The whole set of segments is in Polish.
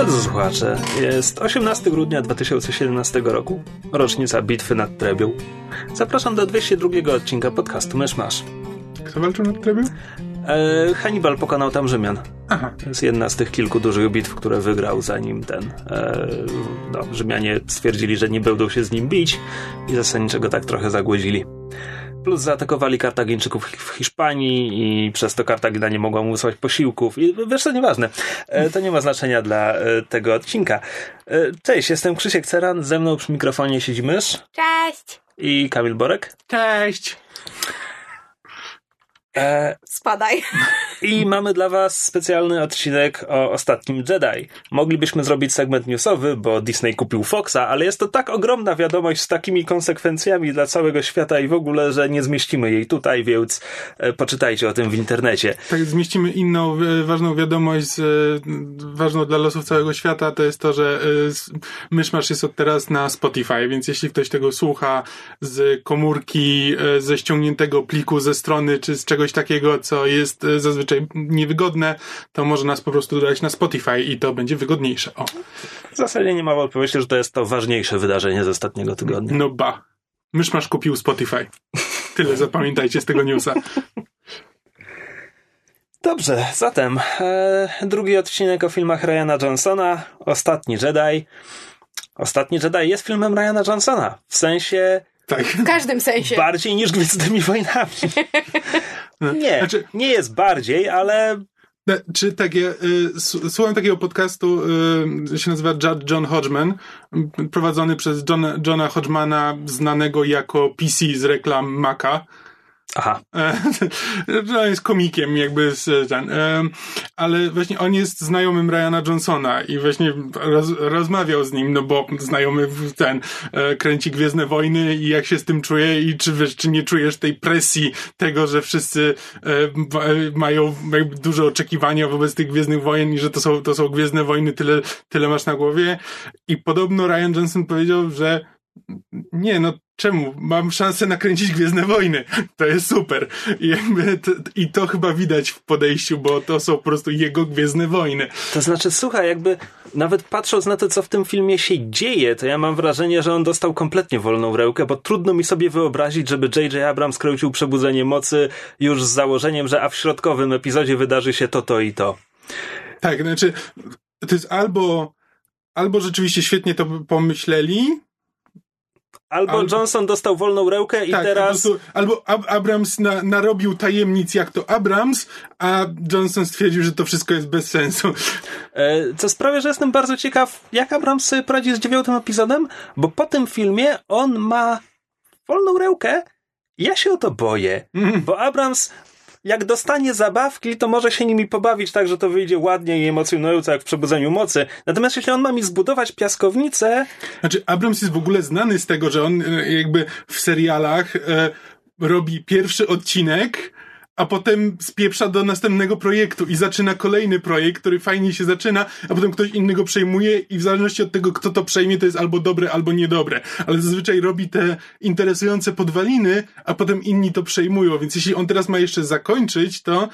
Drodzy słuchacze, jest 18 grudnia 2017 roku, rocznica bitwy nad Trebią. Zapraszam do 202 odcinka podcastu Myszmasz. Kto walczył nad Trebią? E, Hannibal pokonał tam Rzymian. Aha. To jest jedna z tych kilku dużych bitw, które wygrał zanim ten. E, no, Rzymianie stwierdzili, że nie będą się z nim bić i zasadniczego tak trochę zagłodzili. Plus zaatakowali Kartagińczyków w Hiszpanii i przez to Kartagina nie mogła mu wysłać posiłków. I wiesz co, nieważne. E, to nie ma znaczenia dla e, tego odcinka. E, cześć, jestem Krzysiek Ceran, ze mną przy mikrofonie siedzi mysz Cześć! i Kamil Borek. Cześć! E, Spadaj. I mamy dla Was specjalny odcinek o ostatnim Jedi. Moglibyśmy zrobić segment newsowy, bo Disney kupił Foxa, ale jest to tak ogromna wiadomość z takimi konsekwencjami dla całego świata i w ogóle, że nie zmieścimy jej tutaj, więc e, poczytajcie o tym w internecie. Tak, zmieścimy inną e, ważną wiadomość, e, ważną dla losów całego świata, to jest to, że Myszmasz jest od teraz na Spotify, więc jeśli ktoś tego słucha z komórki, ze ściągniętego pliku ze strony, czy z czegoś takiego, co jest e, zazwyczaj niewygodne, to może nas po prostu dodać na Spotify i to będzie wygodniejsze. O, W zasadzie nie ma wątpliwości, że to jest to ważniejsze wydarzenie z ostatniego tygodnia. no ba. Myszmasz kupił Spotify. Tyle zapamiętajcie z tego newsa. Dobrze, zatem e, drugi odcinek o filmach Ryana Johnsona, Ostatni Jedi. Ostatni Jedi jest filmem Ryana Johnsona, w sensie Tak. W każdym sensie. bardziej niż Gwiezdnymi Wojnami. Nie, Znaczy- nie jest bardziej, ale No, Czy takie, y, słucham takiego podcastu, y, się nazywa Judge John Hodgman, prowadzony przez Johna, Johna Hodgmana, znanego jako PC z reklam Maca. Aha, E, on jest komikiem jakby z ten, e, ale właśnie on jest znajomym Ryana Johnsona i właśnie roz, rozmawiał z nim, no bo znajomy ten e, kręci Gwiezdne Wojny i jak się z tym czuje i czy wiesz, czy nie czujesz tej presji tego, że wszyscy e, ma- mają duże oczekiwania wobec tych Gwiezdnych Wojen i że to są, to są Gwiezdne Wojny, tyle, tyle masz na głowie? I podobno Ryan Johnson powiedział, że nie, no czemu? Mam szansę nakręcić Gwiezdne Wojny. To jest super. I, jakby to, I to chyba widać w podejściu, bo to są po prostu jego Gwiezdne Wojny. to znaczy, słuchaj, jakby nawet patrząc na to, co w tym filmie się dzieje, to ja mam wrażenie, że on dostał kompletnie wolną rękę, bo trudno mi sobie wyobrazić, żeby J.J. Abrams kręcił Przebudzenie Mocy już z założeniem, że a w środkowym epizodzie wydarzy się to, to i to. Tak, znaczy to jest albo albo rzeczywiście świetnie to pomyśleli, Albo Albo- Johnson dostał wolną rękę i tak, teraz... po prostu, albo Ab Abrams na, narobił tajemnic jak to Abrams, a Johnson stwierdził, że to wszystko jest bez sensu. E, Co sprawia, że jestem bardzo ciekaw, jak Abrams sobie poradzi z dziewiątym epizodem, bo po tym filmie on ma wolną rękę. Ja się o to boję, bo Abrams, jak dostanie zabawki, to może się nimi pobawić tak, że to wyjdzie ładnie i emocjonująco, jak w Przebudzeniu Mocy. Natomiast jeśli on ma mi zbudować piaskownicę, Znaczy, Abrams jest w ogóle znany z tego, że on e, jakby w serialach e, robi pierwszy odcinek, a potem spieprza do następnego projektu i zaczyna kolejny projekt, który fajnie się zaczyna, a potem ktoś inny go przejmuje i w zależności od tego, kto to przejmie, to jest albo dobre, albo niedobre. Ale zazwyczaj robi te interesujące podwaliny, a potem inni to przejmują, więc jeśli on teraz ma jeszcze zakończyć, to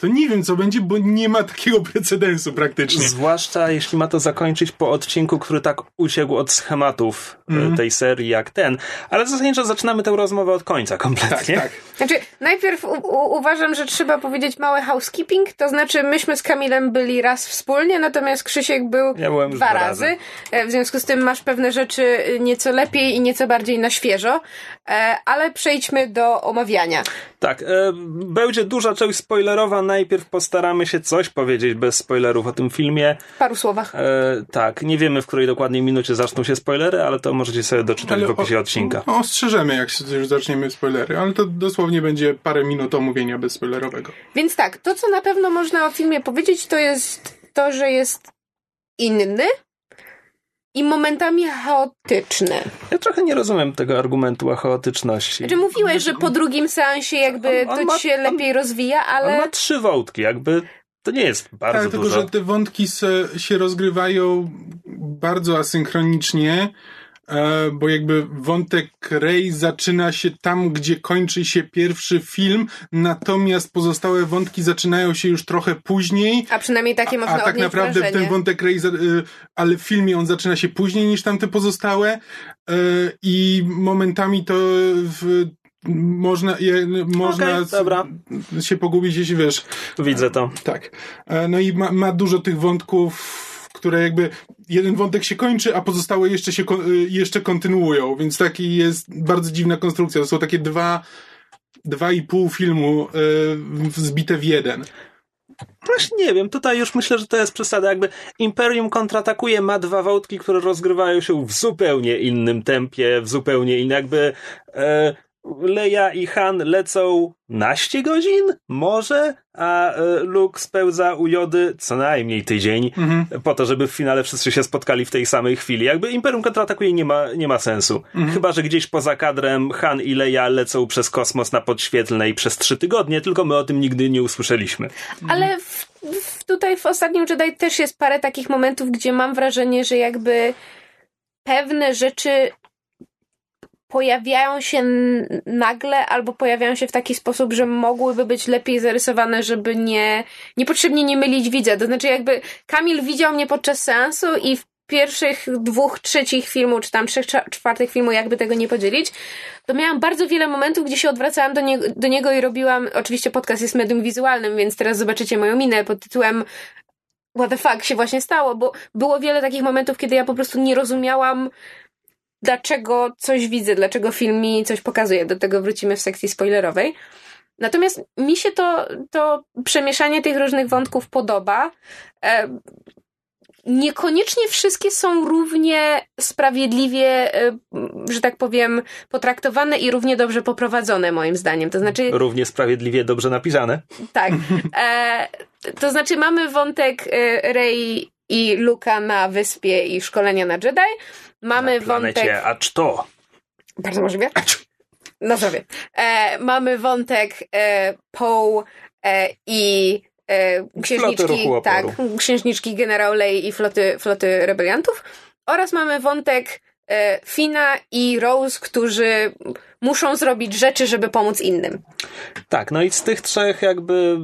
to nie wiem, co będzie, bo nie ma takiego precedensu praktycznie. zwłaszcza jeśli ma to zakończyć po odcinku, który tak uciekł od schematów e, tej serii jak ten. Ale zasadniczo zaczynamy tę rozmowę od końca kompletnie. Tak, tak. Znaczy, najpierw uważam, że trzeba powiedzieć mały housekeeping, to znaczy myśmy z Kamilem byli raz wspólnie, natomiast Krzysiek był Ja dwa dwa razy. razy. E, W związku z tym masz pewne rzeczy nieco lepiej i nieco bardziej na świeżo, E, ale przejdźmy do omawiania. Tak, e, będzie duża część spoilerowa. Najpierw postaramy się coś powiedzieć bez spoilerów o tym filmie. W paru słowach. E, tak, nie wiemy w której dokładniej minucie zaczną się spoilery, ale to możecie sobie doczytać Ale w opisie o- odcinka. Ostrzeżemy, jak się- już zaczniemy spoilery, ale to dosłownie będzie parę minut omówienia bezspoilerowego. Więc tak, to co na pewno można o filmie powiedzieć, to jest to, że jest inny, i momentami chaotyczny. Ja trochę nie rozumiem tego argumentu o chaotyczności. Znaczy mówiłeś, że po drugim seansie jakby On- on to ma- ci się lepiej on- rozwija, On ale ma trzy wątki, jakby to nie jest bardzo Tak, tylko dużo. że te wątki se, się rozgrywają bardzo asynchronicznie, bo jakby wątek Rey zaczyna się tam, gdzie kończy się pierwszy film, natomiast pozostałe wątki zaczynają się już trochę później. a przynajmniej takie można A tak odnieść naprawdę wrażenie. ten wątek Rey, y, ale w filmie on zaczyna się później niż tamte pozostałe y, i momentami to w, można, je, można dobra. się pogubić, jeśli wiesz. Widzę to. Tak. E, No i ma, ma dużo tych wątków, które jakby jeden wątek się kończy, a pozostałe jeszcze się y, jeszcze kontynuują, więc taki jest bardzo dziwna konstrukcja. To są takie dwa, dwa i pół filmu y, zbite w jeden. Właśnie nie wiem, tutaj już myślę, że to jest przesada. Jakby Imperium kontratakuje, ma dwa wątki, które rozgrywają się w zupełnie innym tempie, w zupełnie innym, jakby e, Leia i Han lecą naście godzin? Może? A e, Luke spełza u Jody co najmniej tydzień, Mhm. po to, żeby w finale wszyscy się spotkali w tej samej chwili. Jakby Imperium kontratakuje nie ma, nie ma sensu. Chyba, że gdzieś poza kadrem Han i Leia lecą przez kosmos na podświetlnej przez trzy tygodnie, tylko my o tym nigdy nie usłyszeliśmy. Ale w, w, tutaj w ostatnim Jedi też jest parę takich momentów, gdzie mam wrażenie, że jakby pewne rzeczy pojawiają się nagle albo pojawiają się w taki sposób, że mogłyby być lepiej zarysowane, żeby nie niepotrzebnie nie mylić widza. To znaczy jakby Kamil widział mnie podczas seansu i w pierwszych dwóch trzecich filmu, czy tam trzech czwartych filmu, jakby tego nie podzielić, to miałam bardzo wiele momentów, gdzie się odwracałam do, nie, do niego i robiłam, oczywiście podcast jest medium wizualnym, więc teraz zobaczycie moją minę pod tytułem what the fuck się właśnie stało, bo było wiele takich momentów, kiedy ja po prostu nie rozumiałam dlaczego coś widzę, dlaczego film mi coś pokazuje. Do tego wrócimy w sekcji spoilerowej. Natomiast mi się to, to przemieszanie tych różnych wątków podoba. E, niekoniecznie wszystkie są równie sprawiedliwie, e, że tak powiem, potraktowane i równie dobrze poprowadzone, moim zdaniem. To znaczy, Równie sprawiedliwie dobrze napisane. tak. E, to znaczy, mamy wątek Rey i Luka na wyspie i szkolenia na Jedi. Mamy na planecie wątek. Acz to. Bardzo możliwe. Na zdrowie. E, mamy wątek e, Poe e, i e, księżniczki, tak, księżniczki generał Lei i floty, floty rebeliantów. Oraz mamy wątek Fina i Rose, którzy muszą zrobić rzeczy, żeby pomóc innym. Tak, no i z tych trzech jakby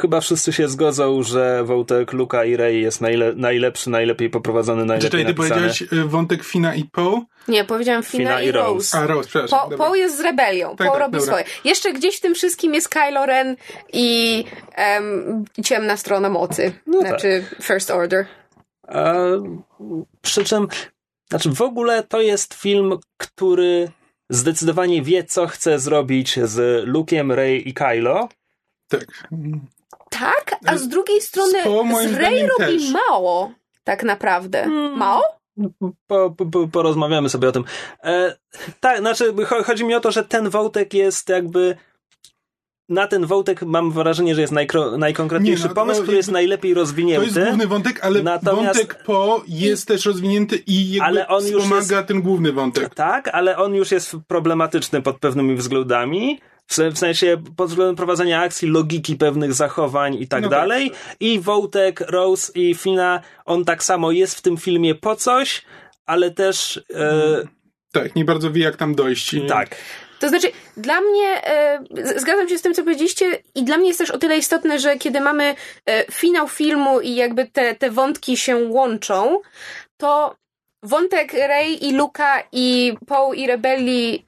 chyba wszyscy się zgodzą, że wątek Luka i Rey jest najle najlepszy, najlepiej poprowadzony, najlepiej Czyli ty powiedziałeś y, wątek Fina i Poe? Nie, powiedziałam Fina, Fina i i Rose. Rose. A, Rose, przepraszam. Po. Poe jest z rebelią. Tak, Poe tak, robi dobra. swoje. Jeszcze gdzieś w tym wszystkim jest Kylo Ren i em, ciemna strona mocy. No znaczy First Order. A, przy czym, znaczy w ogóle to jest film, który zdecydowanie wie, co chce zrobić z Luke'iem, Rey i Kylo. Tak. Tak, a z drugiej strony z Rey robi też. mało. Tak naprawdę. Hmm. Mało? Po, po, po, porozmawiamy sobie o tym. E, tak, znaczy cho- chodzi mi o to, że ten wątek jest jakby na ten wątek mam wrażenie, że jest najkro, najkonkretniejszy Nie, no, pomysł, to który jest najlepiej To rozwinięty. jest główny wątek, ale Natomiast- wątek Po jest też rozwinięty i jakby Ale on już wspomaga jest- ten główny wątek. Tak, ale on już jest problematyczny pod pewnymi względami. W se- w sensie pod względem prowadzenia akcji, logiki pewnych zachowań i tak No tak. dalej. I Wątek, Rose i Fina, on tak samo jest w tym filmie po coś, ale też e, Tak, nie bardzo wie jak tam dojść. I- tak. To znaczy, dla mnie, e, zgadzam się z tym, co powiedzieliście, i dla mnie jest też o tyle istotne, że kiedy mamy e, finał filmu i jakby te, te wątki się łączą, to wątek Rey i Luka i Poe i Rebelli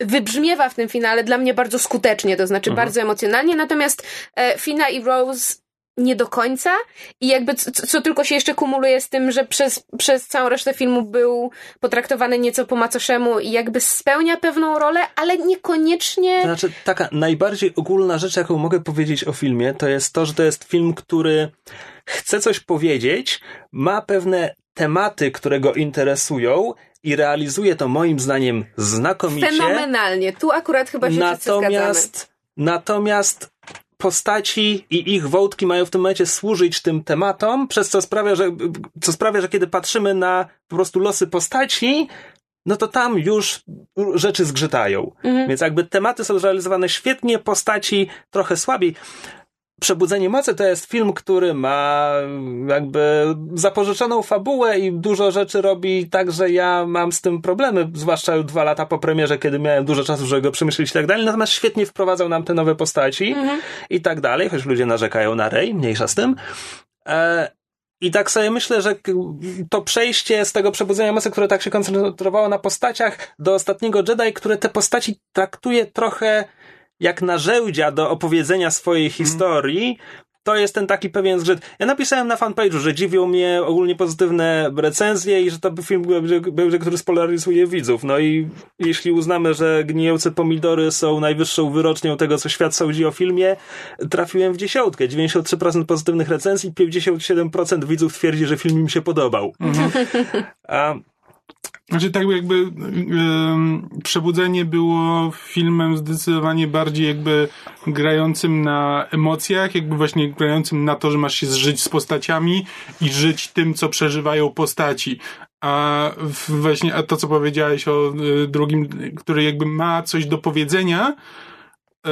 wybrzmiewa w tym finale dla mnie bardzo skutecznie, to znaczy Mhm. bardzo emocjonalnie, natomiast e, Fina i Rose nie do końca i jakby co, co tylko się jeszcze kumuluje z tym, że przez, przez całą resztę filmu był potraktowany nieco po macoszemu i jakby spełnia pewną rolę, ale niekoniecznie Znaczy, taka najbardziej ogólna rzecz, jaką mogę powiedzieć o filmie, to jest to, że to jest film, który chce coś powiedzieć, ma pewne tematy, które go interesują i realizuje to moim zdaniem znakomicie. fenomenalnie. Tu akurat chyba się. Natomiast, natomiast postaci i ich wątki mają w tym momencie służyć tym tematom, przez co sprawia, że, co sprawia, że kiedy patrzymy na po prostu losy postaci, no to tam już rzeczy zgrzytają. Mhm. Więc jakby tematy są zrealizowane świetnie, postaci trochę słabiej. Przebudzenie Mocy to jest film, który ma jakby zapożyczoną fabułę i dużo rzeczy robi tak, że ja mam z tym problemy, zwłaszcza dwa lata po premierze, kiedy miałem dużo czasu, żeby go przemyśleć i tak dalej. Natomiast świetnie wprowadzał nam te nowe postaci mhm. i tak dalej, choć ludzie narzekają na Rey, mniejsza z tym. E, i tak sobie myślę, że to przejście z tego przebudzenia mocy, które tak się koncentrowało na postaciach, do ostatniego Jedi, które te postaci traktuje trochę jak narzędzia do opowiedzenia swojej mhm. historii, to jest ten taki pewien zgrzyt. Ja napisałem na fanpage'u, że dziwią mnie ogólnie pozytywne recenzje i że to film będzie, który spolaryzuje widzów. No i jeśli uznamy, że gnijące pomidory są najwyższą wyrocznią tego, co świat sądzi o filmie, trafiłem w dziesiątkę. 93% pozytywnych recenzji, 57% widzów twierdzi, że film im się podobał. Mhm. A znaczy tak jakby Przebudzenie było filmem zdecydowanie bardziej jakby grającym na emocjach, jakby właśnie grającym na to, że masz się zżyć z postaciami i żyć tym, co przeżywają postaci. A właśnie a to, co powiedziałeś o y, drugim, który jakby ma coś do powiedzenia, y,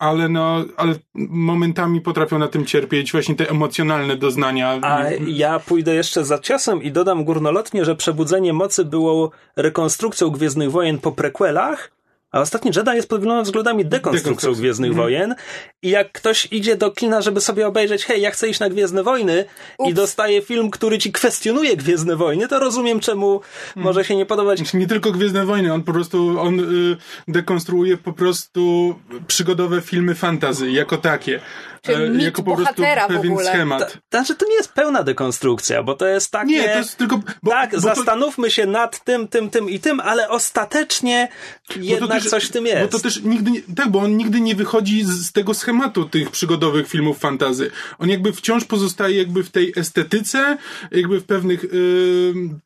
ale no, ale momentami potrafią na tym cierpieć właśnie te emocjonalne doznania. A ja pójdę jeszcze za ciosem i dodam górnolotnie, że Przebudzenie Mocy było rekonstrukcją Gwiezdnych Wojen po prequelach, a ostatni Jedi jest pod wieloma względami dekonstrukcją Gwiezdnych mm. Wojen. I jak ktoś idzie do kina, żeby sobie obejrzeć, hej, ja chcę iść na Gwiezdne Wojny Ups. i dostaje film, który ci kwestionuje Gwiezdne Wojny, to rozumiem, czemu mm. może się nie podobać. Znaczy, nie tylko Gwiezdne Wojny, on po prostu, on y, dekonstruuje po prostu przygodowe filmy fantazy jako takie. Czyli e, jako po prostu pewien schemat. Znaczy, to nie jest pełna dekonstrukcja, bo to jest takie... Nie, to jest tylko... Bo, tak, bo zastanówmy to... się nad tym, tym, tym i tym, ale ostatecznie jednak też, coś w tym jest. Bo to też nigdy, nie, tak, bo on nigdy nie wychodzi z tego schematu tych przygodowych filmów fantazy. On jakby wciąż pozostaje jakby w tej estetyce, jakby w pewnych... Yy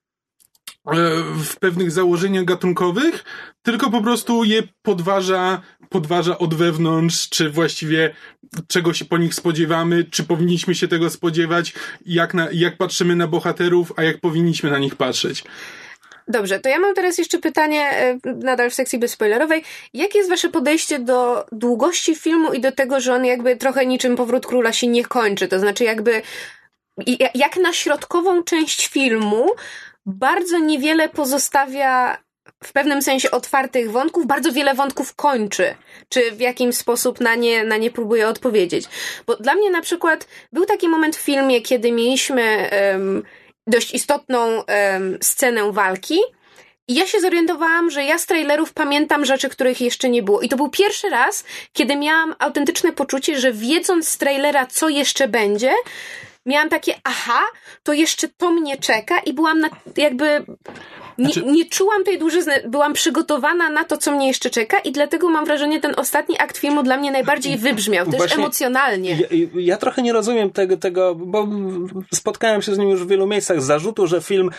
w pewnych założeniach gatunkowych, tylko po prostu je podważa, podważa od wewnątrz, czy właściwie czego się po nich spodziewamy, czy powinniśmy się tego spodziewać, jak, na, jak patrzymy na bohaterów, a jak powinniśmy na nich patrzeć. Dobrze, to ja mam teraz jeszcze pytanie, e, nadal w sekcji bezspoilerowej. Jakie jest wasze podejście do długości filmu i do tego, że on jakby trochę niczym Powrót Króla się nie kończy? To znaczy jakby jak na środkową część filmu bardzo niewiele pozostawia w pewnym sensie otwartych wątków, bardzo wiele wątków kończy, czy w jakiś sposób na nie, na nie próbuje odpowiedzieć. Bo dla mnie na przykład był taki moment w filmie, kiedy mieliśmy um, dość istotną um, scenę walki, i ja się zorientowałam, że ja z trailerów pamiętam rzeczy, których jeszcze nie było. I to był pierwszy raz, kiedy miałam autentyczne poczucie, że wiedząc z trailera, co jeszcze będzie, miałam takie, aha, to jeszcze to mnie czeka i byłam na, jakby nie, znaczy... nie czułam tej dłużyzny, byłam przygotowana na to, co mnie jeszcze czeka i dlatego mam wrażenie, ten ostatni akt filmu dla mnie najbardziej wybrzmiał, też Właśnie emocjonalnie. Ja, ja, trochę nie rozumiem tego, tego, bo spotkałem się z nim już w wielu miejscach, zarzutu, że film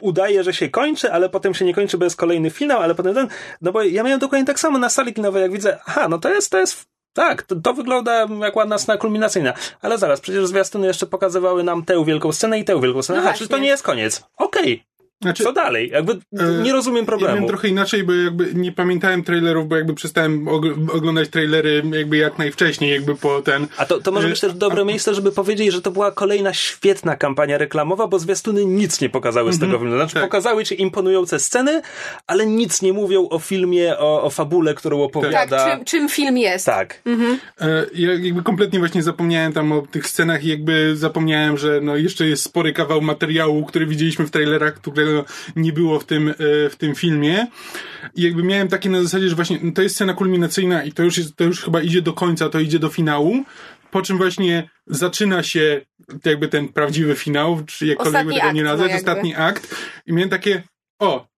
udaje, że się kończy, ale potem się nie kończy, bo jest kolejny finał, ale potem ten, no bo ja miałem dokładnie tak samo na sali kinowej, jak widzę, aha, no to jest, to jest tak, to, to, wygląda jak ładna scena kulminacyjna. Ale zaraz, przecież zwiastuny jeszcze pokazywały nam tę wielką scenę i tę wielką scenę. No Aha, czyli to nie jest koniec. Okej, okay. Znaczy, Co dalej? Jakby e, nie rozumiem problemu. Ja trochę inaczej, bo jakby nie pamiętałem trailerów, bo jakby przestałem oglądać trailery jakby jak najwcześniej, jakby po ten... A to, to może być też dobre a... miejsce, żeby powiedzieć, że to była kolejna świetna kampania reklamowa, bo zwiastuny nic nie pokazały z tego mhm, filmu. Znaczy tak. pokazały ci imponujące sceny, ale nic nie mówią o filmie, o, o fabule, którą opowiada. Tak, czym, czym film jest. Tak. Mhm. E, ja jakby kompletnie właśnie zapomniałem tam o tych scenach i jakby zapomniałem, że no jeszcze jest spory kawał materiału, który widzieliśmy w trailerach, którego nie było w tym, e, w tym filmie. I jakby miałem takie na zasadzie, że właśnie to jest scena kulminacyjna i to już, jest, to już chyba idzie do końca, to idzie do finału. Po czym właśnie zaczyna się jakby ten prawdziwy finał, czy jakkolwiek by tego nie nazwać, no ostatni akt. I miałem takie, o, okej,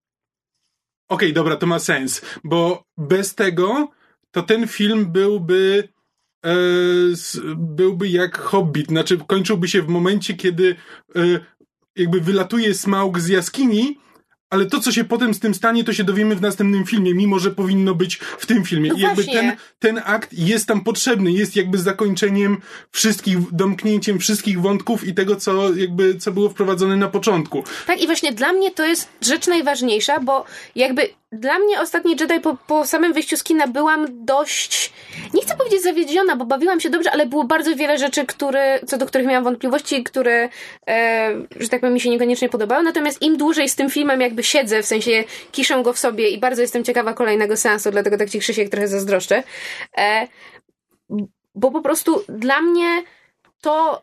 okay, dobra, to ma sens, bo bez tego to ten film byłby e, byłby jak Hobbit, znaczy kończyłby się w momencie, kiedy e, jakby wylatuje Smaug z jaskini, ale to, co się potem z tym stanie, to się dowiemy w następnym filmie, mimo że powinno być w tym filmie. No I jakby właśnie. ten, ten akt jest tam potrzebny, jest jakby zakończeniem wszystkich, domknięciem wszystkich wątków i tego, co jakby, co było wprowadzone na początku. Tak, i właśnie dla mnie to jest rzecz najważniejsza, bo jakby dla mnie ostatni Jedi po, po samym wyjściu z kina byłam dość, nie chcę powiedzieć zawiedziona, bo bawiłam się dobrze, ale było bardzo wiele rzeczy, które, co do których miałam wątpliwości, które, e, że tak powiem, mi się niekoniecznie podobały. Natomiast im dłużej z tym filmem jakby siedzę, w sensie kiszę go w sobie i bardzo jestem ciekawa kolejnego seansu, dlatego tak ci Krzysiek trochę zazdroszczę. E, bo po prostu dla mnie to,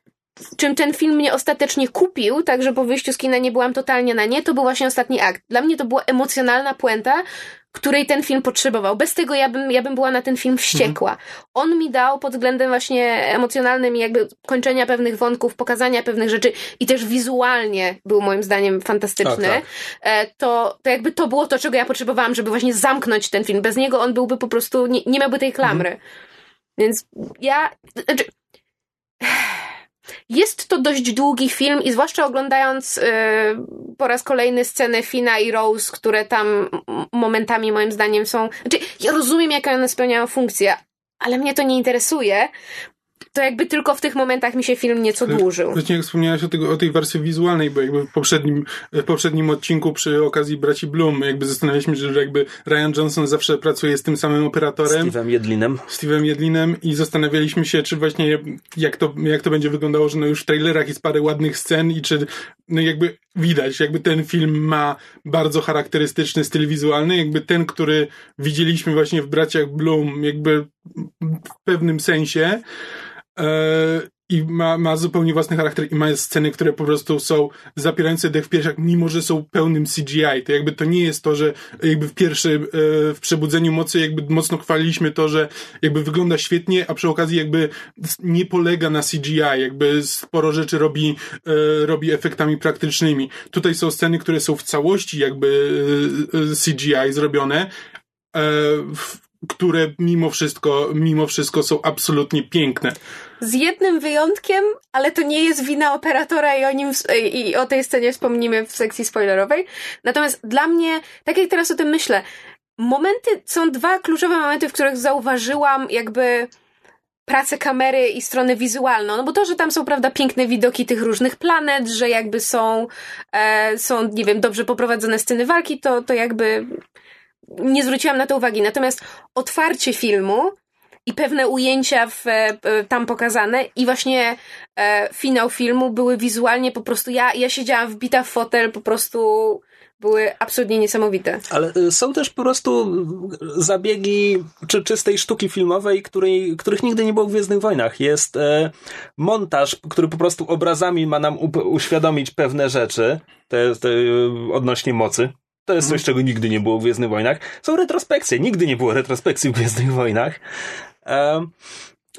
czym ten film mnie ostatecznie kupił, także po wyjściu z kina nie byłam totalnie na nie, to był właśnie ostatni akt. Dla mnie to była emocjonalna puenta, której ten film potrzebował. Bez tego ja bym, ja bym była na ten film wściekła. On mi dał pod względem właśnie emocjonalnym jakby kończenia pewnych wątków, pokazania pewnych rzeczy i też wizualnie był moim zdaniem fantastyczny. Tak, tak. E, To, to jakby to było to, czego ja potrzebowałam, żeby właśnie zamknąć ten film. Bez niego on byłby po prostu, nie, nie miałby tej klamry. Więc ja, znaczy, jest to dość długi film i zwłaszcza oglądając y, po raz kolejny scenę Fina i Rose, które tam momentami moim zdaniem są... Znaczy, ja rozumiem, jaką one spełniają funkcję, ale mnie to nie interesuje. To jakby tylko w tych momentach mi się film nieco dłużył. Właśnie jak wspomniałaś o, tego, o tej wersji wizualnej, bo jakby w poprzednim, w poprzednim odcinku przy okazji braci Bloom jakby zastanawialiśmy się, że jakby Ryan Johnson zawsze pracuje z tym samym operatorem. Steve'em Jedlinem. Steve'em Jedlinem i zastanawialiśmy się, czy właśnie jak to, jak to będzie wyglądało, że no już w trailerach jest parę ładnych scen i czy no jakby widać, jakby ten film ma bardzo charakterystyczny styl wizualny, jakby ten, który widzieliśmy właśnie w Braciach Bloom, jakby w pewnym sensie i ma, ma zupełnie własny charakter i ma sceny, które po prostu są zapierające dech w piersiach, mimo że są pełnym CGI. To jakby to nie jest to, że jakby w pierwszy, e, w Przebudzeniu Mocy jakby mocno chwaliliśmy to, że jakby wygląda świetnie, a przy okazji jakby nie polega na CGI, jakby sporo rzeczy robi, e, robi efektami praktycznymi. Tutaj są sceny, które są w całości jakby e, e, CGI zrobione, e, które mimo wszystko, mimo wszystko są absolutnie piękne. Z jednym wyjątkiem, ale to nie jest wina operatora i o nim i o tej scenie wspomnimy w sekcji spoilerowej. Natomiast dla mnie, tak jak teraz o tym myślę, momenty, są dwa kluczowe momenty, w których zauważyłam jakby pracę kamery i stronę wizualną, no bo to, że tam są, prawda, piękne widoki tych różnych planet, że jakby są, e, są, nie wiem, dobrze poprowadzone sceny walki, to, to jakby nie zwróciłam na to uwagi. Natomiast otwarcie filmu i pewne ujęcia w, e, e, tam pokazane i właśnie e, finał filmu były wizualnie po prostu, ja, ja siedziałam wbita w fotel, po prostu były absolutnie niesamowite. Ale y, są też po prostu zabiegi czy czystej sztuki filmowej, której, których nigdy nie było w Gwiezdnych Wojnach. Jest e, montaż, który po prostu obrazami ma nam uświadomić pewne rzeczy te, te, odnośnie mocy. To jest coś, czego nigdy nie było w Gwiezdnych Wojnach. Są retrospekcje. Nigdy nie było retrospekcji w Gwiezdnych Wojnach. E,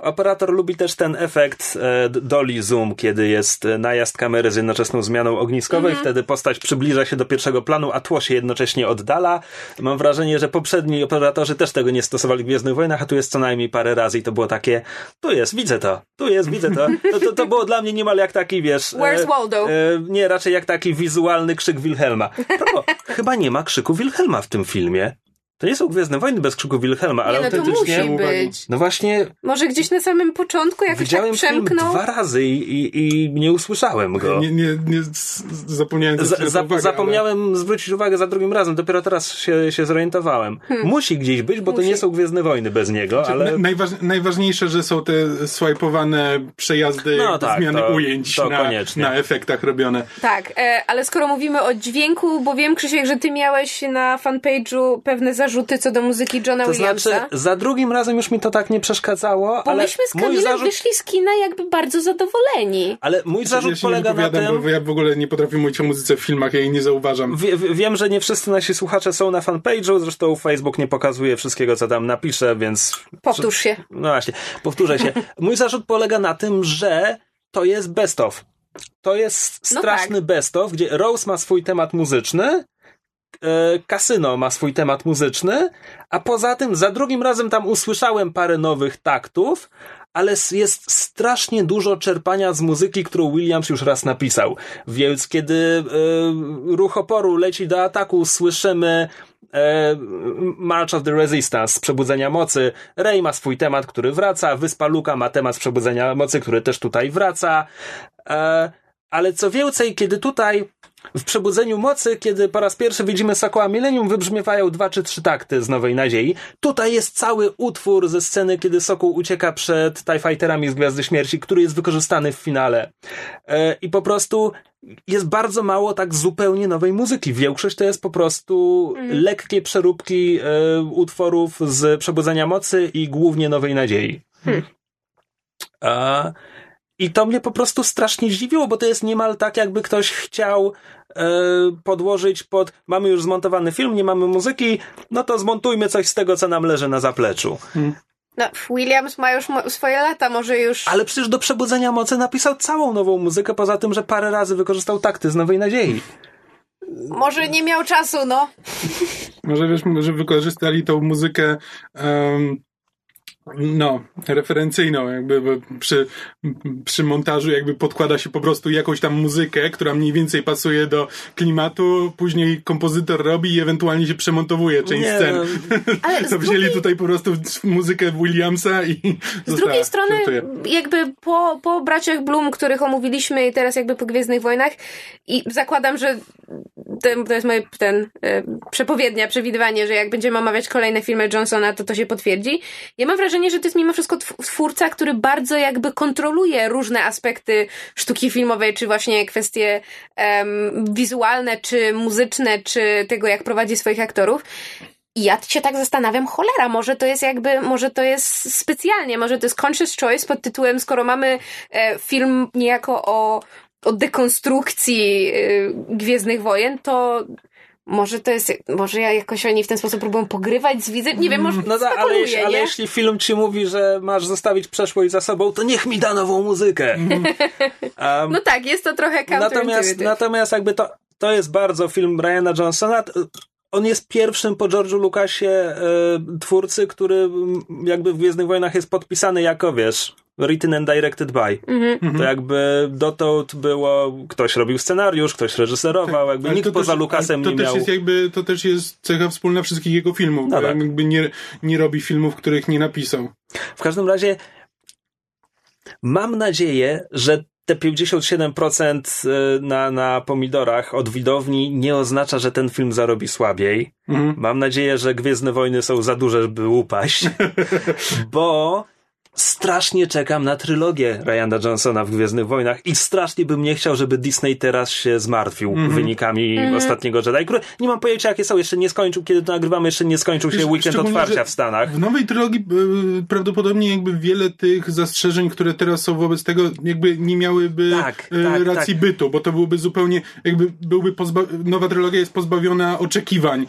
Operator lubi też ten efekt e, dolly zoom, kiedy jest e, najazd kamery z jednoczesną zmianą ogniskowej, wtedy postać przybliża się do pierwszego planu, a tło się jednocześnie oddala. Mam wrażenie, że poprzedni operatorzy też tego nie stosowali w Gwiezdnych Wojnach, a tu jest co najmniej parę razy i to było takie, tu jest, widzę to, tu jest, widzę to. To, to, to było dla mnie niemal jak taki, wiesz... Where's Waldo? E, nie, raczej jak taki wizualny krzyk Wilhelma. Propos, chyba nie ma krzyku Wilhelma w tym filmie. To nie są Gwiezdne Wojny bez krzyku Wilhelma, ale Nie, no to autentycznie... musi być. No właśnie, Może gdzieś na samym początku jakoś Widziałem tak przemknął? dwa razy i, i, i nie usłyszałem go. Nie, nie, nie zapomniałem Z, zwrócić na to za, uwagę, zapomniałem zwrócić uwagę za drugim razem, dopiero teraz się, się zorientowałem. Musi gdzieś być, bo to Hmm. Musi. nie są Gwiezdne Wojny bez niego, ale... ale... Na, najważ, najważniejsze, że są te swajpowane przejazdy, No tak, zmiany to- ujęć to na, na efektach robione. Tak, e, ale skoro mówimy o dźwięku, bo wiem, Krzysiek, że ty miałeś na fanpage'u pewne zarzuty co do muzyki Johna To Williamsa. znaczy, za drugim razem już mi to tak nie przeszkadzało, bo ale myśmy z Kamilem zarzut... wyszli z kina jakby bardzo zadowoleni. Ale mój ja zarzut nie polega na tym... bo ja w ogóle nie potrafię mówić o muzyce w filmach, ja jej nie zauważam. Wie, wie- wiem, że nie wszyscy nasi słuchacze są na fanpage'u, zresztą Facebook nie pokazuje wszystkiego, co tam napiszę, więc Powtórz się. No właśnie, powtórzę się. Mój zarzut polega na tym, że to jest best of. To jest No straszny tak. best of, gdzie Rose ma swój temat muzyczny, Kasyno ma swój temat muzyczny, a poza tym za drugim razem tam usłyszałem parę nowych taktów, ale jest strasznie dużo czerpania z muzyki, którą Williams już raz napisał. Więc kiedy y, ruch oporu leci do ataku, słyszymy e, March of the Resistance Przebudzenia Mocy. Rey ma swój temat, który wraca. Wyspa Luka ma temat Przebudzenia Mocy, który też tutaj wraca. E, ale co więcej, kiedy tutaj w Przebudzeniu Mocy, kiedy po raz pierwszy widzimy Sokoła Millennium, wybrzmiewają dwa czy trzy takty z Nowej Nadziei. Tutaj jest cały utwór ze sceny, kiedy Sokół ucieka przed TIE Fighterami z Gwiazdy Śmierci, który jest wykorzystany w finale. E, I po prostu jest bardzo mało tak zupełnie nowej muzyki. Większość to jest po prostu mm. lekkie przeróbki e, utworów z Przebudzenia Mocy i głównie Nowej Nadziei. Hmm. A i to mnie po prostu strasznie zdziwiło, bo to jest niemal tak, jakby ktoś chciał e, podłożyć pod. Mamy już zmontowany film, nie mamy muzyki, no to zmontujmy coś z tego, co nam leży na zapleczu. Hmm. No, Williams ma już mo- swoje lata, może już. Ale przecież do przebudzenia mocy napisał całą nową muzykę, poza tym, że parę razy wykorzystał takty z Nowej Nadziei. Może nie miał czasu, no. może wiesz, może wykorzystali tą muzykę. Um no, referencyjną, jakby przy, przy montażu jakby podkłada się po prostu jakąś tam muzykę, która mniej więcej pasuje do klimatu, później kompozytor robi i ewentualnie się przemontowuje część nie, scen. No. Ale to wzięli drugiej... tutaj po prostu muzykę Williamsa i Z drugiej strony jakby po, po braciach Bloom, których omówiliśmy i teraz jakby po Gwiezdnych Wojnach i zakładam, że ten, to jest moje ten e, przepowiednia, przewidywanie, że jak będziemy omawiać kolejne filmy Johnsona, to to się potwierdzi. Ja mam wrażenie, że to jest mimo wszystko twórca, który bardzo jakby kontroluje różne aspekty sztuki filmowej, czy właśnie kwestie um, wizualne, czy muzyczne, czy tego, jak prowadzi swoich aktorów. I ja się tak zastanawiam, cholera, może to jest jakby, może to jest specjalnie, może to jest conscious choice pod tytułem, skoro mamy e, film niejako o, o dekonstrukcji y, Gwiezdnych Wojen, to może to jest, może ja jakoś oni w ten sposób próbują pogrywać z widzem, nie wiem, może No tak, ale, jeśli, ale jeśli film ci mówi, że masz zostawić przeszłość za sobą, to niech mi da nową muzykę. Um, no tak, jest to trochę natomiast, natomiast jakby to, to jest bardzo film Briana Johnsona, on jest pierwszym po George'u Lucasie e, twórcy, który jakby w Gwiezdnych Wojnach jest podpisany jako, wiesz, written and directed by. Mm-hmm. To jakby dotąd było, ktoś robił scenariusz, ktoś reżyserował, tak, jakby nikt poza też, Lucasem nie to miał... Jest jakby, to też jest cecha wspólna wszystkich jego filmów, no tak. jakby nie, nie robi filmów, których nie napisał. W każdym razie mam nadzieję, że te 57% e, na, na pomidorach od widowni nie oznacza, że ten film zarobi słabiej. Mhm. Mam nadzieję, że Gwiezdne Wojny są za duże, żeby upaść, bo strasznie czekam na trylogię Ryana Johnsona w Gwiezdnych Wojnach i strasznie bym nie chciał, żeby Disney teraz się zmartwił mm -hmm. wynikami mm -hmm. ostatniego Jedi, które nie mam pojęcia jakie są, jeszcze nie skończył, kiedy to nagrywamy, jeszcze nie skończył się weekend otwarcia w Stanach. W nowej trylogii y, prawdopodobnie jakby wiele tych zastrzeżeń, które teraz są wobec tego, jakby nie miałyby tak, y, tak, racji tak. bytu, bo to byłoby zupełnie, jakby byłby pozba- nowa trylogia jest pozbawiona oczekiwań.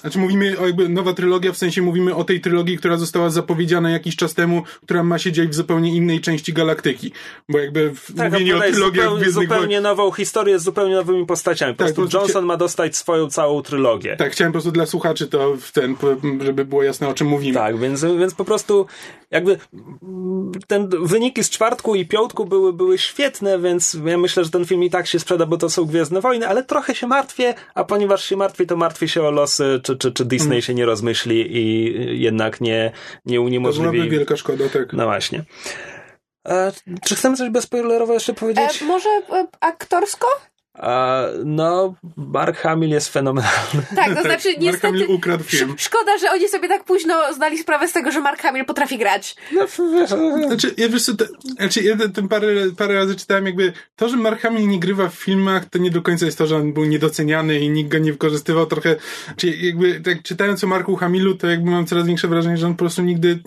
Znaczy mówimy o jakby nowa trylogia, w sensie mówimy o tej trylogii, która została zapowiedziana jakiś czas temu, która która ma się dziać w zupełnie innej części galaktyki. Bo jakby w tak, mówienie o trylogiach zupełnie, zupełnie nową historię z zupełnie nowymi postaciami. Po tak, prostu Johnson ma dostać swoją całą trylogię. Tak, chciałem po prostu dla słuchaczy to w ten, żeby było jasne o czym mówimy. Tak, więc, więc po prostu jakby ten wyniki z czwartku i piątku były, były świetne, więc ja myślę, że ten film i tak się sprzeda, bo to są Gwiezdne Wojny, ale trochę się martwię, a ponieważ się martwię, to martwię się o losy, czy, czy, czy Disney hmm. się nie rozmyśli i jednak nie, nie uniemożliwi. To byłaby wielka szkoda, tak. No właśnie. A, czy chcemy coś bezspoilerowo jeszcze powiedzieć? E, może e, aktorsko? A, no, Mark Hamill jest fenomenalny. Tak, to znaczy niestety... Mark Hamill ukradł film. Szkoda, że oni sobie tak późno zdali sprawę z tego, że Mark Hamill potrafi grać. No, znaczy, ja wiesz co, znaczy, ja tym parę, parę razy czytałem jakby to, że Mark Hamill nie grywa w filmach, to nie do końca jest to, że on był niedoceniany i nikt go nie wykorzystywał trochę. Czyli jakby tak czytając o Marku Hamilu, to jakby mam coraz większe wrażenie, że on po prostu nigdy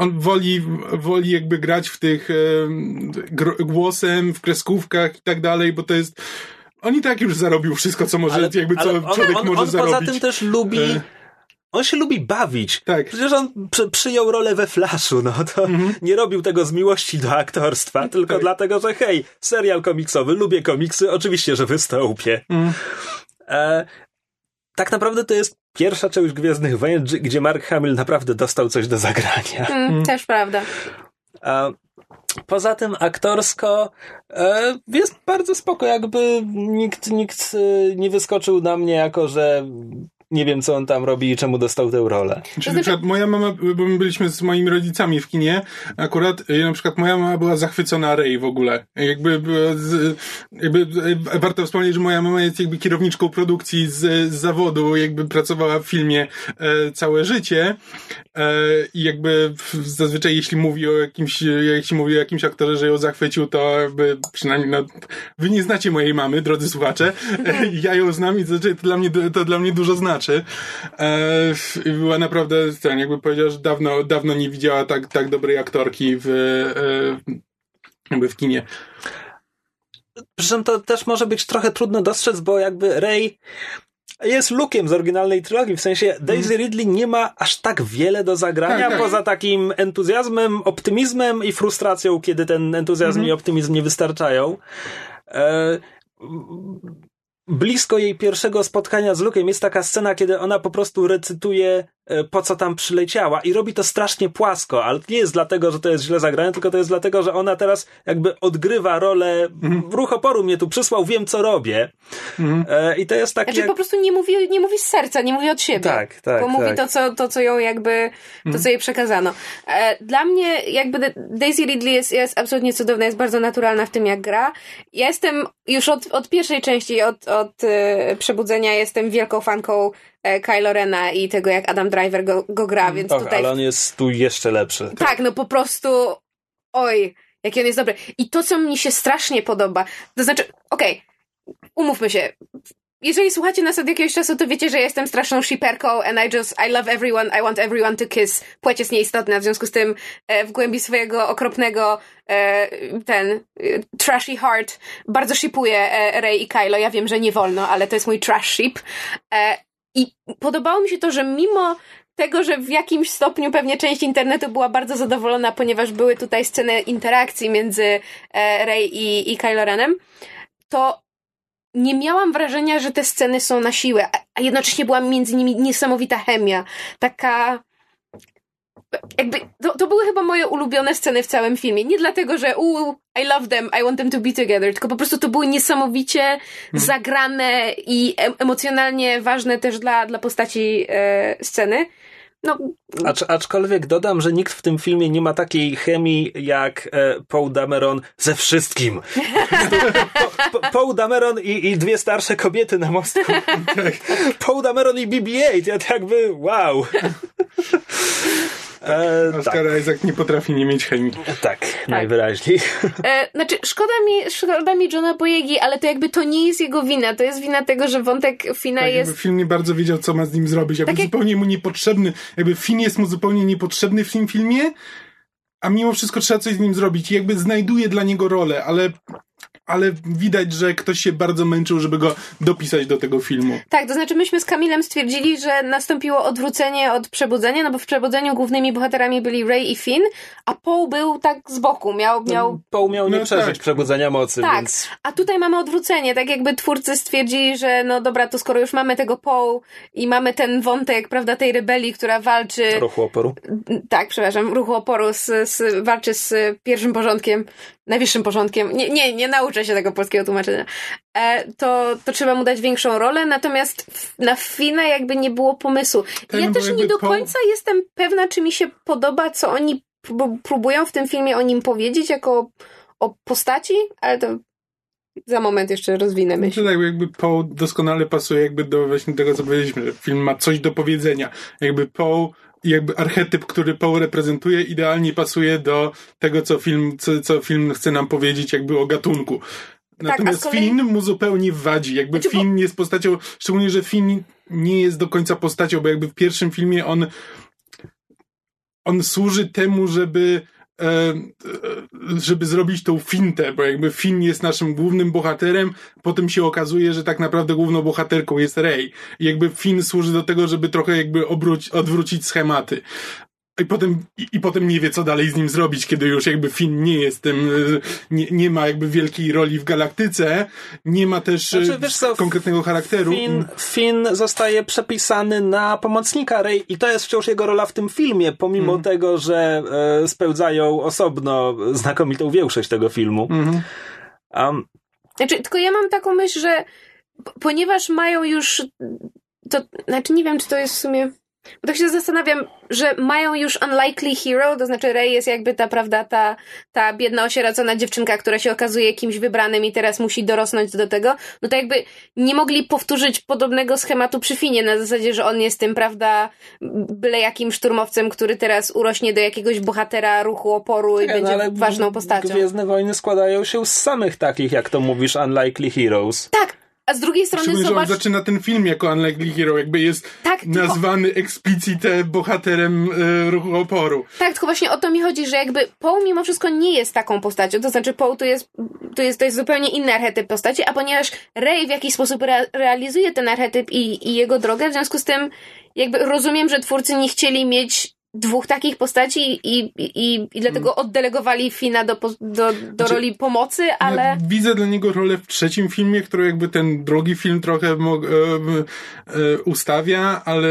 on woli, woli jakby grać w tych e, głosem, w kreskówkach i tak dalej, bo to jest on i tak już zarobił wszystko, co może, ale, jakby co on, człowiek on, może on zarobić. poza tym też lubi e... On się lubi bawić. Tak. Przecież on przy, przyjął rolę we Flashu, no to mhm. nie robił tego z miłości do aktorstwa, tylko tak. dlatego, że hej, serial komiksowy, lubię komiksy, oczywiście, że wystąpię. Mhm. E, tak naprawdę to jest pierwsza część Gwiezdnych Wojen, gdzie Mark Hamill naprawdę dostał coś do zagrania. Mm, też prawda. A poza tym aktorsko e, jest bardzo spoko, jakby nikt, nikt e, nie wyskoczył na mnie jako, że nie wiem, co on tam robi i czemu dostał tę rolę. Czyli znaczy, na przykład moja mama, bo my byliśmy z moimi rodzicami w kinie, akurat e, na przykład moja mama była zachwycona Ray w ogóle. Jakby, jakby e, warto wspomnieć, że moja mama jest jakby kierowniczką produkcji z, z zawodu, jakby pracowała w filmie e, całe życie e, i jakby zazwyczaj jeśli mówi o jakimś, jeśli mówi o jakimś aktorze, że ją zachwycił, to jakby przynajmniej, no, wy nie znacie mojej mamy, drodzy słuchacze, e, ja ją znam i to, to, dla mnie, to dla mnie dużo znaczy znaczy. E, była naprawdę, ten, jakby powiedział, że dawno, dawno nie widziała tak, tak dobrej aktorki w, e, jakby w kinie. Przy czym to też może być trochę trudno dostrzec, bo jakby Ray jest Luke'iem z oryginalnej trylogii, w sensie Daisy mhm. Ridley nie ma aż tak wiele do zagrania, tak, tak. poza takim entuzjazmem, optymizmem i frustracją, kiedy ten entuzjazm mhm. i optymizm nie wystarczają. E, blisko jej pierwszego spotkania z Luke'em jest taka scena, kiedy ona po prostu recytuje po co tam przyleciała i robi to strasznie płasko, ale nie jest dlatego, że to jest źle zagrane, tylko to jest dlatego, że ona teraz jakby odgrywa rolę mm. ruch oporu mnie tu przysłał, wiem co robię mm. i to jest takie... Znaczy jak... po prostu nie mówi, nie mówi z serca, nie mówi od siebie. Tak, tak. Bo tak. mówi to co, to, co ją jakby, to co jej przekazano. E, dla mnie jakby Daisy Ridley jest, jest absolutnie cudowna, jest bardzo naturalna w tym jak gra. Ja jestem już od, od pierwszej części, od, od Przebudzenia jestem wielką fanką E, Kylo Rena i tego, jak Adam Driver go, go gra, mm, więc Och, tutaj... ale on jest tu jeszcze lepszy. Tak, no po prostu oj, jaki on jest dobry. I to, co mi się strasznie podoba, to znaczy, okej, okay, umówmy się, jeżeli słuchacie nas od jakiegoś czasu, to wiecie, że jestem straszną shipperką and I just, I love everyone, I want everyone to kiss. Płeć jest nieistotna, w związku z tym e, w głębi swojego okropnego e, ten e, trashy heart bardzo shipuję e, Rey i Kylo. Ja wiem, że nie wolno, ale to jest mój trash ship. I podobało mi się to, że mimo tego, że w jakimś stopniu pewnie część internetu była bardzo zadowolona, ponieważ były tutaj sceny interakcji między e, Rey i, i Kylo Renem, to nie miałam wrażenia, że te sceny są na siłę, a jednocześnie była między nimi niesamowita chemia. Taka jakby, to, to były chyba moje ulubione sceny w całym filmie. Nie dlatego, że u, I love them, I want them to be together, tylko po prostu to były niesamowicie hmm. zagrane i emocjonalnie ważne też dla, dla postaci e, sceny. No. Acz, aczkolwiek dodam, że nikt w tym filmie nie ma takiej chemii jak e, Paul Dameron ze wszystkim. po, po, Paul Dameron i, i dwie starsze kobiety na mostku. Paul Dameron i BB-8, jakby wow. E, Oscar tak. Isaac nie potrafi nie mieć chemii. Tak, tak. najwyraźniej. E, znaczy, szkoda mi, szkoda mi Johna Boyegi, ale to jakby to nie jest jego wina. To jest wina tego, że wątek Fina tak, jest... film nie bardzo wiedział, co ma z nim zrobić. Jakby tak jak... zupełnie mu niepotrzebny. Jakby Fin jest mu zupełnie niepotrzebny w tym filmie, a mimo wszystko trzeba coś z nim zrobić. I jakby znajduje dla niego rolę, ale ale widać, że ktoś się bardzo męczył, żeby go dopisać do tego filmu. Tak, to znaczy myśmy z Kamilem stwierdzili, że nastąpiło odwrócenie od Przebudzenia, no bo w Przebudzeniu głównymi bohaterami byli Ray i Finn, a Paul był tak z boku, miał... miał... Paul miał nie no przeżyć tak. Przebudzenia mocy, Tak, więc... a tutaj mamy odwrócenie, tak jakby twórcy stwierdzili, że no dobra, to skoro już mamy tego Paul i mamy ten wątek, prawda, tej rebelii, która walczy... Ruchu oporu. Tak, przepraszam, ruchu oporu z, z, walczy z pierwszym porządkiem najwyższym porządkiem, nie, nie, nie nauczę się tego polskiego tłumaczenia, e, to, to trzeba mu dać większą rolę, natomiast na Fina jakby nie było pomysłu. ja no też nie do końca po... jestem pewna, czy mi się podoba, co oni próbują w tym filmie o nim powiedzieć, jako o postaci, ale to za moment jeszcze rozwinę myśl. No tak, jakby Paul doskonale pasuje jakby do właśnie tego, co powiedzieliśmy, że film ma coś do powiedzenia. Jakby Paul jakby archetyp, który Paul reprezentuje, idealnie pasuje do tego, co film, co, co film chce nam powiedzieć jakby o gatunku. Tak, Natomiast tak, kolei... Finn mu zupełnie wadzi. Jakby znaczy, Finn jest postacią, szczególnie, że Finn nie jest do końca postacią, bo jakby w pierwszym filmie on on służy temu, żeby żeby zrobić tą fintę, bo jakby Finn jest naszym głównym bohaterem, potem się okazuje, że tak naprawdę główną bohaterką jest Rey. Jakby Finn służy do tego, żeby trochę jakby obróć, odwrócić schematy. I potem, i, i, potem nie wie, co dalej z nim zrobić, kiedy już jakby Finn nie jest tym, nie, nie ma jakby wielkiej roli w galaktyce, nie ma też znaczy, co, konkretnego charakteru. Finn, Finn zostaje przepisany na pomocnika Rey i to jest wciąż jego rola w tym filmie, pomimo mm. tego, że e, spełdzają osobno znakomitą większość tego filmu. Mm. Um, znaczy, tylko ja mam taką myśl, że ponieważ mają już to, znaczy nie wiem, czy to jest w sumie bo tak się zastanawiam, że mają już unlikely hero, to znaczy Rey jest jakby ta, prawda, ta, ta biedna, osierocona dziewczynka, która się okazuje kimś wybranym i teraz musi dorosnąć do tego, no to jakby nie mogli powtórzyć podobnego schematu przy Finie, na zasadzie, że on jest tym, prawda, byle jakim szturmowcem, który teraz urośnie do jakiegoś bohatera ruchu oporu i no, będzie ważną postacią. Gwiezdne Wojny składają się z samych takich, jak to mówisz, unlikely heroes. Tak, a z drugiej strony zobacz... że on zaczyna ten film jako Unlikely Hero, jakby jest tak, nazwany tylko... explicite bohaterem e, ruchu oporu. Tak, tylko właśnie o to mi chodzi, że jakby Paul mimo wszystko nie jest taką postacią, to znaczy Paul to jest, to jest, to jest zupełnie inny archetyp postaci, a ponieważ Ray w jakiś sposób re realizuje ten archetyp i, i jego drogę, w związku z tym jakby rozumiem, że twórcy nie chcieli mieć dwóch takich postaci i, i, i dlatego hmm. oddelegowali Fina do, do, do znaczy, roli pomocy, ale... Ja widzę dla niego rolę w trzecim filmie, który jakby ten drugi film trochę e, e, ustawia, ale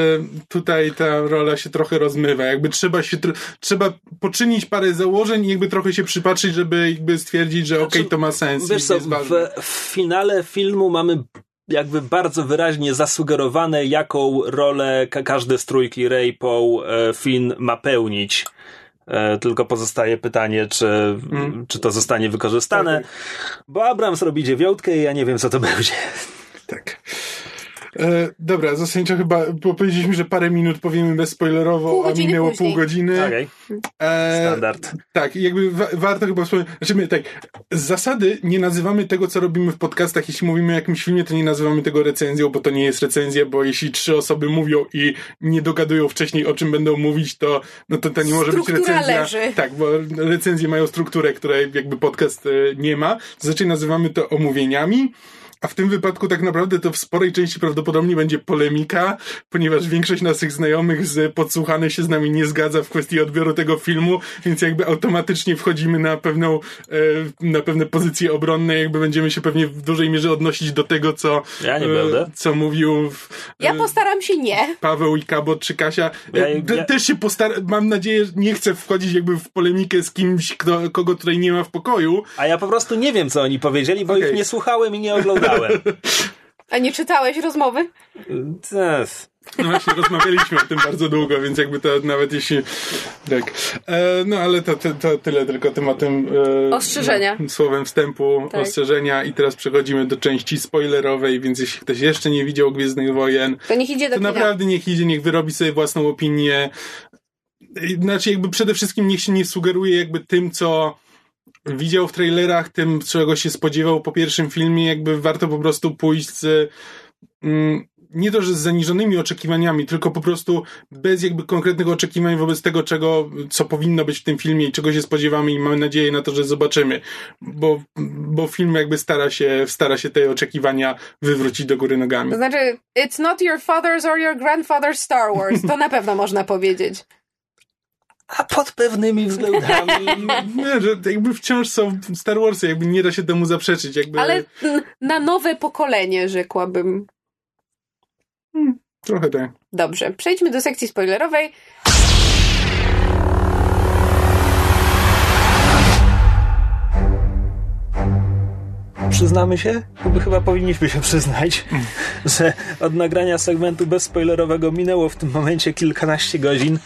tutaj ta rola się trochę rozmywa. Jakby trzeba się, trzeba poczynić parę założeń i jakby trochę się przypatrzyć, żeby jakby stwierdzić, że znaczy, okej, okay, to ma sens. Wiesz co, w, w finale filmu mamy jakby bardzo wyraźnie zasugerowane, jaką rolę każdy z trójki Ray, Paul, e, Finn ma pełnić. E, tylko pozostaje pytanie, czy, mm. czy to zostanie wykorzystane. Tak. Bo Abrams robi dziewiątkę i ja nie wiem, co to będzie. Tak. E, dobra, zasadniczo chyba powiedzieliśmy, że parę minut powiemy bezspoilerowo, a minęło później. pół godziny. Okay. E, Standard. Tak, jakby wa warto chyba wspomnieć, znaczy my, tak, z zasady nie nazywamy tego, co robimy w podcastach, jeśli mówimy o jakimś filmie, to nie nazywamy tego recenzją, bo to nie jest recenzja, bo jeśli trzy osoby mówią i nie dogadują wcześniej, o czym będą mówić, to, no to to nie może Struktura być recenzja. Leży. Tak, bo recenzje mają strukturę, której jakby podcast e, nie ma. Zazwyczaj nazywamy to omówieniami. A w tym wypadku tak naprawdę to w sporej części prawdopodobnie będzie polemika, ponieważ większość naszych znajomych z podsłuchanych się z nami nie zgadza w kwestii odbioru tego filmu, więc jakby automatycznie wchodzimy na pewną, e, na pewne pozycje obronne, jakby będziemy się pewnie w dużej mierze odnosić do tego, co, ja nie będę. co mówił w, Ja postaram się nie. Paweł i Kabot czy Kasia. Ja, ja... Też się postaram, mam nadzieję, że nie chcę wchodzić jakby w polemikę z kimś, kto, kogo tutaj nie ma w pokoju. A ja po prostu nie wiem, co oni powiedzieli, bo okay. ich nie słuchałem i nie oglądałem czytałem. A nie czytałeś rozmowy? Tak. No właśnie, rozmawialiśmy o tym bardzo długo, więc jakby to nawet jeśli... Tak. E, no ale to, to, to, tyle tylko tematem... E, ostrzeżenia. No, słowem wstępu, tak. ostrzeżenia i teraz przechodzimy do części spoilerowej, więc jeśli ktoś jeszcze nie widział Gwiezdnych Wojen... To niech idzie do To kina. naprawdę niech idzie, niech wyrobi sobie własną opinię. Znaczy jakby przede wszystkim niech się nie sugeruje jakby tym, co widział w trailerach tym, czego się spodziewał po pierwszym filmie, jakby warto po prostu pójść z mm, nie to, że z zaniżonymi oczekiwaniami, tylko po prostu bez jakby konkretnych oczekiwań wobec tego, czego, co powinno być w tym filmie i czego się spodziewamy i mamy nadzieję na to, że zobaczymy. Bo, bo film jakby stara się, stara się te oczekiwania wywrócić do góry nogami. To znaczy, it's not your father's or your grandfather's Star Wars. To na pewno można powiedzieć a pod pewnymi względami. nie, że jakby wciąż są Star Warsy, jakby nie da się temu zaprzeczyć. Jakby... Ale na nowe pokolenie, rzekłabym. Hmm, trochę tak. Dobrze, przejdźmy do sekcji spoilerowej. Przyznamy się, chyba powinniśmy się przyznać, hmm. że od nagrania segmentu bezspoilerowego minęło w tym momencie kilkanaście godzin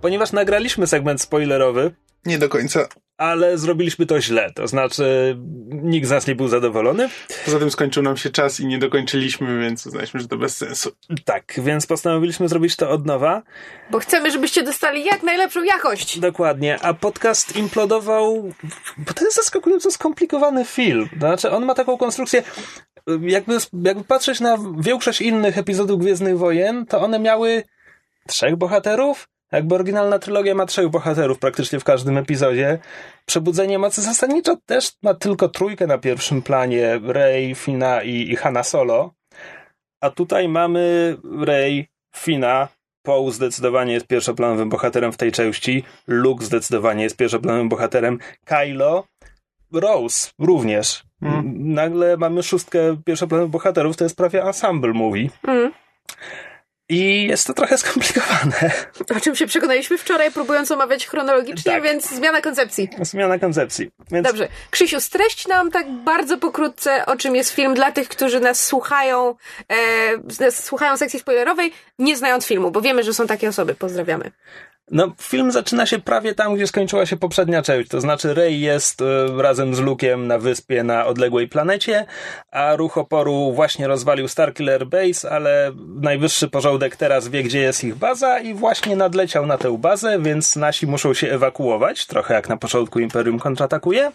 ponieważ nagraliśmy segment spoilerowy. Nie do końca. Ale zrobiliśmy to źle, to znaczy nikt z nas nie był zadowolony. Poza tym skończył nam się czas i nie dokończyliśmy, więc uznaliśmy, że to bez sensu. Tak, więc postanowiliśmy zrobić to od nowa. Bo chcemy, żebyście dostali jak najlepszą jakość. Dokładnie, a podcast implodował, bo to jest zaskakująco skomplikowany film. To znaczy on ma taką konstrukcję, jakby, jakby patrzeć na większość innych epizodów Gwiezdnych Wojen, to one miały trzech bohaterów, jakby oryginalna trylogia ma trzech bohaterów praktycznie w każdym epizodzie. Przebudzenie mocy zasadniczo też ma tylko trójkę na pierwszym planie. Rey, Fina i, i Hanna Solo. A tutaj mamy Rey, Fina, Poe zdecydowanie jest pierwszoplanowym bohaterem w tej części, Luke zdecydowanie jest pierwszoplanowym bohaterem, Kylo, Rose również. Mm. Nagle mamy szóstkę pierwszoplanowych bohaterów, to jest prawie ensemble movie. Mm. I jest to trochę skomplikowane. O czym się przekonaliśmy wczoraj, próbując omawiać chronologicznie, Tak. więc zmiana koncepcji. Zmiana koncepcji. Więc Dobrze. Krzysiu, streść nam tak bardzo pokrótce, o czym jest film dla tych, którzy nas słuchają, e, nas słuchają sekcji spoilerowej, nie znając filmu, bo wiemy, że są takie osoby. Pozdrawiamy. No, film zaczyna się prawie tam, gdzie skończyła się poprzednia część. To znaczy, Rey jest e, razem z Luke'em na wyspie na odległej planecie, a ruch oporu właśnie rozwalił Starkiller Base, ale najwyższy porządek teraz wie, gdzie jest ich baza i właśnie nadleciał na tę bazę, więc nasi muszą się ewakuować, trochę jak na początku Imperium kontratakuje.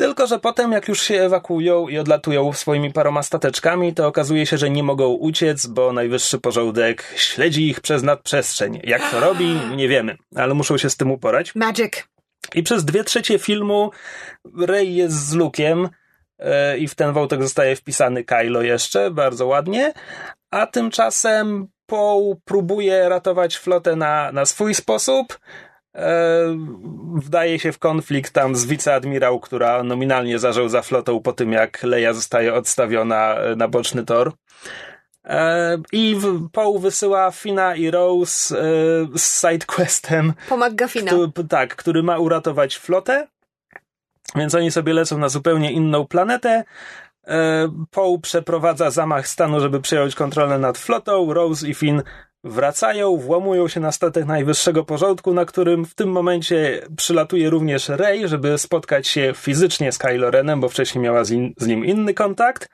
Tylko, że potem, jak już się ewakuują i odlatują swoimi paroma stateczkami, to okazuje się, że nie mogą uciec, bo najwyższy porządek śledzi ich przez nadprzestrzeń. Jak to robi, nie wiemy, ale muszą się z tym uporać. Magic. I przez dwie trzecie filmu Rey jest z Luke'em e, i w ten wątek zostaje wpisany Kylo jeszcze, bardzo ładnie, a tymczasem Poe próbuje ratować flotę na, na swój sposób. E, wdaje się w konflikt tam z wiceadmirał, która nominalnie zażał za flotą po tym, jak Leia zostaje odstawiona e, na boczny tor. E, I Poe wysyła Fina i Rose z sidequestem Po McGuffina. który, tak, który ma uratować flotę. Więc oni sobie lecą na zupełnie inną planetę. Poe przeprowadza zamach stanu, żeby przejąć kontrolę nad flotą. Rose i Finn wracają, włamują się na statek najwyższego porządku, na którym w tym momencie przylatuje również Rey, żeby spotkać się fizycznie z Kylo Renem, bo wcześniej miała z, in, z nim inny kontakt.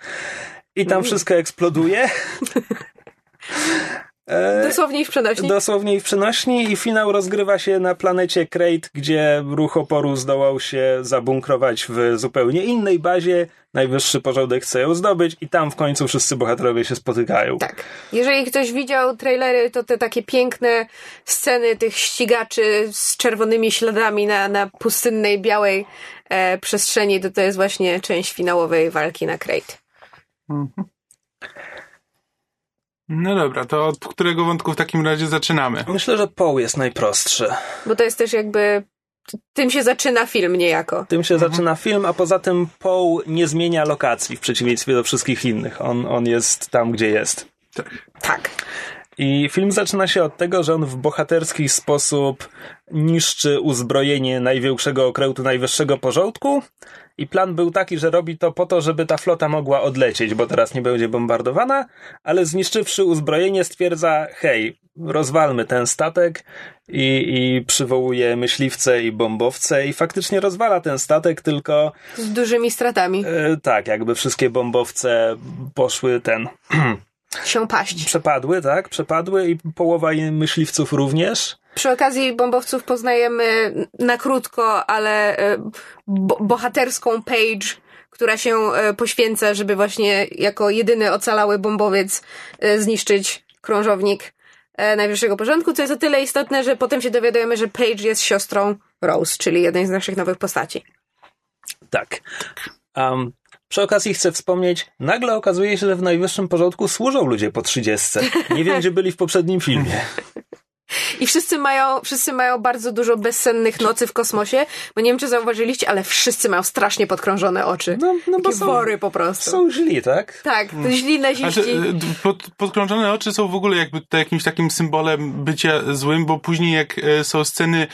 I tam wszystko eksploduje. E, Dosłownie i w przenośni. Dosłownie i w przenośni i finał rozgrywa się na planecie Krayt, gdzie ruch oporu zdołał się zabunkrować w zupełnie innej bazie. Najwyższy porządek chce ją zdobyć i tam w końcu wszyscy bohaterowie się spotykają. Tak. Jeżeli ktoś widział trailery, to te takie piękne sceny tych ścigaczy z czerwonymi śladami na, na pustynnej, białej e, przestrzeni, to to jest właśnie część finałowej walki na Crate. No dobra, to od którego wątku w takim razie zaczynamy? Myślę, że Poe jest najprostszy. Bo to jest też jakby... Tym się zaczyna film niejako. Tym się zaczyna film, a poza tym Poe nie zmienia lokacji w przeciwieństwie do wszystkich innych. On, on jest tam, gdzie jest. Tak. I film zaczyna się od tego, że on w bohaterski sposób niszczy uzbrojenie największego okrętu najwyższego porządku. I plan był taki, że robi to po to, żeby ta flota mogła odlecieć, bo teraz nie będzie bombardowana, ale zniszczywszy uzbrojenie stwierdza, hej, rozwalmy ten statek i, i przywołuje myśliwce i bombowce i faktycznie rozwala ten statek, tylko Z dużymi stratami. e, tak, jakby wszystkie bombowce poszły ten, Się paść. przepadły, tak, przepadły i połowa myśliwców również. Przy okazji bombowców poznajemy na krótko, ale e, bo bohaterską Page, która się e, poświęca, żeby właśnie jako jedyny ocalały bombowiec e, zniszczyć krążownik najwyższego porządku, co jest o tyle istotne, że potem się dowiadujemy, że Page jest siostrą Rose, czyli jednej z naszych nowych postaci. Tak. Um, przy okazji chcę wspomnieć, nagle okazuje się, że w najwyższym porządku służą ludzie po 30. Nie wiem, gdzie byli w poprzednim filmie. I wszyscy mają, wszyscy mają bardzo dużo bezsennych nocy w kosmosie, bo nie wiem, czy zauważyliście, ale wszyscy mają strasznie podkrążone oczy. No, no bo są, wory po prostu. są źli, tak? Tak, to źli naziści. Znaczy, y, pod, podkrążone oczy są w ogóle jakby tutaj jakimś takim symbolem bycia złym, bo później jak e, są sceny,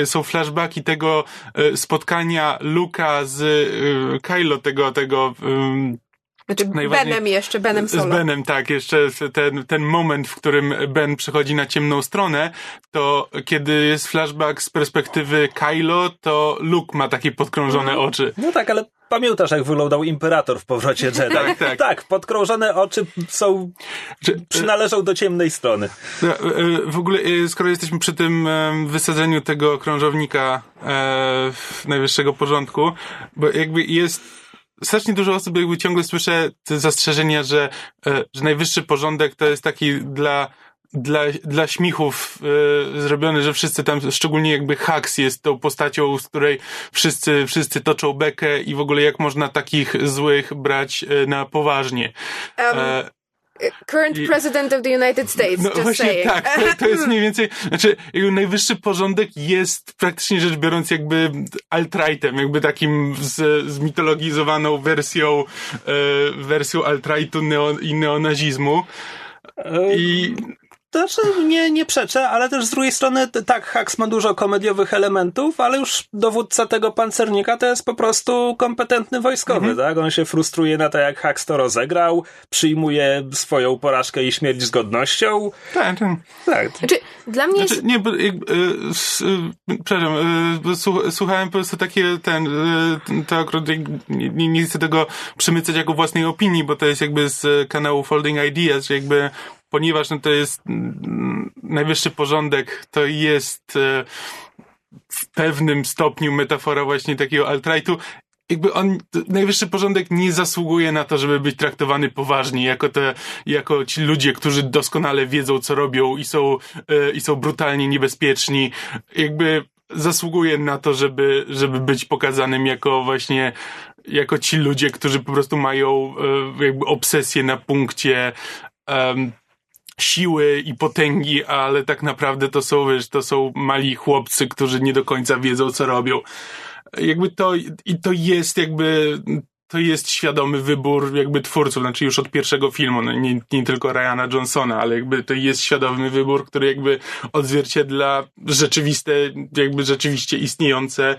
e, są flashbacki tego e, spotkania Luka z e, Kylo, tego, tego Znaczy Najważniej- Benem jeszcze, Benem z Solo. Benem, tak, jeszcze ten, ten moment, w którym Ben przychodzi na ciemną stronę, to kiedy jest flashback z perspektywy Kylo, to Luke ma takie podkrążone oczy. No tak, ale pamiętasz, jak wyglądał Imperator w powrocie Jedi? Tak, tak. tak, podkrążone oczy są, Czy- przynależą do ciemnej strony. No, e, W ogóle, e, skoro jesteśmy przy tym wysadzeniu tego krążownika e, najwyższego porządku, bo jakby jest strasznie dużo osób, jakby ciągle słyszę te zastrzeżenia, że, e, że najwyższy porządek to jest taki dla dla, dla śmichów e, zrobiony, że wszyscy tam, szczególnie jakby Hux jest tą postacią, z której wszyscy, wszyscy toczą bekę i w ogóle jak można takich złych brać e, na poważnie. E, Current I, President of the United States, no właśnie saying. tak, to, to, jest mniej więcej, znaczy jakby najwyższy porządek jest praktycznie rzecz biorąc jakby alt-rightem, jakby takim z, zmitologizowaną wersją, e, wersją alt-rightu neo, i neonazizmu. E, I znaczy, nie, nie przeczę, ale też z drugiej strony, tak, Haks ma dużo komediowych elementów, ale już dowódca tego pancernika to jest po prostu kompetentny wojskowy, mhm. tak? On się frustruje na to, jak Haks to rozegrał, przyjmuje swoją porażkę i śmierć z godnością. Tak, tak. tak. Znaczy, dla mnie znaczy, jest... Nie, bo, y, y, przepraszam, y, słuchałem po prostu takie, ten, to akurat nie, nie chcę tego przemycać jako własnej opinii, bo to jest jakby z kanału Folding Ideas, że jakby ponieważ no, to jest mm, najwyższy porządek, to jest e, w pewnym stopniu metafora właśnie takiego alt-rightu. Jakby on, najwyższy porządek nie zasługuje na to, żeby być traktowany poważnie, jako te, jako ci ludzie, którzy doskonale wiedzą, co robią i są, e, i są brutalnie niebezpieczni. Jakby zasługuje na to, żeby, żeby być pokazanym jako właśnie jako ci ludzie, którzy po prostu mają e, jakby obsesję na punkcie um, siły i potęgi, ale tak naprawdę to są, wiesz, to są mali chłopcy, którzy nie do końca wiedzą, co robią. Jakby to, i to jest jakby to jest świadomy wybór jakby twórców, znaczy już od pierwszego filmu, no nie, nie tylko Ryana Johnsona, ale jakby to jest świadomy wybór, który jakby odzwierciedla rzeczywiste, jakby rzeczywiście istniejące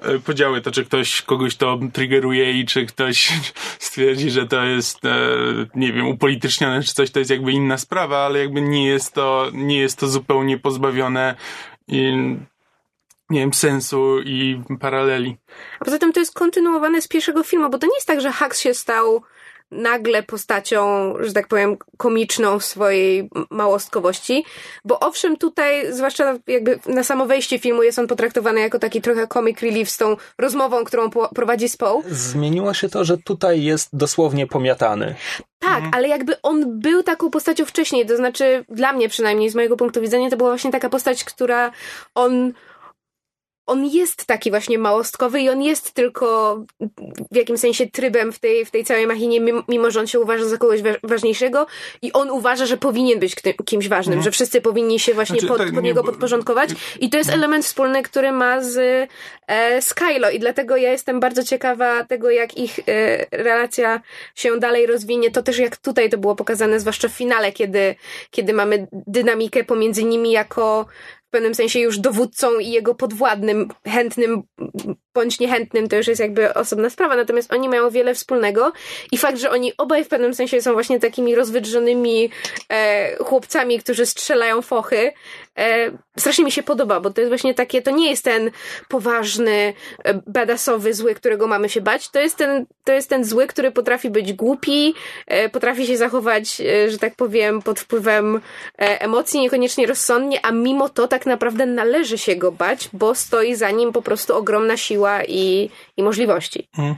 e, podziały. To czy ktoś kogoś to triggeruje i czy ktoś stwierdzi, że to jest, e, nie wiem, upolitycznione czy coś, to jest jakby inna sprawa, ale jakby nie jest to, nie jest to zupełnie pozbawione i nie wiem, sensu i paraleli. A poza tym to jest kontynuowane z pierwszego filmu, bo to nie jest tak, że Hux się stał nagle postacią, że tak powiem, komiczną w swojej małostkowości, bo owszem tutaj, zwłaszcza jakby na samo wejście filmu jest on potraktowany jako taki trochę comic relief z tą rozmową, którą prowadzi Społ. Zmieniło się to, że tutaj jest dosłownie pomiatany. Tak, mhm. ale jakby on był taką postacią wcześniej, to znaczy dla mnie przynajmniej, z mojego punktu widzenia, to była właśnie taka postać, która on on jest taki właśnie małostkowy i on jest tylko w jakimś sensie trybem w tej, w tej całej machinie, mimo że on się uważa za kogoś ważniejszego i on uważa, że powinien być kimś ważnym, no. że wszyscy powinni się właśnie znaczy, pod, tak, pod niego nie, podporządkować. I to jest element wspólny, który ma z e, Skylo. I dlatego ja jestem bardzo ciekawa tego, jak ich e, relacja się dalej rozwinie, to też jak tutaj to było pokazane, zwłaszcza w finale, kiedy, kiedy mamy dynamikę pomiędzy nimi jako w pewnym sensie już dowódcą i jego podwładnym, chętnym bądź niechętnym, to już jest jakby osobna sprawa, natomiast oni mają wiele wspólnego i fakt, że oni obaj w pewnym sensie są właśnie takimi rozwydrzonymi e, chłopcami, którzy strzelają fochy, e, strasznie mi się podoba, bo to jest właśnie takie, to nie jest ten poważny, e, badasowy zły, którego mamy się bać, to jest ten, to jest ten zły, który potrafi być głupi, e, potrafi się zachować, e, że tak powiem, pod wpływem e, emocji, niekoniecznie rozsądnie, a mimo to tak naprawdę należy się go bać, bo stoi za nim po prostu ogromna siła i, i możliwości. Hmm.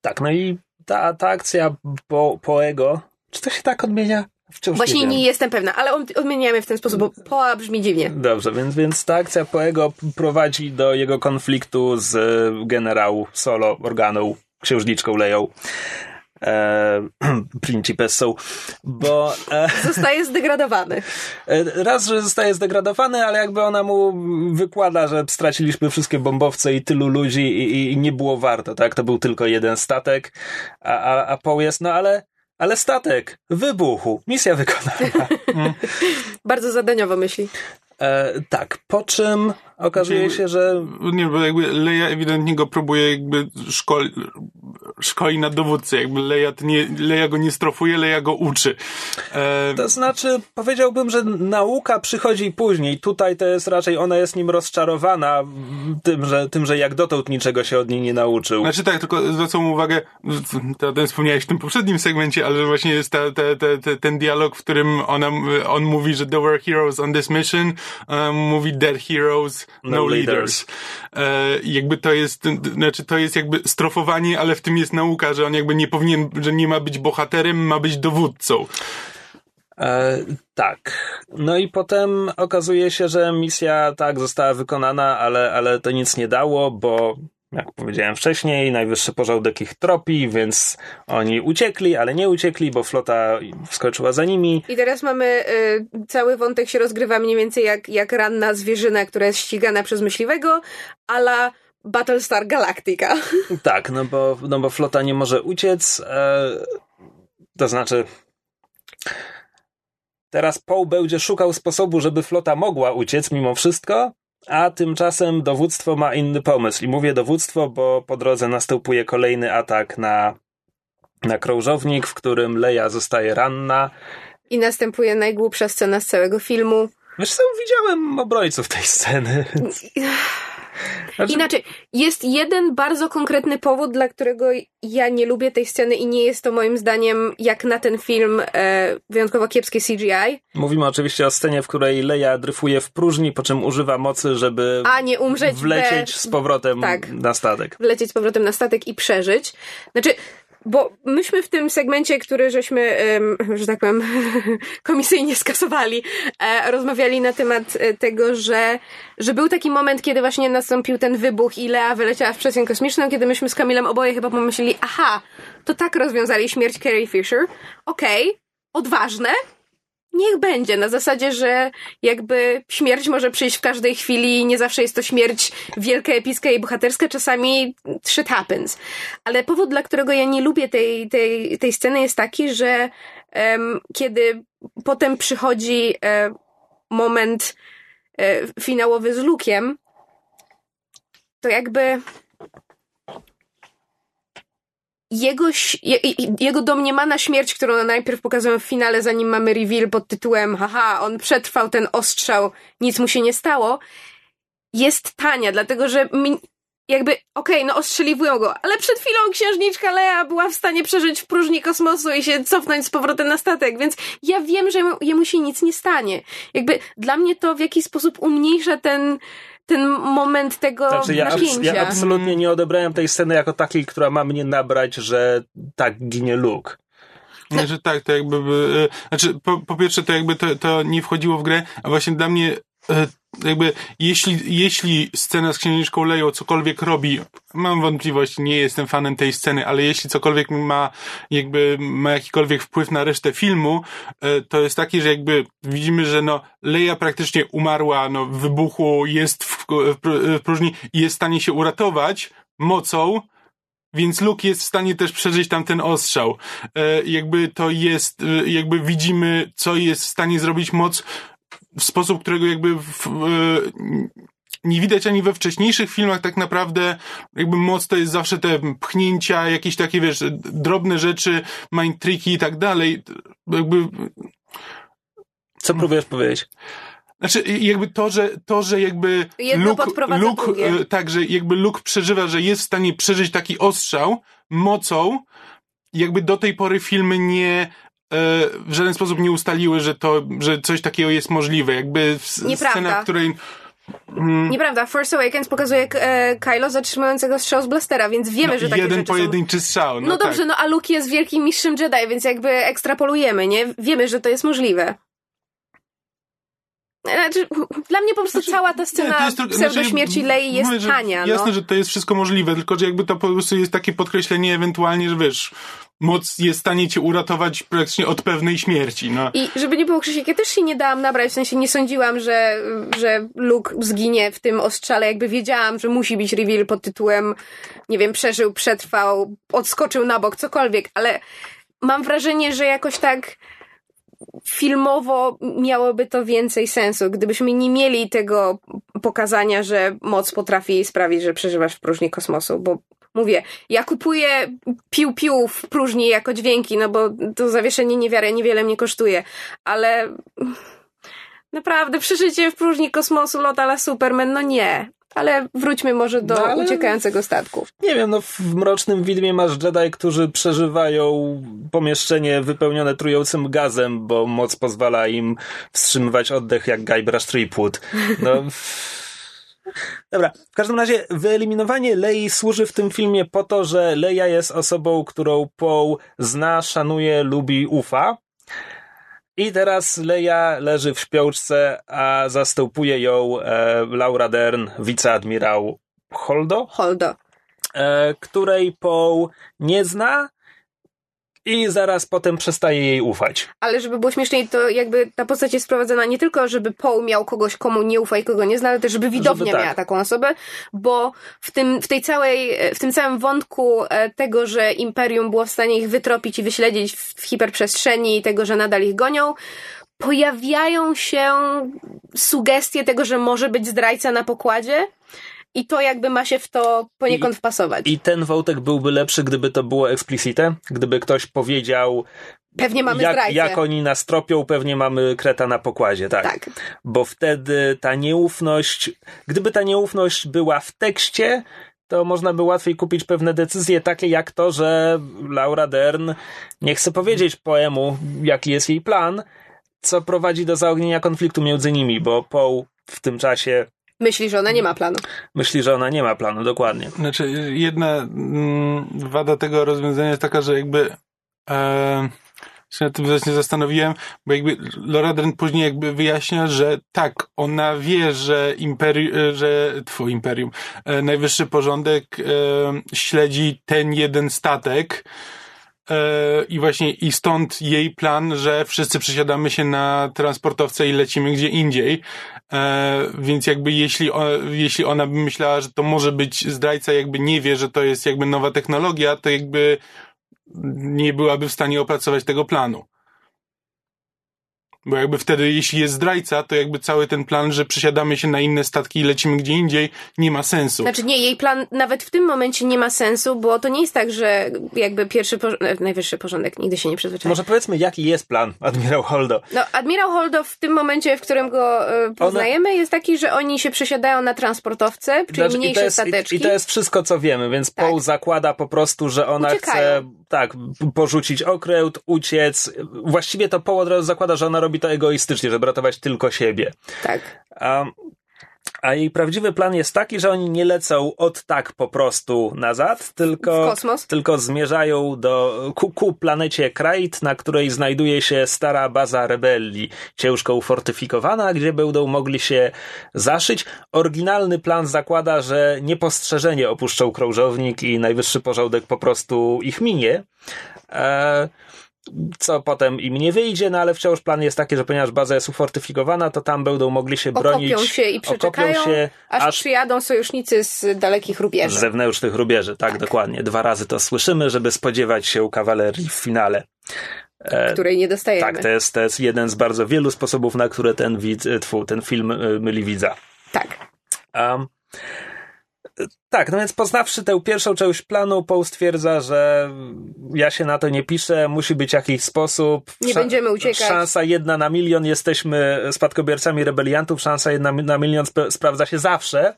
Tak, no i ta, ta akcja po, Poego, czy to się tak odmienia? Wciąż Właśnie nie, nie, jestem pewna, ale odmieniamy w ten sposób, bo Poa brzmi dziwnie. Dobrze, więc, więc ta akcja Poego prowadzi do jego konfliktu z generał Solo, organą, księżniczką Leją e, Principessą, bo... E, zostaje zdegradowany. E, raz, że zostaje zdegradowany, ale jakby ona mu wykłada, że straciliśmy wszystkie bombowce i tylu ludzi i, i nie było warto, tak? To był tylko jeden statek, a, a, a Paul jest, no ale ale statek wybuchł, misja wykonana. Bardzo zadaniowo myśli. E, tak, po czym okazuje się, że... Nie, bo jakby Leia ewidentnie go próbuje jakby szkoli, szkoli na dowódcę, jakby Leia, nie, Leia go nie strofuje, Leia go uczy. E... To znaczy, powiedziałbym, że nauka przychodzi później. Tutaj to jest raczej, ona jest nim rozczarowana tym, że, tym, że jak dotąd niczego się od niej nie nauczył. Znaczy tak, tylko zwracam uwagę, to, to wspomniałeś w tym poprzednim segmencie, ale że właśnie jest ta, ta, ta, ten dialog, w którym ona, on mówi, że there were heroes on this mission, um, mówi dead heroes, no, no leaders. leaders. E, jakby to jest, znaczy to jest jakby strofowanie, ale w tym jest nauka, że on jakby nie powinien, że nie ma być bohaterem, ma być dowódcą. E, tak. No i potem okazuje się, że misja tak została wykonana, ale, ale to nic nie dało, bo jak powiedziałem wcześniej, najwyższy porządek ich tropi, więc oni uciekli, ale nie uciekli, bo flota wskoczyła za nimi. I teraz mamy y, cały wątek się rozgrywa mniej więcej jak, jak ranna zwierzyna, która jest ścigana przez myśliwego, ala Battlestar Galactica. Tak, no bo, no bo flota nie może uciec. E, to znaczy. Teraz Poe będzie szukał sposobu, żeby flota mogła uciec mimo wszystko, a tymczasem dowództwo ma inny pomysł. I mówię dowództwo, bo po drodze następuje kolejny atak na, na krążownik, w którym Leia zostaje ranna. I następuje najgłupsza scena z całego filmu. Wiesz co, widziałem obrońców tej sceny. Znaczy... Inaczej, jest jeden bardzo konkretny powód, dla którego ja nie lubię tej sceny i nie jest to moim zdaniem, jak na ten film, e, wyjątkowo kiepskie CGI. Mówimy oczywiście o scenie, w której Leia dryfuje w próżni, po czym używa mocy, żeby A nie umrzeć wlecieć be... z powrotem tak, na statek. Wlecieć z powrotem na statek i przeżyć. Znaczy, bo myśmy w tym segmencie, który żeśmy, że tak powiem, komisyjnie skasowali, e, rozmawiali na temat e, tego, że, że był taki moment, kiedy właśnie nastąpił ten wybuch i Lea wyleciała w przestrzeń kosmiczną, kiedy myśmy z Kamilem oboje chyba pomyśleli, aha, to tak rozwiązali śmierć Carrie Fisher. Okej, okay, odważne, niech będzie. Na zasadzie, że jakby śmierć może przyjść w każdej chwili, nie zawsze jest to śmierć wielka, epicka i bohaterska, czasami shit happens. Ale powód, dla którego ja nie lubię tej, tej, tej sceny jest taki, że um, kiedy potem przychodzi um, moment um, finałowy z Lukiem, to jakby jego, jego domniemana śmierć, którą najpierw pokazują w finale, zanim mamy reveal pod tytułem haha, on przetrwał ten ostrzał, nic mu się nie stało, jest tania, dlatego że mi, jakby, okej, okay, no ostrzeliwują go, ale przed chwilą księżniczka Lea była w stanie przeżyć w próżni kosmosu i się cofnąć z powrotem na statek, więc ja wiem, że jemu się nic nie stanie. Jakby dla mnie to w jakiś sposób umniejsza ten ten moment tego znaczy, ja, napięcia. Ja absolutnie nie odebrałem tej sceny jako takiej, która ma mnie nabrać, że tak ginie Luke. Nie, że tak, to jakby, e, znaczy, po, po pierwsze, to jakby to, to nie wchodziło w grę, a właśnie dla mnie E, jakby jeśli, jeśli scena z księżniczką Leją cokolwiek robi, mam wątpliwość, nie jestem fanem tej sceny, ale jeśli cokolwiek ma jakby ma jakikolwiek wpływ na resztę filmu, e, to jest taki, że jakby widzimy, że no Leia praktycznie umarła, no w wybuchu jest w, w próżni i jest w stanie się uratować mocą, więc Luke jest w stanie też przeżyć tam ten ostrzał. E, jakby to jest, jakby widzimy, co jest w stanie zrobić moc w sposób, którego jakby w, nie widać ani we wcześniejszych filmach tak naprawdę jakby moc to jest zawsze te pchnięcia, jakieś takie, wiesz, drobne rzeczy, mind tricki i tak dalej. Jakby... Co próbujesz powiedzieć? Znaczy, jakby to, że, to, że jakby Jedno Luke, Luke e, tak, że jakby Luke przeżywa, że jest w stanie przeżyć taki ostrzał mocą, jakby do tej pory filmy nie E, w żaden sposób nie ustaliły, że to, że coś takiego jest możliwe. Jakby scena, w której Hmm. Nieprawda, Force Awakens pokazuje e, Kylo zatrzymującego strzał z blastera, więc wiemy, no, że takie jeden pojedynczy są... strzał. No, no dobrze, tak. no a Luke jest wielkim mistrzem Jedi, więc jakby ekstrapolujemy, nie? Wiemy, że to jest możliwe. Znaczy, dla mnie po prostu znaczy, cała ta scena nie, pseudośmierci znaczy, Lei jest mówię, tania. No. Jasne, że to jest wszystko możliwe, tylko że jakby to po prostu jest takie podkreślenie ewentualnie, że wiesz, moc jest w stanie cię uratować praktycznie od pewnej śmierci. No. I żeby nie było Krzysiek, ja też się nie dałam nabrać, w sensie nie sądziłam, że, że Luke zginie w tym ostrzale, jakby wiedziałam, że musi być reveal pod tytułem, nie wiem, przeżył, przetrwał, odskoczył na bok, cokolwiek, ale mam wrażenie, że jakoś tak filmowo miałoby to więcej sensu, gdybyśmy nie mieli tego pokazania, że moc potrafi sprawić, że przeżywasz w próżni kosmosu, bo mówię, ja kupuję pił-pił w próżni jako dźwięki, no bo to zawieszenie niewiary niewiele mnie kosztuje, ale naprawdę przeżycie w próżni kosmosu lot ala Superman, no nie. Ale wróćmy może do no, ale... uciekającego statku. Nie wiem, no w Mrocznym Widmie masz Jedi, którzy przeżywają pomieszczenie wypełnione trującym gazem, bo moc pozwala im wstrzymywać oddech jak Guybrush Threepwood. No... Dobra, w każdym razie wyeliminowanie Lei służy w tym filmie po to, że Leia jest osobą, którą Poe zna, szanuje, lubi, ufa. I teraz Leia leży w śpiączce, a zastępuje ją e, Laura Dern, wiceadmirał Holdo? Holdo. e, której Poe nie zna i zaraz potem przestaje jej ufać. Ale żeby było śmieszniej, to jakby ta postać jest sprowadzona nie tylko, żeby Paul miał kogoś, komu nie ufa i kogo nie zna, ale też żeby widownia Żeby tak. miała taką osobę, bo w tym, w tej całej, w tym całym wątku e, tego, że Imperium było w stanie ich wytropić i wyśledzić w, w hiperprzestrzeni i tego, że nadal ich gonią, pojawiają się sugestie tego, że może być zdrajca na pokładzie i to jakby ma się w to poniekąd I- wpasować. I ten wątek byłby lepszy, gdyby to było explicite, gdyby ktoś powiedział, Pewnie mamy jak, zdrajcę. jak oni nas tropią, pewnie mamy kreta na pokładzie, tak. Tak. Bo wtedy ta nieufność, gdyby ta nieufność była w tekście, to można by łatwiej kupić pewne decyzje, takie jak to, że Laura Dern nie chce powiedzieć poemu, jaki jest jej plan, co prowadzi do zaognienia konfliktu między nimi, bo Poe w tym czasie Myśli, że ona nie ma planu. myśli, że ona nie ma planu, dokładnie. Znaczy, jedna mm, wada tego rozwiązania jest taka, że jakby e, się nad tym właśnie zastanowiłem, bo jakby Laura Dern później jakby wyjaśnia, że tak, ona wie, że imperium, że twój imperium, e, najwyższy porządek e, śledzi ten jeden statek, E, I właśnie i stąd jej plan, że wszyscy przesiadamy się na transportowce i lecimy gdzie indziej. E, więc jakby jeśli, o, jeśli ona by myślała, że to może być zdrajca, jakby nie wie, że to jest jakby nowa technologia, to jakby nie byłaby w stanie opracować tego planu. Bo jakby wtedy, jeśli jest zdrajca, to jakby cały ten plan, że przesiadamy się na inne statki i lecimy gdzie indziej, nie ma sensu. Znaczy nie, jej plan nawet w tym momencie nie ma sensu, bo to nie jest tak, że jakby pierwszy, por- e, najwyższy porządek nigdy się nie przyzwyczaja. Może powiedzmy, jaki jest plan admirał Holdo. No, admirał Holdo w tym momencie, w którym go e, poznajemy, jest taki, że oni się przesiadają na transportowce, czyli Znaczy, i, mniejsze to jest, stateczki. i, I to jest wszystko, co wiemy, więc Tak. Poe zakłada po prostu, że ona Uciekają. chce tak, porzucić okręt, uciec. Właściwie to Poe od razu zakłada, że ona robi to egoistycznie, żeby ratować tylko siebie. Tak. A, a jej prawdziwy plan jest taki, że oni nie lecą od tak po prostu nazad, tylko, tylko zmierzają do, ku, ku planecie Krait, na której znajduje się stara baza rebelii, ciężko ufortyfikowana, gdzie będą mogli się zaszyć. Oryginalny plan zakłada, że niepostrzeżenie opuszczą krążownik i najwyższy porządek po prostu ich minie. E, co potem im nie wyjdzie, no ale wciąż plan jest taki, że ponieważ baza jest ufortyfikowana, to tam będą mogli się bronić. Okopią się i przeczekają, się, aż, aż przyjadą sojusznicy z dalekich z rubieży. zewnętrznych rubieży. Tak, dokładnie. Dwa razy to słyszymy, żeby spodziewać się kawalerii w finale. E, której nie dostajemy. tak, to jest, to jest jeden z bardzo wielu sposobów, na które ten, widz, e, ten film e, myli widza. tak. Um, tak, no więc poznawszy tę pierwszą część planu, Poe stwierdza, że ja się na to nie piszę, musi być jakiś sposób. Nie będziemy uciekać. Szansa jedna na milion, jesteśmy spadkobiercami rebeliantów, szansa jedna na milion sp- sprawdza się zawsze.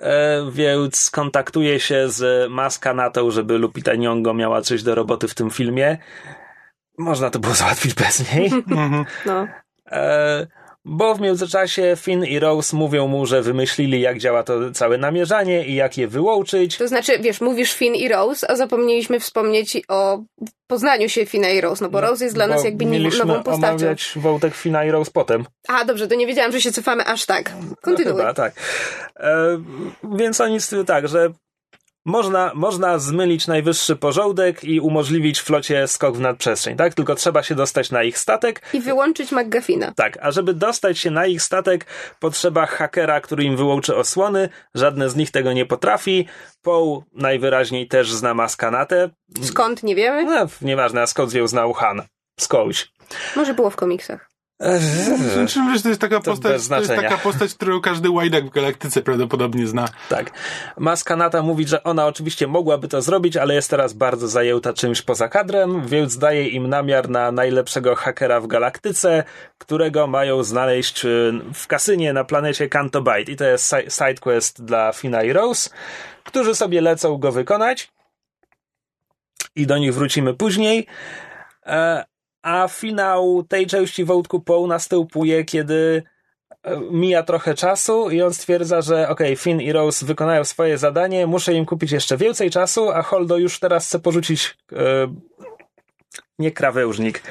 E, więc kontaktuje się z Maskanatą, żeby Lupita Nyong'o miała coś do roboty w tym filmie. Można to było załatwić bez niej. Mhm. No. E, bo w międzyczasie Finn i Rose mówią mu, że wymyślili, jak działa to całe namierzanie i jak je wyłączyć. To znaczy, wiesz, mówisz Finn i Rose, a zapomnieliśmy wspomnieć o poznaniu się Finna i Rose, no bo Rose jest dla nas jakby nową postacią. omawiać wątek Finna i Rose potem. A, dobrze, to nie wiedziałam, że się cofamy aż tak. Kontynuuj. No chyba, tak. E, więc oni tak, że można, można zmylić najwyższy porządek i umożliwić flocie skok w nadprzestrzeń, tak? Tylko trzeba się dostać na ich statek. I wyłączyć McGuffina. Tak, a żeby dostać się na ich statek, potrzeba hakera, który im wyłączy osłony. Żadne z nich tego nie potrafi. Poe najwyraźniej też zna maskanatę. Skąd, nie wiemy. No, nieważne, a skąd ją znał Han? Skądś. Może było w komiksach. Znaczy, wiesz, to jest taka To postać, to jest taka postać, którą każdy łajdak w galaktyce prawdopodobnie zna. Tak. Maskanata mówi, że ona oczywiście mogłaby to zrobić, ale jest teraz bardzo zajęta czymś poza kadrem, więc daje im namiar na najlepszego hakera w galaktyce, którego mają znaleźć y, w kasynie na planecie Cantobite. I to jest si- sidequest dla Fina i Rose, którzy sobie lecą go wykonać. I do nich wrócimy później. A finał tej części wątku Poe następuje, kiedy e, mija trochę czasu i on stwierdza, że okej, Finn i Rose wykonają swoje zadanie, muszę im kupić jeszcze więcej czasu, a Holdo już teraz chce porzucić e, nie krawężnik,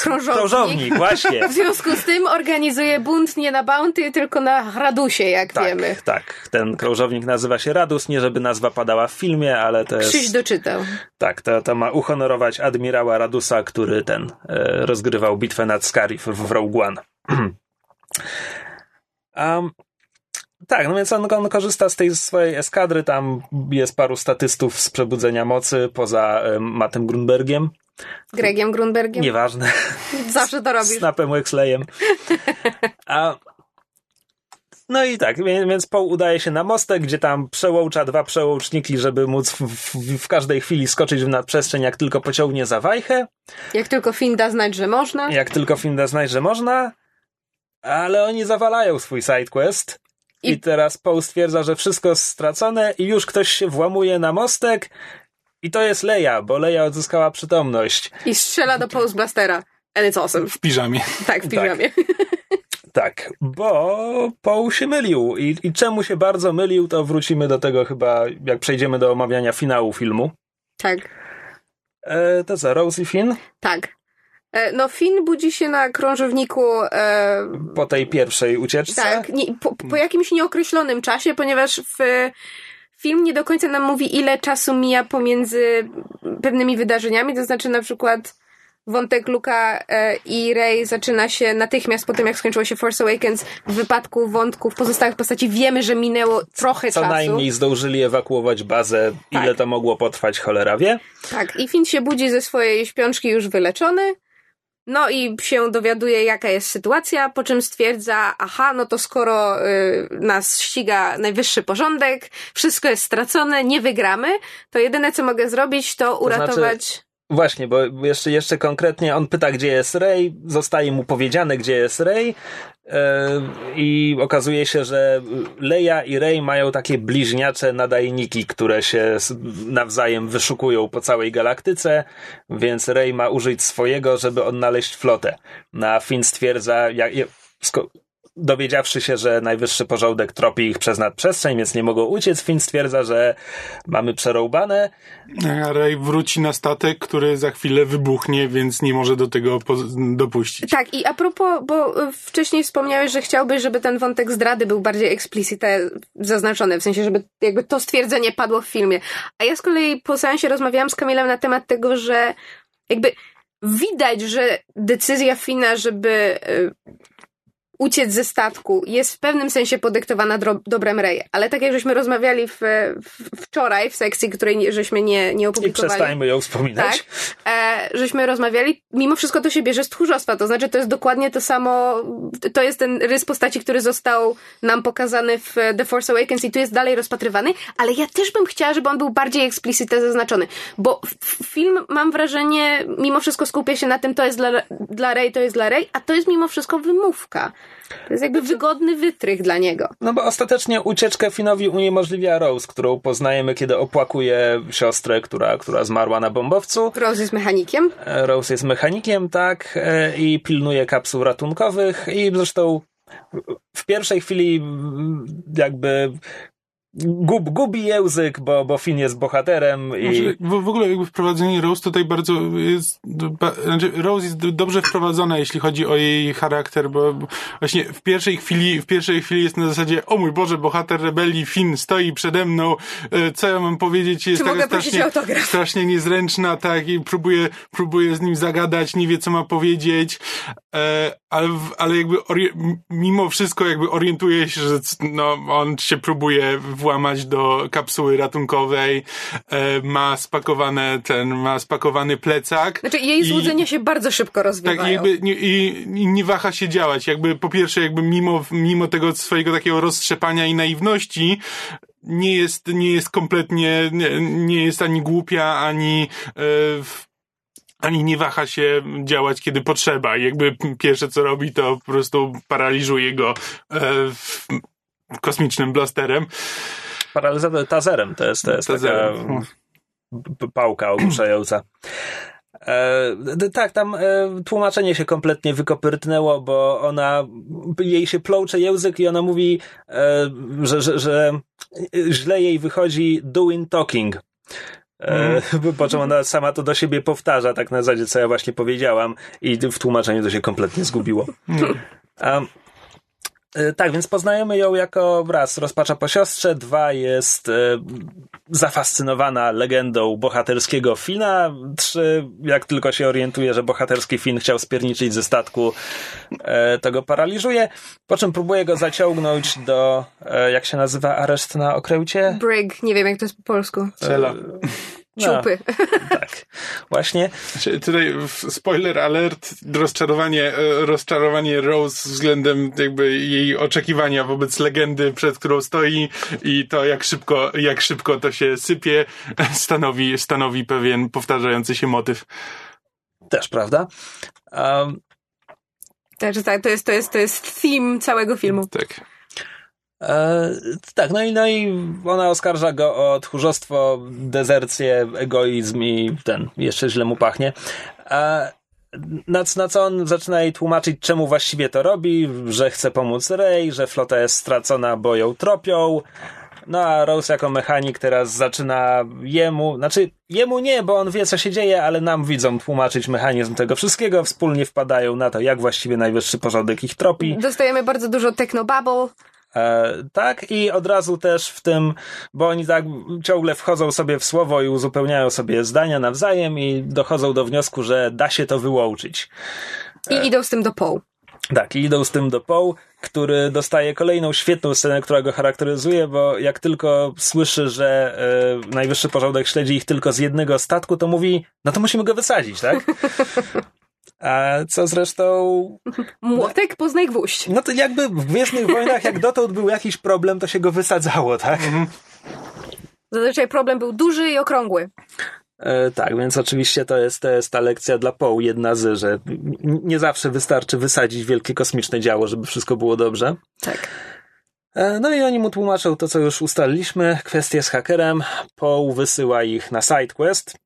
krążownik. Krążownik, właśnie. W związku z tym organizuje bunt nie na Bounty, tylko na Radusie, jak tak, wiemy. Tak, ten krążownik nazywa się Radus, nie żeby nazwa padała w filmie, ale to jest... Krzyś doczytał. Tak, to, to ma uhonorować admirała Radusa, który ten e, rozgrywał bitwę nad Scarif w, w Rogue One. um, tak, no więc on, on, korzysta z tej swojej eskadry, tam jest paru statystów z Przebudzenia Mocy, poza um, Mattem Grunbergiem. Gregiem Grunbergiem? Nieważne. Zawsze to robisz. Snapem Wexleyem. A no i tak, więc Paul udaje się na mostek, gdzie tam przełącza dwa przełączniki, żeby móc w, w, w, każdej chwili skoczyć w nadprzestrzeń, jak tylko pociągnie za wajchę. Jak tylko Finn da znać, że można. Jak tylko Finn da znać, że można. Ale oni zawalają swój sidequest. I... I teraz Paul stwierdza, że wszystko stracone i już ktoś się włamuje na mostek i to jest Leia, bo Leia odzyskała przytomność. I strzela do Pulse Blastera. And it's awesome. W piżamie. Tak, w piżamie. Tak. Tak, bo Paul się mylił I, i czemu się bardzo mylił, to wrócimy do tego chyba, jak przejdziemy do omawiania finału filmu. Tak. E, to co, Rose i Finn? Tak. E, no, Finn budzi się na krążowniku. E, po tej pierwszej ucieczce? Tak, nie, po, po jakimś nieokreślonym czasie, ponieważ w film nie do końca nam mówi, ile czasu mija pomiędzy pewnymi wydarzeniami, to znaczy na przykład wątek Luka e, i Rey zaczyna się natychmiast po tym, jak skończyło się Force Awakens. W wypadku wątków pozostałych postaci wiemy, że minęło trochę Co czasu. Co najmniej zdążyli ewakuować bazę. Ile tak. to mogło potrwać, cholera wie. Tak, i Finn się budzi ze swojej śpiączki już wyleczony. No i się dowiaduje, jaka jest sytuacja, po czym stwierdza, aha, no to skoro y, nas ściga najwyższy porządek, wszystko jest stracone, nie wygramy, to jedyne, co mogę zrobić, to uratować... To znaczy Właśnie, bo jeszcze, jeszcze konkretnie on pyta, gdzie jest Ray, zostaje mu powiedziane, gdzie jest Ray yy, i okazuje się, że Leia i Ray mają takie bliźniacze nadajniki, które się nawzajem wyszukują po całej galaktyce, więc Ray ma użyć swojego, żeby odnaleźć flotę. Na Finn stwierdza, jak, dowiedziawszy się, że najwyższy porządek tropi ich przez nadprzestrzeń, więc nie mogą uciec, Finn stwierdza, że mamy przerąbane. A Ray wróci na statek, który za chwilę wybuchnie, więc nie może do tego dopuścić. Tak, i a propos, bo wcześniej wspomniałeś, że chciałbyś, żeby ten wątek zdrady był bardziej explicite zaznaczony, w sensie, żeby jakby to stwierdzenie padło w filmie. A ja z kolei po seansie rozmawiałam z Kamilem na temat tego, że jakby widać, że decyzja Fina, żeby y, uciec ze statku jest w pewnym sensie podyktowana dobrem Ray. Ale tak jak żeśmy rozmawiali w, w, wczoraj w sekcji, której żeśmy nie, nie opublikowali. I przestajmy ją wspominać. Tak, e, żeśmy rozmawiali, mimo wszystko to się bierze z tchórzostwa, to znaczy to jest dokładnie to samo, to jest ten rys postaci, który został nam pokazany w The Force Awakens i tu jest dalej rozpatrywany, ale ja też bym chciała, żeby on był bardziej eksplicite zaznaczony, bo film, mam wrażenie, mimo wszystko skupia się na tym, to jest dla, dla Ray, to jest dla Ray, a to jest mimo wszystko wymówka. To jest jakby wygodny wytrych dla niego. No bo ostatecznie ucieczkę Finowi uniemożliwia Rose, którą poznajemy, kiedy opłakuje siostrę, która, która zmarła na bombowcu. Rose jest mechanikiem. E, Rose jest mechanikiem, tak, e, i pilnuje kapsuł ratunkowych i zresztą w pierwszej chwili jakby Gub, gubi język, bo, bo Finn jest bohaterem i... Znaczy, w, w, ogóle jakby wprowadzenie Rose tutaj bardzo jest... Znaczy Rose jest dobrze wprowadzona, jeśli chodzi o jej charakter, bo właśnie w pierwszej chwili, w pierwszej chwili jest na zasadzie o mój Boże, bohater rebelii Finn stoi przede mną, e, co ja mam powiedzieć, jest Czy taka strasznie, strasznie niezręczna, tak, i próbuje, próbuje z nim zagadać, nie wie co ma powiedzieć, e, ale, ale jakby mimo wszystko jakby orientuje się, że no, on się próbuje włamać do kapsuły ratunkowej, e, ma spakowane ten, ma spakowany plecak. Znaczy jej złudzenia i, się bardzo szybko rozwijają. Tak, jakby nie, i, i nie waha się działać. Jakby po pierwsze jakby mimo, mimo tego swojego takiego roztrzepania i naiwności, nie jest, nie jest kompletnie, nie, nie jest ani głupia, ani e, ani nie waha się działać, kiedy potrzeba. I jakby pierwsze co robi, to po prostu paraliżuje go e, kosmicznym blasterem. Paralizator tazerem to jest, to jest taka pałka ogłuszająca. E, tak, tam e, tłumaczenie się kompletnie wykopyrtnęło, bo ona, jej się ploucze język i ona mówi, e, że, że, że źle jej wychodzi doing talking E, po czym ona sama to do siebie powtarza, tak na zasadzie, co ja właśnie powiedziałam i w tłumaczeniu to się kompletnie zgubiło. Um, E, tak, więc poznajemy ją jako raz rozpacza po siostrze, dwa jest e, zafascynowana legendą bohaterskiego Fina, trzy jak tylko się orientuje, że bohaterski Fin chciał spierniczyć ze statku, e, to go paraliżuje, po czym próbuje go zaciągnąć do, e, jak się nazywa areszt na okręcie? Brig, nie wiem jak to jest po polsku. Cela. E, Ciupy. No, tak, właśnie. Znaczy, Tutaj spoiler alert, rozczarowanie, e, rozczarowanie Rose względem jakby jej oczekiwania wobec legendy, przed którą stoi i to jak szybko, jak szybko to się sypie, stanowi, stanowi pewien powtarzający się motyw. Też, prawda? Um, Także tak, to jest, to jest, to jest theme całego filmu. Tak. E, tak, no i, no i ona oskarża go o tchórzostwo, dezercję, egoizm i ten, jeszcze źle mu pachnie. E, na, na co on zaczyna jej tłumaczyć, czemu właściwie to robi, że chce pomóc Rey, że flota jest stracona, bo ją tropią. No a Rose jako mechanik teraz zaczyna jemu, znaczy jemu nie, bo on wie co się dzieje, ale nam widzą tłumaczyć mechanizm tego wszystkiego, wspólnie wpadają na to, jak właściwie najwyższy porządek ich tropi. Dostajemy bardzo dużo technobubble. E, tak, i od razu też w tym, bo oni tak ciągle wchodzą sobie w słowo i uzupełniają sobie zdania nawzajem i dochodzą do wniosku, że da się to wyłączyć. I idą z tym do poł. Tak, i idą z tym do Poe, który dostaje kolejną świetną scenę, która go charakteryzuje, bo jak tylko słyszy, że e, najwyższy porządek śledzi ich tylko z jednego statku, to mówi, no to musimy go wysadzić, tak? A co zresztą Młotek, poznaj gwóźdź. No to jakby w Gwiezdnych Wojnach, jak dotąd był jakiś problem, to się go wysadzało, tak? Zazwyczaj problem był duży i okrągły. E, tak, więc oczywiście to jest, to jest ta lekcja dla Poe, jedna z, że nie zawsze wystarczy wysadzić wielkie kosmiczne działo, żeby wszystko było dobrze. Tak. E, no i oni mu tłumaczą to, co już ustaliliśmy, kwestię z hakerem. Poe wysyła ich na sidequest.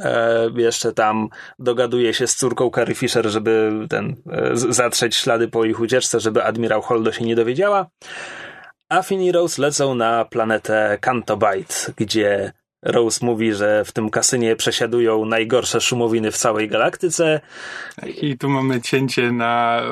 E, jeszcze tam dogaduje się z córką Carrie Fisher, żeby ten, e, zatrzeć ślady po ich ucieczce, żeby admirał Holdo się nie dowiedziała. A Finn i Rose lecą na planetę Cantobite, gdzie Rose mówi, że w tym kasynie przesiadują najgorsze szumowiny w całej galaktyce. I tu mamy cięcie na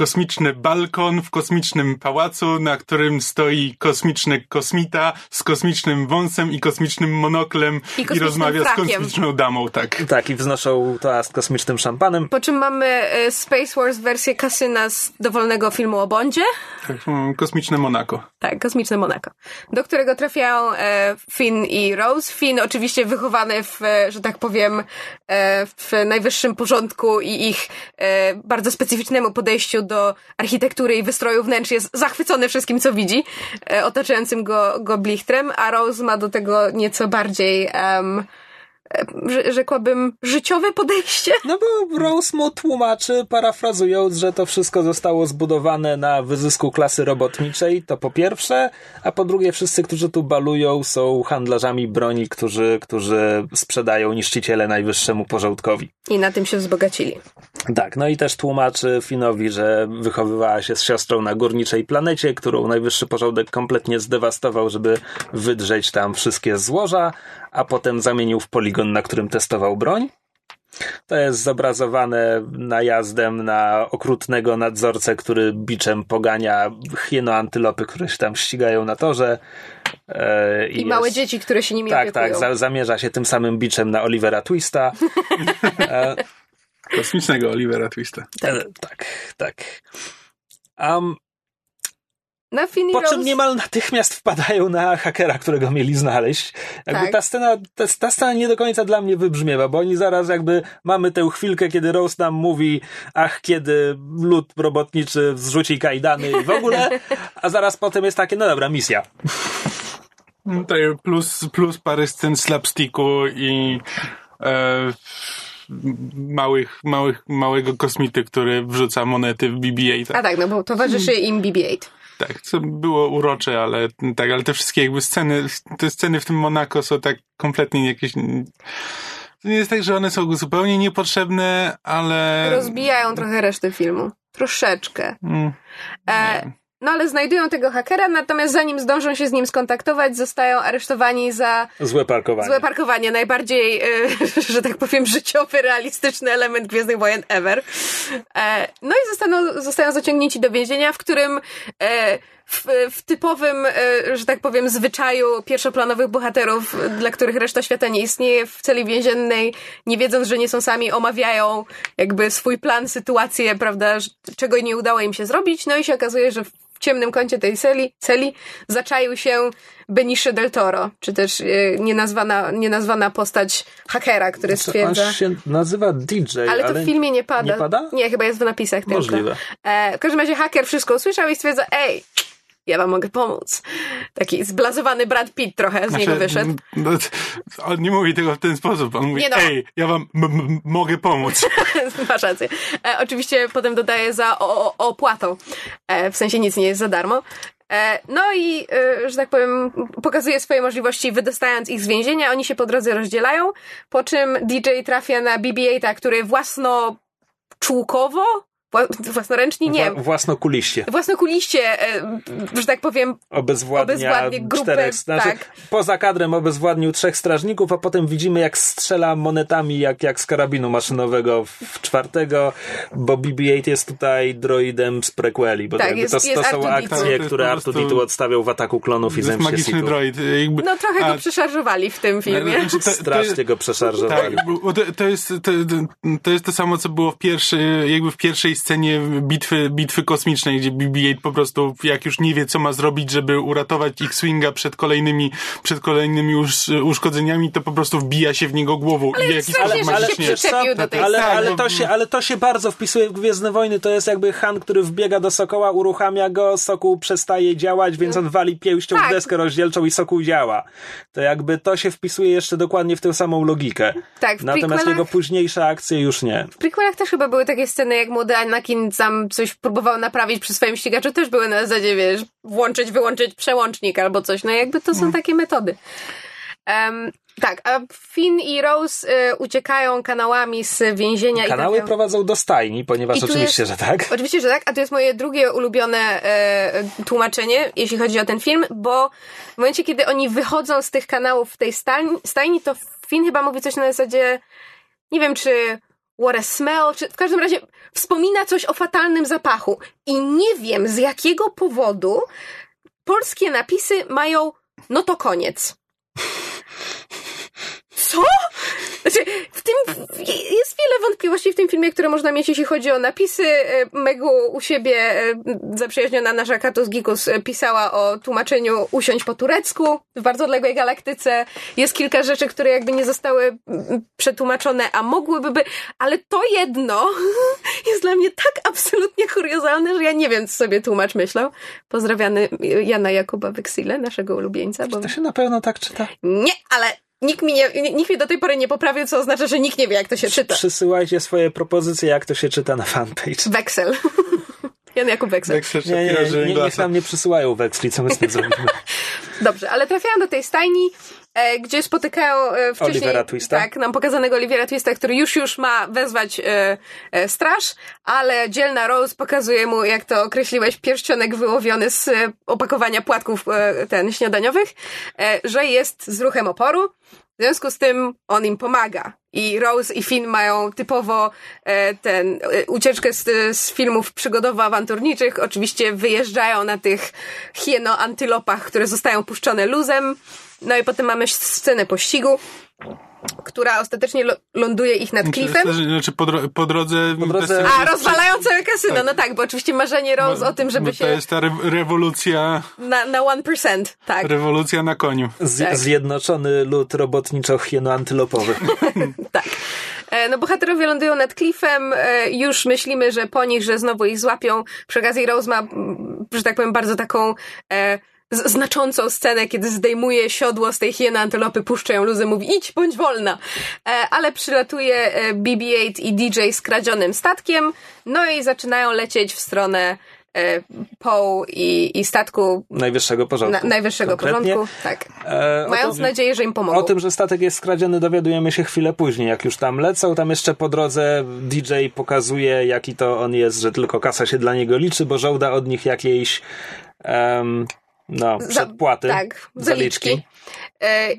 kosmiczny balkon w kosmicznym pałacu, na którym stoi kosmiczny kosmita z kosmicznym wąsem i kosmicznym monoklem I i, rozmawia frakiem. z kosmiczną damą, tak. Tak, i wznoszą toast kosmicznym szampanem. Po czym mamy e, Space Wars wersję kasyna z dowolnego filmu o Bondzie. tak mm, kosmiczne Monako. Tak, kosmiczne Monako. Do którego trafiają e, Finn i Rose. Finn oczywiście wychowany w, e, że tak powiem, w najwyższym porządku i ich bardzo specyficznemu podejściu do architektury i wystroju wnętrz jest zachwycony wszystkim, co widzi, e, otaczającym go, go blichtrem, a Rose ma do tego nieco bardziej, że- rzekłabym, życiowe podejście. No bo Rose mu tłumaczy, parafrazując, że to wszystko zostało zbudowane na wyzysku klasy robotniczej, to po pierwsze, a po drugie wszyscy, którzy tu balują są handlarzami broni, którzy, którzy sprzedają niszczyciele najwyższemu porządkowi. I na tym się wzbogacili. Tak, no i też tłumaczy Finowi, że wychowywała się z siostrą na górniczej planecie, którą najwyższy porządek kompletnie zdewastował, żeby wydrzeć tam wszystkie złoża, a potem zamienił w poligon, na którym testował broń. To jest zobrazowane najazdem na okrutnego nadzorcę, który biczem pogania hieno-antylopy, które się tam ścigają na torze. E, I jest- małe dzieci, które się nimi Tak, opiekują. tak, za, zamierza się tym samym biczem na Olivera Twista. E, Kosmicznego Olivera Twista. tak, tak. tak. Um, Na Finn i Po czym Rose- niemal natychmiast wpadają na hakera, którego mieli znaleźć. Jakby Tak. ta scena, ta, ta scena nie do końca dla mnie wybrzmiewa, bo oni zaraz jakby mamy tę chwilkę, kiedy Rose nam mówi, ach, kiedy lud robotniczy zrzuci kajdany i w ogóle, a zaraz potem jest takie, no dobra, misja. Tutaj plus, plus parę scen slapsticku i e, małych, małych, małego kosmity, który wrzuca monety w BB-8. A tak, no bo towarzyszy im BB-8. Tak, co było urocze, ale tak, ale te wszystkie jakby sceny, te sceny w tym Monako są tak kompletnie jakieś... To nie jest tak, że one są zupełnie niepotrzebne, ale... Rozbijają trochę resztę filmu. Troszeczkę. Mm, E, no ale znajdują tego hakera, natomiast zanim zdążą się z nim skontaktować, zostają aresztowani za Złe parkowanie. złe parkowanie. Najbardziej, e, że tak powiem, życiowy, realistyczny element Gwiezdnych Wojen ever. E, no i zostaną, zostają zaciągnięci do więzienia, w którym e, w, w typowym, e, że tak powiem, zwyczaju pierwszoplanowych bohaterów, dla których reszta świata nie istnieje, w celi więziennej, nie wiedząc, że nie są sami, omawiają jakby swój plan, sytuację, prawda, czego nie udało im się zrobić. No i się okazuje, że ciemnym kącie tej celi, celi zaczaił się Benicio del Toro, czy też e, nienazwana, nienazwana postać hakera, który Znaczy, On stwierdza... się nazywa DJ, Ale to w filmie nie pada. Nie pada? Nie, chyba jest w napisach tylko. Możliwe. E, w każdym razie haker wszystko usłyszał i stwierdza, ej, ja wam mogę pomóc. Taki zblazowany Brad Pitt trochę z niego wyszedł. no, on nie mówi tego w ten sposób. On mówi, Nie no. ej, ja wam mogę pomóc. Masz rację. E, oczywiście potem dodaje za o, o, opłatą. E, w sensie nic nie jest za darmo. E, no i, e, że tak powiem, pokazuje swoje możliwości, wydostając ich z więzienia. Oni się po drodze rozdzielają, po czym DJ trafia na BB-8, który własnoczółkowo, wła- własnoręcznie, nie, Wła- własnokuliście. własnokuliście, e, że tak powiem, Obezwładnia, Obezwładnie grupę, czterech, znaczy, tak. poza kadrem obezwładnił trzech strażników, a potem widzimy jak strzela monetami jak, jak z karabinu maszynowego w czwartego, bo BB-8 jest tutaj droidem z prequeli, bo Tak, jest- to, jest to są R2D2. akcje, Tak, które R2D2 odstawiał w ataku klonów i To jest zemście magiczny droid. Jakby, no trochę a- go przeszarżowali w tym filmie. Znaczy, to- to- Strasznie go przeszarżowali. Tak, bo to, to, jest, to, to jest to samo, co było w pierwszej, jakby w pierwszej scenie bitwy, bitwy kosmicznej, gdzie BB-8 po prostu, jak już nie wie, co ma zrobić, żeby uratować X-Winga przed kolejnymi, przed kolejnymi usz, uszkodzeniami, to po prostu wbija się w niego głową. Ale i w jakiś się do tej ale, Tak, ale, to się, ale to się bardzo wpisuje w Gwiezdne Wojny. To jest jakby Han, który wbiega do Sokoła, uruchamia go, Sokół przestaje działać, więc on wali pięścią Tak. w deskę rozdzielczą i Sokół działa. To jakby to się wpisuje jeszcze dokładnie w tę samą logikę. Tak, w Natomiast jego późniejsze akcje już nie. W prequelach też chyba były takie sceny, jak młody Anakin tam coś próbował naprawić przy swoim ścigaczu, też były na zasadzie, wiesz, włączyć, wyłączyć przełącznik albo coś. No jakby to są takie metody. Em, tak, a Finn i Rose y, uciekają kanałami z więzienia. Kanały i prowadzą do stajni, ponieważ oczywiście, jest- że tak. Oczywiście, że tak, a to jest moje drugie ulubione e, tłumaczenie, jeśli chodzi o ten film, bo w momencie, kiedy oni wychodzą z tych kanałów w tej stajni, stajni to Finn chyba mówi coś na zasadzie, nie wiem, czy what a smell, czy w każdym razie wspomina coś o fatalnym zapachu. I nie wiem, z jakiego powodu polskie napisy mają no to koniec. Co? Znaczy, w tym jest wiele wątpliwości w tym filmie, które można mieć, jeśli chodzi o napisy. E, Megu u siebie, e, zaprzyjaźniona nasza Katus Gikus, e, pisała o tłumaczeniu usiąść po turecku w bardzo odległej galaktyce. Jest kilka rzeczy, które jakby nie zostały przetłumaczone, a mogłyby by, ale to jedno jest dla mnie tak absolutnie kuriozalne, że ja nie wiem, co sobie tłumacz myślał. Pozdrawiamy Jana Jakuba Weksile, naszego ulubieńca, bo To się na pewno tak czyta. nie, ale nikt mi, nie, nikt mnie do tej pory nie poprawił, co oznacza, że nikt nie wie, jak to się czyta. Przysyłajcie swoje propozycje, jak to się czyta na fanpage. Weksel. Jan Jakub Weksel. Jak się Nie, nie, nie, nie, niech nam nie przysyłają weksli, co my z tym zrobimy. Dobrze, ale trafiają do tej stajni, gdzie spotykają e, wcześniej... Olivera Twista? Tak, nam pokazanego Olivera Twista, który już już ma wezwać e, e, straż, ale dzielna Rose pokazuje mu, jak to określiłeś, pierścionek wyłowiony z e, opakowania płatków e, ten śniadaniowych, e, że jest z ruchem oporu. W związku z tym on im pomaga. I Rose i Finn mają typowo e, ten e, ucieczkę z, z filmów przygodowo-awanturniczych. Oczywiście wyjeżdżają na tych hieno-antylopach, które zostają puszczone luzem. No i potem mamy scenę pościgu, która ostatecznie ląduje ich nad klifem. Znaczy, po, dro- po drodze... Po drodze- A, rozwalają całe kasyno. No tak, bo oczywiście marzenie Rose o tym, żeby bo To się jest ta re- rewolucja, na, na 1%. Tak. rewolucja na koniu. Z, Tak. Zjednoczony lud robotniczo-hieno-antylopowy. Tak. E, No bohaterowie lądują nad klifem, e, już myślimy, że po nich, że znowu ich złapią. Przy okazji Rose ma, że tak powiem, bardzo taką e, znaczącą scenę, kiedy zdejmuje siodło z tej hieny antylopy, puszcza ją luzem, mówi idź, bądź wolna. E, Ale przylatuje e, BB-8 i DJ z kradzionym statkiem, no i zaczynają lecieć w stronę e, Poe i, i statku Najwyższego porządku. na, najwyższego Konkretnie. porządku. Tak. E, Mając tym- nadzieję, że im pomogą. O tym, że statek jest skradziony, dowiadujemy się chwilę później, jak już tam lecą. Tam jeszcze po drodze DJ pokazuje, jaki to on jest, że tylko kasa się dla niego liczy, bo żąda od nich jakiejś em, no, Za- przedpłaty, Tak, zaliczki. E,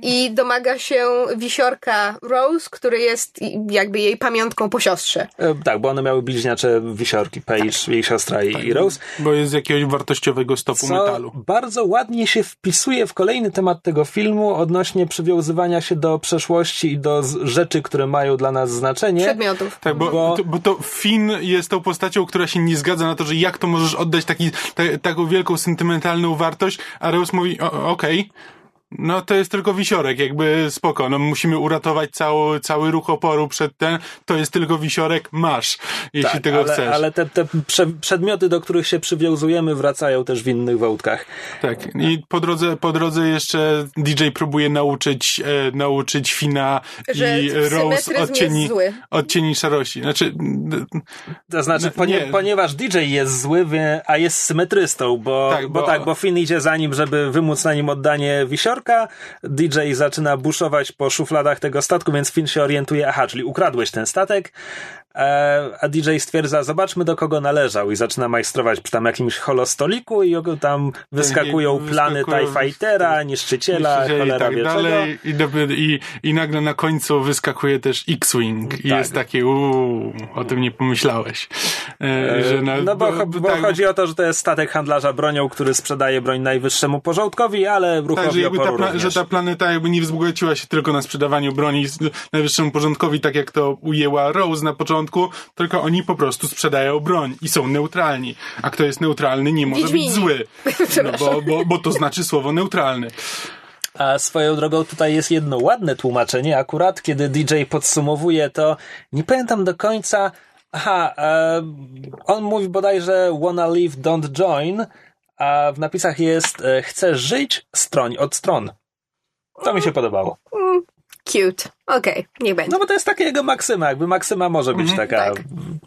I domaga się wisiorka Rose, który jest jakby jej pamiątką po siostrze. E, Tak, bo one miały bliźniacze wisiorki, Paige, jej siostra i, i Rose. Bo jest z jakiegoś wartościowego stopu Co metalu. bardzo ładnie się wpisuje w kolejny temat tego filmu odnośnie przywiązywania się do przeszłości i do rzeczy, które mają dla nas znaczenie. Przedmiotów. Tak, bo, Bo- To, bo to Finn jest tą postacią, która się nie zgadza na to, że jak to możesz oddać taki, ta, taką wielką sentymentalną wartość, a Rose mówi, "O, okej, no to jest tylko wisiorek, jakby spoko, no musimy uratować cały, cały ruch oporu przed ten, to jest tylko wisiorek, masz, jeśli Tak, tego ale, chcesz. ale te, te prze, przedmioty, do których się przywiązujemy, wracają też w innych wątkach. Tak, i po drodze, po drodze jeszcze DJ próbuje nauczyć, e, nauczyć Fina Że i Rose odcieni, jest zły. odcieni szarości. Znaczy, To znaczy, No, nie. ponieważ DJ jest zły, wie, a jest symetrystą, bo, Tak, bo, bo- tak, bo Finn idzie za nim, żeby wymóc na nim oddanie wisiorka. DJ zaczyna buszować po szufladach tego statku, więc Finn się orientuje, aha, czyli ukradłeś ten statek. E, a DJ stwierdza, zobaczmy do kogo należał i zaczyna majstrować przy tam jakimś holostoliku i tam wyskakują Tak, i plany TIE wyskakują- Fightera, niszczyciela, i cholera tak wie czego. dalej. I, i, I nagle na końcu wyskakuje też X-Wing i Tak. jest takie uuu, o tym nie pomyślałeś. E, że na, No bo, bo tak, chodzi o to, że to jest statek handlarza bronią, który sprzedaje broń najwyższemu porządkowi, ale ruchowi tak, że, jakby ta, również. że ta planeta jakby nie wzbogaciła się tylko na sprzedawaniu broni najwyższemu porządkowi, tak jak to ujęła Rose na początku, tylko oni po prostu sprzedają broń i są neutralni. A kto jest neutralny, nie może Wiedźmini. być zły. No, bo, bo, bo to znaczy słowo neutralny. A swoją drogą tutaj jest jedno ładne tłumaczenie. Akurat kiedy DJ podsumowuje to, nie pamiętam do końca. Aha, e, on mówi bodajże wanna leave, don't join, a w napisach jest e, chcesz żyć, stroń od stron. To mi się podobało. Cute. Okej, niech będzie. No bo to jest taka jego maksyma. Jakby maksyma może być taka tak. mm,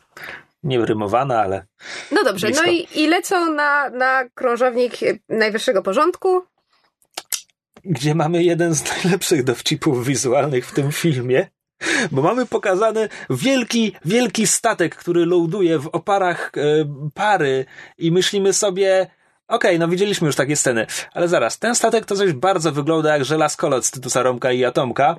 nierymowana, ale No dobrze, blisko. no i, i lecą na, na krążownik najwyższego porządku. gdzie mamy jeden z najlepszych dowcipów wizualnych w tym filmie. Bo mamy pokazany wielki, wielki statek, który ląduje w oparach e, pary i myślimy sobie, okej, no widzieliśmy już takie sceny, ale zaraz, ten statek to coś bardzo wygląda jak żelazkolot z Tytusa Romka i Atomka,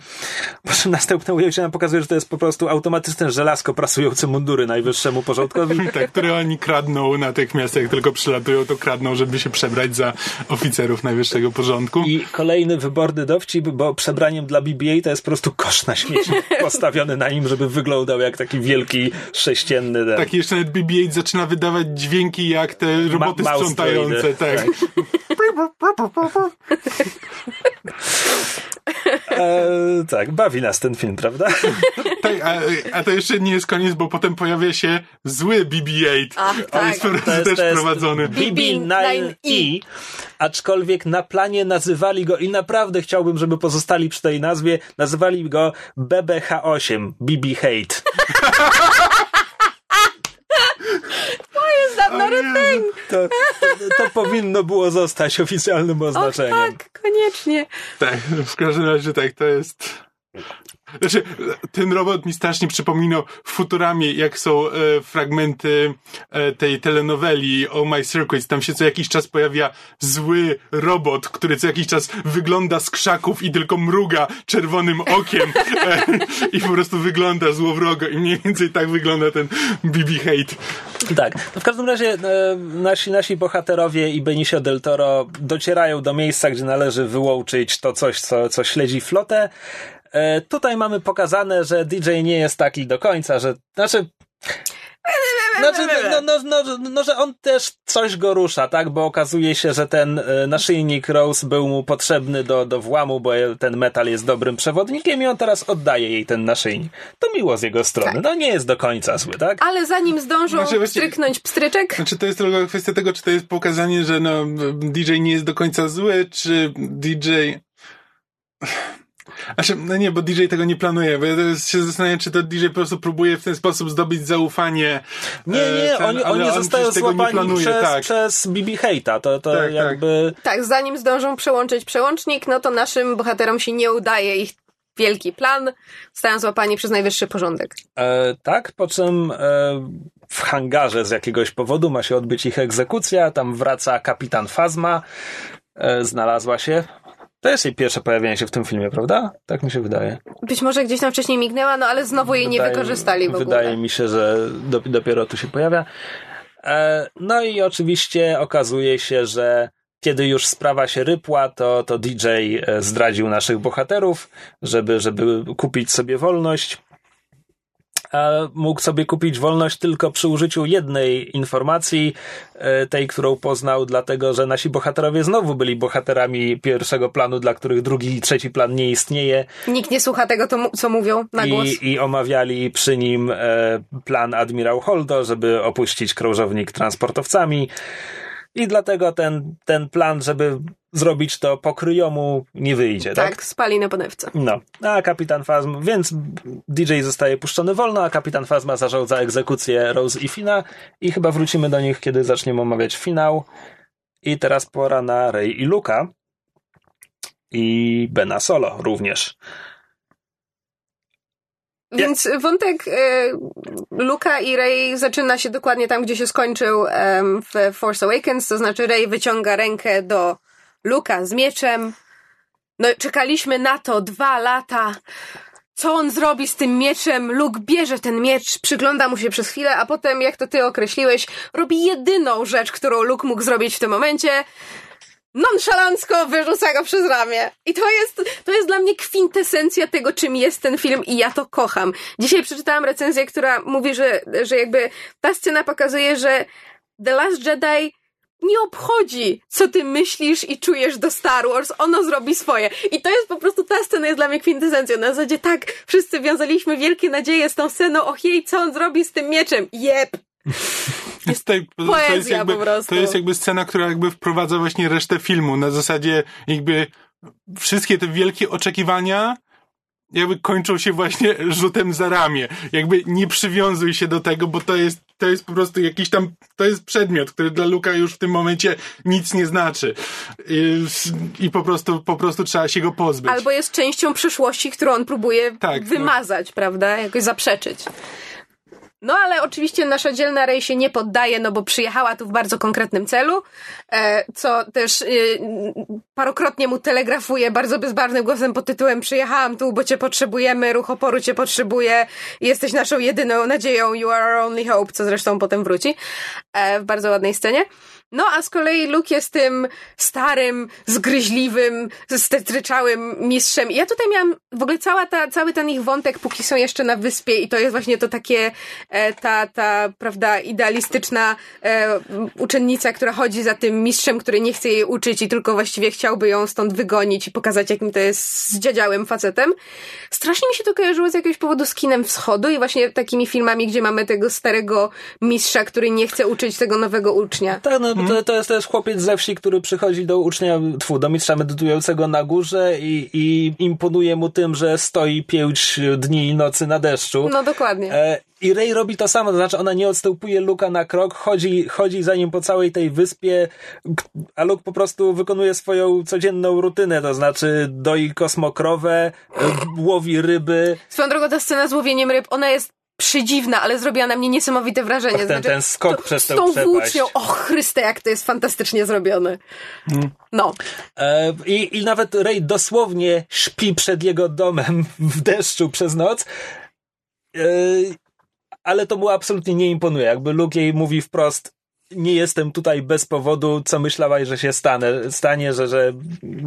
po czym następne ujęcie nam pokazuje, że to jest po prostu automatyczne żelazko prasujące mundury najwyższemu porządkowi. Tak, które oni kradną natychmiast, jak tylko przylatują, to kradną, żeby się przebrać za oficerów najwyższego porządku. I kolejny wyborny dowcip, bo przebraniem dla BB-8 to jest po prostu kosz na śmieci postawiony na nim, żeby wyglądał jak taki wielki sześcienny. ten- Tak, i jeszcze nawet BB-8 zaczyna wydawać dźwięki jak te roboty sprzątające. Droidy, Tak. E, tak, bawi nas ten film, prawda? tak a, a to jeszcze nie jest koniec, bo potem pojawia się zły BB-8. Ach, On tak. jest po prostu też prowadzony. BB-9E, aczkolwiek na planie nazywali go i naprawdę chciałbym, żeby pozostali przy tej nazwie, nazywali go BBH8, BB Hate. Not a thing. To, to, to powinno było zostać oficjalnym O oznaczeniem. tak, koniecznie. Tak, w każdym razie tak, to jest... Znaczy, ten robot mi strasznie przypominał w Futuramie, jak są e, fragmenty e, tej telenoweli Oh My Circuit. Tam się co jakiś czas pojawia zły robot, który co jakiś czas wygląda z krzaków i tylko mruga czerwonym okiem e, i po prostu wygląda złowrogo i mniej więcej tak wygląda ten BB Hate. Tak. No w każdym razie e, nasi, nasi bohaterowie i Benicio del Toro docierają do miejsca, gdzie należy wyłączyć to coś, co, co śledzi flotę. E, tutaj mamy pokazane, że DJ nie jest taki do końca, że znaczy. Znaczy, no, no, no, no, że on też coś go rusza, tak? Bo okazuje się, że ten e, naszyjnik Rose był mu potrzebny do, do włamu, bo ten metal jest dobrym przewodnikiem i on teraz oddaje jej ten naszyjnik. To miło z jego strony. Tak. No nie jest do końca zły, tak? Ale zanim zdążą Znaczy, właśnie- stryknąć pstryczek, Znaczy to jest tylko kwestia tego, czy to jest pokazanie, że no, DJ nie jest do końca zły, czy DJ... Znaczy, no nie, bo DJ tego nie planuje, bo ja teraz się zastanawiam, czy to DJ po prostu próbuje w ten sposób zdobyć zaufanie. Nie, nie, e, ten, oni, oni on zostają nie złapani planuje, przez, tak. przez BB Hate'a. To, to Tak, tak. jakby... Tak, zanim zdążą przełączyć przełącznik, no to naszym bohaterom się nie udaje ich wielki plan. Zostają złapani przez najwyższy porządek. E, tak, po czym e, w hangarze z jakiegoś powodu ma się odbyć ich egzekucja. Tam wraca kapitan Fazma. E, znalazła się. To jest jej pierwsze pojawienie się w tym filmie, prawda? Tak mi się wydaje. Być może gdzieś tam wcześniej mignęła, no ale znowu jej nie Wydaje- wykorzystali w ogóle. Wydaje mi się, że do, dopiero tu się pojawia. E, no i oczywiście okazuje się, że kiedy już sprawa się rypła, to, to DJ e, zdradził naszych bohaterów, żeby, żeby kupić sobie wolność. A mógł sobie kupić wolność tylko przy użyciu jednej informacji, e, tej, którą poznał, dlatego że nasi bohaterowie znowu byli bohaterami pierwszego planu, dla których drugi i trzeci plan nie istnieje Nikt nie słucha tego, co mówią na głos. i, i omawiali przy nim e, plan admirał Holdo, żeby opuścić krążownik transportowcami. I dlatego ten, ten plan, żeby zrobić to po kryjomu, nie wyjdzie, tak? tak, spali na panewce. No, a kapitan Fazm, więc DJ zostaje puszczony wolno, a kapitan Fazma zarządza egzekucję Rose i Fina i chyba wrócimy do nich, kiedy zaczniemy omawiać finał. I teraz pora na Rey i Luka i Bena Solo również. Więc wątek e, Luka i Rey zaczyna się dokładnie tam, gdzie się skończył em, w Force Awakens, to znaczy Rey wyciąga rękę do Luka z mieczem. No czekaliśmy na to dwa lata. Co on zrobi z tym mieczem? Luke bierze ten miecz, przygląda mu się przez chwilę, a potem, jak to ty określiłeś, robi jedyną rzecz, którą Luke mógł zrobić w tym momencie. Nonszalancko wyrzuca go przez ramię. I to jest, to jest dla mnie kwintesencja tego, czym jest ten film i ja to kocham. Dzisiaj przeczytałam recenzję, która mówi, że, że jakby ta scena pokazuje, że The Last Jedi nie obchodzi, co ty myślisz i czujesz do Star Wars, ono zrobi swoje. I to jest po prostu, ta scena jest dla mnie kwintesencją. Na zasadzie tak, wszyscy wiązaliśmy wielkie nadzieje z tą sceną, och jej, co on zrobi z tym mieczem? Jep! Jest tutaj, to, poezja jest jakby, po prostu. to jest jakby scena, która jakby wprowadza właśnie resztę filmu. Na zasadzie jakby wszystkie te wielkie oczekiwania jakby kończą się właśnie rzutem za ramię. Jakby nie przywiązuj się do tego, bo to jest, to jest po prostu jakiś tam, to jest przedmiot, który dla Luka już w tym momencie nic nie znaczy. I, i po prostu, po prostu trzeba się go pozbyć. Albo jest częścią przeszłości, którą on próbuje Tak, no. wymazać, prawda? Jakoś zaprzeczyć. No ale oczywiście nasza dzielna Rej się nie poddaje, no bo przyjechała tu w bardzo konkretnym celu, e, co też e, parokrotnie mu telegrafuje bardzo bezbarwnym głosem pod tytułem Przyjechałam tu, bo cię potrzebujemy, ruch oporu cię potrzebuje, jesteś naszą jedyną nadzieją, you are our only hope, co zresztą potem wróci e, w bardzo ładnej scenie. No a z kolei Luke jest tym starym, zgryźliwym, stetryczałym mistrzem. I ja tutaj miałam w ogóle cała ta, cały ten ich wątek, póki są jeszcze na wyspie i to jest właśnie to takie, e, ta, ta, prawda, idealistyczna e, uczennica, która chodzi za tym mistrzem, który nie chce jej uczyć i tylko właściwie chciałby ją stąd wygonić i pokazać, jakim to jest zdziadziałym facetem. Strasznie mi się to kojarzyło z jakiegoś powodu z kinem wschodu i właśnie takimi filmami, gdzie mamy tego starego mistrza, który nie chce uczyć tego nowego ucznia. Tak, no to, to, jest, to jest chłopiec ze wsi, który przychodzi do ucznia, tfu, do mistrza medytującego na górze i, i imponuje mu tym, że stoi pięć dni i nocy na deszczu. No dokładnie. E, I Rey robi to samo, to znaczy ona nie odstępuje Luka na krok, chodzi, chodzi za nim po całej tej wyspie, a Luke po prostu wykonuje swoją codzienną rutynę, to znaczy doi kosmokrowę, e, łowi ryby, Swoją drogą ta scena z łowieniem ryb, ona jest przydziwna, ale zrobiła na mnie niesamowite wrażenie. Ten- ten skok przez z tę tą przepaść. włócznią, o Chryste, jak to jest fantastycznie zrobione. No. E, I, I nawet Rey dosłownie śpi przed jego domem w deszczu przez noc. E, ale to mu absolutnie nie imponuje. Jakby Luke jej mówi wprost, nie jestem tutaj bez powodu, co myślałaś, że się stanę, stanie, że, że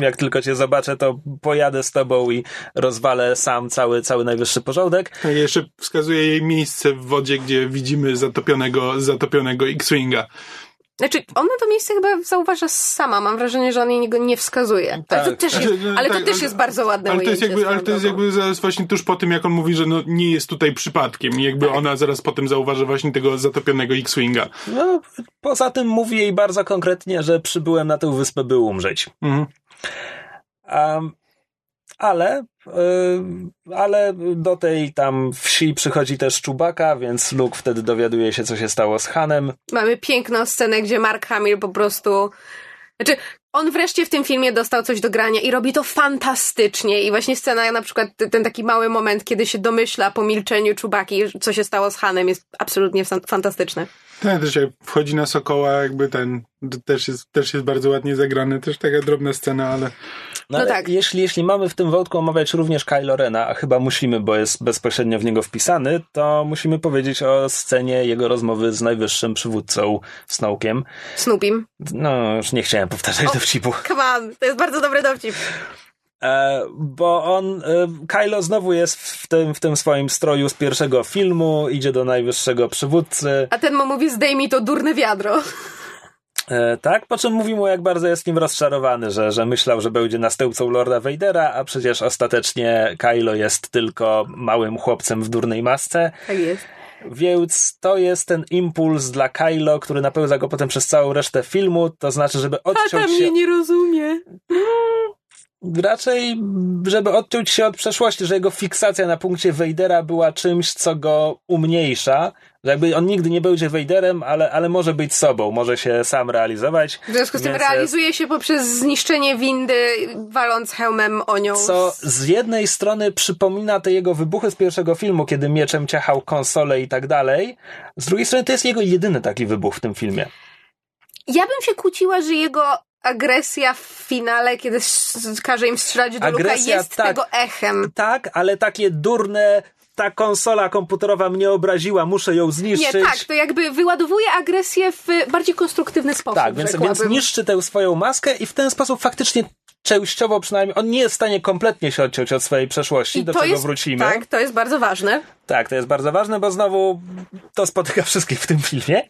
jak tylko cię zobaczę, to pojadę z tobą i rozwalę sam cały, cały najwyższy porządek. Tak, jeszcze wskazuje jej miejsce w wodzie, gdzie widzimy zatopionego, zatopionego X-Winga. Znaczy, ona to miejsce chyba zauważa sama. Mam wrażenie, że on jej go nie wskazuje. Ale Tak. to też jest, Znaczy, ale to tak, też ale- jest bardzo ładne Ale to jest jakby, ale to jest jakby zaraz właśnie tuż po tym, jak on mówi, że no, nie jest tutaj przypadkiem. I jakby Tak. ona zaraz potem zauważy właśnie tego zatopionego X-Winga. No, poza tym mówi jej bardzo konkretnie, że przybyłem na tę wyspę, by umrzeć. Mhm. Um, ale, yy, ale do tej tam wsi przychodzi też Czubaka, więc Luke wtedy dowiaduje się, co się stało z Hanem. Mamy piękną scenę, gdzie Mark Hamill po prostu. Znaczy, on wreszcie w tym filmie dostał coś do grania i robi to fantastycznie. I właśnie scena, na przykład ten taki mały moment, kiedy się domyśla po milczeniu Czubaki, co się stało z Hanem, jest absolutnie fantastyczne. Tak, też jak wchodzi na Sokoła, jakby ten też jest, też jest bardzo ładnie zagrany. Też taka drobna scena, ale. No, no tak. Jeśli, jeśli mamy w tym wątku omawiać również Kylo Rena, a chyba musimy, bo jest bezpośrednio w niego wpisany, to musimy powiedzieć o scenie jego rozmowy z najwyższym przywódcą Snowkiem. Snoopim. No, już nie chciałem powtarzać o, dowcipu. Come on, to jest bardzo dobry dowcip. E, bo on, e, Kylo znowu jest w tym, w tym swoim stroju z pierwszego filmu, idzie do najwyższego przywódcy. A ten mu mówi, zdejmij to durne wiadro. E, tak, po czym mówi mu, jak bardzo jest nim rozczarowany, że, że myślał, że będzie następcą Lorda Vadera, a przecież ostatecznie Kylo jest tylko małym chłopcem w durnej masce. Tak jest. Więc to jest ten impuls dla Kylo, który napełza go potem przez całą resztę filmu, to znaczy, żeby odciąć Tata się... mnie nie rozumie raczej, żeby odciąć się od przeszłości, że jego fiksacja na punkcie Vadera była czymś, co go umniejsza, że jakby on nigdy nie będzie Vaderem, ale, ale może być sobą, może się sam realizować. W związku z tym realizuje się poprzez zniszczenie windy, waląc hełmem o nią. Co z jednej strony przypomina te jego wybuchy z pierwszego filmu, kiedy mieczem ciachał konsolę i tak dalej, z drugiej strony to jest jego jedyny taki wybuch w tym filmie. Ja bym się kłóciła, że jego agresja w finale, kiedy każe im strzelać do agresja, Luka, jest tak, tego echem. Tak, ale takie durne ta konsola komputerowa mnie obraziła, muszę ją zniszczyć. Nie, tak, to jakby wyładowuje agresję w bardziej konstruktywny sposób. Tak, więc, więc niszczy tę swoją maskę i w ten sposób faktycznie częściowo przynajmniej, on nie jest w stanie kompletnie się odciąć od swojej przeszłości, I do czego jest, wrócimy. Tak, to jest bardzo ważne. Tak, to jest bardzo ważne, bo znowu to spotyka wszystkich w tym filmie.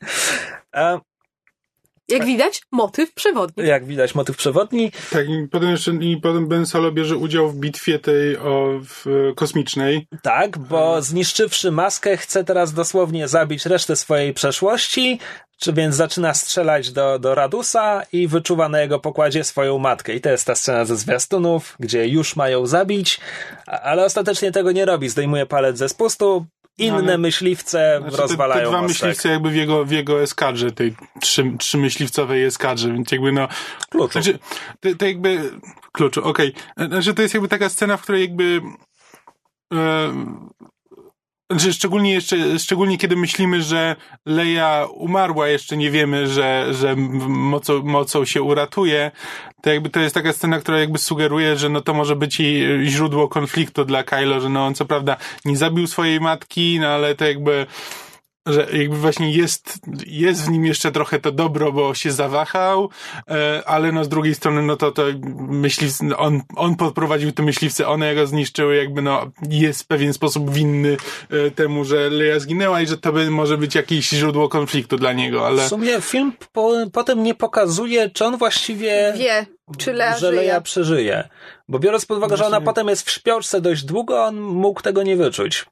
Jak widać, motyw przewodni. Jak widać, motyw przewodni. Tak, i potem jeszcze i potem Ben Solo bierze udział w bitwie tej o, w, kosmicznej. Tak, bo zniszczywszy maskę, chce teraz dosłownie zabić resztę swojej przeszłości, czy więc zaczyna strzelać do, do Radusa i wyczuwa na jego pokładzie swoją matkę. I to jest ta scena ze zwiastunów, gdzie już mają zabić, ale ostatecznie tego nie robi. Zdejmuje palec ze spustu, inne Ale, myśliwce znaczy rozwalają te, te dwa mostek. myśliwce jakby w jego, w jego eskadrze, tej trzy, trzy myśliwcowej eskadrze, więc jakby no... Kluczu. Znaczy, to, to jakby... Kluczu, okej. Okay. Znaczy to jest jakby taka scena, w której jakby... E, znaczy, szczególnie jeszcze, szczególnie kiedy myślimy, że Leia umarła, jeszcze nie wiemy, że, że mocą, mocą się uratuje, to jakby to jest taka scena, która jakby sugeruje, że no to może być i źródło konfliktu dla Kylo, że no on co prawda nie zabił swojej matki, no ale to jakby że jakby właśnie jest, jest w nim jeszcze trochę to dobro, bo się zawahał, e, ale no z drugiej strony, no to, to myśliw, on, on podprowadził te myśliwce, one go zniszczyły, jakby no jest w pewien sposób winny e, temu, że Leia zginęła i że to by może być jakieś źródło konfliktu dla niego, ale... W sumie film po, potem nie pokazuje, czy on właściwie... Wie, czy Leia że Leia przeżyje. Bo biorąc pod uwagę, że ona potem jest w śpiączce dość długo, on mógł tego nie wyczuć.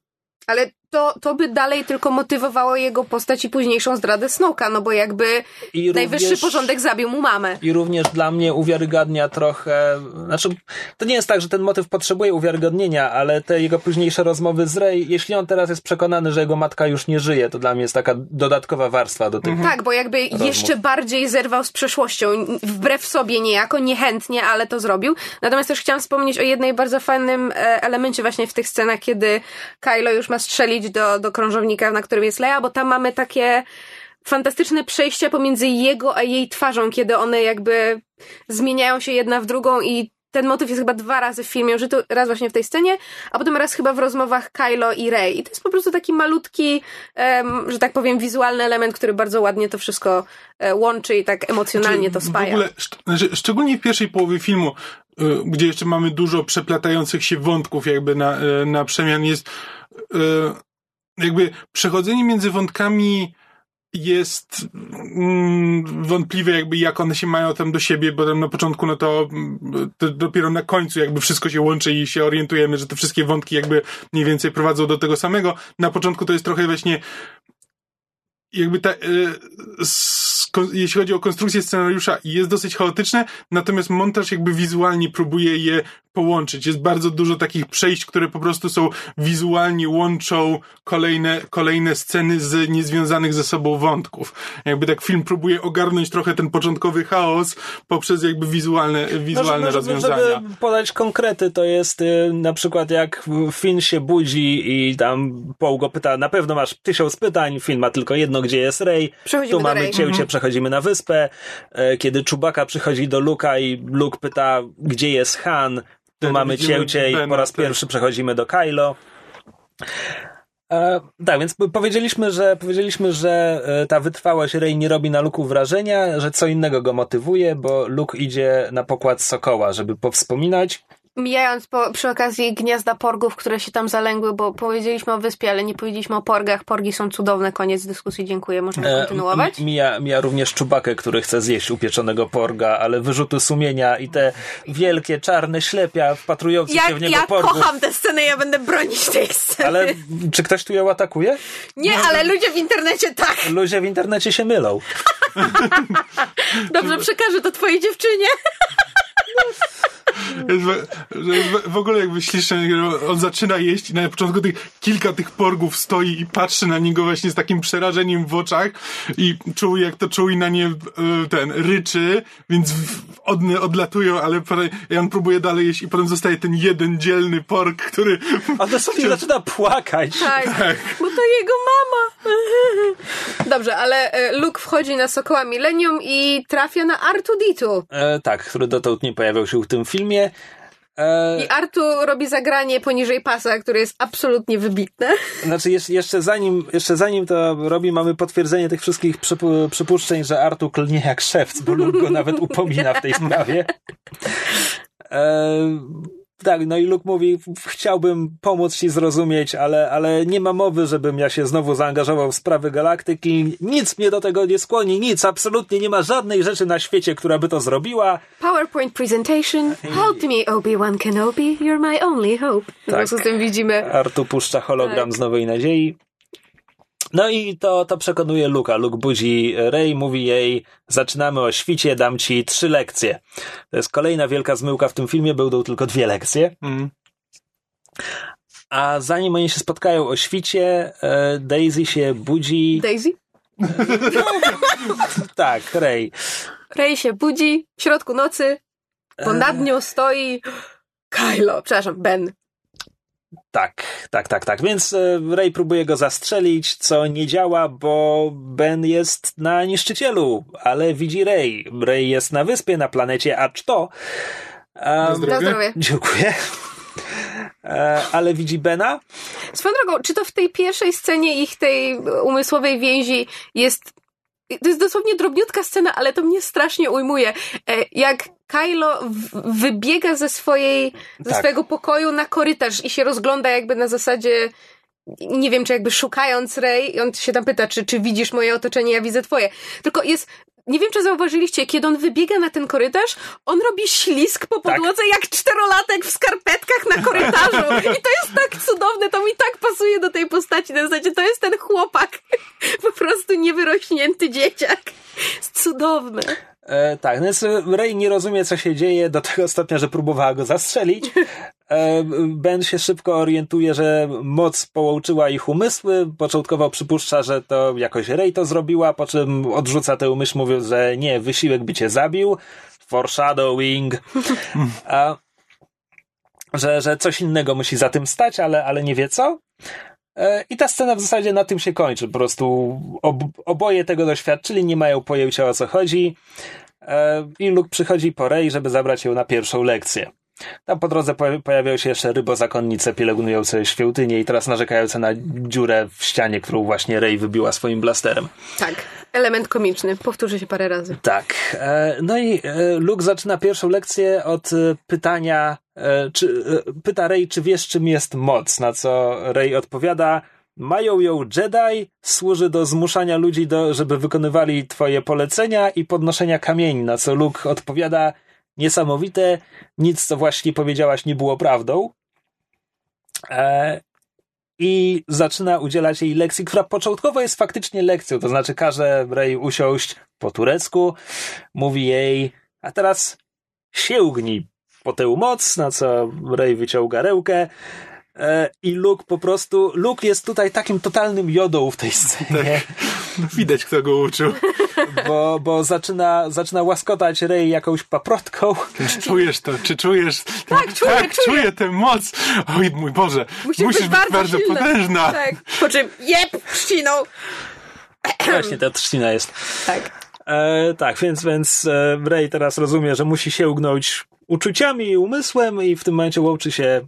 Ale to, to by dalej tylko motywowało jego postać i późniejszą zdradę Snowka, no bo jakby I najwyższy również, porządek zabił mu mamę. I również dla mnie uwiarygadnia trochę, znaczy to nie jest tak, że ten motyw potrzebuje uwiarygodnienia, ale te jego późniejsze rozmowy z Rey, jeśli on teraz jest przekonany, że jego matka już nie żyje, to dla mnie jest taka dodatkowa warstwa do tych mhm. Tak, bo jakby rozmów. jeszcze bardziej zerwał z przeszłością, wbrew sobie niejako, niechętnie, ale to zrobił. Natomiast też chciałam wspomnieć o jednej bardzo fajnym e, elemencie właśnie w tych scenach, kiedy Kylo już ma strzelić do, do krążownika, na którym jest Leia, bo tam mamy takie fantastyczne przejścia pomiędzy jego a jej twarzą, kiedy one jakby zmieniają się jedna w drugą i ten motyw jest chyba dwa razy w filmie użyty, raz właśnie w tej scenie, a potem raz chyba w rozmowach Kylo i Rey. I to jest po prostu taki malutki, um, że tak powiem, wizualny element, który bardzo ładnie to wszystko e, łączy i tak emocjonalnie to spaja. W ogóle, szcz szczególnie w pierwszej połowie filmu, y, gdzie jeszcze mamy dużo przeplatających się wątków jakby na, y, na przemian, jest jakby przechodzenie między wątkami jest mm, wątpliwe jakby jak one się mają tam do siebie, bo tam na początku no to, to, dopiero na końcu jakby wszystko się łączy i się orientujemy, że te wszystkie wątki jakby mniej więcej prowadzą do tego samego. Na początku to jest trochę właśnie jakby ta, y, jeśli chodzi o konstrukcję scenariusza, jest dosyć chaotyczne, natomiast montaż jakby wizualnie próbuje je połączyć. Jest bardzo dużo takich przejść, które po prostu są wizualnie łączą kolejne, kolejne sceny z niezwiązanych ze sobą wątków. Jakby tak film próbuje ogarnąć trochę ten początkowy chaos poprzez jakby wizualne, wizualne no, żeby, rozwiązania. Żeby podać konkrety, to jest y, na przykład jak Finn się budzi i tam Paul go pyta, na pewno masz tysiąc pytań, film ma tylko jedno, gdzie jest Rey. Przechodzimy tu mamy Rey. cięcie, Mhm. Przechodzimy na wyspę. E, kiedy Czubaka przychodzi do Luka i Luke pyta, gdzie jest Han, tu mamy cięcie i po raz tak. pierwszy przechodzimy do Kylo. E, tak, więc powiedzieliśmy, że powiedzieliśmy, że e, ta wytrwałość Rey nie robi na Luku wrażenia, że co innego go motywuje, bo Luke idzie na pokład Sokoła, żeby powspominać. Mijając po, przy okazji gniazda porgów, które się tam zalęgły, bo powiedzieliśmy o wyspie, ale nie powiedzieliśmy o porgach. Porgi są cudowne. Koniec dyskusji, dziękuję. Możemy E, kontynuować. m- Mija, mija również Czubakę, który chce zjeść upieczonego porga, ale wyrzuty sumienia i te wielkie czarne ślepia wpatrujące się Ja, w niego ja porgów. kocham tę scenę, ja będę bronić tej sceny. Ale czy ktoś tu ją atakuje? Nie, ale ludzie w internecie tak. Ludzie w internecie się mylą. Dobrze, przekażę to twojej dziewczynie. W- ogóle jakby ślicznie, on zaczyna jeść i na początku tych, kilka tych porgów stoi i patrzy na niego właśnie z takim przerażeniem w oczach i czuje, jak to czuje na nie e, ten, ryczy, więc odny odlatują, ale on próbuje dalej jeść i potem zostaje ten jeden dzielny porg, który A dosłownie zaczyna płakać. Tak, bo to jego mama. Dobrze, ale e, Luke wchodzi na Sokoła Millennium i trafia na Artuditu. E, tak, który dotąd nie pojawiał się w tym filmie. E, I Artu robi zagranie poniżej pasa, które jest absolutnie wybitne. Znaczy, jeszcze, zanim, jeszcze zanim to robi, mamy potwierdzenie tych wszystkich przypu- przypuszczeń, że Artu klnie jak szewc, bo Luke go nawet upomina w tej sprawie. E, tak, no i Luke mówi, chciałbym pomóc ci zrozumieć, ale, ale nie ma mowy, żebym ja się znowu zaangażował w sprawy galaktyki. Nic mnie do tego nie skłoni, nic, absolutnie nie ma żadnej rzeczy na świecie, która by to zrobiła. PowerPoint presentation. Help me, Obi-Wan Kenobi. You're my only hope. W Tak. związku z tym widzimy. Artu puszcza hologram Tak. z Nowej Nadziei. No i to, to przekonuje Luka. Luke budzi Rey, mówi jej, zaczynamy o świcie, dam ci trzy lekcje. To jest kolejna wielka zmyłka w tym filmie, będą tylko dwie lekcje. Mm. A zanim oni się spotkają o świcie, e, Daisy się budzi... Daisy? Tak, Rey. Rey się budzi w środku nocy, bo nad nią stoi Kylo, przepraszam, Ben. Tak, tak, tak, tak. Więc e, Rey próbuje go zastrzelić, co nie działa, bo Ben jest na niszczycielu, ale widzi Rey. Rey jest na wyspie, na planecie A100. Na Um, zdrowie. Na zdrowie. dziękuję. E, ale widzi Bena? Swoją drogą, czy to w tej pierwszej scenie ich tej umysłowej więzi jest. To jest dosłownie drobniutka scena, ale to mnie strasznie ujmuje. E, Jak Kylo wybiega ze swojej, ze Tak. swojego pokoju na korytarz i się rozgląda jakby na zasadzie nie wiem, czy jakby szukając Rey i on się tam pyta, czy, czy widzisz moje otoczenie, ja widzę twoje. Tylko jest, nie wiem, czy zauważyliście, kiedy on wybiega na ten korytarz, on robi ślisk po Tak. podłodze jak czterolatek w skarpetkach na korytarzu. I to jest tak cudowne, to mi tak pasuje do tej postaci. Na zasadzie to jest ten chłopak, po prostu niewyrośnięty dzieciak. Jest cudowny. E, tak, więc Rey nie rozumie, co się dzieje do tego stopnia, że próbowała go zastrzelić. E, ben się szybko orientuje, że moc połączyła ich umysły. Początkowo przypuszcza, że to jakoś Rey to zrobiła, po czym odrzuca tę myśl, mówiąc, że nie, wysiłek by cię zabił. Foreshadowing. A, że, że coś innego musi za tym stać, ale, ale nie wie co. E, I ta scena w zasadzie na tym się kończy. Po prostu ob, oboje tego doświadczyli, nie mają pojęcia o co chodzi. E, I Luke przychodzi po Rey, żeby zabrać ją na pierwszą lekcję. Tam po drodze poja- pojawiają się jeszcze rybozakonnice pielęgnujące świątynię i teraz narzekające na dziurę w ścianie, którą właśnie Rey wybiła swoim blasterem. Tak, element komiczny. Powtórzy się parę razy. Tak. E, No i e, Luke zaczyna pierwszą lekcję od e, pytania, czy, pyta Rey, czy wiesz, czym jest moc, na co Rey odpowiada, mają ją Jedi, służy do zmuszania ludzi, do, żeby wykonywali twoje polecenia i podnoszenia kamieni, na co Luke odpowiada, niesamowite, nic, co właśnie powiedziałaś, nie było prawdą. E, i zaczyna udzielać jej lekcji, która początkowo jest faktycznie lekcją, to znaczy każe Rey usiąść po turecku, mówi jej, a teraz sięgnij, po tył moc, na co Rey wyciąga rełkę. E, I Luke po prostu, Luke jest tutaj takim totalnym jodą w tej scenie, Widać, kto go uczył. bo, bo zaczyna, zaczyna łaskotać Rey jakąś paprotką. Czy czujesz to? Czy czujesz? Tak, czuję, tak, czuję. czuję tę moc. Oj, mój Boże. Musisz, być bardzo, silna. potężna. Tak. Po czym jeb, trzciną. Właśnie ta trzcina jest. Tak. E, tak, więc, więc e, Rey teraz rozumie, że musi się ugnąć uczuciami i umysłem i w tym momencie łączy się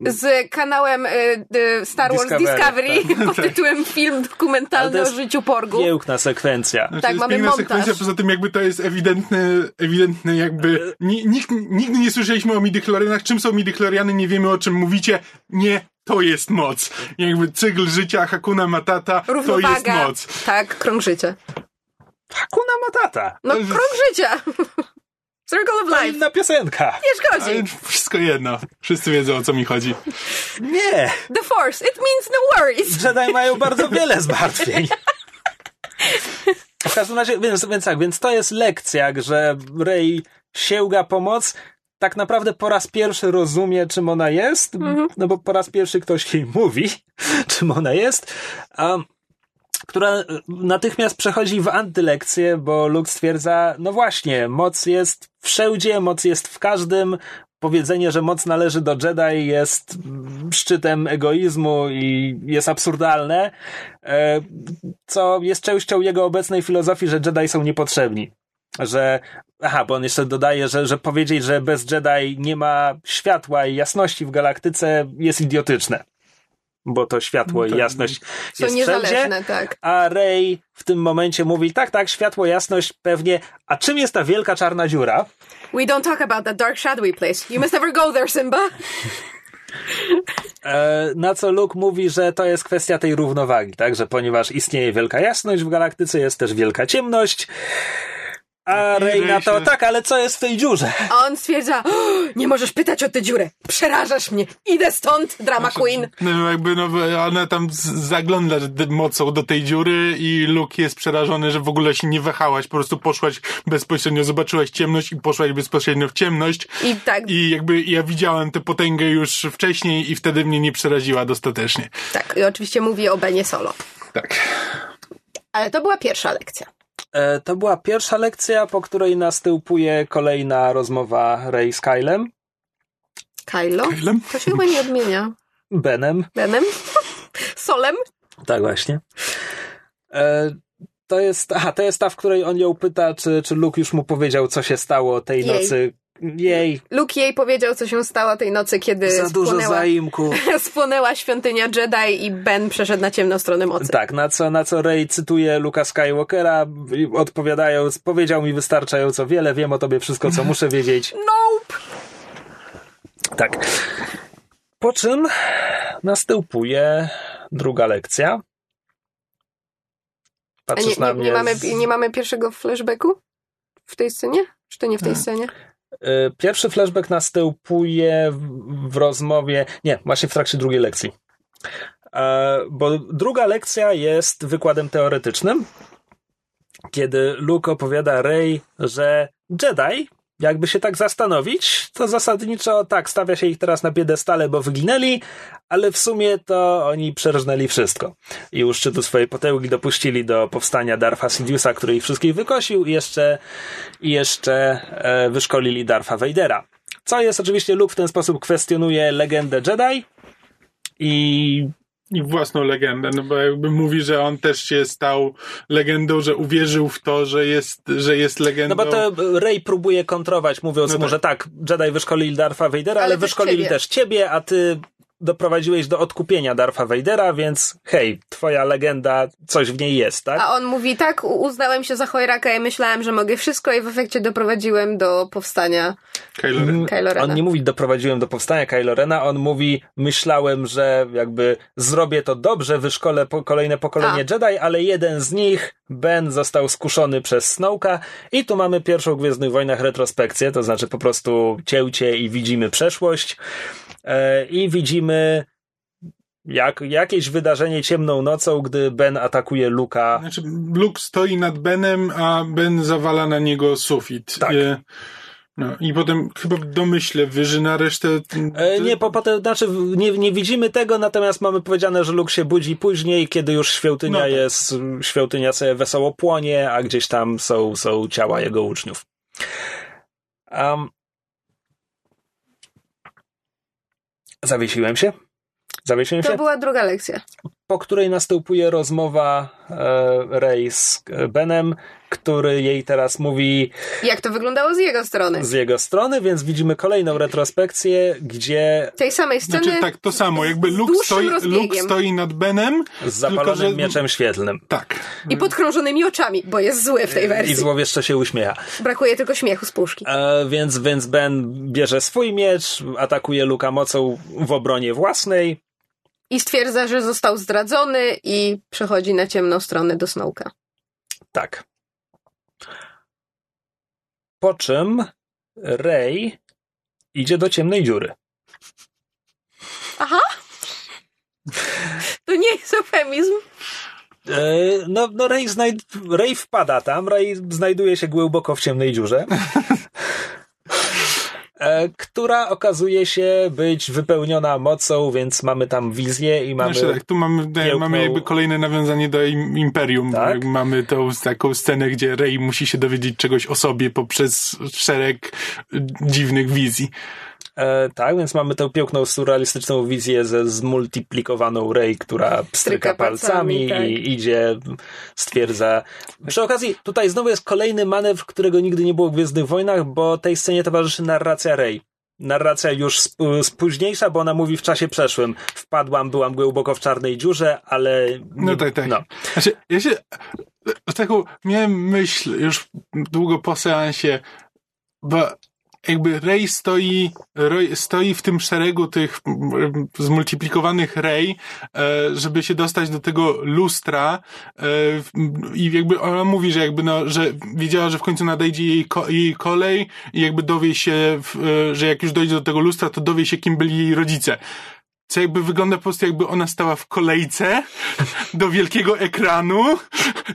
Z kanałem y, y, Star Wars Discovery, Discovery, pod tytułem film dokumentalny o życiu porgu. piękna sekwencja. Znaczy, Tak, jest mamy piękna montaż. sekwencja, poza tym jakby to jest ewidentny, ewidentny jakby... Ni, nikt, nigdy nie słyszeliśmy o midichlorianach. Czym są midichloriany? Nie wiemy o czym mówicie. Nie, to jest moc. Jakby cykl życia Hakuna Matata, to jest Równowaga. moc. Tak, krąg życia. Hakuna Matata. No, krąg życia. Circle of To life. inna piosenka. Nie szkodzi. Ale wszystko jedno. Wszyscy wiedzą o co mi chodzi. Nie. The Force, it means no worries. Jedi mają bardzo wiele zmartwień. W każdym razie, więc, więc tak, więc to jest lekcja, że Rey sięga pomoc, tak naprawdę po raz pierwszy rozumie, czym ona jest, no bo po raz pierwszy ktoś jej mówi, czym ona jest, a, która natychmiast przechodzi w antylekcję, bo Luke stwierdza, no właśnie, moc jest wszędzie, moc jest w każdym, powiedzenie, że moc należy do Jedi jest mm, szczytem egoizmu i jest absurdalne, e, co jest częścią jego obecnej filozofii, że Jedi są niepotrzebni. Że, aha, bo on jeszcze dodaje, że, że powiedzieć, że bez Jedi nie ma światła i jasności w galaktyce jest idiotyczne. Bo to światło i tak. jasność Są jest wszędzie. niezależne, tak. A Rey w tym momencie mówi, tak, tak, światło, jasność, pewnie. A czym jest ta wielka czarna dziura? We don't talk about that dark shadowy place. You must never go there, Simba. E, na co Luke mówi, że to jest kwestia tej równowagi, tak? Że ponieważ istnieje wielka jasność w galaktyce, jest też wielka ciemność. A Rey na to, tak, ale co jest w tej dziurze? A on stwierdza, "O, nie możesz pytać o tę dziurę. Przerażasz mnie. Idę stąd, drama queen. No jakby, no, ona tam zagląda mocą do tej dziury i Luke jest przerażony, że w ogóle się nie wahałaś, po prostu poszłaś bezpośrednio, zobaczyłaś ciemność i poszłaś bezpośrednio w ciemność. I tak, I jakby ja widziałem tę potęgę już wcześniej i wtedy mnie nie przeraziła dostatecznie. tak. I oczywiście mówi o Benie Solo. Tak. Ale to była pierwsza lekcja. E, to była pierwsza lekcja, po której następuje kolejna rozmowa Rey z Kylem, Kylo? Kylem? To się chyba nie odmienia. Benem. Benem? Solem? Tak, właśnie. E, to jest, aha, to jest ta, w której on ją pyta, czy, czy Luke już mu powiedział, co się stało tej Jej. nocy. Jej, Luke jej powiedział, co się stało tej nocy, kiedy za dużo spłonęła, zaimku. spłonęła świątynia Jedi i Ben przeszedł na ciemną stronę mocy. Tak, na co, na co Rey cytuje Luka Skywalkera, odpowiadając, powiedział mi wystarczająco wiele, wiem o tobie wszystko, co muszę wiedzieć. Nope! Tak. Po czym następuje druga lekcja. A Patrzysz nie, na nie, mnie. nie, mamy, nie mamy pierwszego flashbacku? W tej scenie? Czy to nie w tej scenie? Y, Pierwszy flashback następuje w, w rozmowie. Nie, właśnie w trakcie drugiej lekcji. E, Bo druga lekcja jest wykładem teoretycznym, kiedy Luke opowiada Rey, że Jedi, jakby się tak zastanowić, to zasadniczo tak, stawia się ich teraz na piedestale, bo wyginęli, ale w sumie to oni przerżnęli wszystko. I u szczytu swojej potęgi dopuścili do powstania Darfa Sidiousa, który ich wszystkich wykosił i jeszcze, i jeszcze e, wyszkolili Darfa Vadera. Co jest oczywiście, Luke w ten sposób kwestionuje legendę Jedi i I własną legendę, no bo jakby mówi, że on też się stał legendą, że uwierzył w to, że jest, że jest legendą. No bo to Rey próbuje kontrować, mówiąc No mu, tak. że tak, Jedi wyszkolili Darfa Vadera, ale, Ale też wyszkolili ciebie. też ciebie, a ty doprowadziłeś do odkupienia Darfa Vadera, więc hej, twoja legenda, coś w niej jest, tak? A on mówi, tak, uznałem się za chojraka i myślałem, że mogę wszystko i w efekcie doprowadziłem do powstania Kylo Ren. Mm, Kylo Rena. On nie mówi doprowadziłem do powstania Kylo Rena, on mówi myślałem, że jakby zrobię to dobrze, wyszkolę po kolejne pokolenie Jedi, ale jeden z nich, Ben, został skuszony przez Snowka i tu mamy pierwszą w Gwiezdnych Wojnach retrospekcję, to znaczy po prostu cięcie i widzimy przeszłość e, i widzimy jak, jakieś wydarzenie ciemną nocą, gdy Ben atakuje Luka. Znaczy, Luke stoi nad Benem, a Ben zawala na niego sufit. Tak. E, No i potem chyba w domyśle wyżyna resztę... E, nie, po, potem, znaczy nie, nie widzimy tego, natomiast mamy powiedziane, że Luke się budzi później, kiedy już świątynia No tak. jest, świątynia sobie wesoło płonie, a gdzieś tam są, są ciała jego uczniów. Um, zawiesiłem się. Zawiesiłem To się, była druga lekcja. po której następuje rozmowa e, Rey z e, Benem, który jej teraz mówi Jak to wyglądało z jego strony? z jego strony, więc widzimy kolejną retrospekcję, gdzie Tej samej sceny. Znaczy tak, to samo, jakby Luke stoi. Luke stoi nad Benem, z zapalonym tylko, że... mieczem świetlnym. Tak. I podkrążonymi oczami, bo jest zły w tej I wersji. złowieszcze się uśmiecha. Brakuje tylko śmiechu z puszki. E, więc, więc Ben bierze swój miecz, atakuje Luka mocą w obronie własnej. I stwierdza, że został zdradzony i przechodzi na ciemną stronę do Snowka. Tak. Po czym Rey idzie do ciemnej dziury. Aha! To nie jest eufemizm. E, no, no Rey, znajd- Rey wpada tam, Rey znajduje się głęboko w ciemnej dziurze. e, która okazuje się być wypełniona mocą, więc mamy tam wizję i mamy... Znaczy tak, tu mamy, Kiełknął- mamy jakby kolejne nawiązanie do im, Imperium. Tak? Mamy tą taką scenę, gdzie Rey musi się dowiedzieć czegoś o sobie poprzez szereg y, dziwnych wizji. E, tak, więc mamy tę piękną, surrealistyczną wizję ze zmultiplikowaną Rey, która pstryka palcami palcami, tak. i idzie, stwierdza. Przy okazji, tutaj znowu jest kolejny manewr, którego nigdy nie było w Gwiezdnych Wojnach, bo tej scenie towarzyszy narracja Rey. Narracja już sp- spóźniejsza, bo ona mówi w czasie przeszłym. Wpadłam, byłam głęboko w czarnej dziurze, ale... Nie, No tak, tak. No. Znaczy, ja się taką miałem myśl już długo po seansie, bo jakby Rey stoi, Rey stoi w tym szeregu tych mm, zmultiplikowanych Rey, e, żeby się dostać do tego lustra e, i jakby ona mówi, że jakby no, że wiedziała, że w końcu nadejdzie jej, jej kolej i jakby dowie się, e, że jak już dojdzie do tego lustra, to dowie się, kim byli jej rodzice. Co jakby wygląda po prostu jakby ona stała w kolejce do wielkiego ekranu,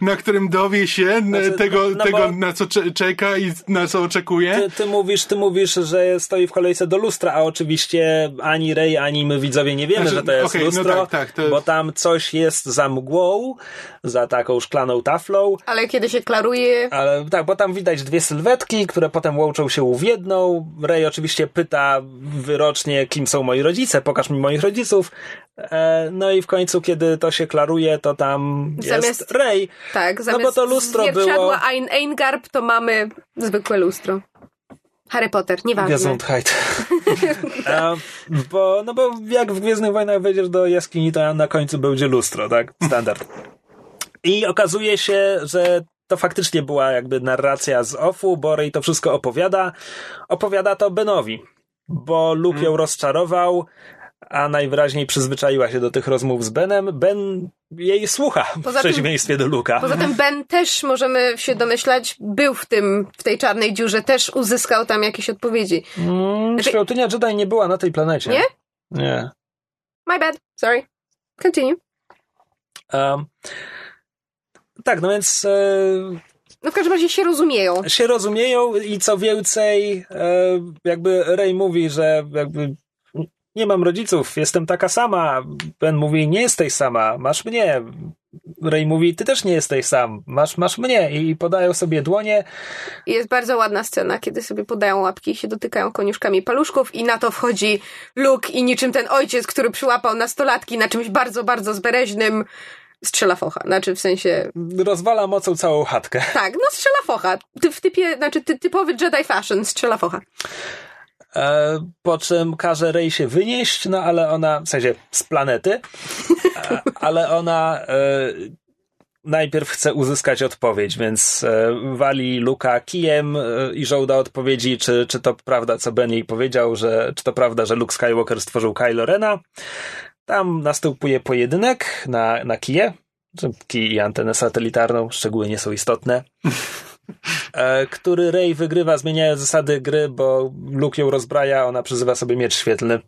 na którym dowie się Znaczy, tego, no- no tego bo- na co cze- czeka i na co oczekuje. Ty, ty, mówisz, ty mówisz, że stoi w kolejce do lustra, a oczywiście ani Rey, ani my widzowie nie wiemy, Znaczy, że to jest okej, no lustro, tak, tak, to- bo tam coś jest za mgłą, za taką szklaną taflą, Ale kiedy się klaruje, ale tak, bo tam widać dwie sylwetki, które potem łączą się w jedną. Rey oczywiście pyta wyrocznie, kim są moi rodzice, pokaż mi moich rodziców. E, no i w końcu, kiedy to się klaruje, to tam jest Zamiast- Rey. tak, No zamiast bo to lustro zwierciadła było- Ein Eingarb, to mamy zwykłe lustro. Harry Potter, nieważne. Gesundheit. E, bo, no bo jak w Gwiezdnych Wojnach wejdziesz do jaskini, to na końcu będzie lustro, tak? Standard. I okazuje się, że to faktycznie była jakby narracja z offu, bo Rey to wszystko opowiada. Opowiada to Benowi, bo Luke ją rozczarował, a najwyraźniej przyzwyczaiła się do tych rozmów z Benem. Ben jej słucha, Poza w przeciwieństwie do Luka. Poza tym Ben też, możemy się domyślać, był w tym, w tej czarnej dziurze, też uzyskał tam jakieś odpowiedzi. Mm, Znaczy- Świątynia Jedi nie była na tej planecie. Nie? Nie. My bad, sorry. Continue. Um, tak, no więc e, No w każdym razie się rozumieją. się rozumieją i co więcej, e, jakby Rey mówi, że jakby nie mam rodziców, jestem taka sama. Ben mówi, nie jesteś sama, masz mnie. Rey mówi, ty też nie jesteś sam, masz, masz mnie. I podają sobie dłonie. Jest bardzo ładna scena, kiedy sobie podają łapki i się dotykają koniuszkami paluszków i na to wchodzi Luke i niczym ten ojciec, który przyłapał nastolatki na czymś bardzo, bardzo zbereźnym, strzela focha. Znaczy w sensie, Rozwala mocą całą chatkę. tak, no strzela focha. Ty, w typie, znaczy ty, typowy Jedi fashion, strzela focha. E, po czym każe Rey się wynieść, no ale ona, w sensie z planety, e, ale ona e, najpierw chce uzyskać odpowiedź, więc e, wali Luka kijem e, i żąda odpowiedzi, czy, czy to prawda, co Ben jej powiedział, że czy to prawda, że Luke Skywalker stworzył Kylo Rena. Tam następuje pojedynek na, na kije, kij i antenę satelitarną, szczegóły nie są istotne który Rey wygrywa, zmieniając zasady gry, bo Luke ją rozbraja, ona przyzywa sobie miecz świetlny.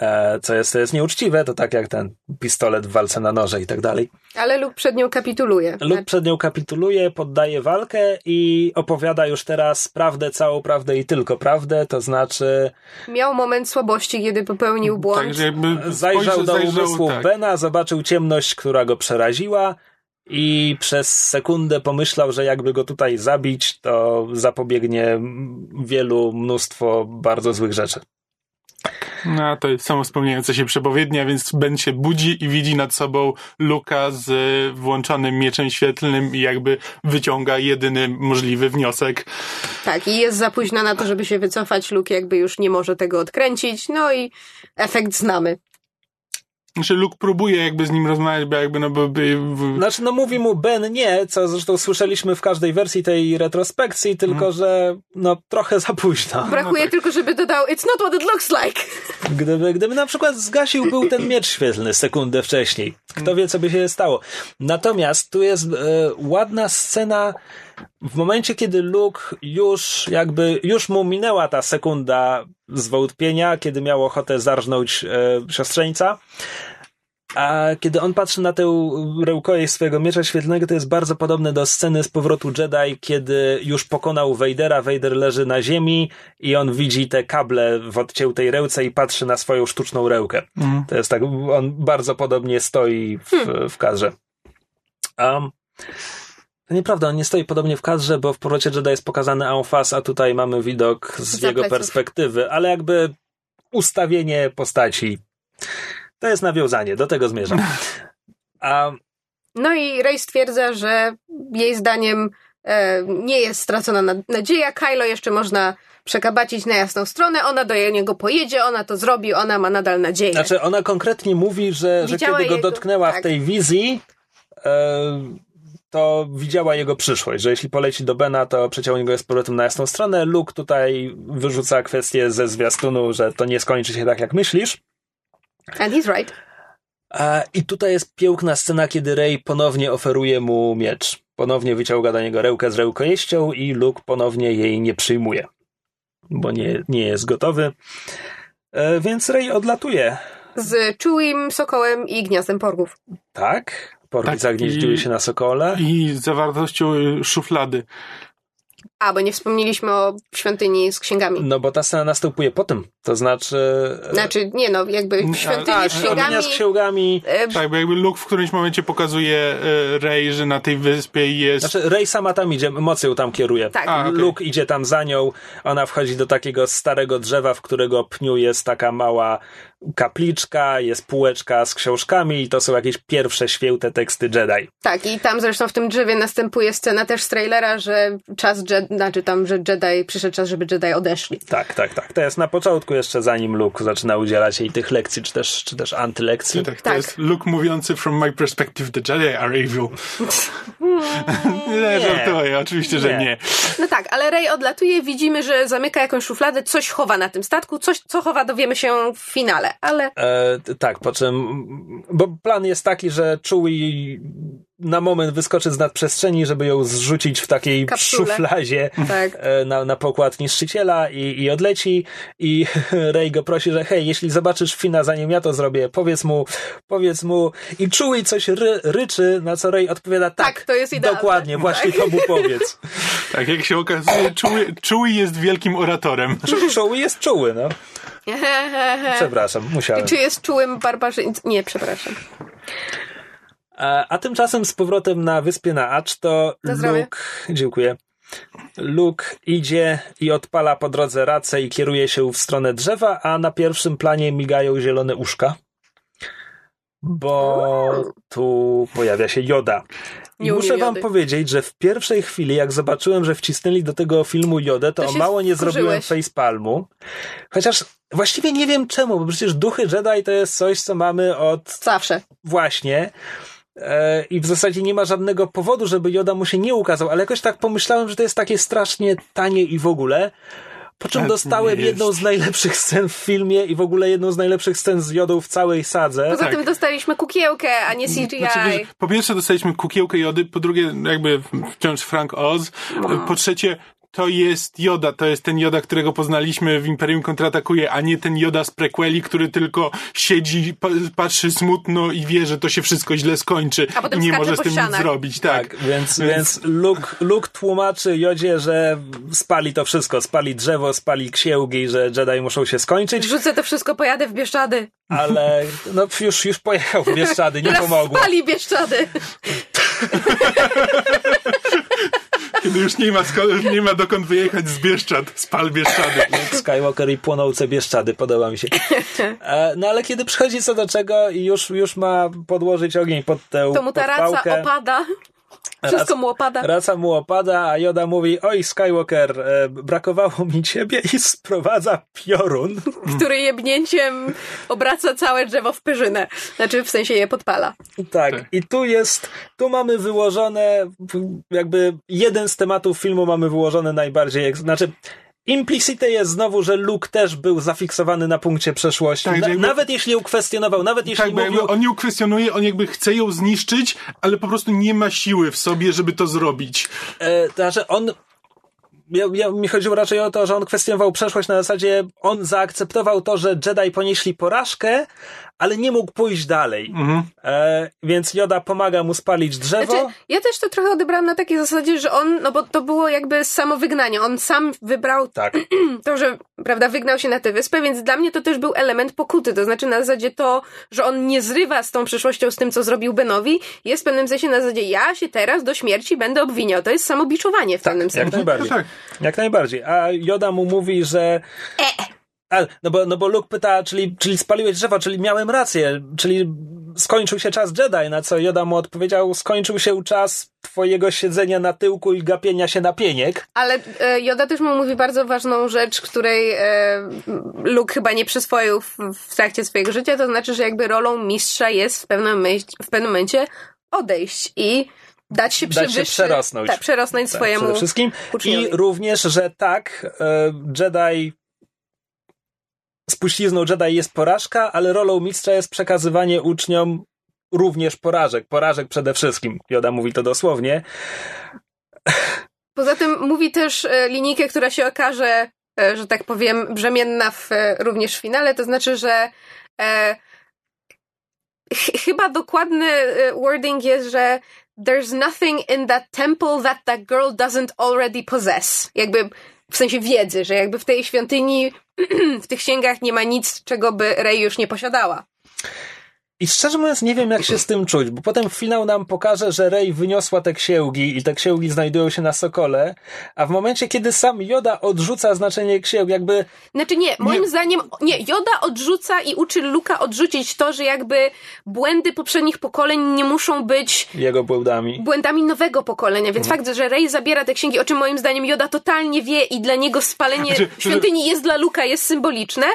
e, co jest, to jest nieuczciwe, to tak jak ten pistolet w walce na noże i tak dalej. Ale Luke przed nią kapituluje. Luke przed nią kapituluje, poddaje walkę i opowiada już teraz prawdę, całą prawdę i tylko prawdę, to znaczy Miał moment słabości, kiedy popełnił błąd. Także jakby zajrzał spojrzy- do zajrzał, umysłu tak. Bena, zobaczył ciemność, która go przeraziła i przez sekundę pomyślał, że jakby go tutaj zabić, to zapobiegnie wielu mnóstwo bardzo złych rzeczy. No, to jest samo spełniająca się przepowiednia, więc Ben się budzi i widzi nad sobą Luka z włączonym mieczem świetlnym i jakby wyciąga jedyny możliwy wniosek. Tak, i jest za późno na to, żeby się wycofać. Luke jakby już nie może tego odkręcić. No i efekt znamy. Znaczy Luke próbuje jakby z nim rozmawiać, bo jakby no by... by w... Znaczy, no mówi mu Ben nie, co zresztą słyszeliśmy w każdej wersji tej retrospekcji, tylko że no trochę za późno. Brakuje tak. tylko, żeby dodał It's not what it looks like. Gdyby, gdyby na przykład zgasił był ten miecz świetlny sekundę wcześniej. Kto wie, co by się stało. Natomiast tu jest e, ładna scena w momencie, kiedy Luke już jakby, już mu minęła ta sekunda zwątpienia, kiedy miał ochotę zarżnąć e, siostrzeńca. A kiedy on patrzy na tę rękojeść swojego miecza świetlnego, to jest bardzo podobne do sceny z powrotu Jedi, kiedy już pokonał Vadera, Vader leży na ziemi i on widzi te kable w odciętej ręce i patrzy na swoją sztuczną rękę. To jest tak, on bardzo podobnie stoi w, w kadrze. Um, to nieprawda, on nie stoi podobnie w kadrze, bo w powrocie Jedi jest pokazany Anfas, a tutaj mamy widok z Za jego perspektywy, ale jakby ustawienie postaci to jest nawiązanie, do tego zmierzam. A No i Rey stwierdza, że jej zdaniem e, nie jest stracona nad- nadzieja. Kylo jeszcze można przekabacić na jasną stronę. Ona do niego pojedzie, ona to zrobi, ona ma nadal nadzieję. Znaczy, ona konkretnie mówi, że, że kiedy go jego- dotknęła tak. w tej wizji, e, to widziała jego przyszłość, że jeśli poleci do Bena, to przeciągnie go z powrotem na jasną stronę. Luke tutaj wyrzuca kwestię ze zwiastunu, że to nie skończy się tak, jak myślisz. And he's right. I tutaj jest piękna scena, kiedy Rey ponownie oferuje mu miecz. Ponownie wyciąga do niego rękę z rękojeścią i Luke ponownie jej nie przyjmuje, bo nie, nie jest gotowy. E, więc Rey odlatuje. Z czułym sokołem i gniazdem porgów. Tak? Porki Tak, zagnieździły się na sokole. I zawartością y, szuflady. A, bo nie wspomnieliśmy o świątyni z księgami. No bo ta scena następuje po tym. To znaczy. e, Znaczy, nie no, jakby A, świątyni tak, z księgami. z księgami. e, Tak, bo jakby Luke w którymś momencie pokazuje y, Rey, że na tej wyspie jest... Znaczy, Rey sama tam idzie, emocją tam kieruje. Tak. A, okej. Luke idzie tam za nią, ona wchodzi do takiego starego drzewa, w którego pniu jest taka mała kapliczka, jest półeczka z książkami i to są jakieś pierwsze święte teksty Jedi. Tak, i tam zresztą w tym drzewie następuje scena też z trailera, że czas Jedi, znaczy tam, że Jedi, przyszedł czas, żeby Jedi odeszli. Tak, tak, tak. To jest na początku jeszcze zanim Luke zaczyna udzielać jej tych lekcji, czy też, czy też antylekcji. Tak, to Tak. jest Luke mówiący from my perspective the Jedi are evil. nie, żartuję, oczywiście, że Nie. nie. No tak, ale Rey odlatuje, widzimy, że zamyka jakąś szufladę, coś chowa na tym statku, coś, co chowa dowiemy się w finale, ale E, tak, po czym, bo plan jest taki, że Chewie na moment wyskoczy z nadprzestrzeni, żeby ją zrzucić w takiej Kapsule. szuflazie tak. e, na, na pokład niszczyciela i, i odleci i Rey go prosi, że hej, jeśli zobaczysz Fina zanim ja to zrobię, powiedz mu, powiedz mu i Chewie coś ry, ryczy, na co Rey odpowiada tak, Tak, to jest idealne. dokładnie, właśnie Tak. to mu powiedz. Tak, jak się okazuje, Chewie, Chewie jest wielkim oratorem. Chewie jest czuły, no. Przepraszam, musiałem. Czy jest czułym barbarzyńcą? Nie, przepraszam. A, a tymczasem z powrotem na wyspie na Acz to Na zdrowie. Luke, dziękuję. Luke idzie i odpala po drodze racę i kieruje się w stronę drzewa, a na pierwszym planie migają zielone uszka. Bo tu pojawia się Joda. I muszę wam powiedzieć, że w pierwszej chwili, jak zobaczyłem, że wcisnęli do tego filmu Jodę, to, To o mało nie zrobiłem facepalmu. Chociaż właściwie nie wiem czemu, bo przecież duchy Jedi to jest coś, co mamy od Zawsze. Właśnie. E, I w zasadzie nie ma żadnego powodu, żeby Joda mu się nie ukazał, ale jakoś tak pomyślałem, że to jest takie strasznie tanie i w ogóle. Po czym Tak, dostałem jedną jest. z najlepszych scen w filmie i w ogóle jedną z najlepszych scen z Jodą w całej sadze. Poza Tak. tym dostaliśmy kukiełkę, a nie CGI. Znaczy, wiesz, po pierwsze dostaliśmy kukiełkę jody, po drugie jakby wciąż Frank Oz, po trzecie to jest Joda, to jest ten Joda, którego poznaliśmy w Imperium Kontratakuje, a nie ten Joda z prequeli, który tylko siedzi, pa, patrzy smutno i wie, że to się wszystko źle skończy A potem i nie może z tym nic zrobić. Tak. Tak, więc, więc Luke, Luke tłumaczy Jodzie, że spali to wszystko, spali drzewo, spali księgi, że Jedi muszą się skończyć, Rzucę to wszystko, pojadę w Bieszczady. ale no już, już pojechał w Bieszczady, nie pomogło. spali Bieszczady. Kiedy już nie ma, nie ma dokąd wyjechać z Bieszczad, spal Bieszczady. Skywalker i płonące Bieszczady, podoba mi się. E, No ale kiedy przychodzi co do czego i już, już ma podłożyć ogień pod tę To mu ta raca opada. Wszystko mu opada. Raca mu opada, a Joda mówi, oj Skywalker, e, brakowało mi ciebie i sprowadza piorun. który jebnięciem obraca całe drzewo w pyrzynę. Znaczy, w sensie je podpala. Tak, Tak. i tu jest, tu mamy wyłożone, jakby jeden z tematów filmu mamy wyłożone najbardziej, jak- znaczy implicite jest znowu, że Luke też był zafiksowany na punkcie przeszłości. Tak, Na, jakby- nawet jeśli ją kwestionował, nawet jeśli Tak, mówił... on ją kwestionuje, on jakby chce ją zniszczyć, ale po prostu nie ma siły w sobie, żeby to zrobić. E, to znaczy on. Ja, ja, mi chodziło raczej o to, że on kwestionował przeszłość na zasadzie, on zaakceptował to, że Jedi ponieśli porażkę, ale nie mógł pójść dalej. Mhm. E, więc Joda pomaga mu spalić drzewo. Znaczy, ja też to trochę odebrałam na takiej zasadzie, że on, no bo to było jakby samo wygnanie. On sam wybrał Tak. to, że, prawda, wygnał się na tę wyspę, więc dla mnie to też był element pokuty. To znaczy na zasadzie to, że on nie zrywa z tą przyszłością, z tym, co zrobił Benowi, jest w pewnym sensie na zasadzie ja się teraz do śmierci będę obwiniał. To jest samobiczowanie w pewnym Jak sensie. najbardziej. No tak. Jak najbardziej. A Joda mu mówi, że. A, no, bo, no bo Luke pyta, czyli, czyli spaliłeś drzewo, czyli miałem rację, czyli skończył się czas Jedi, na co Joda mu odpowiedział, skończył się czas twojego siedzenia na tyłku i gapienia się na pieniek. Ale e, Joda też mu mówi bardzo ważną rzecz, której e, Luke chyba nie przyswoił w, w trakcie swojego życia, to znaczy, że jakby rolą mistrza jest w pewnym, myśl, w pewnym momencie odejść i dać się Dać się przerosnąć. Tak, przerosnąć Tak, swojemu przede wszystkim. uczniowi. I również, że tak, e, Jedi spuścizną Jedi jest porażka, ale rolą mistrza jest przekazywanie uczniom również porażek. Porażek przede wszystkim. Joda mówi to dosłownie. Poza tym mówi też e, linijkę, która się okaże, e, że tak powiem, brzemienna w, e, również w finale, to znaczy, że e, ch- chyba dokładny wording jest, że there's nothing in that temple that that girl doesn't already possess. Jakby w sensie wiedzy, że jakby w tej świątyni, w tych księgach nie ma nic, czego by Rey już nie posiadała. I szczerze mówiąc, nie wiem, jak się z tym czuć, bo potem finał nam pokaże, że Rey wyniosła te księgi i te księgi znajdują się na Sokole, a w momencie, kiedy sam Joda odrzuca znaczenie księg, jakby Znaczy nie, moim Nie. zdaniem, nie, Joda odrzuca i uczy Luka odrzucić to, że jakby błędy poprzednich pokoleń nie muszą być jego błędami. błędami nowego pokolenia, więc Mhm. fakt, że Rey zabiera te księgi, o czym moim zdaniem Joda totalnie wie i dla niego spalenie Znaczy, świątyni jest dla Luka, jest symboliczne,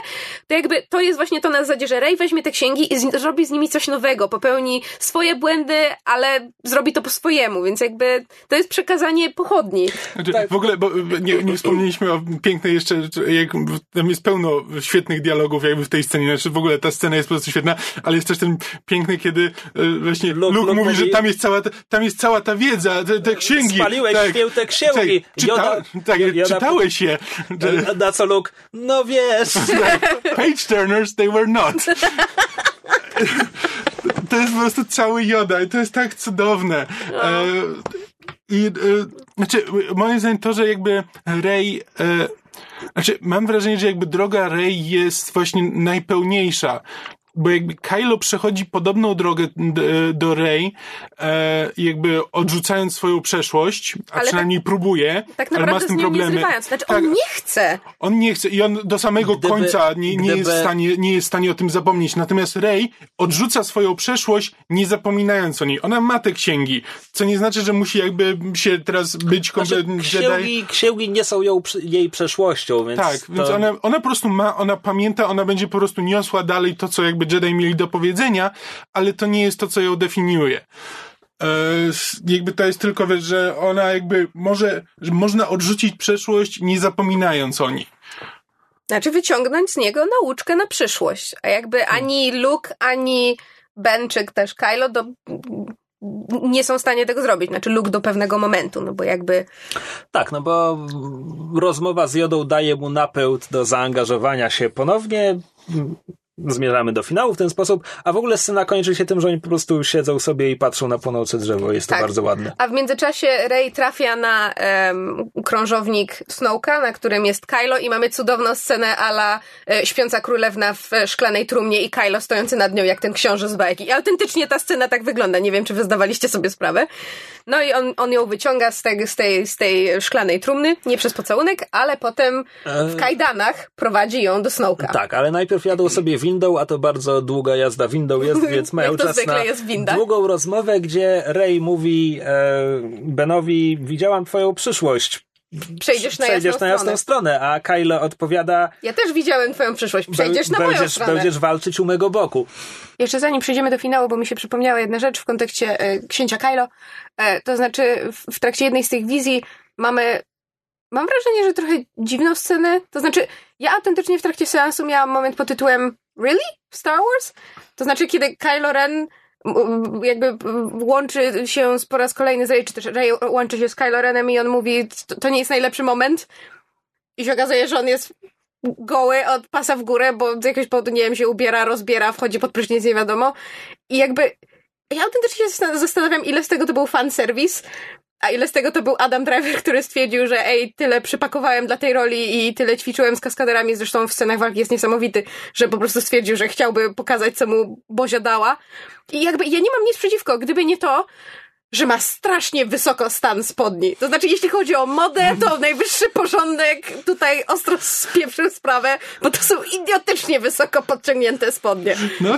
to jakby to jest właśnie to na zasadzie, że Rey weźmie te księgi i zrobi z nimi coś nowego, popełni swoje błędy, ale zrobi to po swojemu, więc jakby to jest przekazanie pochodni. Znaczy, Tak. W ogóle, bo nie, nie wspomnieliśmy o pięknej jeszcze, jak tam jest pełno świetnych dialogów jakby w tej scenie, znaczy w ogóle ta scena jest po prostu świetna, ale jest też ten piękny, kiedy e, właśnie Luke- Luke, mówi, że tam jest cała, ta- tam jest cała ta wiedza, te, te księgi. Spaliłeś święte księgi. Tak, czyta, Joda- tak Joda- czytałeś je. Na, na co Luke? No wiesz. Page turners, they were not. To jest po prostu cały Joda i to jest tak cudowne. E, I e, znaczy, moim zdaniem to, że jakby Rey. E, znaczy, mam wrażenie, że jakby droga Rey jest właśnie najpełniejsza. Bo jakby Kylo przechodzi podobną drogę do Rey, e, jakby odrzucając swoją przeszłość, a Ale przynajmniej próbuje, Tak ale ma z z tym nie problemy. zrywając. Znaczy Tak, on nie chce. on nie chce i on do samego Gdyby- końca nie, nie, jest w gdyby- stanie, nie jest w stanie o tym zapomnieć. Natomiast Rey odrzuca swoją przeszłość, nie zapominając o niej. Ona ma te księgi, co nie znaczy, że musi jakby się teraz być Znaczy, kompletnym Jedi. księgi, księgi nie są ją, jej przeszłością, więc. Tak, to... więc ona, ona po prostu ma, ona pamięta, ona będzie po prostu niosła dalej to, co jakby Jedi mieli do powiedzenia, ale to nie jest to, co ją definiuje. E, jakby to jest tylko, wiesz, że ona jakby może, że można odrzucić przeszłość, nie zapominając o niej. Znaczy wyciągnąć z niego nauczkę na przyszłość. A jakby ani Luke, ani Ben, czy też Kylo do, nie są w stanie tego zrobić. Znaczy Luke do pewnego momentu, no bo jakby... Tak, no bo rozmowa z Jodą daje mu napęd do zaangażowania się ponownie zmierzamy do finału w ten sposób, a w ogóle scena kończy się tym, że oni po prostu siedzą sobie i patrzą na płonące drzewo. Jest Tak. to bardzo ładne. A w międzyczasie Rey trafia na em, krążownik Snowka, na którym jest Kylo i mamy cudowną scenę ala e, śpiąca królewna w e, szklanej trumnie i Kylo stojący nad nią jak ten książę z bajki. I autentycznie ta scena tak wygląda. Nie wiem, czy wy zdawaliście sobie sprawę. No i on, on ją wyciąga z, tej- z, tej, z tej szklanej trumny, nie przez pocałunek, ale potem w kajdanach prowadzi ją do Snowka. Tak, ale najpierw jadą sobie windą, a to bardzo długa jazda windą jest, więc mają czas na długą rozmowę, gdzie Rey mówi e, Benowi, widziałam twoją przyszłość. Przejdziesz na Przejdziesz jasną na jasną stronę. stronę, a Kylo odpowiada Ja też widziałem twoją przyszłość. Przejdziesz na moją będziesz, stronę. będziesz walczyć u mego boku. Jeszcze zanim przejdziemy do finału, bo mi się przypomniała jedna rzecz w kontekście e, księcia Kylo, e, to znaczy w, w trakcie jednej z tych wizji mamy, mam wrażenie, że trochę dziwną scenę, to znaczy ja autentycznie w trakcie seansu miałam moment pod tytułem Really? Star Wars? To znaczy kiedy Kylo Ren jakby łączy się z, po raz kolejny z Rey, czy też Rey łączy się z Kylo Renem i on mówi, to, nie jest najlepszy moment i się okazuje, że on jest goły od pasa w górę, bo z jakiegoś powodu, nie wiem, się ubiera, rozbiera, wchodzi pod prysznic, nie wiadomo. I jakby ja autentycznie się zastan- zastanawiam, ile z tego to był fanserwis, a ile z tego to był Adam Driver, który stwierdził, że ej, tyle przypakowałem dla tej roli i tyle ćwiczyłem z kaskaderami, zresztą w scenach walki jest niesamowity, że po prostu stwierdził, że chciałby pokazać, co mu Bozia dała. I jakby ja nie mam nic przeciwko, gdyby nie to, że ma strasznie wysoko stan spodni. To znaczy, jeśli chodzi o modę, to najwyższy porządek tutaj ostro spieprzył sprawę, bo to są idiotycznie wysoko podciągnięte spodnie. No,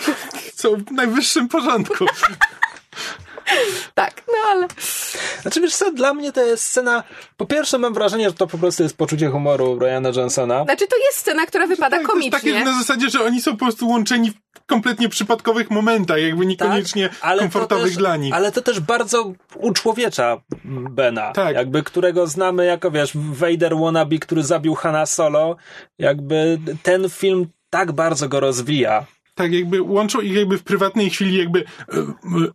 są w najwyższym porządku. Tak, no ale... Znaczy wiesz co, dla mnie to jest scena, po pierwsze mam wrażenie, że to po prostu jest poczucie humoru Briana Johnsona. Znaczy, to jest scena, która wypada Tak, to jest takie komicznie. na zasadzie, że oni są po prostu łączeni w kompletnie przypadkowych momentach, jakby niekoniecznie Tak, komfortowych też, dla nich. Ale to też bardzo uczłowiecza Bena. Tak. Jakby którego znamy jako, wiesz, Vader wannabe, który zabił Hanna Solo. Jakby ten film tak bardzo go rozwija. Tak, jakby łączą ich jakby w prywatnej chwili, jakby e,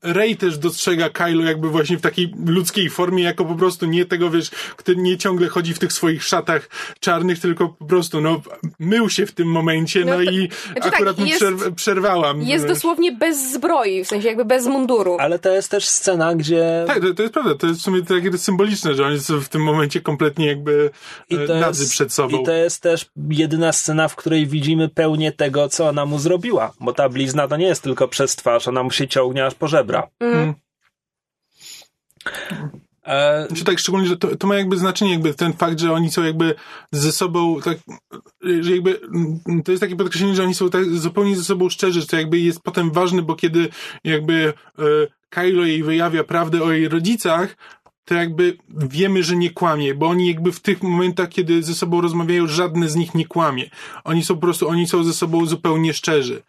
Rey też dostrzega Kylo jakby właśnie w takiej ludzkiej formie, jako po prostu nie tego, wiesz, który nie ciągle chodzi w tych swoich szatach czarnych, tylko po prostu, no, mył się w tym momencie, no, No to- i tak, akurat mu jest- przerw- przerwałam. Jest wiesz. dosłownie bez zbroi, w sensie jakby bez munduru. Ale to jest też scena, gdzie... Tak, to, to jest prawda, to jest w sumie takie symboliczne, że oni są w tym momencie kompletnie jakby e, nadzy jest, przed sobą. I to jest też jedyna scena, w której widzimy pełnię tego, co ona mu zrobiła. Bo ta blizna to nie jest tylko przez twarz, ona mu się ciągnie aż po żebra. Mm. E, Znaczy tak, szczególnie, że to, to ma jakby znaczenie, jakby ten fakt, że oni są jakby ze sobą, tak, że jakby mm, to jest takie podkreślenie, że oni są tak zupełnie ze sobą szczerzy, co jakby jest potem ważne, bo kiedy jakby e, Kylo jej wyjawia prawdę o jej rodzicach, to jakby wiemy, że nie kłamie, bo oni jakby w tych momentach, kiedy ze sobą rozmawiają, żadne z nich nie kłamie. Oni są po prostu, oni są ze sobą zupełnie szczerzy.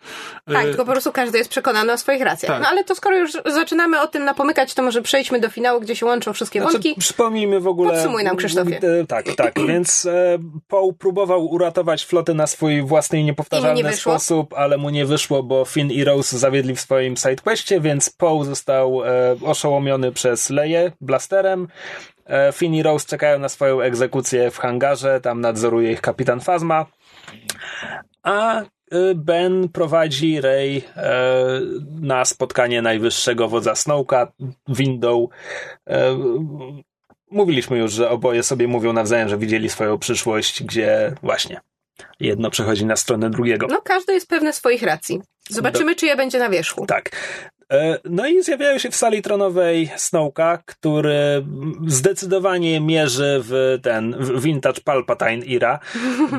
Tak, E, tylko po prostu każdy jest przekonany o swoich racjach. tak. No ale to skoro już zaczynamy o tym napomykać, to może przejdźmy do finału, gdzie się łączą wszystkie Znaczy, wątki. przypomnijmy w ogóle. Podsumuj nam, Krzysztofie. E, Tak, tak. Więc e, Poe próbował uratować flotę na swój własny i niepowtarzalny nie sposób, ale mu nie wyszło, bo Finn i Rose zawiedli w swoim sidequestie, więc Poe został e, oszołomiony przez Leję blasterem. E, Finn i Rose czekają na swoją egzekucję w hangarze, tam nadzoruje ich kapitan Fazma. A e, Ben prowadzi Rey e, na spotkanie najwyższego wodza Snowka windą. E, mówiliśmy już, że oboje sobie mówią nawzajem, że widzieli swoją przyszłość, gdzie właśnie jedno przechodzi na stronę drugiego. No każdy jest pewny swoich racji. Zobaczymy, czy je będzie na wierzchu. Tak. E, No i zjawiają się w sali tronowej Snowka, który zdecydowanie mierzy w ten w vintage Palpatine era,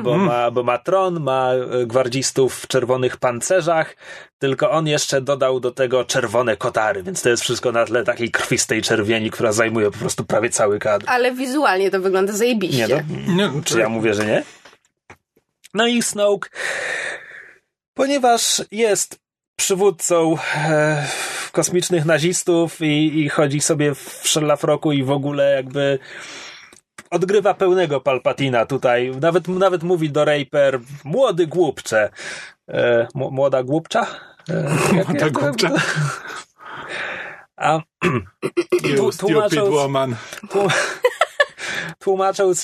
bo ma, bo ma tron, ma e, gwardzistów w czerwonych pancerzach, tylko on jeszcze dodał do tego czerwone kotary, więc to jest wszystko na tle takiej krwistej czerwieni, która zajmuje po prostu prawie cały kadr. Ale wizualnie to wygląda zajebiście. Nie, no? nie, Czy ja mówię, że nie? No i Snoke, ponieważ jest przywódcą e, kosmicznych nazistów i, i chodzi sobie w szlafroku i w ogóle jakby odgrywa pełnego Palpatina tutaj. Nawet, nawet mówi do Raper, młody głupcze. E, młoda głupcza? E, Młoda jak to- głupcza. A You woman. tłumacząc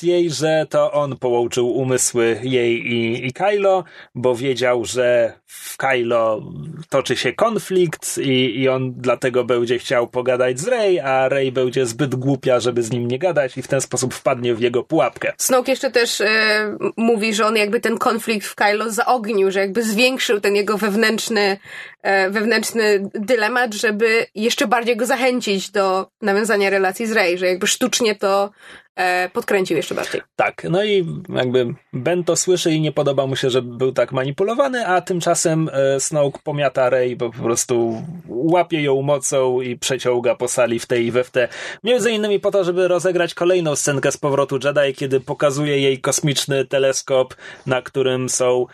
jej, że to on połączył umysły jej i, i Kylo, bo wiedział, że w Kylo toczy się konflikt i, i on dlatego będzie chciał pogadać z Rey, a Rey będzie zbyt głupia, żeby z nim nie gadać i w ten sposób wpadnie w jego pułapkę. Snoke jeszcze też e, mówi, że on jakby ten konflikt w Kylo zaognił, że jakby zwiększył ten jego wewnętrzny, wewnętrzny dylemat, żeby jeszcze bardziej go zachęcić do nawiązania relacji z Rey, że jakby sztucznie to e, podkręcił jeszcze bardziej. Tak, no i jakby Ben to słyszy i nie podoba mu się, że był tak manipulowany, a tymczasem e, Snoke pomiata Rey, bo po prostu łapie ją mocą i przeciąga po sali w tej i we w te. Między innymi po to, żeby rozegrać kolejną scenkę z powrotu Jedi, kiedy pokazuje jej kosmiczny teleskop, na którym są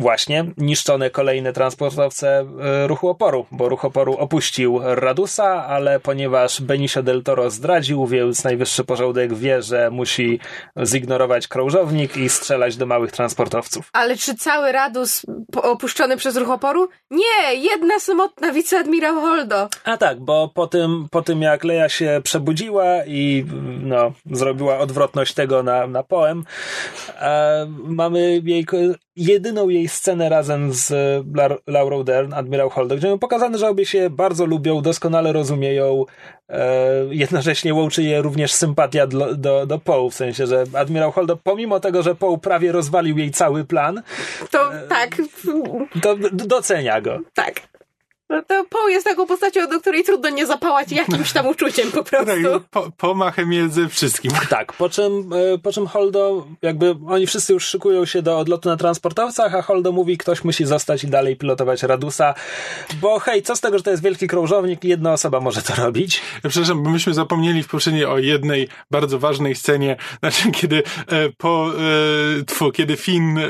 właśnie niszczone kolejne transportowce e, ruchu oporu, bo ruch oporu opuścił Radusa, ale ponieważ Benicio del Toro zdradził, więc najwyższy porządek wie, że musi zignorować krążownik i strzelać do małych transportowców. Ale czy cały Radus opuszczony przez ruch oporu? Nie, jedna samotna wiceadmirał Holdo. A tak, bo po tym, po tym jak Leia się przebudziła i no, zrobiła odwrotność tego na, na poem, e, mamy jej jedyną jej scenę razem z Laurą Dern, Admirał Holdo, gdzie pokazane, że obie się bardzo lubią, doskonale rozumieją, e, jednocześnie łączy je również sympatia do, do, do Poe, w sensie, że Admirał Holdo, pomimo tego, że Poe prawie rozwalił jej cały plan, to e, tak. To docenia go. Tak. No to Poe jest taką postacią, do której trudno nie zapałać jakimś tam uczuciem po prostu. Po, pomachę między wszystkim. Tak, po czym, e, po czym Holdo, jakby oni wszyscy już szykują się do odlotu na transportowcach, a Holdo mówi, ktoś musi zostać i dalej pilotować Radusa, bo hej, co z tego, że to jest wielki krążownik, jedna osoba może to robić. Przepraszam, bo myśmy zapomnieli w poprzedniej o jednej bardzo ważnej scenie, znaczy kiedy e, po, e, tfu, kiedy Finn e,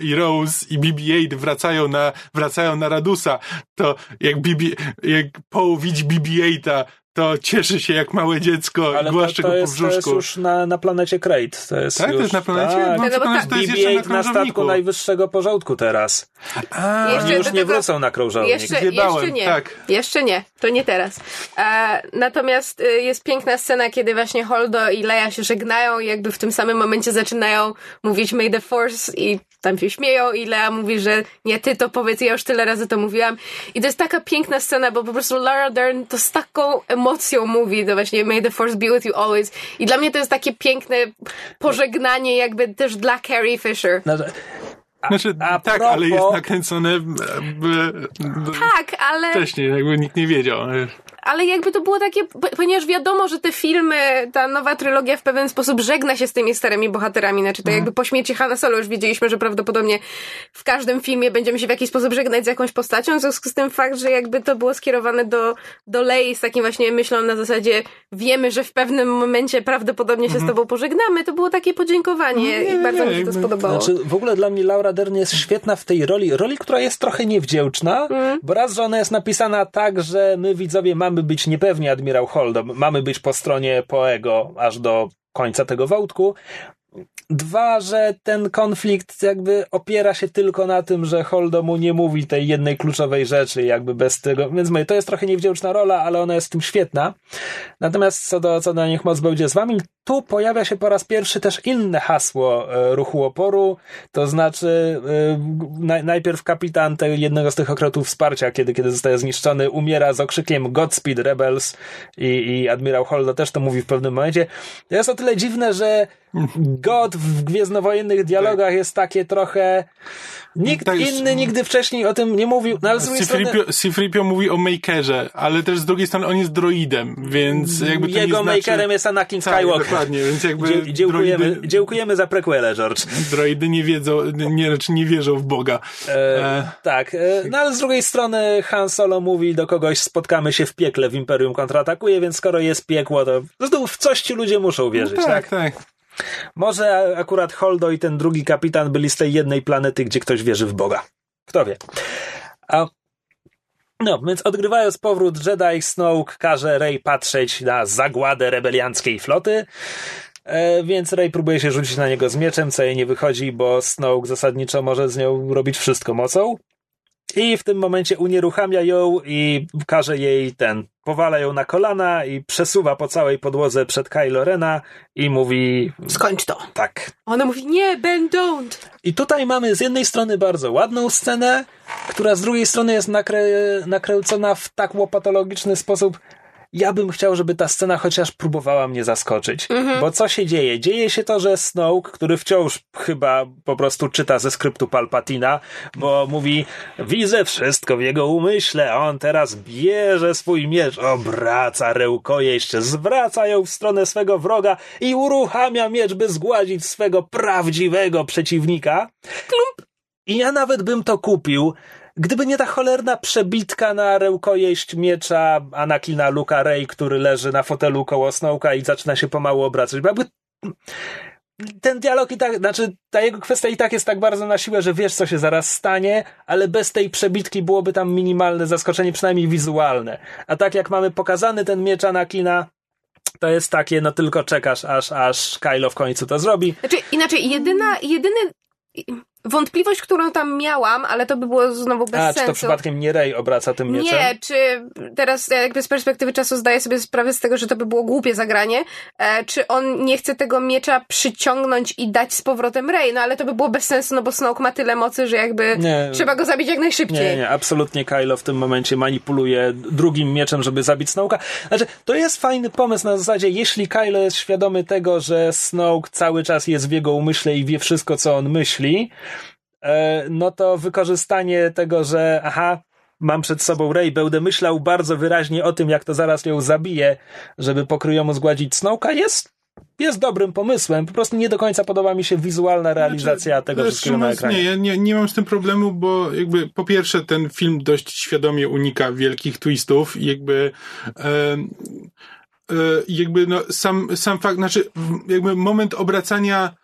i Rose i BB-8 wracają na, wracają na Radusa, to jak, BB, jak Paul widzi BB-8, to cieszy się jak małe dziecko Ale i głaszcze to, to go jest, po brzuszku. To jest już na, na planecie Crate. To jest tak, już, to jest na planecie? Tak. Przekonać, to jest jeszcze na, na statku najwyższego porządku teraz. A, jeszcze Oni już nie wrócą na krążownik. Jeszcze, jeszcze nie. Tak. Jeszcze nie. To nie teraz. E, natomiast y, jest piękna scena, kiedy właśnie Holdo i Leia się żegnają i jakby w tym samym momencie zaczynają mówić May the Force i tam się śmieją i Lea mówi, że nie, ty to powiedz, ja już tyle razy to mówiłam. I to jest taka piękna scena, bo po prostu Lara Dern to z taką emocją mówi, to właśnie May the Force be with you always. I dla mnie to jest takie piękne pożegnanie jakby też dla Carrie Fisher. No, a, znaczy, a tak, propos... ale jest nakręcone b, b, b, tak, ale... wcześniej, jakby nikt nie wiedział ale jakby to było takie, ponieważ wiadomo, że te filmy, ta nowa trylogia w pewien sposób żegna się z tymi starymi bohaterami, znaczy to mhm. jakby po śmierci Hanna Solo już wiedzieliśmy, że prawdopodobnie w każdym filmie będziemy się w jakiś sposób żegnać z jakąś postacią, w związku z tym fakt, że jakby to było skierowane do, do Lei z takim właśnie myślą na zasadzie wiemy, że w pewnym momencie prawdopodobnie się mhm. z tobą pożegnamy, to było takie podziękowanie nie, i bardzo nie, mi się to spodobało. Znaczy, w ogóle dla mnie Laura Dern jest świetna w tej roli, roli, która jest trochę niewdzięczna, mhm. bo raz, że ona jest napisana tak, że my widzowie mamy być niepewni admirał Holdo, mamy być po stronie Poego aż do końca tego wątku. Dwa, że ten konflikt jakby opiera się tylko na tym, że Holdo mu nie mówi tej jednej kluczowej rzeczy, jakby bez tego, więc mówię, to jest trochę niewdzięczna rola, ale ona jest w tym świetna. Natomiast co do, co do Niech Moc będzie z wami, tu pojawia się po raz pierwszy też inne hasło e, ruchu oporu, to znaczy e, najpierw kapitan te, jednego z tych okrętów wsparcia, kiedy, kiedy zostaje zniszczony, umiera z okrzykiem Godspeed Rebels i, i admirał Holdo też to mówi w pewnym momencie. To jest o tyle dziwne, że God w gwiezdnowojennych dialogach jest takie trochę Nikt tak inny nigdy wcześniej o tym nie mówił. No, ale z Sifripio, strony... mówi o Makerze, ale też z drugiej strony on jest droidem, więc jakby to Jego nie znaczy... Makerem jest Anakin tak, Skywalker. Dokładnie, więc jakby dziękujemy, droidy... dziękujemy za prequele, George. Droidy nie wiedzą, nie, znaczy nie wierzą w Boga. E, e... Tak, e, no ale z drugiej strony Han Solo mówi do kogoś, spotkamy się w piekle w Imperium kontratakuje, więc skoro jest piekło, to w coś ci ludzie muszą wierzyć, no tak? tak? tak. Może akurat Holdo i ten drugi kapitan byli z tej jednej planety, gdzie ktoś wierzy w Boga. Kto wie. A no, więc odgrywając powrót Jedi, Snoke każe Rey patrzeć na zagładę rebelianckiej floty, e, więc Rey próbuje się rzucić na niego z mieczem, co jej nie wychodzi, bo Snoke zasadniczo może z nią robić wszystko mocą. I w tym momencie unieruchamia ją i każe jej ten powala ją na kolana i przesuwa po całej podłodze przed Kylo Rena i mówi Skończ to. tak. Ona mówi, nie, Ben, don't. I tutaj mamy z jednej strony bardzo ładną scenę, która z drugiej strony jest nakre, nakręcona w tak łopatologiczny sposób. Ja bym chciał, żeby ta scena chociaż próbowała mnie zaskoczyć. Bo co się dzieje? Dzieje się to, że Snoke, który wciąż chyba po prostu czyta ze skryptu Palpatina, bo mówi, widzę wszystko w jego umyśle, on teraz bierze swój miecz, obraca rękojeść, zwraca ją w stronę swego wroga i uruchamia miecz, by zgładzić swego prawdziwego przeciwnika. I ja nawet bym to kupił, gdyby nie ta cholerna przebitka na rękojeść miecza Anakina Luka Rey, który leży na fotelu koło Snowka i zaczyna się pomału obracać. Jakby ten dialog i tak, znaczy ta jego kwestia i tak jest tak bardzo na siłę, że wiesz, co się zaraz stanie, ale bez tej przebitki byłoby tam minimalne zaskoczenie, przynajmniej wizualne. A tak jak mamy pokazany ten miecz Anakina, to jest takie, no tylko czekasz, aż, aż Kylo w końcu to zrobi. Znaczy, inaczej, jedyna, jedyny wątpliwość, którą tam miałam, ale to by było znowu bez A, sensu. czy to przypadkiem nie Rey obraca tym mieczem? Nie, czy teraz jakby z perspektywy czasu zdaję sobie sprawę z tego, że to by było głupie zagranie, e, czy on nie chce tego miecza przyciągnąć i dać z powrotem Rey, no ale to by było bez sensu, no bo Snoke ma tyle mocy, że jakby Nie. trzeba go zabić jak najszybciej. Nie, nie, absolutnie Kylo w tym momencie manipuluje drugim mieczem, żeby zabić Snoke'a. Znaczy, to jest fajny pomysł na zasadzie, jeśli Kylo jest świadomy tego, że Snoke cały czas jest w jego umyśle i wie wszystko, co on myśli, no to wykorzystanie tego, że aha, mam przed sobą Rey, będę myślał bardzo wyraźnie o tym, jak to zaraz ją zabije, żeby pokryjomu zgładzić Snoke'a, jest jest dobrym pomysłem, po prostu nie do końca podoba mi się wizualna realizacja tego Wiesz, wszystkiego na mówiąc, ekranie. Nie, ja nie, nie mam z tym problemu, bo jakby po pierwsze ten film dość świadomie unika wielkich twistów i jakby e, e, jakby no, sam, sam fakt, znaczy jakby moment obracania e,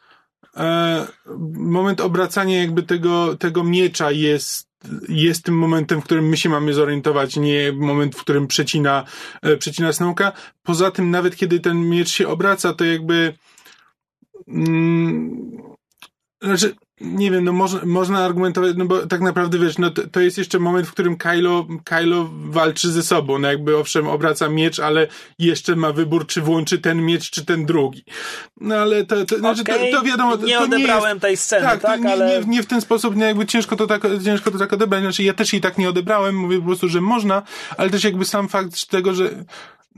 moment obracania jakby tego, tego miecza jest jest tym momentem, w którym my się mamy zorientować, nie moment, w którym przecina, e, przecina Snowka. Poza tym, nawet kiedy ten miecz się obraca, to jakby mm, znaczy, nie wiem, no można, można argumentować, no bo tak naprawdę wiesz, no to, to jest jeszcze moment, w którym Kylo, Kylo walczy ze sobą, no jakby owszem obraca miecz, ale jeszcze ma wybór, czy włączy ten miecz, czy ten drugi. No ale to, to, znaczy, to, to wiadomo, to, nie odebrałem jest, tej sceny, tak, tak, nie, ale- nie, nie w ten sposób, no jakby ciężko to tak, ciężko to tak odebrać, znaczy ja też jej tak nie odebrałem, mówię po prostu, że można, ale też jakby sam fakt tego, że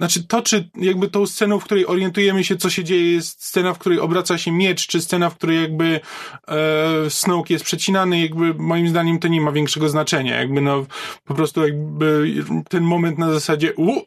znaczy to, czy jakby tą sceną, w której orientujemy się, co się dzieje, jest scena, w której obraca się miecz, czy scena, w której jakby e, Snoke jest przecinany, jakby moim zdaniem to nie ma większego znaczenia. Jakby no, po prostu jakby ten moment na zasadzie u,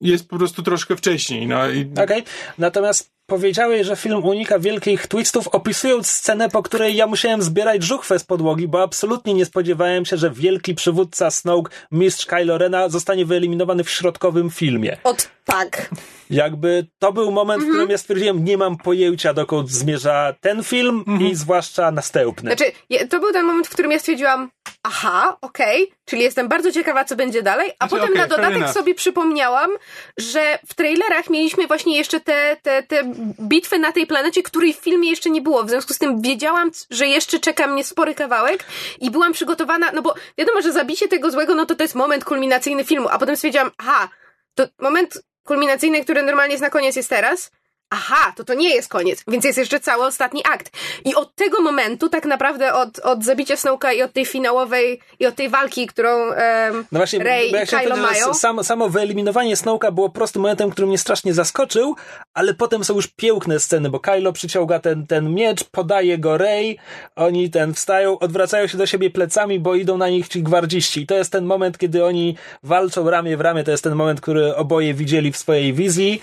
jest po prostu troszkę wcześniej. No, i, Okej, natomiast powiedziałeś, że film unika wielkich twistów, opisując scenę, po której ja musiałem zbierać żuchwę z podłogi, bo absolutnie nie spodziewałem się, że wielki przywódca Snoke, mistrz Kylo Rena, zostanie wyeliminowany w środkowym filmie. Od tak. Jakby to był moment, w którym ja stwierdziłem, nie mam pojęcia, dokąd zmierza ten film i zwłaszcza następny. Znaczy, to był ten moment, w którym ja stwierdziłam, aha, okej, czyli jestem bardzo ciekawa, co będzie dalej, a Znaczy, potem okej, na dodatek sobie przypomniałam, że w trailerach mieliśmy właśnie jeszcze te, te, te bitwy na tej planecie, której w filmie jeszcze nie było. W związku z tym wiedziałam, że jeszcze czeka mnie spory kawałek i byłam przygotowana, no bo wiadomo, że zabicie tego złego, no to to jest moment kulminacyjny filmu, a potem stwierdziłam, aha, to moment kulminacyjny, który normalnie jest na koniec, jest teraz. Aha, to to nie jest koniec, więc jest jeszcze cały ostatni akt. I od tego momentu, tak naprawdę od, od zabicia Snowka i od tej finałowej, i od tej walki, którą em, No właśnie, Rey ja i Kylo mają. Samo, samo wyeliminowanie Snowka było prostym momentem, który mnie strasznie zaskoczył, ale potem są już piękne sceny, bo Kylo przyciąga ten, ten miecz, podaje go Rey, oni ten wstają, odwracają się do siebie plecami, bo idą na nich ci gwardziści. I to jest ten moment, kiedy oni walczą ramię w ramię, to jest ten moment, który oboje widzieli w swojej wizji.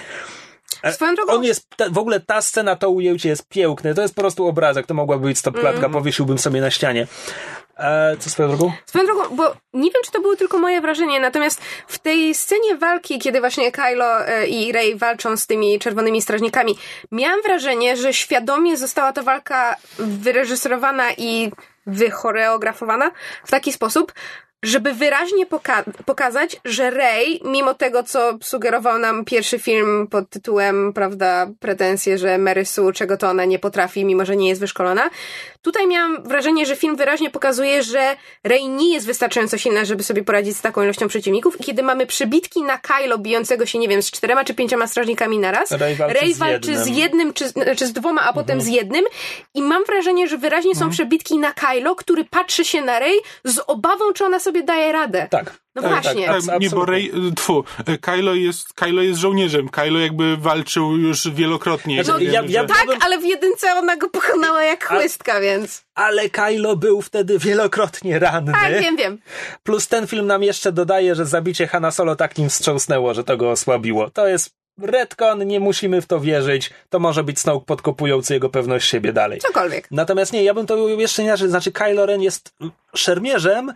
E, Swoją drogą- On jest, ta, w ogóle ta scena, to ujęcie jest piękne, to jest po prostu obrazek, to mogłaby być stopklatka, Mm. powiesiłbym sobie na ścianie. E, co swoją drogą? Swoją drogą, bo nie wiem, czy to było tylko moje wrażenie, natomiast w tej scenie walki, kiedy właśnie Kylo e, i Rey walczą z tymi czerwonymi strażnikami, miałam wrażenie, że świadomie została ta walka wyreżyserowana i wychoreografowana w taki sposób, żeby wyraźnie poka- pokazać, że Rey, mimo tego, co sugerował nam pierwszy film pod tytułem, prawda, pretensje, że Mary Sue, czego to ona nie potrafi, mimo że nie jest wyszkolona, tutaj miałam wrażenie, że film wyraźnie pokazuje, że Rey nie jest wystarczająco silna, żeby sobie poradzić z taką ilością przeciwników i kiedy mamy przybitki na Kylo bijącego się, nie wiem, z czterema czy pięcioma strażnikami naraz, Rey walczy Rey z walczy jednym. z jednym, czy, czy z dwoma, a potem z jednym i mam wrażenie, że wyraźnie są przebitki na Kylo, który patrzy się na Rey z obawą, czy ona sobie daje radę. Tak. No Tak, właśnie. tak, Tak, nie, bo. Rey, tfu, Kylo jest, Kylo jest żołnierzem. Kylo jakby walczył już wielokrotnie. Znaczy, ja- ja- Tak, ale w jedynce ona go pokonała jak A- chłystka, więc... Ale Kylo był wtedy wielokrotnie ranny. Tak, wiem, wiem. Plus ten film nam jeszcze dodaje, że zabicie Hanna Solo tak nim wstrząsnęło, że to go osłabiło. To jest retcon, nie musimy w to wierzyć. To może być Snoke podkopujący jego pewność siebie dalej. Cokolwiek. Natomiast nie, ja bym to jeszcze inaczej. Znaczy, Kylo Ren jest szermierzem,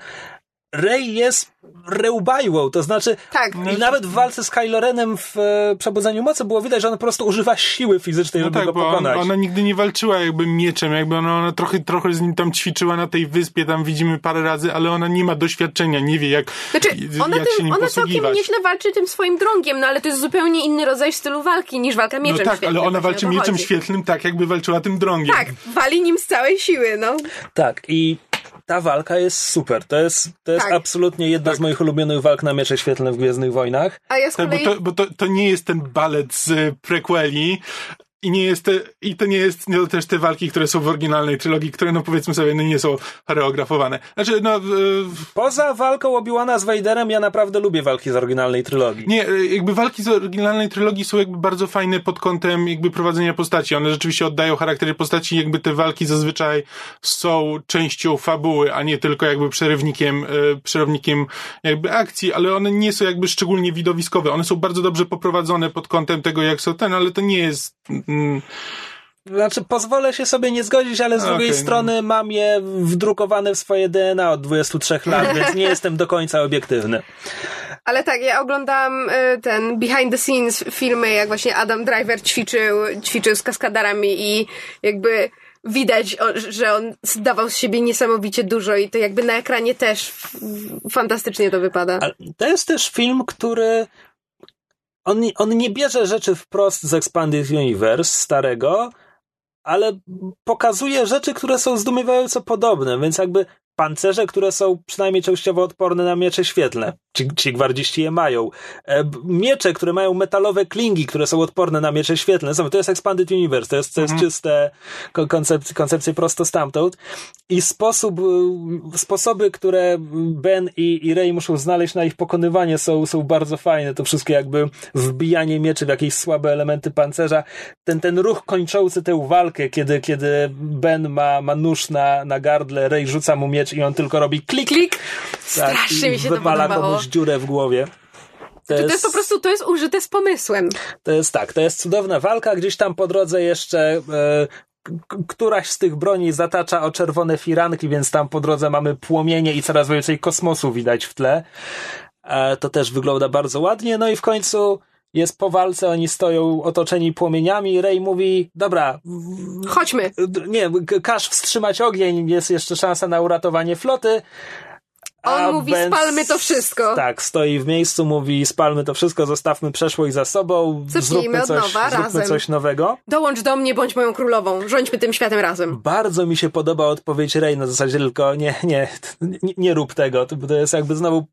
Rey jest reubajłą, to znaczy Tak. i nawet w walce z Kylo Renem w e, Przebudzeniu Mocy było widać, że on po prostu używa siły fizycznej, No żeby tak, go bo on, pokonać. ona nigdy nie walczyła jakby mieczem, jakby ona, ona trochę, trochę z nim tam ćwiczyła na tej wyspie, tam widzimy parę razy, ale ona nie ma doświadczenia, nie wie jak, Znaczy, jak ona, się tym, nim ona całkiem nieźle walczy tym swoim drągiem, no ale to jest zupełnie inny rodzaj stylu walki niż walka No mieczem tak, ale ona walczy mieczem chodzi. świetlnym tak, jakby walczyła tym drągiem. Tak, wali nim z całej siły, no. Tak, i ta walka jest super. To jest, to jest Tak. absolutnie jedna z moich ulubionych walk na miecze świetlne w Gwiezdnych Wojnach. A ja z Tak, bo, kolei... to, bo to, to nie jest ten balet z y, prequeli i nie jest i to nie jest no, też te walki, które są w oryginalnej trylogii, które no powiedzmy sobie, no nie są choreografowane. Znaczy, no, Poza walką Obi-Wana z Vaderem, ja naprawdę lubię walki z oryginalnej trylogii. Nie, e, jakby walki z oryginalnej trylogii są jakby bardzo fajne pod kątem jakby prowadzenia postaci. One rzeczywiście oddają charaktery postaci, jakby te walki zazwyczaj są częścią fabuły, a nie tylko jakby przerywnikiem, e, przerywnikiem jakby akcji, ale one nie są jakby szczególnie widowiskowe. One są bardzo dobrze poprowadzone pod kątem tego, jak są ten, ale to nie jest... Mm, Znaczy, pozwolę się sobie nie zgodzić, ale z Okej, drugiej strony mam je wdrukowane w swoje DNA od 23 lat, więc nie jestem do końca obiektywny. Ale tak, ja oglądałam y, ten behind the scenes filmy, jak właśnie Adam Driver ćwiczył, ćwiczył z kaskadarami i jakby widać, że on zdawał z siebie niesamowicie dużo i to jakby na ekranie też fantastycznie to wypada. Ale to jest też film, który on, on nie bierze rzeczy wprost z Expanded Universe starego, ale pokazuje rzeczy, które są zdumiewająco podobne, więc jakby pancerze, które są przynajmniej częściowo odporne na miecze świetlne. Ci, ci gwardziści je mają. E, miecze, które mają metalowe klingi, które są odporne na miecze świetlne. Zobacz, to jest Expanded Universe, to jest, to jest czyste ko- koncept, koncepcje prosto stamtąd. I sposób, y, sposoby, które Ben i, i Rey muszą znaleźć na ich pokonywanie są, są bardzo fajne. To wszystkie jakby wbijanie mieczy w jakieś słabe elementy pancerza. Ten, ten ruch kończący tę walkę, kiedy, kiedy Ben ma, ma nóż na, na gardle, Rey rzuca mu miecz i on tylko robi klik, Klik! tak, Strasznie mi się to podobało. Dziurę w głowie. To, to jest po prostu, to jest użyte z pomysłem. To jest tak, to jest cudowna walka. Gdzieś tam po drodze jeszcze e, któraś z tych broni zatacza o czerwone firanki, więc tam po drodze mamy płomienie i coraz więcej kosmosu widać w tle. E, to też wygląda bardzo ładnie. No i w końcu jest po walce, oni stoją otoczeni płomieniami. Rey mówi: Dobra, Chodźmy. nie, każ wstrzymać ogień, jest jeszcze szansa na uratowanie floty. On mówi, spalmy to wszystko. Tak, stoi w miejscu, mówi spalmy to wszystko, zostawmy przeszłość za sobą, Zacznijmy zróbmy od coś, nowa, zróbmy razem. coś nowego. Dołącz do mnie, bądź moją królową. Rządźmy tym światem razem. Bardzo mi się podoba odpowiedź Rey na zasadzie tylko nie, nie, nie, nie rób tego, to, to jest jakby znowu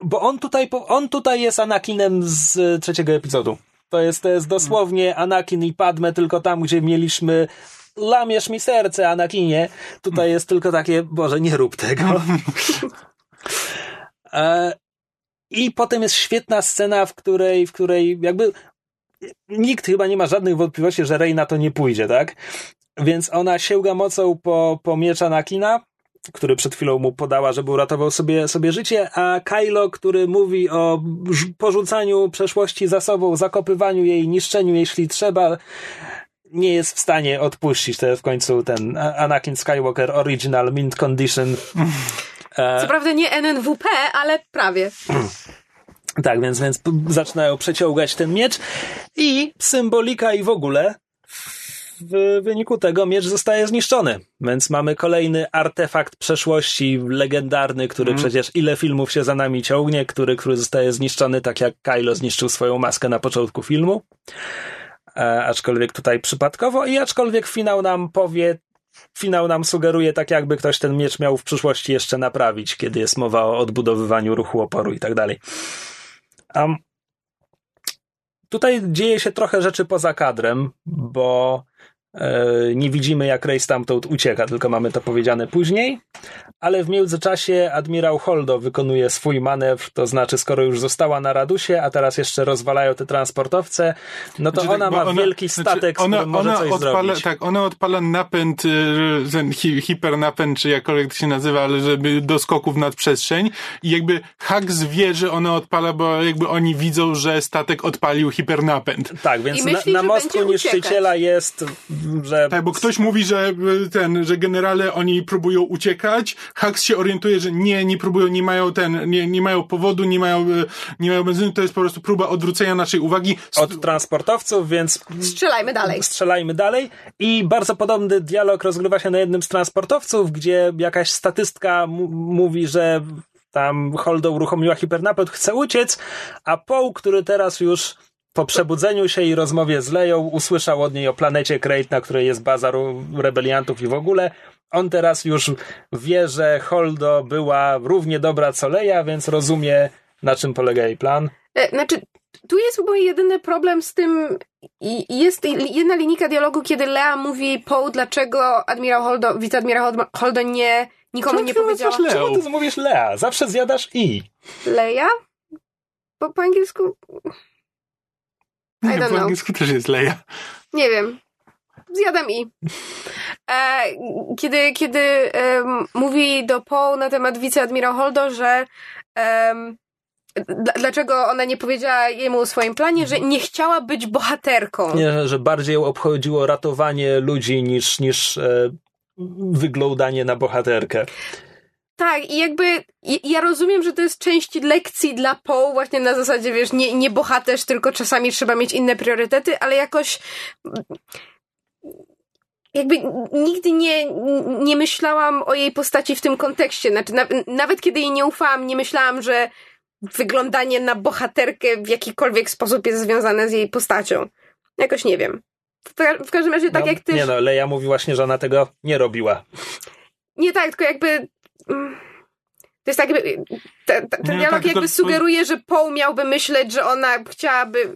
bo on tutaj, on tutaj jest Anakinem z trzeciego epizodu. To jest, to jest dosłownie Anakin i Padme, tylko tam, gdzie mieliśmy lamiesz mi serce, Anakinie. Tutaj jest tylko takie, Boże, nie rób tego. E, I potem jest świetna scena, w której, w której jakby nikt chyba nie ma żadnych wątpliwości, że Rey na to nie pójdzie, tak? Więc ona sięga mocą po, po miecz Anakina, który przed chwilą mu podała, żeby uratował sobie, sobie życie, a Kylo, który mówi o porzucaniu przeszłości za sobą, zakopywaniu jej, niszczeniu, jeśli trzeba, nie jest w stanie odpuścić. To jest w końcu ten Anakin Skywalker Original Mint Condition. E, Co prawda nie NNWP, ale prawie. tak, więc, więc zaczynają przeciągać ten miecz i symbolika i w ogóle w wyniku tego miecz zostaje zniszczony. Więc mamy kolejny artefakt przeszłości legendarny, który przecież ile filmów się za nami ciągnie, który, który zostaje zniszczony tak jak Kylo zniszczył swoją maskę na początku filmu. E, aczkolwiek tutaj przypadkowo i aczkolwiek finał nam powie, finał nam sugeruje tak jakby ktoś ten miecz miał w przyszłości jeszcze naprawić, kiedy jest mowa o odbudowywaniu ruchu oporu i tak dalej. Tutaj dzieje się trochę rzeczy poza kadrem, bo nie widzimy, jak Rey stamtąd ucieka, tylko mamy to powiedziane później. Ale w międzyczasie admirał Holdo wykonuje swój manewr, to znaczy, skoro już została na Radusie, a teraz jeszcze rozwalają te transportowce, no to znaczy, ona tak, ma ona, wielki znaczy, statek, znaczy, ona, z może ona coś odpala, zrobić. Tak, ona odpala napęd, y, ten hi, hipernapęd, czy jakkolwiek to się nazywa, ale żeby do skoków nad przestrzeń i jakby Hux wie, że ona odpala, bo jakby oni widzą, że statek odpalił hipernapęd. Tak, więc myśli, na, na mostku niszczyciela jest że... Tak, bo ktoś mówi, że e, ten, że generale oni próbują uciekać, Hux się orientuje, że nie, nie próbują, nie mają ten, nie, nie mają powodu, nie mają, e, nie mają benzyny, to jest po prostu próba odwrócenia naszej uwagi. Od transportowców, więc... Strzelajmy dalej. Strzelajmy dalej i bardzo podobny dialog rozgrywa się na jednym z transportowców, gdzie jakaś statystka mówi, że tam Holdo uruchomiła hipernapęd, chce uciec, a Poe, który teraz już po przebudzeniu się i rozmowie z Leją usłyszał od niej o planecie Krayt, na której jest baza rebeliantów i w ogóle. On teraz już wie, że Holdo była równie dobra co Leja, więc rozumie, na czym polega jej plan. E, znaczy, tu jest mój jedyny problem z tym. Jest jedna linijka dialogu, kiedy Lea mówi Poe, dlaczego admirał Holdo, wiceadmirał Holdo nie, nikomu nie powiedział. Czemu ty mówisz Lea? Zawsze zjadasz i. Leja? Bo po angielsku. Nie, po angielsku też jest Leia. Nie wiem. Zjadam i. E, kiedy kiedy e, mówi do Poe na temat wiceadmirał Holdo, że e, dlaczego ona nie powiedziała jemu o swoim planie, że nie chciała być bohaterką. Nie, że bardziej ją obchodziło ratowanie ludzi niż, niż e, wyglądanie na bohaterkę. Tak, i jakby ja rozumiem, że to jest część lekcji dla Poe, właśnie na zasadzie, wiesz, nie, nie bohaterz, tylko czasami trzeba mieć inne priorytety, ale jakoś jakby nigdy nie, nie myślałam o jej postaci w tym kontekście. Znaczy, na, nawet kiedy jej nie ufałam, nie myślałam, że wyglądanie na bohaterkę w jakikolwiek sposób jest związane z jej postacią. Jakoś nie wiem. W, w każdym razie, tak no, jak ty. Nie no, Leja mówi właśnie, że ona tego nie robiła. Nie tak, tylko jakby to jest tak jakby, ten, ten nie, dialog tak, jakby to, sugeruje, że Paul miałby myśleć, że ona chciałaby...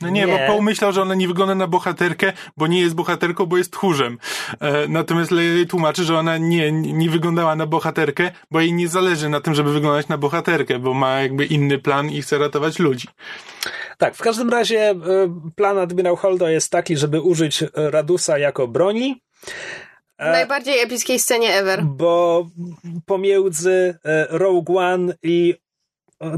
No nie, nie, bo Paul myślał, że ona nie wygląda na bohaterkę, bo nie jest bohaterką, bo jest tchórzem. E, natomiast Leia tłumaczy, że ona nie, nie wyglądała na bohaterkę, bo jej nie zależy na tym, żeby wyglądać na bohaterkę, bo ma jakby inny plan i chce ratować ludzi. Tak, w każdym razie e, plan admirał Holdo jest taki, żeby użyć Radusa jako broni, w najbardziej epickiej scenie ever. Bo pomiędzy e, Rogue One i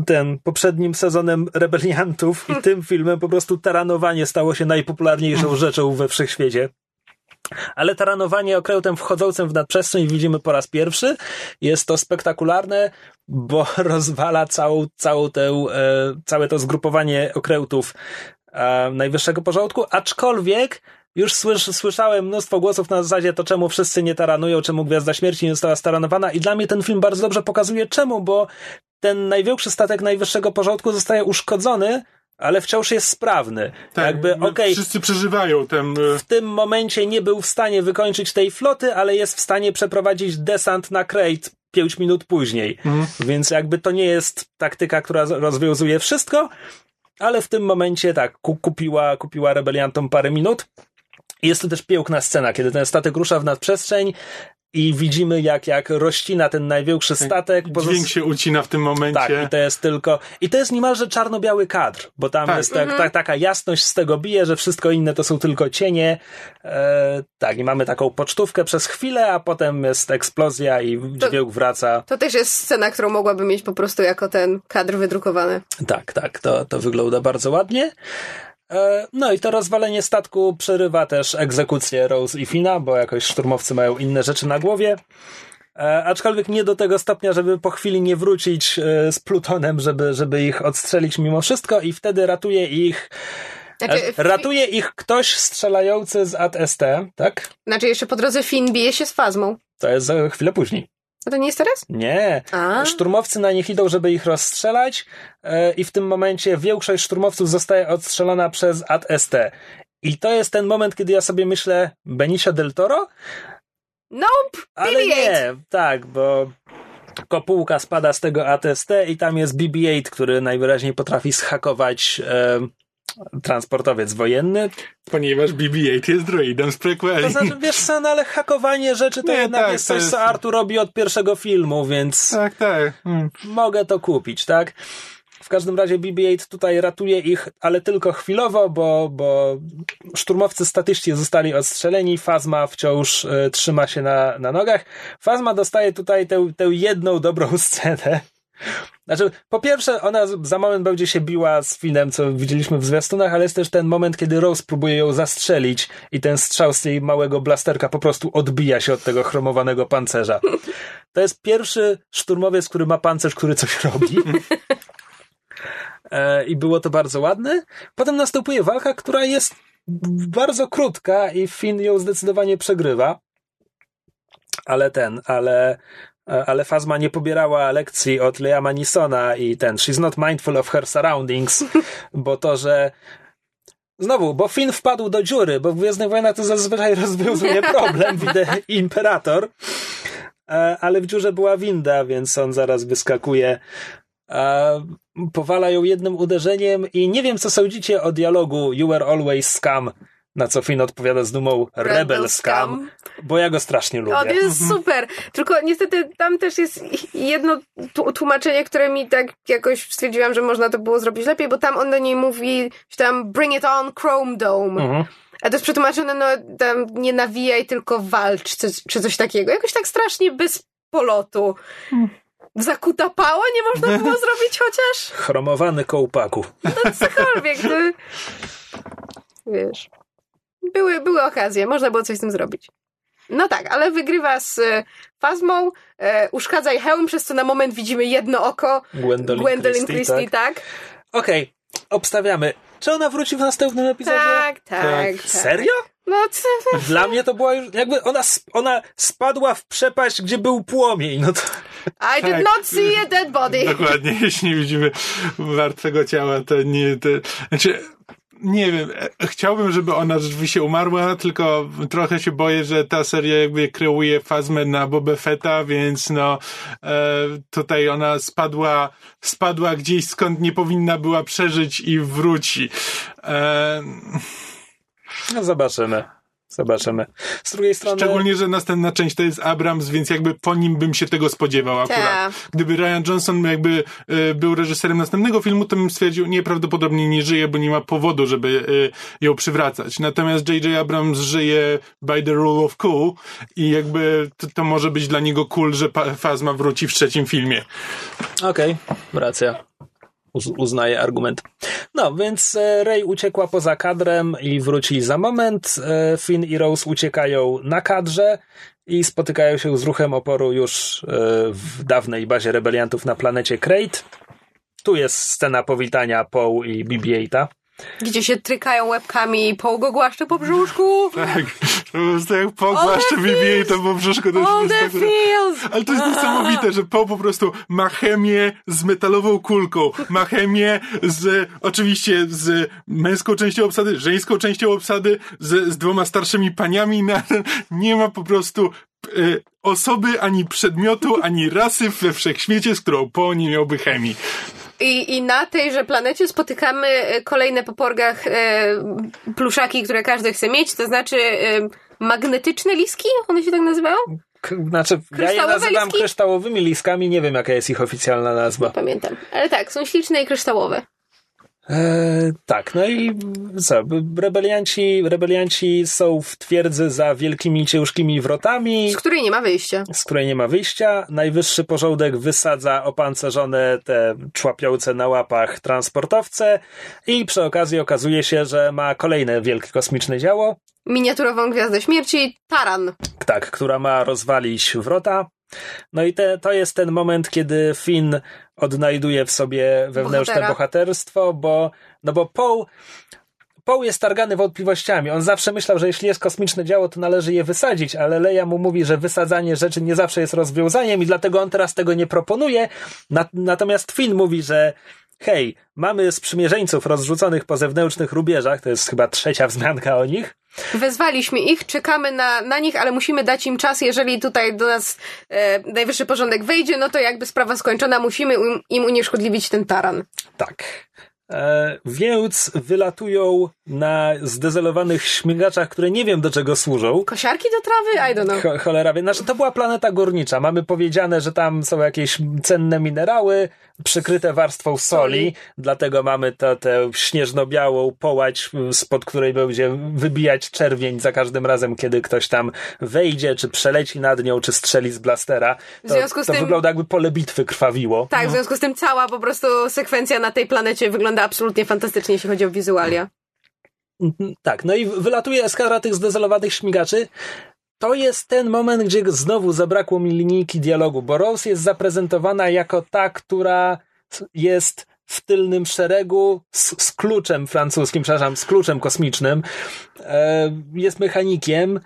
ten poprzednim sezonem Rebeliantów i tym filmem po prostu taranowanie stało się najpopularniejszą rzeczą we wszechświecie. Ale taranowanie okrętem wchodzącym w nadprzestrzeń widzimy po raz pierwszy. Jest to spektakularne, bo rozwala całą, całą tę, e, całe to zgrupowanie okrętów e, najwyższego porządku, aczkolwiek już słysz, słyszałem mnóstwo głosów na zasadzie to czemu wszyscy nie taranują, czemu Gwiazda Śmierci nie została staranowana i dla mnie ten film bardzo dobrze pokazuje czemu, bo ten największy statek najwyższego porządku zostaje uszkodzony, ale wciąż jest sprawny. Tak, Jakby, okay, wszyscy przeżywają ten... W tym momencie nie był w stanie wykończyć tej floty, ale jest w stanie przeprowadzić desant na Crate 5 minut później. Mhm. Więc jakby to nie jest taktyka, która rozwiązuje wszystko, ale w tym momencie tak, kupiła, kupiła rebeliantom parę minut. Jest to też piękna scena, kiedy ten statek rusza w nadprzestrzeń i widzimy, jak, jak rościna ten największy tak. statek. Dźwięk się ucina w tym momencie. Tak, i to jest tylko. I to jest niemalże czarno-biały kadr, bo tam tak. jest tak, mhm. tak, taka jasność z tego bije, że wszystko inne to są tylko cienie. E, tak, i mamy taką pocztówkę przez chwilę, a potem jest eksplozja i dźwięk wraca. To też jest scena, którą mogłaby mieć po prostu jako ten kadr wydrukowany. Tak, tak, to, to wygląda bardzo ładnie. E, no i to rozwalenie statku przerywa też egzekucję Rose i Fina, bo jakoś szturmowcy mają inne rzeczy na głowie. E, aczkolwiek nie do tego stopnia, żeby po chwili nie wrócić e, z Plutonem, żeby, żeby ich odstrzelić mimo wszystko i wtedy ratuje ich znaczy, ratuje ich ktoś strzelający z AT-ST, tak? Znaczy jeszcze po drodze Finn bije się z Fazmą. To jest za chwilę później. A to nie jest teraz? Nie. A? Szturmowcy na nich idą, żeby ich rozstrzelać yy, i w tym momencie większość szturmowców zostaje odstrzelona przez AT-ST. I to jest ten moment, kiedy ja sobie myślę, Benicio del Toro? Nope! Ale BB-8. nie, tak, bo kopułka spada z tego ATST i tam jest BB-8, który najwyraźniej potrafi schakować e, transportowiec wojenny. Ponieważ BB-8 jest droidem z prequeli. To znaczy, wiesz co, no ale hakowanie rzeczy to Nie, jednak tak, jest to coś, jest- co Artur robi od pierwszego filmu, więc Tak, tak. Mm. mogę to kupić, tak? W każdym razie BB-8 tutaj ratuje ich, ale tylko chwilowo, bo, bo szturmowcy statyści zostali odstrzeleni, Fazma wciąż e, trzyma się na, na nogach. Fazma dostaje tutaj tę, tę jedną dobrą scenę. Znaczy, po pierwsze, ona za moment będzie się biła z Finem, co widzieliśmy w zwiastunach, ale jest też ten moment, kiedy Rose próbuje ją zastrzelić i ten strzał z jej małego blasterka po prostu odbija się od tego chromowanego pancerza. To jest pierwszy szturmowiec, który ma pancerz, który coś robi. E, I było to bardzo ładne. Potem następuje walka, która jest bardzo krótka i Finn ją zdecydowanie przegrywa. Ale ten, ale, ale Fazma nie pobierała lekcji od Liama Nisona i ten, she's not mindful of her surroundings, bo to, że Znowu, bo Finn wpadł do dziury, bo w Gwiezdnych Wojnach to zazwyczaj rozwiązuje problem, widzę Imperator, E, ale w dziurze była winda, więc on zaraz wyskakuje. E, Powala ją jednym uderzeniem i nie wiem, co sądzicie o dialogu You were always scam, na co Finn odpowiada z dumą Rebel scam, bo ja go strasznie lubię. O, to jest super. Tylko niestety tam też jest jedno tłumaczenie, które mi tak jakoś stwierdziłam, że można to było zrobić lepiej, bo tam on do niej mówi że tam bring it on Chrome Dome. Mhm. A to jest przetłumaczone, no tam nie nawijaj, tylko walcz, czy, czy coś takiego. Jakoś tak strasznie bez polotu. Zakuta pała nie można było zrobić chociaż? Chromowany kołpaku. No cokolwiek. To... Wiesz. Były, były okazje, można było coś z tym zrobić. No tak, ale wygrywa z e, Fazmą, e, uszkadza jej hełm, przez co na moment widzimy jedno oko. Gwendolyn, Gwendolyn Christie, Christie, tak? tak? Okej, obstawiamy. Czy ona wróci w następnym epizodzie? Tak, tak, tak. Serio? No co? Dla mnie to była już, jakby ona, ona spadła w przepaść, gdzie był płomień. No to, I did Tak. not see a dead body. Dokładnie, jeśli nie widzimy martwego ciała, to nie, to, znaczy, nie wiem, e, chciałbym, żeby ona rzeczywiście umarła, tylko trochę się boję, że ta seria jakby kreuje fazmę na Boba Fetta, więc no, e, tutaj ona spadła, spadła gdzieś skąd nie powinna była przeżyć i wróci. E, no zobaczymy. Zobaczymy. Z drugiej strony. Szczególnie, że następna część to jest Abrams, więc jakby po nim bym się tego spodziewał akurat. Tak. Gdyby Ryan Johnson jakby e, był reżyserem następnego filmu, to bym stwierdził, nie, prawdopodobnie nie żyje, bo nie ma powodu, żeby e, ją przywracać. Natomiast J.J. Abrams żyje by the rule of cool i jakby to, to może być dla niego cool, że Fazma wróci w trzecim filmie. Okej, racja. Uz- uznaję argument. No, więc e, Rey uciekła poza kadrem i wróci za moment. E, Finn i Rose uciekają na kadrze i spotykają się z ruchem oporu już e, w dawnej bazie rebeliantów na planecie Krayt. Tu jest scena powitania Poe i BB-8. Gdzie się trykają łebkami i poł go głaszcze po brzuszku. Tak, po prostu jak pogłaszcze BB to po brzuszku to All the tak- feels! Ale to jest niesamowite, że Poe po prostu ma chemię z metalową kulką, ma chemię z, oczywiście z męską częścią obsady, żeńską częścią obsady, z, z dwoma starszymi paniami, na, nie ma po prostu e, osoby, ani przedmiotu, ani rasy we wszechświecie, z którą Poe nie miałby chemii. I, I na tejże planecie spotykamy e, kolejne po porgach e, pluszaki, które każdy chce mieć, to znaczy e, magnetyczne liski? One się tak nazywają? Znaczy, ja je nazywam liski? kryształowymi liskami, nie wiem jaka jest ich oficjalna nazwa. Pamiętam. Ale tak, są śliczne i kryształowe. Eee, tak, no i co? Rebelianci, rebelianci są w twierdzy za wielkimi, ciężkimi wrotami, Z której nie ma wyjścia. z której nie ma wyjścia. Najwyższy porządek wysadza opancerzone te człapiące na łapach transportowce i przy okazji okazuje się, że ma kolejne wielkie kosmiczne działo, Miniaturową gwiazdę śmierci, Taran. tak, która ma rozwalić wrota. No i te, to jest ten moment, kiedy Finn odnajduje w sobie wewnętrzne Bohatera. bohaterstwo, bo, no bo Poe, Poe jest targany wątpliwościami. On zawsze myślał, że jeśli jest kosmiczne działo, to należy je wysadzić, ale Leia mu mówi, że wysadzanie rzeczy nie zawsze jest rozwiązaniem i dlatego on teraz tego nie proponuje. Na, natomiast Finn mówi, że hej, mamy sprzymierzeńców rozrzuconych po zewnętrznych rubieżach, to jest chyba trzecia wzmianka o nich, Wezwaliśmy ich, czekamy na, na nich, ale musimy dać im czas. Jeżeli tutaj do nas e, najwyższy porządek wejdzie, no to jakby sprawa skończona, musimy im, im unieszkodliwić ten taran. Tak. E, więc wylatują na zdezelowanych śmigaczach, które nie wiem do czego służą. Kosiarki do trawy? I don't know. Cho, cholera wie. Znaczy, to była planeta górnicza. Mamy powiedziane, że tam są jakieś cenne minerały przykryte warstwą soli, Soli. dlatego mamy tę śnieżno-białą połać, spod której będzie wybijać czerwień za każdym razem, kiedy ktoś tam wejdzie, czy przeleci nad nią, czy strzeli z blastera. To, W związku z to tym- wygląda jakby pole bitwy krwawiło. Tak, w związku z tym cała po prostu sekwencja na tej planecie wygląda absolutnie fantastycznie, jeśli chodzi o wizualia. Mhm, Tak, no i wylatuje eskadra tych zdezelowanych śmigaczy. To jest ten moment, gdzie znowu zabrakło mi linijki dialogu, bo Rose jest zaprezentowana jako ta, która jest w tylnym szeregu z, z kluczem francuskim, przepraszam, z kluczem kosmicznym. E, jest mechanikiem.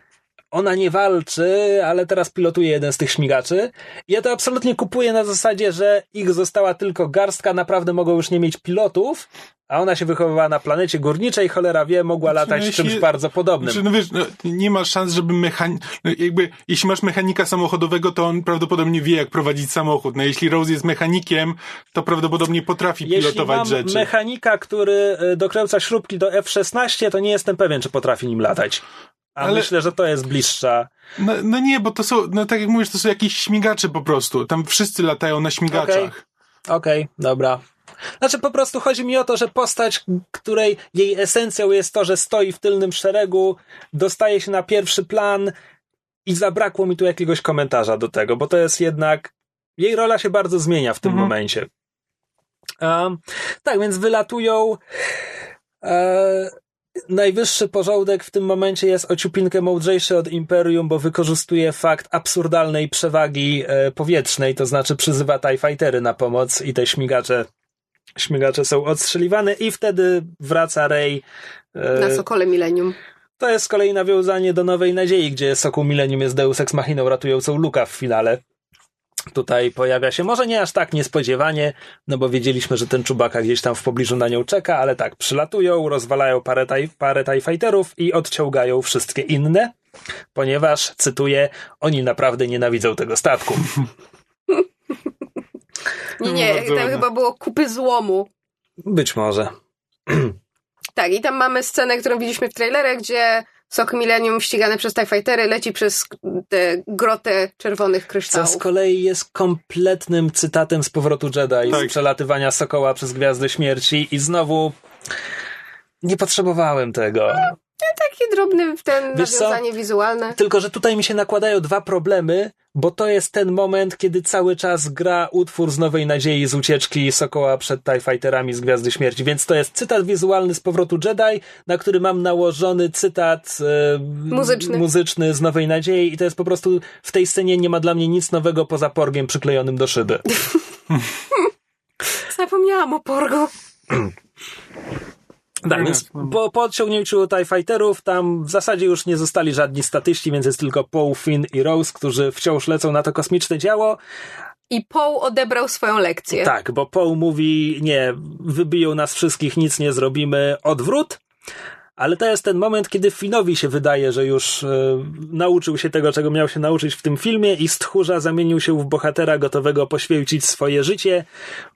Ona nie walczy, ale teraz pilotuje jeden z tych śmigaczy. Ja to absolutnie kupuję na zasadzie, że ich została tylko garstka, naprawdę mogą już nie mieć pilotów, a ona się wychowywała na planecie górniczej, cholera wie, mogła latać jeśli- czymś bardzo podobnym. Znaczy, no wiesz, no, nie ma szans, żeby mechanik, no, jakby, jeśli masz mechanika samochodowego, to on prawdopodobnie wie, jak prowadzić samochód. No, jeśli Rose jest mechanikiem, to prawdopodobnie potrafi Jeśli pilotować mam rzeczy. mechanika, który y, dokręca śrubki do F-16, to nie jestem pewien, czy potrafi nim latać. A Ale- myślę, że to jest bliższa. No, no nie, bo to są, no tak jak mówisz, to są jakieś śmigacze po prostu. Tam wszyscy latają na śmigaczach. Okej, dobra. Znaczy po prostu chodzi mi o to, że postać, której jej esencją jest to, że stoi w tylnym szeregu, dostaje się na pierwszy plan i zabrakło mi tu jakiegoś komentarza do tego, bo to jest jednak jej rola się bardzo zmienia w tym Mhm. momencie. Um, tak, więc wylatują. E, najwyższy porządek w tym momencie jest ociupinkę mądrzejszy od Imperium, bo wykorzystuje fakt absurdalnej przewagi e, powietrznej, to znaczy przyzywa TIE Fightery na pomoc i te śmigacze śmigacze są odstrzeliwane i wtedy wraca Rey. e, Na Sokole Millennium. To jest z kolei nawiązanie do Nowej Nadziei, gdzie Sokół Millennium jest Deus Ex Machiną ratującą Luka w finale. Tutaj pojawia się, może nie aż tak niespodziewanie, no bo wiedzieliśmy, że ten czubaka gdzieś tam w pobliżu na nią czeka, ale tak, przylatują, rozwalają parę TIE, parę TIE Fighterów i odciągają wszystkie inne, ponieważ, cytuję, oni naprawdę nienawidzą tego statku. Nie, nie, Bardzo tam ładne. chyba było kupy złomu. Być może. Tak, i tam mamy scenę, którą widzieliśmy w trailerze, gdzie Sok Millennium ścigany przez TIE Fightery leci przez tę grotę czerwonych Co kryształów. z kolei jest kompletnym cytatem z powrotu Jedi, Tak. z przelatywania Sokoła przez Gwiazdę Śmierci i znowu nie potrzebowałem tego. Taki drobny ten Wiesz co? nawiązanie wizualne. Tylko, że tutaj mi się nakładają dwa problemy, bo to jest ten moment, kiedy cały czas gra utwór z Nowej Nadziei z ucieczki Sokoła przed TIE Fighterami z Gwiazdy Śmierci, więc to jest cytat wizualny z powrotu Jedi, na który mam nałożony cytat e, Muzyczny. muzyczny z Nowej Nadziei i to jest po prostu, w tej scenie nie ma dla mnie nic nowego poza porgiem przyklejonym do szyby. Zapomniałam o Porgo. Tak, więc po, po odciągnięciu TIE Fighterów tam w zasadzie już nie zostali żadni statyści, więc jest tylko Poe, Finn i Rose, którzy wciąż lecą na to kosmiczne działo. I Poe odebrał swoją lekcję. Tak, bo Poe mówi, nie, wybiją nas wszystkich, nic nie zrobimy, odwrót. Ale to jest ten moment, kiedy Finnowi się wydaje, że już e, nauczył się tego, czego miał się nauczyć w tym filmie i z tchórza zamienił się w bohatera gotowego poświęcić swoje życie,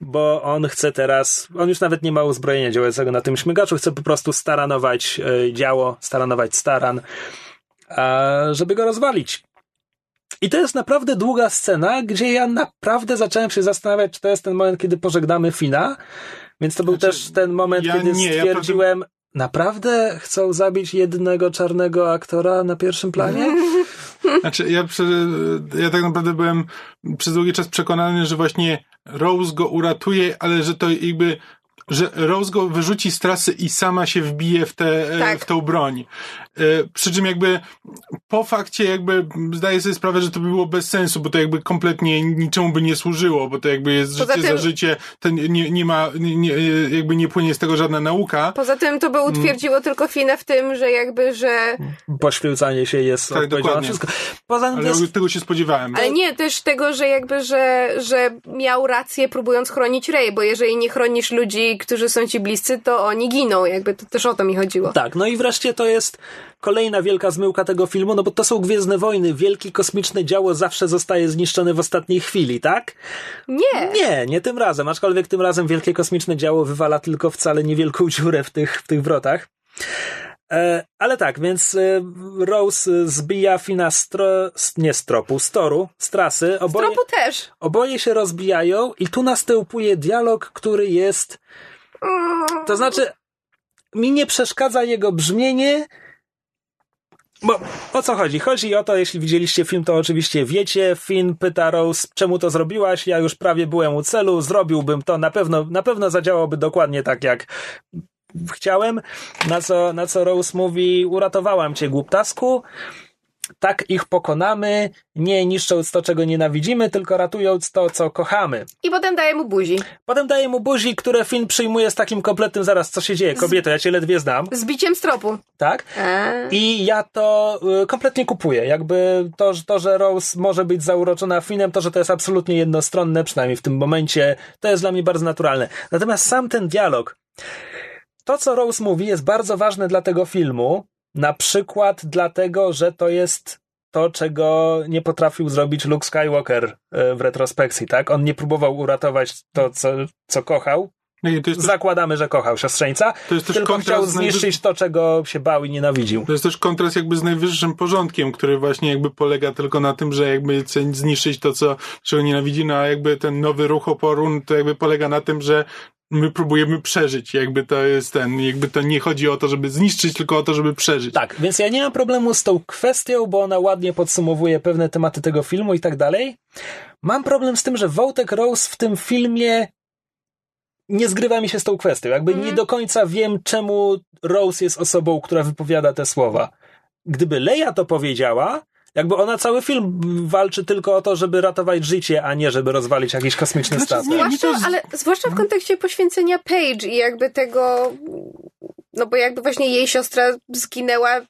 bo on chce teraz, on już nawet nie ma uzbrojenia działającego na tym śmigaczu, chce po prostu staranować e, działo, staranować staran, a, żeby go rozwalić. I to jest naprawdę długa scena, gdzie ja naprawdę zacząłem się zastanawiać, czy to jest ten moment, kiedy pożegnamy Fina. Więc to był Znaczy, też ten moment, ja kiedy nie, ja stwierdziłem, naprawdę chcą zabić jednego czarnego aktora na pierwszym planie? Znaczy, ja, ja tak naprawdę byłem przez długi czas przekonany, że właśnie Rose go uratuje, ale że to jakby że Rose go wyrzuci z trasy i sama się wbije w, te, e, Tak. w tą broń. E, Przy czym jakby po fakcie jakby zdaję sobie sprawę, że to by było bez sensu, bo to jakby kompletnie niczemu by nie służyło, bo to jakby jest Poza życie tym- za życie, to nie, nie, ma, nie, jakby nie płynie z tego żadna nauka. Poza tym to by Mm. utwierdziło tylko Finę w tym, że jakby, że... Poświęcanie się jest Tak, dokładnie. wszystko. Poza tym Ale jest tego się spodziewałem. Ale nie, też tego, że jakby, że, że miał rację próbując chronić Rey, bo jeżeli nie chronisz ludzi, którzy są ci bliscy, to oni giną, jakby to też o to mi chodziło. Tak, no i wreszcie to jest kolejna wielka zmyłka tego filmu, no bo to są Gwiezdne Wojny. Wielkie kosmiczne działo zawsze zostaje zniszczone w ostatniej chwili, tak? Nie! Nie, nie tym razem, aczkolwiek tym razem wielkie kosmiczne działo wywala tylko wcale niewielką dziurę w tych, w tych wrotach. E, ale tak, więc e, Rose e, zbija Fina z tro, z- nie z tropu, z toru, z trasy. Oboje, Tropu też. oboje się rozbijają i tu następuje dialog, który jest to znaczy, mi nie przeszkadza jego brzmienie. Bo o co chodzi? Chodzi o to, jeśli widzieliście film, to oczywiście wiecie. Finn pyta Rose, czemu to zrobiłaś? Ja już prawie byłem u celu, zrobiłbym to, na pewno, na pewno zadziałałoby dokładnie tak, jak chciałem. Na co, na co Rose mówi, uratowałam cię, głuptasku. Tak ich pokonamy, nie niszcząc to, czego nienawidzimy, tylko ratując to, co kochamy. I potem daje mu buzi. Potem daje mu buzi, które Finn przyjmuje z takim kompletnym zaraz, co się dzieje. Kobieto, ja cię ledwie znam, Z biciem z tropu. tak? Eee. I ja to y, kompletnie kupuję. Jakby to, to, że Rose może być zauroczona Finnem, to, że to jest absolutnie jednostronne, przynajmniej w tym momencie, to jest dla mnie bardzo naturalne. Natomiast sam ten dialog, to co Rose mówi jest bardzo ważne dla tego filmu, na przykład dlatego, że to jest to, czego nie potrafił zrobić Luke Skywalker y, w retrospekcji, tak? On nie próbował uratować to, co, co kochał. Nie, to, jest też, Zakładamy, że kochał siostrzeńca, to jest też tylko chciał zniszczyć to, czego się bał i nienawidził. To jest też kontrast jakby z najwyższym porządkiem, który właśnie jakby polega tylko na tym, że jakby chce zniszczyć to, co, czego nienawidzi, no a jakby ten nowy ruch oporu, to jakby polega na tym, że my próbujemy przeżyć. Jakby to jest ten, jakby to nie chodzi o to, żeby zniszczyć, tylko o to, żeby przeżyć. Tak, więc ja nie mam problemu z tą kwestią, bo ona ładnie podsumowuje pewne tematy tego filmu i tak dalej. Mam problem z tym, że Woutek Rose w tym filmie nie zgrywa mi się z tą kwestią. Jakby nie do końca wiem, czemu Rose jest osobą, która wypowiada te słowa. Gdyby Leia to powiedziała, jakby ona cały film walczy tylko o to, żeby ratować życie, a nie żeby rozwalić jakiś kosmiczny Znaczy, statek. Zwłaszcza, ale zwłaszcza w kontekście poświęcenia Paige i jakby tego, no bo jakby właśnie jej siostra zginęła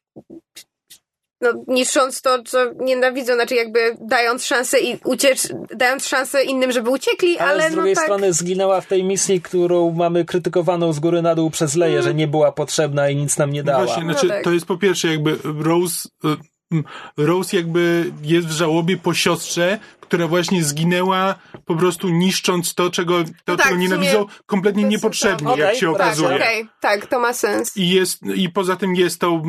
no, niszcząc to, co nienawidzą, znaczy jakby dając szansę i uciecz, dając szansę innym, żeby uciekli, ale, Ale, z drugiej no tak. strony zginęła w tej misji, którą mamy krytykowaną z góry na dół przez Leję, że nie była potrzebna i nic nam nie dała. Właśnie, No znaczy, tak. to jest po pierwsze jakby Rose, y, mm, Rose jakby jest w żałobie po siostrze, która właśnie zginęła po prostu niszcząc to, czego, to, No tak, czego nienawidzą, kompletnie niepotrzebnie, sensu. jak się tak, Tak, okazuje. okej, tak, to ma sens. I, jest, I poza tym jest tą,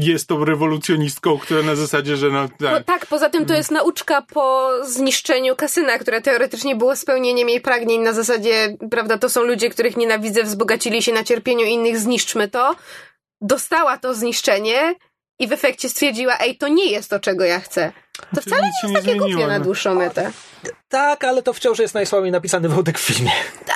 jest tą rewolucjonistką, która na zasadzie, że no tak. tak, poza tym to jest nauczka po zniszczeniu kasyna, które teoretycznie było spełnieniem jej pragnień na zasadzie, prawda, to są ludzie, których nienawidzę, wzbogacili się na cierpieniu innych, zniszczmy to. Dostała to zniszczenie i w efekcie stwierdziła, ej, to nie jest to, czego ja chcę. To wcale nic się nie jest takie głupie na no. dłuższą metę. Tak, ale to wciąż jest najsłabiej napisany wątek w filmie.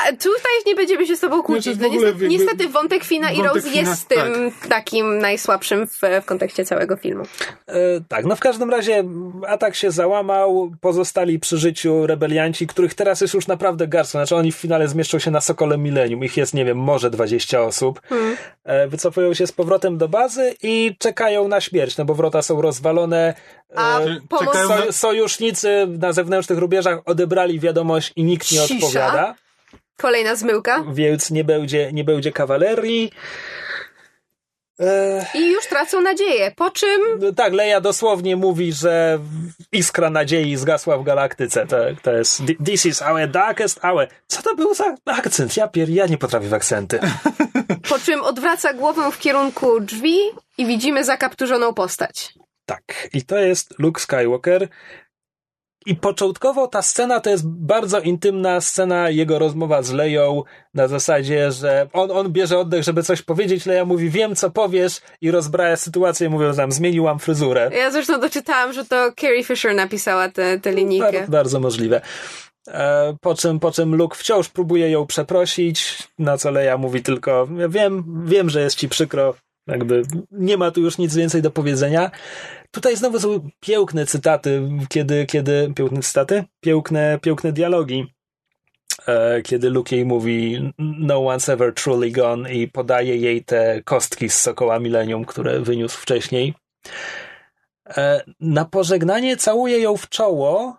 A tutaj nie będziemy się z tobą kłócić. Znaczy, No niestety, niestety wątek Fina i wątek Rose Fina, jest tym takim najsłabszym w, w kontekście całego filmu. E, tak, no w każdym razie atak się załamał, pozostali przy życiu rebelianci, których teraz jest już naprawdę garstwo. Znaczy oni w finale zmieszczą się na Sokole Millennium. Ich jest, nie wiem, może 20 osób. E, wycofują się z powrotem do bazy i czekają na śmierć, no bo wrota są rozwalone. A E, pomoc... sojusznicy na zewnętrznych rubieżach odebrali wiadomość i nikt nie Cisza. odpowiada, Kolejna zmyłka. więc nie będzie, nie będzie kawalerii. E, I już tracą nadzieję. Po czym No Tak, Leia dosłownie mówi, że iskra nadziei zgasła w galaktyce. To, to jest This is our darkest hour. Co to był za akcent? Ja pier... ja nie potrafię w akcenty. Po czym odwraca głowę w kierunku drzwi i widzimy zakapturzoną postać. Tak, i to jest Luke Skywalker. I początkowo ta scena to jest bardzo intymna scena, jego rozmowa z Leją na zasadzie, że on, on bierze oddech, żeby coś powiedzieć, Leja mówi, wiem co powiesz i rozbraja sytuację, mówiąc tam, zmieniłam fryzurę. Ja zresztą doczytałam, że to Carrie Fisher napisała tę tę linijkę. Bardzo, bardzo możliwe. E, po czym, po czym Luke wciąż próbuje ją przeprosić, na co Leia mówi tylko, wiem, wiem, że jest ci przykro, jakby nie ma tu już nic więcej do powiedzenia. Tutaj znowu są piękne cytaty, kiedy, kiedy, piękne cytaty? Piękne, piękne dialogi. E, kiedy Luke jej mówi no one's ever truly gone i podaje jej te kostki z Sokoła Millennium, które wyniósł wcześniej. E, na pożegnanie całuje ją w czoło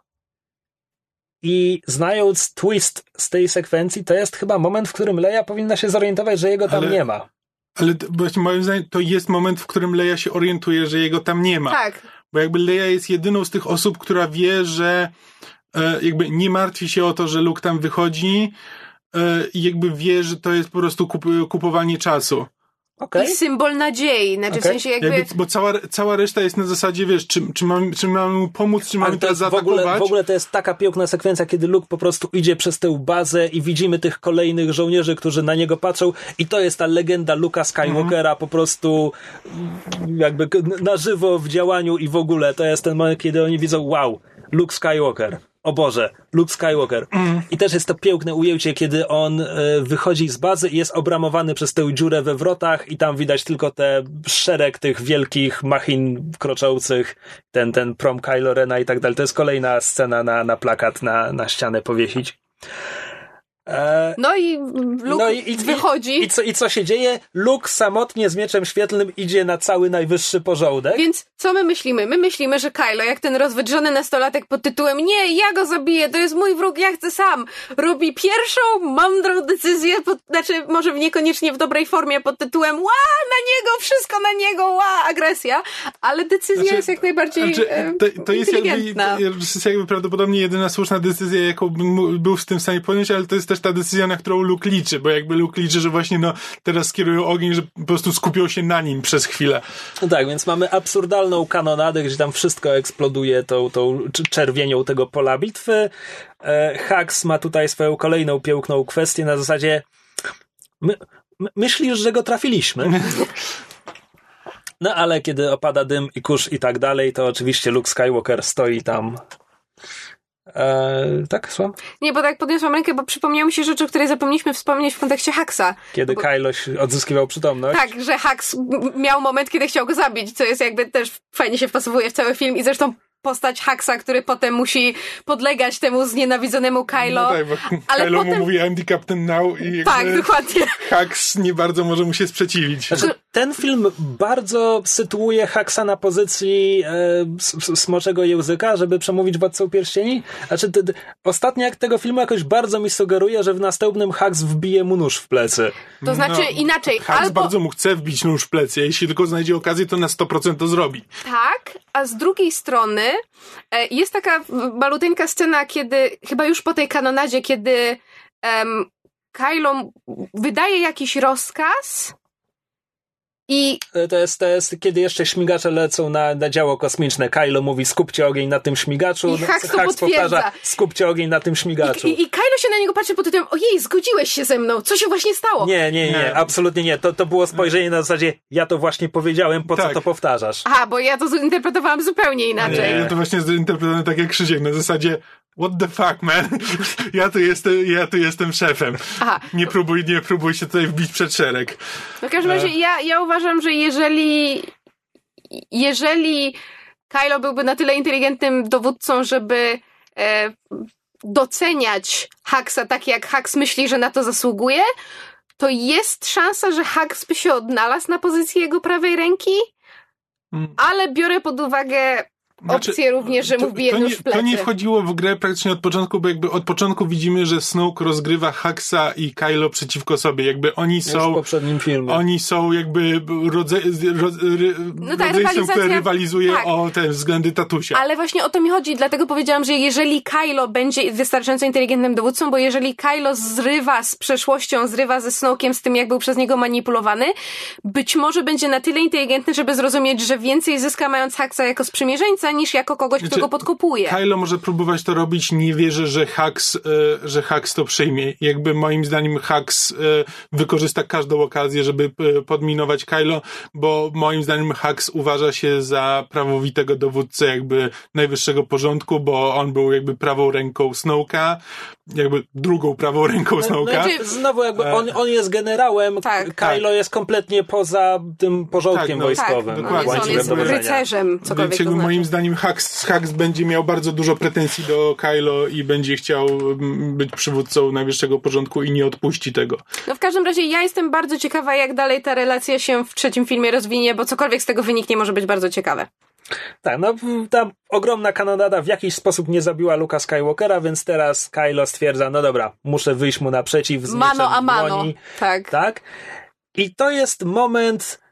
i znając twist z tej sekwencji, to jest chyba moment, w którym Leia powinna się zorientować, że jego tam Ale- nie ma. Ale właśnie moim zdaniem to jest moment, w którym Leia się orientuje, że jego tam nie ma. Tak. Bo jakby Leia jest jedyną z tych osób, która wie, że e, jakby nie martwi się o to, że Luke tam wychodzi e, i jakby wie, że to jest po prostu kup, kupowanie czasu. Okej. I symbol nadziei. Znaczy w Okej. sensie jakby... Jakby, bo cała, cała reszta jest na zasadzie, wiesz, czy, czy, mamy, czy mamy mu pomóc, czy mamy Ale to teraz jest w ogóle, zaatakować. w ogóle to jest taka piękna sekwencja, kiedy Luke po prostu idzie przez tę bazę i widzimy tych kolejnych żołnierzy, którzy na niego patrzą i to jest ta legenda Luka Skywalkera Mhm. po prostu mm, jakby na żywo w działaniu i w ogóle to jest ten moment, kiedy oni widzą wow, Luke Skywalker. O Boże, Luke Skywalker. Mhm. I też jest to piękne ujęcie, kiedy on e, wychodzi z bazy i jest obramowany przez tę dziurę we wrotach i tam widać tylko te szereg tych wielkich machin kroczących, ten, ten prom Kylo Rena i tak dalej. To jest kolejna scena na, na plakat, na, na ścianę powiesić. E, No i Luke no i, i, wychodzi. I, co, I co się dzieje? Luke samotnie z mieczem świetlnym idzie na cały najwyższy porządek. Więc co my myślimy? My myślimy, że Kylo, jak ten rozwydrzony nastolatek pod tytułem Nie, ja go zabiję, to jest mój wróg, ja chcę sam, robi pierwszą mądrą decyzję, pod, znaczy może niekoniecznie w dobrej formie pod tytułem Ła, na niego, wszystko na niego, ła, agresja, ale decyzja Znaczy, jest jak najbardziej Znaczy, e, to, to, jest jakby, to jest jakby prawdopodobnie jedyna słuszna decyzja, jaką był w tym stanie podjąć, ale to jest też ta decyzja, na którą Luke liczy, bo jakby Luke liczy, że właśnie no teraz skierują ogień, że po prostu skupią się na nim przez chwilę. No tak, więc mamy absurdalną kanonadę, gdzie tam wszystko eksploduje tą, tą cz- czerwienią tego pola bitwy. E, Hax ma tutaj swoją kolejną piękną kwestię na zasadzie my, my, myślisz, że go trafiliśmy? No ale kiedy opada dym i kurz i tak dalej, to oczywiście Luke Skywalker stoi tam. E, tak, słucham? Nie, bo tak podniosłam rękę, bo przypomniały mi się rzeczy, o której zapomnieliśmy wspomnieć w kontekście Haxa. Kiedy Bo- odzyskiwał przytomność. Tak, że Hax miał moment, kiedy chciał go zabić, co jest jakby też fajnie się wpasowuje w cały film i zresztą postać Haxa, który potem musi podlegać temu znienawidzonemu Kylo. No tak, ale Kylo potem- mu mówi I'm the captain now i Tak, dokładnie. Hux nie bardzo może mu się sprzeciwić. Znaczy, ten film bardzo sytuuje Haxa na pozycji e, s- s- smoczego języka, żeby przemówić Władcą Pierścieni. Znaczy, t- t- ostatni akt tego filmu jakoś bardzo mi sugeruje, że w następnym Hax wbije mu nóż w plecy. To znaczy No, inaczej, Hux albo bardzo mu chce wbić nóż w plecy, jeśli tylko znajdzie okazję, to na 100% to zrobi. tak, a z drugiej strony jest taka maluteńka scena, kiedy chyba już po tej kanonadzie, kiedy em, Kylo wydaje jakiś rozkaz i To jest, to jest kiedy jeszcze śmigacze lecą na, na działo kosmiczne. Kylo mówi skupcie ogień na tym śmigaczu. I Hux to Hux powtarza skupcie ogień na tym śmigaczu. I, I, I Kylo się na niego patrzy pod tytułem ojej, zgodziłeś się ze mną, co się właśnie stało? Nie, nie, nie, Nie. absolutnie nie. To, to było spojrzenie na zasadzie ja to właśnie powiedziałem, po co Tak. to powtarzasz? Aha, bo ja to zinterpretowałam zupełnie inaczej. Ja to właśnie zinterpretowałem tak jak Krzysiek, na zasadzie what the fuck, man? Ja tu jestem, ja tu jestem szefem. Aha. Nie próbuj, nie próbuj się tutaj wbić przed szereg. W każdym razie ja, ja uważam, że jeżeli jeżeli Kylo byłby na tyle inteligentnym dowódcą, żeby e, doceniać Haxa tak, jak Hax myśli, że na to zasługuje, to jest szansa, że Hax by się odnalazł na pozycji jego prawej ręki, Mm. ale biorę pod uwagę opcję również, że mu wbije to, nóż nie, w plecy. to nie wchodziło w grę praktycznie od początku, bo jakby od początku widzimy, że Snoke rozgrywa Haxa i Kylo przeciwko sobie. Jakby oni Już w są, poprzednim filmie. oni są jakby rodze, roz, ry, No tak, rodzeństwem, które rywalizuje tak. o te względy tatusia. Ale właśnie o to mi chodzi, dlatego powiedziałam, że jeżeli Kylo będzie wystarczająco inteligentnym dowódcą, bo jeżeli Kylo zrywa z przeszłością, zrywa ze Snokiem, z tym jak był przez niego manipulowany, być może będzie na tyle inteligentny, żeby zrozumieć, że więcej zyska mając Haxa jako sprzymierzeńca niż jako kogoś, kto Znaczy, go podkopuje. Kylo może próbować to robić, nie wierzę, że Hux, e, że Hux to przyjmie. Jakby moim zdaniem Hux e, wykorzysta każdą okazję, żeby e, podminować Kylo, bo moim zdaniem Hux uważa się za prawowitego dowódcę jakby najwyższego porządku, bo on był jakby prawą ręką Snowka, jakby drugą prawą ręką Snowka. Znaczy, znowu jakby on, on jest generałem, Tak. Kylo jest kompletnie poza tym porządkiem Tak, no. wojskowym. tak, dokładnie. on jest rycerzem, Więc cokolwiek to jakby znaczy. moim zdaniem Hux, Hux będzie miał bardzo dużo pretensji do Kylo i będzie chciał mm, być przywódcą najwyższego porządku i nie odpuści tego. No w każdym razie ja jestem bardzo ciekawa, jak dalej ta relacja się w trzecim filmie rozwinie, bo cokolwiek z tego wyniknie może być bardzo ciekawe. Tak, no ta ogromna kanonada w jakiś sposób nie zabiła Luka Skywalkera, więc teraz Kylo stwierdza, no dobra, muszę wyjść mu naprzeciw z Mano a mano. Tak. Tak? I to jest moment.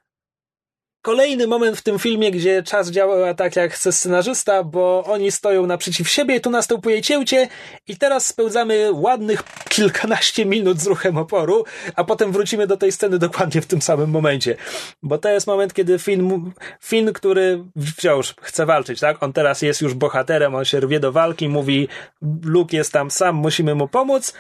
Kolejny moment w tym filmie, gdzie czas działa tak jak chce scenarzysta, bo oni stoją naprzeciw siebie, tu następuje cięcie i teraz spełzamy ładnych kilkanaście minut z ruchem oporu, a potem wrócimy do tej sceny dokładnie w tym samym momencie. Bo to jest moment, kiedy Finn, Finn który wciąż chce walczyć, tak? On teraz jest już bohaterem, on się rwie do walki, mówi Luke jest tam sam, musimy mu pomóc.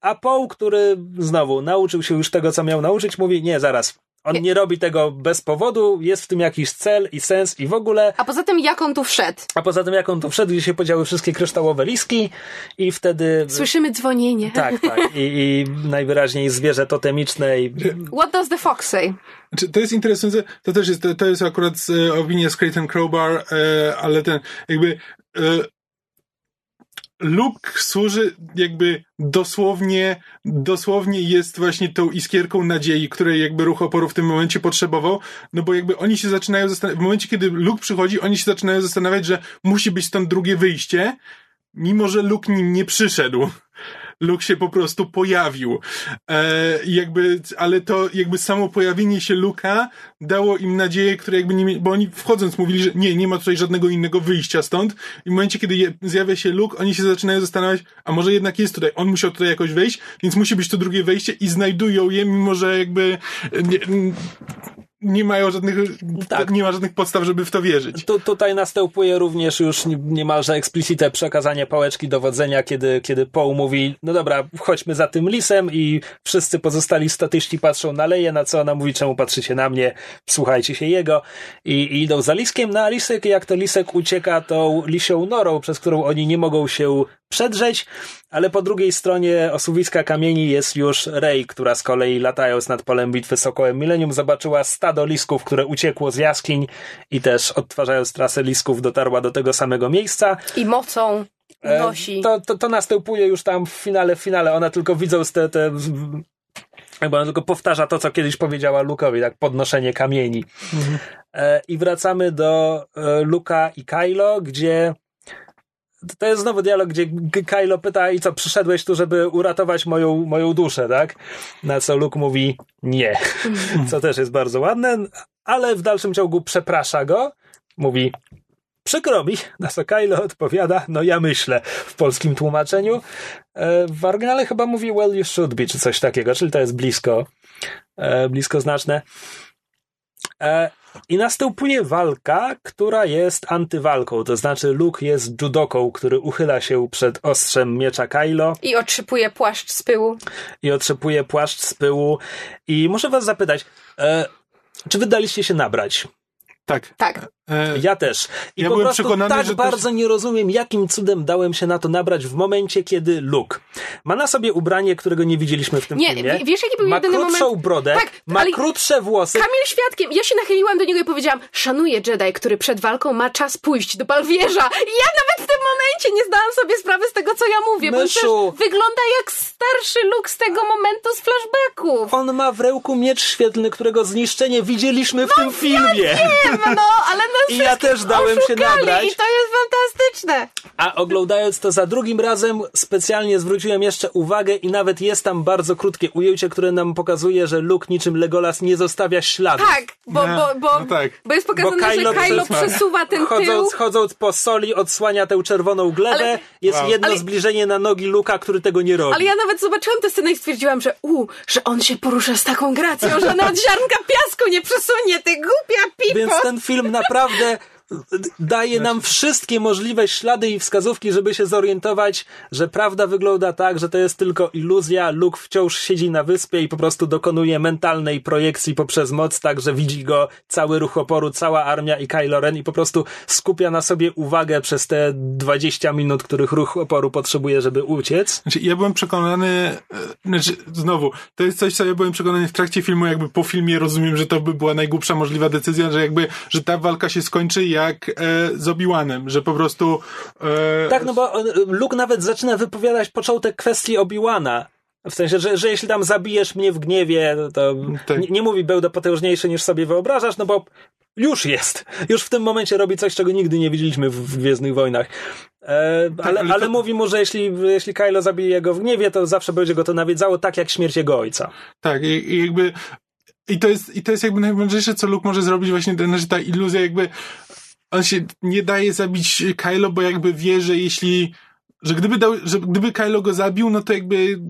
A Paul, który znowu nauczył się już tego, co miał nauczyć, mówi: Nie, zaraz. On nie robi tego bez powodu, jest w tym jakiś cel i sens i w ogóle. A poza tym, jak on tu wszedł? A poza tym, jak on tu wszedł, gdzie się podziały wszystkie kryształowe liski i wtedy. Słyszymy dzwonienie. Tak, tak. I, I najwyraźniej zwierzę totemiczne i What does the fox say? Znaczy, to jest interesujące, to też jest, to, jest akurat e, opinia z Creighton Crowbar, e, ale ten, jakby, e, Luke służy jakby dosłownie, dosłownie jest właśnie tą iskierką nadziei, której jakby ruch oporu w tym momencie potrzebował, no bo jakby oni się zaczynają zastanawiać, w momencie kiedy Luke przychodzi, oni się zaczynają zastanawiać, że musi być stąd drugie wyjście, mimo że Luke nim nie przyszedł. Luke się po prostu pojawił. E, jakby, ale to jakby samo pojawienie się Luka dało im nadzieję, które jakby nie bo oni wchodząc mówili, że nie, nie ma tutaj żadnego innego wyjścia stąd. I w momencie, kiedy je, zjawia się Luke, oni się zaczynają zastanawiać, a może jednak jest tutaj, on musiał tutaj jakoś wejść, więc musi być to drugie wejście i znajdują je, mimo że jakby nie, nie mają żadnych, Tak. nie ma żadnych podstaw, żeby w to wierzyć. Tu, tutaj następuje również już nie- niemalże eksplicite przekazanie pałeczki dowodzenia, kiedy, kiedy Paul mówi, no dobra, chodźmy za tym lisem i wszyscy pozostali statyści patrzą na Leję, na co ona mówi, czemu patrzycie na mnie, słuchajcie się jego i, i idą za liskiem, no a lisek, jak to lisek ucieka tą lisią norą, przez którą oni nie mogą się przedrzeć, ale po drugiej stronie osuwiska kamieni jest już Rey, która z kolei latając nad polem bitwy Sokołem Millennium zobaczyła stado lisków, które uciekło z jaskiń i też odtwarzając trasę lisków dotarła do tego samego miejsca. I mocą E, nosi. To, to, to następuje już tam w finale, w finale. Ona tylko widząc te, te jakby ona tylko powtarza to, co kiedyś powiedziała Lukowi, tak podnoszenie kamieni. E, I wracamy do e, Luka i Kylo, gdzie to jest znowu dialog, gdzie Kylo pyta i co, przyszedłeś tu, żeby uratować moją, moją duszę, tak? Na co Luke mówi nie. Co też jest bardzo ładne, ale w dalszym ciągu przeprasza go. Mówi przykro mi, na co Kylo odpowiada, no ja myślę w polskim tłumaczeniu. E, W oryginale chyba mówi well you should be, czy coś takiego, czyli to jest blisko, e, blisko znaczne. I następuje walka, która jest antywalką, to znaczy Luke jest judoką, który uchyla się przed ostrzem miecza Kylo I otrzypuje płaszcz z pyłu. i otrzepuje płaszcz z pyłu. I muszę was zapytać, e, czy wy daliście się nabrać? Tak. Tak. E, Ja też. I Ja po byłem prostu przekonany, tak też- bardzo nie rozumiem, jakim cudem dałem się na to nabrać w momencie, kiedy Luke ma na sobie ubranie, którego nie widzieliśmy w tym Nie, filmie. wiesz, jaki był ma jedyny krótszą moment- brodę, Tak, ma krótsze włosy. Kamil świadkiem. Ja się nachyliłam do niego i powiedziałam, szanuję Jedi, który przed walką ma czas pójść do Balwierza. I ja nawet w tym momencie nie zdałam sobie sprawy z tego, co ja mówię, bo Myszu. przecież wygląda jak starszy Luke z tego momentu z flashbacków. On ma w ręku miecz świetlny, którego zniszczenie widzieliśmy w tym filmie. Wiem, no, ale nas I ja też dałem się nabrać. I to jest fantastyczne. A oglądając to za drugim razem, specjalnie zwróciłem jeszcze uwagę i nawet jest tam bardzo krótkie ujęcie, które nam pokazuje, że Luke niczym Legolas nie zostawia śladów. Tak, bo, bo, bo, no tak. bo jest pokazane, Bo Kylo że Kylo przesuwa- przesuwa ten tył. Chodząc, chodząc po soli, odsłania tę czerwoną glebę. Ale- jest Wow. jedno Ale- zbliżenie na nogi Luka, który tego nie robi. Ale ja nawet zobaczyłam tę scenę i stwierdziłam, że u, że on się porusza z taką gracją, że nawet ziarnka piasku nie przesunie, ty głupia pipo! Więc ten film naprawdę naprawdę daje Znaczy- nam wszystkie możliwe ślady i wskazówki, żeby się zorientować, że prawda wygląda tak, że to jest tylko iluzja. Luke wciąż siedzi na wyspie i po prostu dokonuje mentalnej projekcji poprzez moc, tak, że widzi go cały ruch oporu, cała armia i Kylo Ren i po prostu skupia na sobie uwagę przez te 20 minut, których ruch oporu potrzebuje, żeby uciec. Znaczy, ja byłem przekonany, e, znaczy, znowu, to jest coś, co ja byłem przekonany w trakcie filmu, jakby po filmie rozumiem, że to by była najgłupsza możliwa decyzja, że jakby, że ta walka się skończy jak e, z Obi-Wanem, że po prostu... E, Tak, no bo Luke nawet zaczyna wypowiadać początek kwestii Obi-Wana. W sensie, że, że jeśli tam zabijesz mnie w gniewie, to Tak. nie, nie mówi będę potężniejszy niż sobie wyobrażasz, no bo już jest. Już w tym momencie robi coś, czego nigdy nie widzieliśmy w, w Gwiezdnych Wojnach. E, ale, ale ale, to- mówi mu, że jeśli, jeśli Kylo zabije go w gniewie, to zawsze będzie go to nawiedzało, tak jak śmierć jego ojca. Tak, i, i jakby. I to, jest, I to jest jakby najmądrzejsze, co Luke może zrobić, właśnie ten, znaczy ta iluzja, jakby. On się nie daje zabić Kylo, bo jakby wie, że jeśli. Że gdyby, dał, że gdyby Kylo go zabił, no to jakby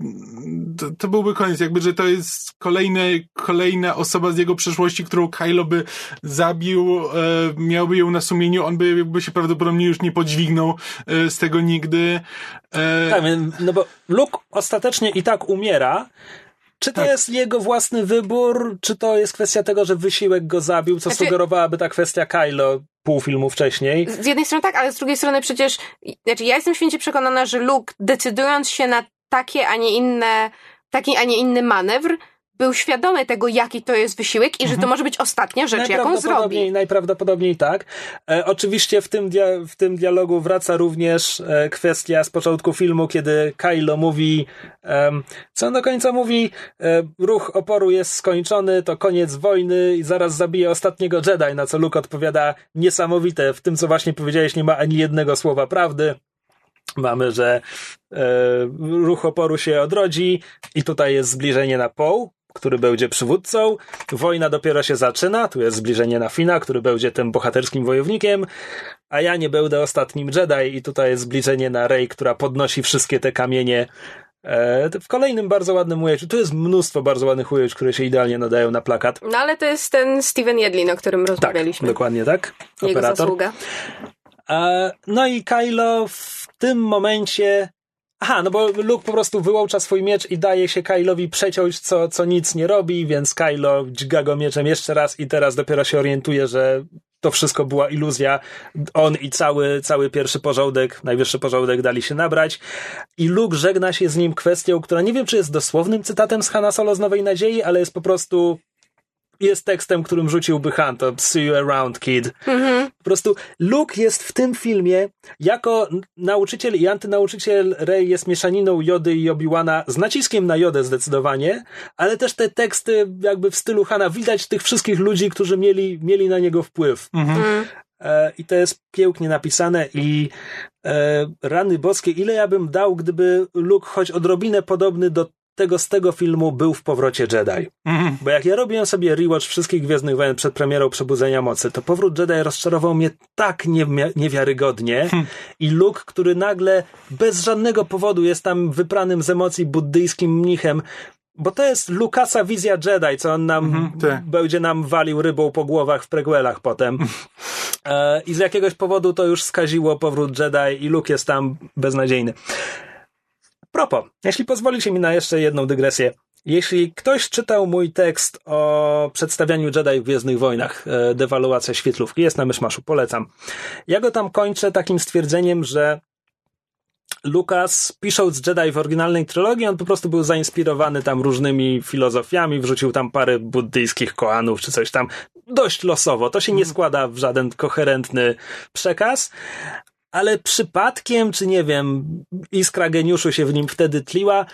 to, to byłby koniec. Jakby, że to jest kolejny, kolejna osoba z jego przeszłości, którą Kylo by zabił, e, miałby ją na sumieniu, on by, by się prawdopodobnie już nie podźwignął e, z tego nigdy. E, Tak, no bo Luke ostatecznie i tak umiera. Czy to Tak. jest jego własny wybór, czy to jest kwestia tego, że wysiłek go zabił, co Znaczy- sugerowałaby ta kwestia Kylo pół filmu wcześniej? Z jednej strony tak, ale z drugiej strony przecież, znaczy ja jestem święcie przekonana, że Luke decydując się na takie, a nie inne, taki, a nie inny manewr, był świadomy tego, jaki to jest wysiłek i że to może być ostatnia rzecz, jaką zrobi. Najprawdopodobniej tak. E, oczywiście w tym, dia- w tym dialogu wraca również e, kwestia z początku filmu, kiedy Kylo mówi, em, co on do końca mówi, e, ruch oporu jest skończony, to koniec wojny i zaraz zabije ostatniego Jedi, na co Luke odpowiada, niesamowite, w tym co właśnie powiedziałeś nie ma ani jednego słowa prawdy. Mamy, że e, ruch oporu się odrodzi i tutaj jest zbliżenie na Poe, który będzie przywódcą. Wojna dopiero się zaczyna, tu jest zbliżenie na Fina, który będzie tym bohaterskim wojownikiem, a ja nie będę ostatnim Jedi i tutaj jest zbliżenie na Rey, która podnosi wszystkie te kamienie e, w kolejnym bardzo ładnym ujęciu. Tu jest mnóstwo bardzo ładnych ujęć, które się idealnie nadają na plakat. No ale to jest ten Steven Jedlin, o którym Tak, rozmawialiśmy. dokładnie tak. Jego Operator. zasługa. E, No i Kylo w tym momencie. Aha, no bo Luke po prostu wyłącza swój miecz i daje się Kylowi przeciąć, co, co nic nie robi, więc Kylo dźga go mieczem jeszcze raz i teraz dopiero się orientuje, że to wszystko była iluzja. On i cały, cały pierwszy porządek, najwyższy porządek dali się nabrać. I Luke żegna się z nim kwestią, która nie wiem, czy jest dosłownym cytatem z Hanna Solo z Nowej Nadziei, ale jest po prostu jest tekstem, którym rzuciłby Han, to see you around, kid. Po prostu Luke jest w tym filmie jako nauczyciel i antynauczyciel Rey jest mieszaniną Jody i Obi-Wana z naciskiem na Jodę zdecydowanie, ale też te teksty jakby w stylu Hana widać tych wszystkich ludzi, którzy mieli, mieli na niego wpływ. E, I to jest pięknie napisane i e, rany boskie, ile ja bym dał, gdyby Luke choć odrobinę podobny do tego z tego filmu był w powrocie Jedi. Mhm. Bo jak ja robiłem sobie rewatch wszystkich Gwiezdnych Wojen przed premierą Przebudzenia Mocy, to powrót Jedi rozczarował mnie tak niewiarygodnie i Luke, który nagle bez żadnego powodu jest tam wypranym z emocji buddyjskim mnichem, bo to jest Lukasa wizja Jedi, co on nam Mhm, tak. będzie nam walił rybą po głowach w prequelach potem. E, I z jakiegoś powodu to już skaziło powrót Jedi i Luke jest tam beznadziejny. Propos, jeśli pozwolicie mi na jeszcze jedną dygresję. Jeśli ktoś czytał mój tekst o przedstawianiu Jedi w Gwiezdnych Wojnach, e, dewaluacja świetlówki, jest na myszmaszu, polecam. Ja go tam kończę takim stwierdzeniem, że Lucas, pisząc Jedi w oryginalnej trylogii, on po prostu był zainspirowany tam różnymi filozofiami, wrzucił tam parę buddyjskich koanów czy coś tam, dość losowo. To się nie składa w żaden koherentny przekaz, ale przypadkiem, czy nie wiem, iskra geniuszu się w nim wtedy tliła.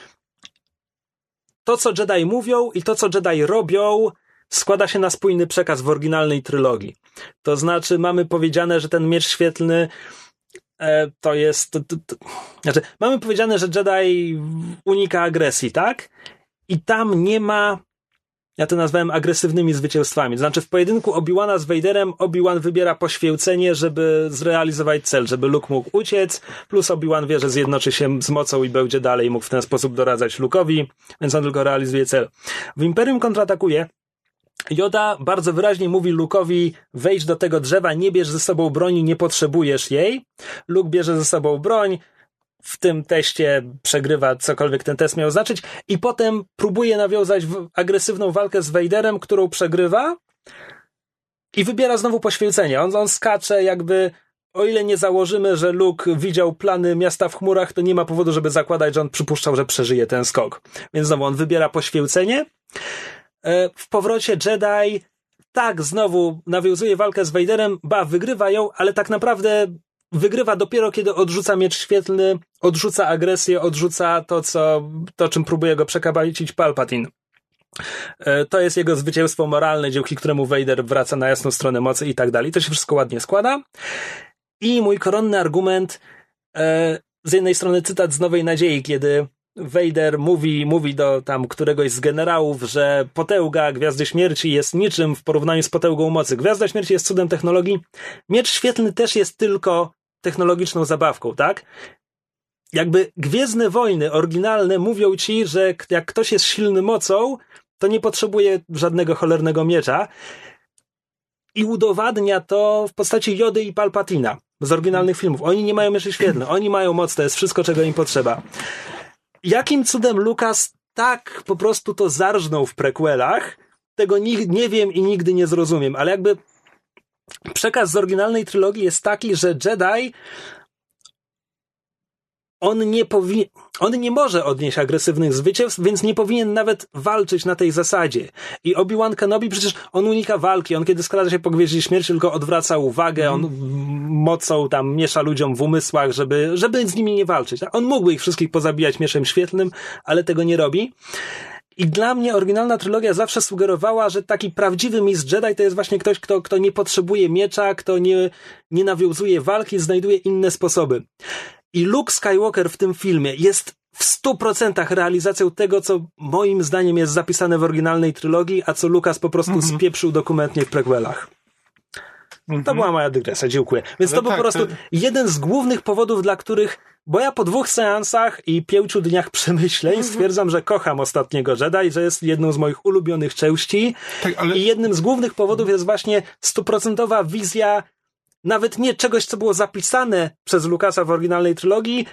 To, co Jedi mówią i to, co Jedi robią, składa się na spójny przekaz w oryginalnej trylogii. To znaczy, mamy powiedziane, że ten miecz świetlny e, to jest. To, to, to, znaczy, mamy powiedziane, że Jedi unika agresji, tak? I tam nie ma. Ja to nazwałem agresywnymi zwycięstwami. Znaczy, w pojedynku Obi-Wana z Vaderem Obi-Wan wybiera poświęcenie, żeby zrealizować cel, żeby Luke mógł uciec, plus Obi-Wan wie, że zjednoczy się z mocą i będzie dalej mógł w ten sposób doradzać Luke'owi, więc on tylko realizuje cel. W Imperium kontratakuje Yoda bardzo wyraźnie mówi Luke'owi wejdź do tego drzewa, nie bierz ze sobą broni, nie potrzebujesz jej. Luke bierze ze sobą broń, w tym teście przegrywa cokolwiek ten test miał znaczyć i potem próbuje nawiązać agresywną walkę z Vaderem, którą przegrywa i wybiera znowu poświęcenie. On, on skacze jakby o ile nie założymy, że Luke widział plany miasta w chmurach, to nie ma powodu, żeby zakładać, że on przypuszczał, że przeżyje ten skok. Więc znowu on wybiera poświęcenie. E, w powrocie Jedi tak, znowu nawiązuje walkę z Vaderem, ba, wygrywa ją, ale tak naprawdę wygrywa dopiero, kiedy odrzuca miecz świetlny, odrzuca agresję, odrzuca to, co, to czym próbuje go przekabalić Palpatine. E, to jest jego zwycięstwo moralne, dzięki któremu Vader wraca na jasną stronę mocy i tak dalej. To się wszystko ładnie składa. I mój koronny argument, e, z jednej strony cytat z Nowej Nadziei, kiedy Vader mówi, mówi do tam któregoś z generałów, że potęga Gwiazdy Śmierci jest niczym w porównaniu z potęgą mocy. Gwiazda Śmierci jest cudem technologii. Miecz świetlny też jest tylko technologiczną zabawką, tak? Jakby Gwiezdne Wojny oryginalne mówią ci, że jak ktoś jest silny mocą, to nie potrzebuje żadnego cholernego miecza. I udowadnia to w postaci Jody i Palpatina z oryginalnych filmów. Oni nie mają mieczy świetlne, oni mają moc, to jest wszystko, czego im potrzeba. Jakim cudem Lukas tak po prostu to zarżnął w prequelach, tego nie, nie wiem i nigdy nie zrozumiem, ale jakby przekaz z oryginalnej trylogii jest taki, że Jedi on nie powinien, on nie może odnieść agresywnych zwycięstw, więc nie powinien nawet walczyć na tej zasadzie. I Obi-Wan Kenobi przecież on unika walki, on kiedy skrada się po gwieździe śmierci tylko odwraca uwagę, on mocą tam miesza ludziom w umysłach, żeby, żeby z nimi nie walczyć. On mógłby ich wszystkich pozabijać mieszem świetlnym, ale tego nie robi. I dla mnie oryginalna trylogia zawsze sugerowała, że taki prawdziwy mistrz Jedi to jest właśnie ktoś, kto, kto nie potrzebuje miecza, kto nie, nie nawiązuje walki, znajduje inne sposoby. I Luke Skywalker w tym filmie jest w stu procentach realizacją tego, co moim zdaniem jest zapisane w oryginalnej trylogii, a co Lucas po prostu mm -hmm. spieprzył dokumentnie w prequelach. Mm -hmm. To była moja dygresja, dziękuję. Więc Ale to był tak, po prostu to... jeden z głównych powodów, dla których, bo ja po dwóch seansach i pięciu dniach przemyśleń -hmm. stwierdzam, że kocham ostatniego Jedi, że jest jedną z moich ulubionych części. Tak, ale... I jednym z głównych powodów jest właśnie stuprocentowa wizja nawet nie czegoś, co było zapisane przez Lukasa w oryginalnej trylogii,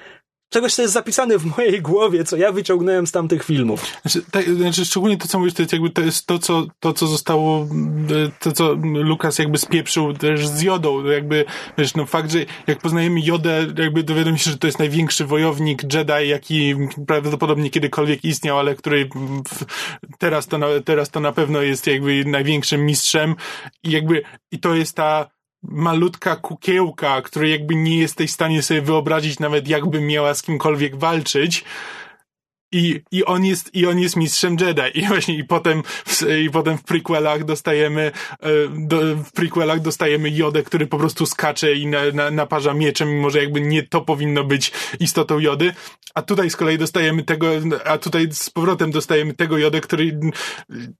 czegoś, co jest zapisane w mojej głowie, co ja wyciągnąłem z tamtych filmów. Znaczy, tak, znaczy szczególnie to, co mówisz, to jest jakby to jest to, co, to, co zostało, to, co Lukas jakby spieprzył też z Jodą, jakby, wiesz, no fakt, że jak poznajemy Jodę, jakby dowiadujemy się, że to jest największy wojownik Jedi, jaki prawdopodobnie kiedykolwiek istniał, ale który teraz to, na, teraz to na pewno jest jakby największym mistrzem i jakby, i to jest ta malutka kukiełka, której jakby nie jesteś w stanie sobie wyobrazić nawet jakby miała z kimkolwiek walczyć, i, i on jest, i on jest mistrzem Jedi. I właśnie, i potem, w, i potem w prequelach dostajemy, e, do, w prequelach dostajemy Jodę, który po prostu skacze i na, na, naparza mieczem, mimo że jakby nie to powinno być istotą Jody. A tutaj z kolei dostajemy tego, a tutaj z powrotem dostajemy tego Jodę, który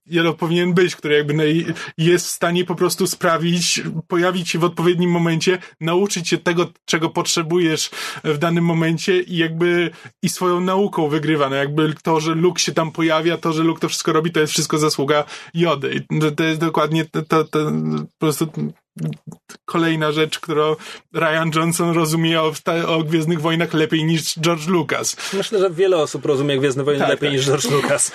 Jodo powinien być, który jakby jest w stanie po prostu sprawić, pojawić się w odpowiednim momencie, nauczyć się tego, czego potrzebujesz w danym momencie i jakby, i swoją nauką wygrywa. No jakby to, że Luke się tam pojawia, to, że Luke to wszystko robi, to jest wszystko zasługa Jody. I to jest dokładnie to, to, to po prostu kolejna rzecz, którą Ryan Johnson rozumie o, o Gwiezdnych Wojnach lepiej niż George Lucas. Myślę, że wiele osób rozumie Gwiezdne Wojny tak, lepiej tak. niż George Lucas.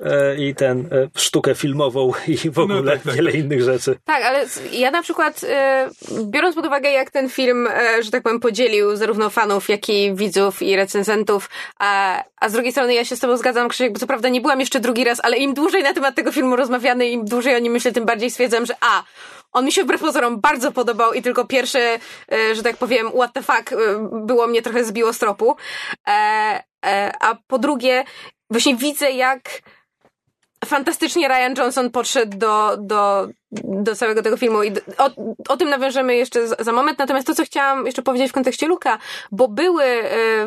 E, i ten e, sztukę filmową i w no ogóle no tak, tak. wiele innych rzeczy. Tak, ale ja na przykład e, biorąc pod uwagę jak ten film, że tak powiem, podzielił zarówno fanów, jak i widzów i recenzentów, a, a z drugiej strony ja się z tobą zgadzam, Krzysiek, bo co prawda nie byłam jeszcze drugi raz, ale im dłużej na temat tego filmu rozmawiamy, im dłużej o nim myślę, tym bardziej stwierdzam, że a, on mi się wbrew pozorom bardzo podobał i tylko pierwsze, że tak powiem, what the fuck było mnie trochę zbiło z tropu. A po drugie, właśnie widzę jak fantastycznie Ryan Johnson podszedł do, do, do całego tego filmu i o, o tym nawiążemy jeszcze za moment. Natomiast to, co chciałam jeszcze powiedzieć w kontekście Luka, bo były, e,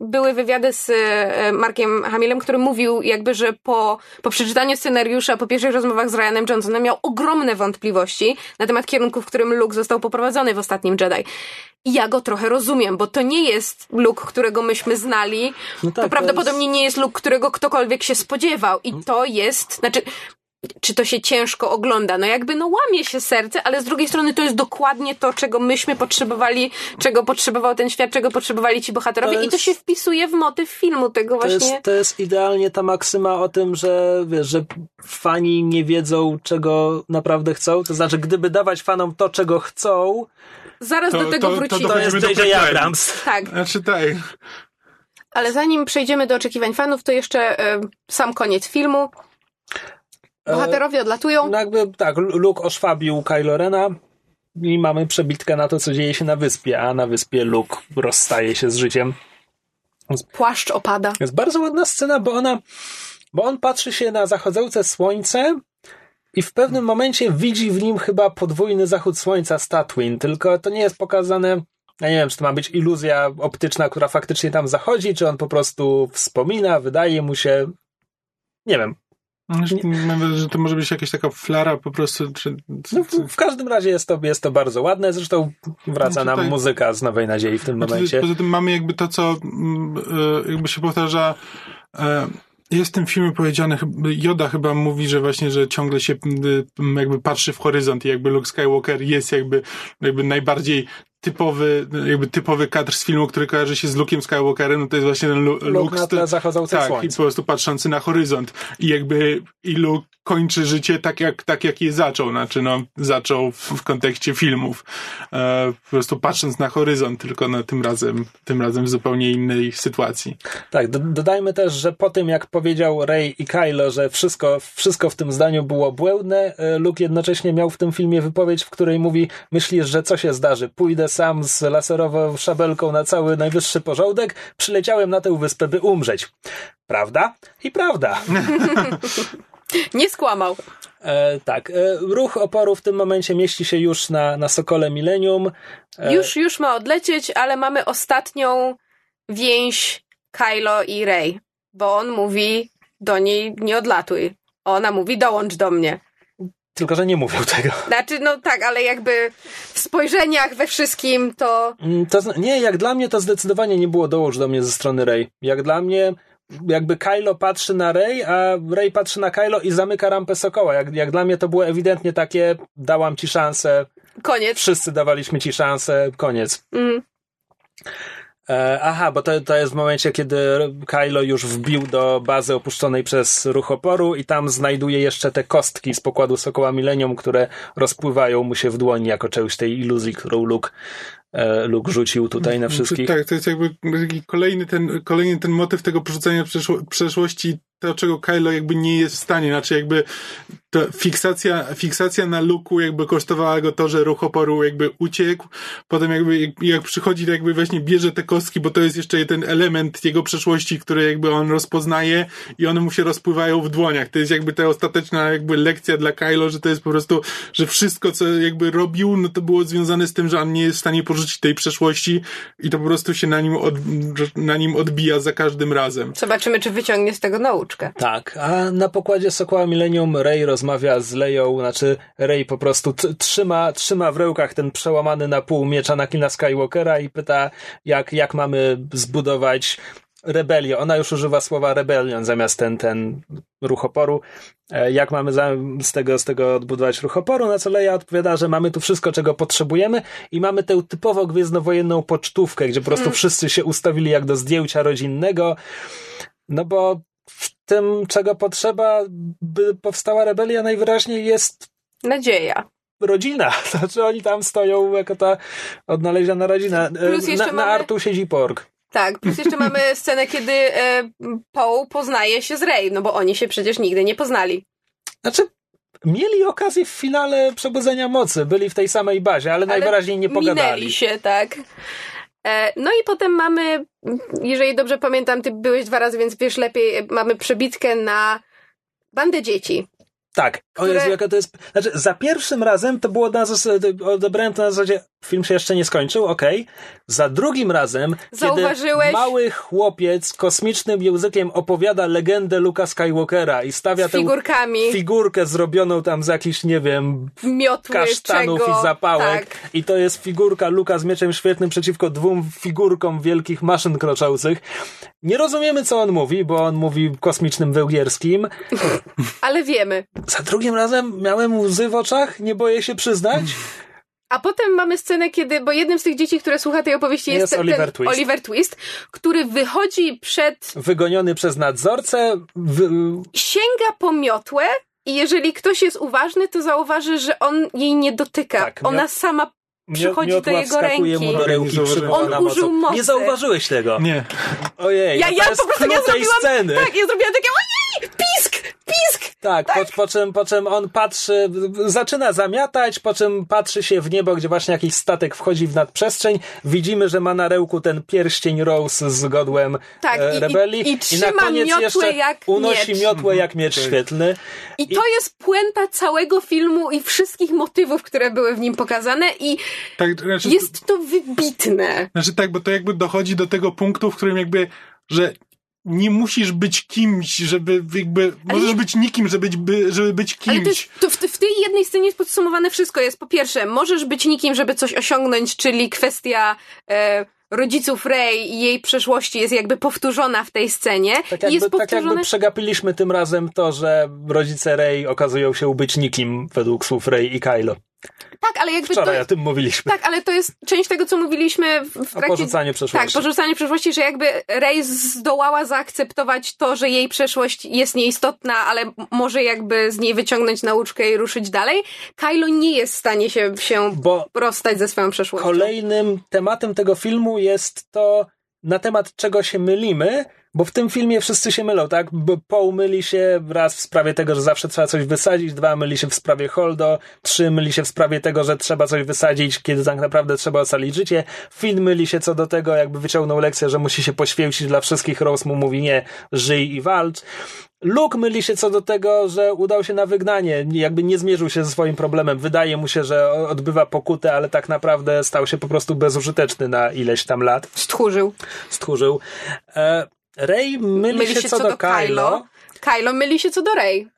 były wywiady z e, Markiem Hamilem, który mówił jakby, że po, po przeczytaniu scenariusza, po pierwszych rozmowach z Ryanem Johnsonem miał ogromne wątpliwości na temat kierunku, w którym Luke został poprowadzony w ostatnim Jedi. I ja go trochę rozumiem, bo to nie jest Luke, którego myśmy znali. No tak, to prawdopodobnie jest... nie jest Luke, którego ktokolwiek się spodziewał. I to jest, znaczy, czy to się ciężko ogląda. No jakby no łamie się serce, ale z drugiej strony to jest dokładnie to, czego myśmy potrzebowali, czego potrzebował ten świat, czego potrzebowali ci bohaterowie To i to jest- się wpisuje w motyw filmu tego To właśnie. jest, to jest idealnie ta maksyma o tym, że wiesz, że fani nie wiedzą, czego naprawdę chcą. To znaczy, gdyby dawać fanom to, czego chcą, Zaraz To- do tego to- to wrócimy. to jest Dochodzimy do J.J. Abrams. Tak, Znaczy tak. ale zanim przejdziemy do oczekiwań fanów, to jeszcze e, sam koniec filmu. Bohaterowie odlatują. No jakby tak, Luke oszwabił Kylo Rena i mamy przebitkę na to, co dzieje się na wyspie, a na wyspie Luke rozstaje się z życiem. Płaszcz opada. Jest bardzo ładna scena, bo ona, bo on patrzy się na zachodzące słońce i w pewnym momencie widzi w nim chyba podwójny zachód słońca z Tatooine, tylko to nie jest pokazane, ja nie wiem, czy to ma być iluzja optyczna, która faktycznie tam zachodzi, czy on po prostu wspomina, wydaje mu się, nie wiem. Znaczy, Mam wrażenie, że to może być jakaś taka flara po prostu. Czy, No, w, w każdym razie jest to, jest to bardzo ładne, zresztą wraca Znaczy, nam tak. muzyka z Nowej Nadziei w tym Znaczy, momencie. Poza tym mamy jakby to, co mm, e, jakby się powtarza. e, Jest w tym filmie powiedziane, Yoda chyba mówi, że właśnie, że ciągle się jakby patrzy w horyzont i jakby Luke Skywalker jest jakby, jakby najbardziej typowy, jakby typowy kadr z filmu, który kojarzy się z Luke'em Skywalkerem, no to jest właśnie ten Lu- Luke Luke, na tle zachodzących tak, i po prostu patrzący na horyzont. I jakby i Luke kończy życie tak jak, tak jak je zaczął, znaczy no, zaczął w, w kontekście filmów. E, po prostu patrząc na horyzont, tylko no, tym razem, tym razem w zupełnie innej sytuacji. Tak, do, dodajmy też, że po tym jak powiedział Rey i Kylo, że wszystko, wszystko w tym zdaniu było błędne, e, Luke jednocześnie miał w tym filmie wypowiedź, w której mówi, myślisz, że co się zdarzy? Pójdę sam z laserową szabelką na cały najwyższy porządek, przyleciałem na tę wyspę, by umrzeć. Prawda? I prawda. Nie skłamał. E, tak, e, ruch oporu w tym momencie mieści się już na, na Sokole Millennium. E, Już, już ma odlecieć, ale mamy ostatnią więź Kylo i Rey, bo on mówi do niej nie odlatuj. Ona mówi dołącz do mnie. Tylko, że nie mówił tego. Znaczy, no tak, ale jakby w spojrzeniach, we wszystkim to Mm, To, nie, jak dla mnie to zdecydowanie nie było dołóż do mnie ze strony Rey. Jak dla mnie jakby Kylo patrzy na Rey, a Rey patrzy na Kylo i zamyka rampę Sokoła. Jak, jak dla mnie to było ewidentnie takie dałam ci szansę, koniec. wszyscy dawaliśmy ci szansę, koniec. Mm. E, aha, bo to, to jest w momencie, kiedy Kylo już wbił do bazy opuszczonej przez ruch oporu i tam znajduje jeszcze te kostki z pokładu Sokoła Millennium, które rozpływają mu się w dłoni jako część tej iluzji, którą Luke, Luke rzucił tutaj na wszystkich. Tak, to jest jakby kolejny ten, kolejny ten motyw tego przeszło, przeszłości, to czego Kylo jakby nie jest w stanie, znaczy jakby fiksacja, fiksacja na luku jakby kosztowała go to, że ruch oporu jakby uciekł, potem jakby jak, jak przychodzi, to jakby właśnie bierze te kostki, bo to jest jeszcze ten element jego przeszłości, który jakby on rozpoznaje i one mu się rozpływają w dłoniach. To jest jakby ta ostateczna jakby lekcja dla Kylo, że to jest po prostu, że wszystko, co jakby robił, no to było związane z tym, że on nie jest w stanie porzucić tej przeszłości i to po prostu się na nim, od, na nim odbija za każdym razem. Zobaczymy, czy wyciągnie z tego nauczkę. Tak, a na pokładzie Sokoła Millennium Rey rozmawia z Leją, znaczy Rey po prostu trzyma, trzyma w rękach ten przełamany na pół miecz Anakina Skywalkera i pyta, jak, jak mamy zbudować rebelię. Ona już używa słowa rebelion zamiast ten, ten ruch oporu. E, Jak mamy z, tego, z tego odbudować ruch oporu? Na co Leia odpowiada, że mamy tu wszystko, czego potrzebujemy i mamy tę typowo gwiezdnowojenną pocztówkę, gdzie po prostu wszyscy się ustawili jak do zdjęcia rodzinnego. No bo w tym, czego potrzeba, by powstała rebelia, najwyraźniej jest Nadzieja. rodzina. Znaczy oni tam stoją jako ta odnaleziona rodzina. E, Plus jeszcze na, na mamy- Artu siedzi pork. Tak, plus jeszcze mamy scenę, kiedy e, Paul poznaje się z Rey, no bo oni się przecież nigdy nie poznali. Znaczy, mieli okazję w finale Przebudzenia Mocy. Byli w tej samej bazie, ale, Ale najwyraźniej nie pogadali. Minęli się, tak. E, No i potem mamy, jeżeli dobrze pamiętam, ty byłeś dwa razy, więc wiesz lepiej, mamy przebitkę na bandę dzieci. Tak, O Jezu, jaka to jest... Znaczy, za pierwszym razem to było na zasadzie, odebrałem to na zasadzie, film się jeszcze nie skończył, okej. Okay. Za drugim razem, Zauważyłeś... kiedy mały chłopiec kosmicznym językiem opowiada legendę Luka Skywalkera i stawia tę figurkę zrobioną tam z jakichś, nie wiem, Miotły, kasztanów czego? i zapałek. Tak. I to jest figurka Luka z mieczem świetnym przeciwko dwóm figurkom wielkich maszyn kroczących. Nie rozumiemy, co on mówi, bo on mówi kosmicznym wełgierskim. Ale wiemy. Za drugim razem miałem łzy w oczach, nie boję się przyznać. A potem mamy scenę, kiedy, bo jednym z tych dzieci, które słucha tej opowieści jest, Jest ten, Oliver ten Twist. Oliver Twist, który wychodzi przed, Wygoniony przez nadzorcę, w, sięga po miotłę i jeżeli ktoś jest uważny, to zauważy, że on jej nie dotyka. Tak, Ona miot- sama przychodzi miotła do jego ręki. mu do ręki, On użył mocy. Nie zauważyłeś tego. Nie. Ojej, Ja, no ja to jest po prostu ja zrobiłam, sceny. tak, ja zrobiłam takie pisk. Tak, Po, po, czym, po czym on patrzy, zaczyna zamiatać, po czym patrzy się w niebo, gdzie właśnie jakiś statek wchodzi w nadprzestrzeń. Widzimy, że ma na rełku ten pierścień Rose z godłem Tak, e, i- i- rebelii. i na trzyma koniec jeszcze jak unosi miecz. miotłę jak miecz świetlny. I to jest puenta całego filmu i wszystkich motywów, które były w nim pokazane i Tak, znaczy, jest to wybitne. Znaczy tak, bo to jakby dochodzi do tego punktu, w którym jakby, że nie musisz być kimś, żeby jakby, możesz nie- być nikim, żeby, by, żeby być kimś. Ale to jest, to w, w tej jednej scenie jest podsumowane wszystko. Jest po pierwsze, możesz być nikim, żeby coś osiągnąć, czyli kwestia e, rodziców Rey i jej przeszłości jest jakby powtórzona w tej scenie. Tak I jakby, jest tak powtórzone... jakby przegapiliśmy tym razem to, że rodzice Rey okazują się być nikim według słów Rey i Kylo. Tak, ale jakby Wczoraj to... o tym mówiliśmy. Tak, ale to jest część tego, co mówiliśmy w, w O trakcie... porzucaniu przeszłości. Tak, porzucanie przeszłości, że jakby Rey zdołała zaakceptować to, że jej przeszłość jest nieistotna, ale może jakby z niej wyciągnąć nauczkę i ruszyć dalej. Kylo nie jest w stanie się, się Bo rozstać ze swoją przeszłością. Kolejnym tematem tego filmu jest to, na temat czego się mylimy, bo w tym filmie wszyscy się mylą, tak? Bo Paul myli się raz w sprawie tego, że zawsze trzeba coś wysadzić, dwa myli się w sprawie Holdo, trzy myli się w sprawie tego, że trzeba coś wysadzić, kiedy tak naprawdę trzeba ocalić życie. Finn myli się co do tego, jakby wyciągnął lekcję, że musi się poświęcić dla wszystkich, Rose mu mówi nie, żyj i walcz. Luke myli się co do tego, że udał się na wygnanie, jakby nie zmierzył się ze swoim problemem. Wydaje mu się, że odbywa pokutę, ale tak naprawdę stał się po prostu bezużyteczny na ileś tam lat. Stchórzył. Stchórzył. E, Rey myli, się, co, do Kylo, Kylo. Myli się co do Rey.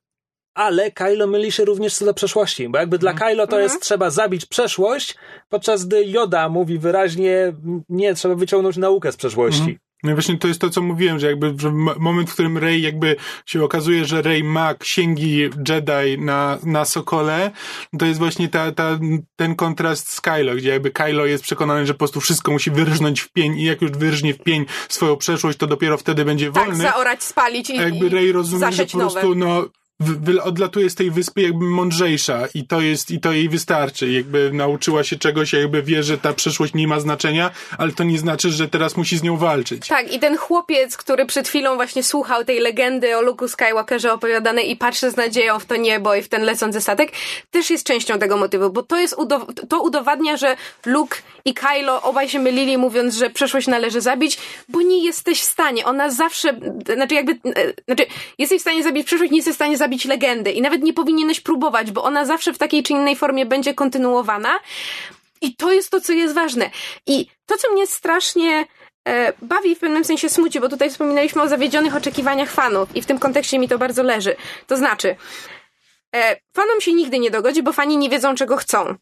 ale Kylo myli się również co do przeszłości, bo jakby dla Kylo to jest trzeba zabić przeszłość, podczas gdy Yoda mówi wyraźnie nie, trzeba wyciągnąć naukę z przeszłości. No i właśnie to jest to, co mówiłem, że jakby że moment, w którym Rey jakby się okazuje, że Rey ma księgi Jedi na, na Sokole, to jest właśnie ta, ta, ten kontrast z Kylo, gdzie jakby Kylo jest przekonany, że po prostu wszystko musi wyrżnąć w pień i jak już wyrżnie w pień swoją przeszłość, to dopiero wtedy będzie Tak, wolny. zaorać, spalić i, jakby Rey rozumie, że po prostu nowe. no wy- odlatuje z tej wyspy jakby mądrzejsza i to jest, i to jej wystarczy. Jakby nauczyła się czegoś, jakby wie, że ta przyszłość nie ma znaczenia, ale to nie znaczy, że teraz musi z nią walczyć. Tak, i ten chłopiec, który przed chwilą właśnie słuchał tej legendy o Luke'u Skywalkerze opowiadanej i patrzy z nadzieją w to niebo i w ten lecący statek, też jest częścią tego motywu, bo to jest udow- to udowadnia, że Luke i Kylo obaj się mylili mówiąc, że przeszłość należy zabić, bo nie jesteś w stanie. Ona zawsze, znaczy jakby, e, znaczy jesteś w stanie zabić przyszłość, nie jesteś w stanie zabić legendy i nawet nie powinieneś próbować, bo ona zawsze w takiej czy innej formie będzie kontynuowana. I to jest to, co jest ważne. I to, co mnie strasznie e, bawi w pewnym sensie smuci, bo tutaj wspominaliśmy o zawiedzionych oczekiwaniach fanów i w tym kontekście mi to bardzo leży. To znaczy, e, fanom się nigdy nie dogodzi, bo fani nie wiedzą, czego chcą.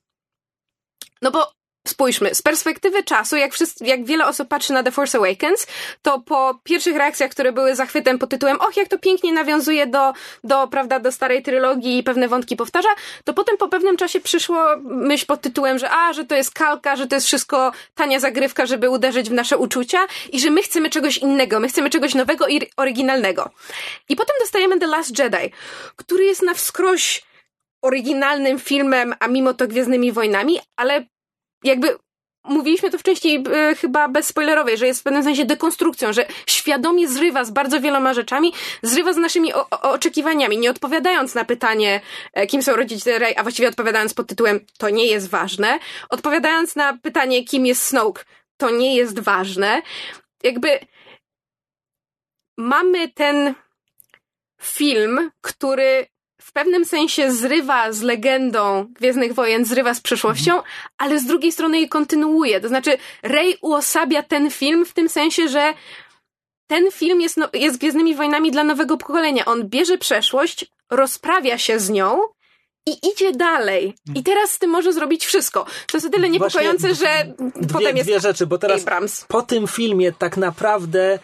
No bo spójrzmy, z perspektywy czasu, jak, wszyscy, jak wiele osób patrzy na The Force Awakens, to po pierwszych reakcjach, które były zachwytem pod tytułem och, jak to pięknie nawiązuje do, do, prawda, do starej trylogii i pewne wątki powtarza, to potem po pewnym czasie przyszło myśl pod tytułem, że a, że to jest kalka, że to jest wszystko tania zagrywka, żeby uderzyć w nasze uczucia i że my chcemy czegoś innego, my chcemy czegoś nowego i oryginalnego. I potem dostajemy The Last Jedi, który jest na wskroś oryginalnym filmem, a mimo to Gwiezdnymi Wojnami, ale jakby mówiliśmy to wcześniej e, chyba bezspoilerowej, że jest w pewnym sensie dekonstrukcją, że świadomie zrywa z bardzo wieloma rzeczami, zrywa z naszymi o, o, oczekiwaniami, nie odpowiadając na pytanie, e, kim są rodzice Rey, a właściwie odpowiadając pod tytułem to nie jest ważne, odpowiadając na pytanie, kim jest Snoke, to nie jest ważne. Jakby mamy ten film, który w pewnym sensie zrywa z legendą Gwiezdnych Wojen, zrywa z przeszłością, ale z drugiej strony je kontynuuje. To znaczy, Rey uosabia ten film w tym sensie, że ten film jest, no, jest Gwiezdnymi Wojnami dla nowego pokolenia. On bierze przeszłość, rozprawia się z nią i idzie dalej. I teraz z tym może zrobić wszystko. To jest o tyle niepokojące, Właśnie że Dwie, potem jest dwie rzeczy, bo teraz Abrams. po tym filmie tak naprawdę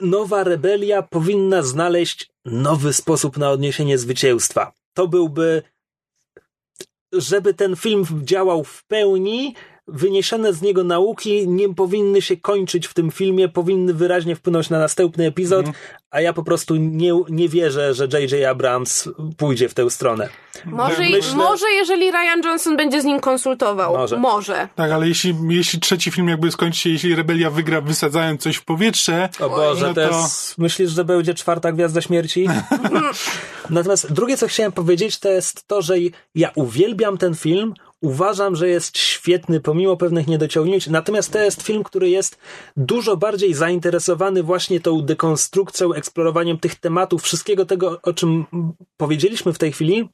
nowa rebelia powinna znaleźć nowy sposób na odniesienie zwycięstwa. To byłby, żeby ten film działał w pełni, wyniesione z niego nauki nie powinny się kończyć w tym filmie, powinny wyraźnie wpłynąć na następny epizod, a ja po prostu nie, nie wierzę, że J.J. Abrams pójdzie w tę stronę. Może, Myślę- może jeżeli Ryan Johnson będzie z nim konsultował. Może. może. Tak, ale jeśli, jeśli trzeci film jakby skończy się, jeśli rebelia wygra wysadzając coś w powietrze, O Boże, no to to- jest... Myślisz, że będzie czwarta Gwiazda Śmierci? Natomiast drugie, co chciałem powiedzieć, to jest to, że ja uwielbiam ten film, uważam, że jest świetny pomimo pewnych niedociągnięć, natomiast to jest film, który jest dużo bardziej zainteresowany właśnie tą dekonstrukcją, eksplorowaniem tych tematów, wszystkiego tego, o czym powiedzieliśmy w tej chwili,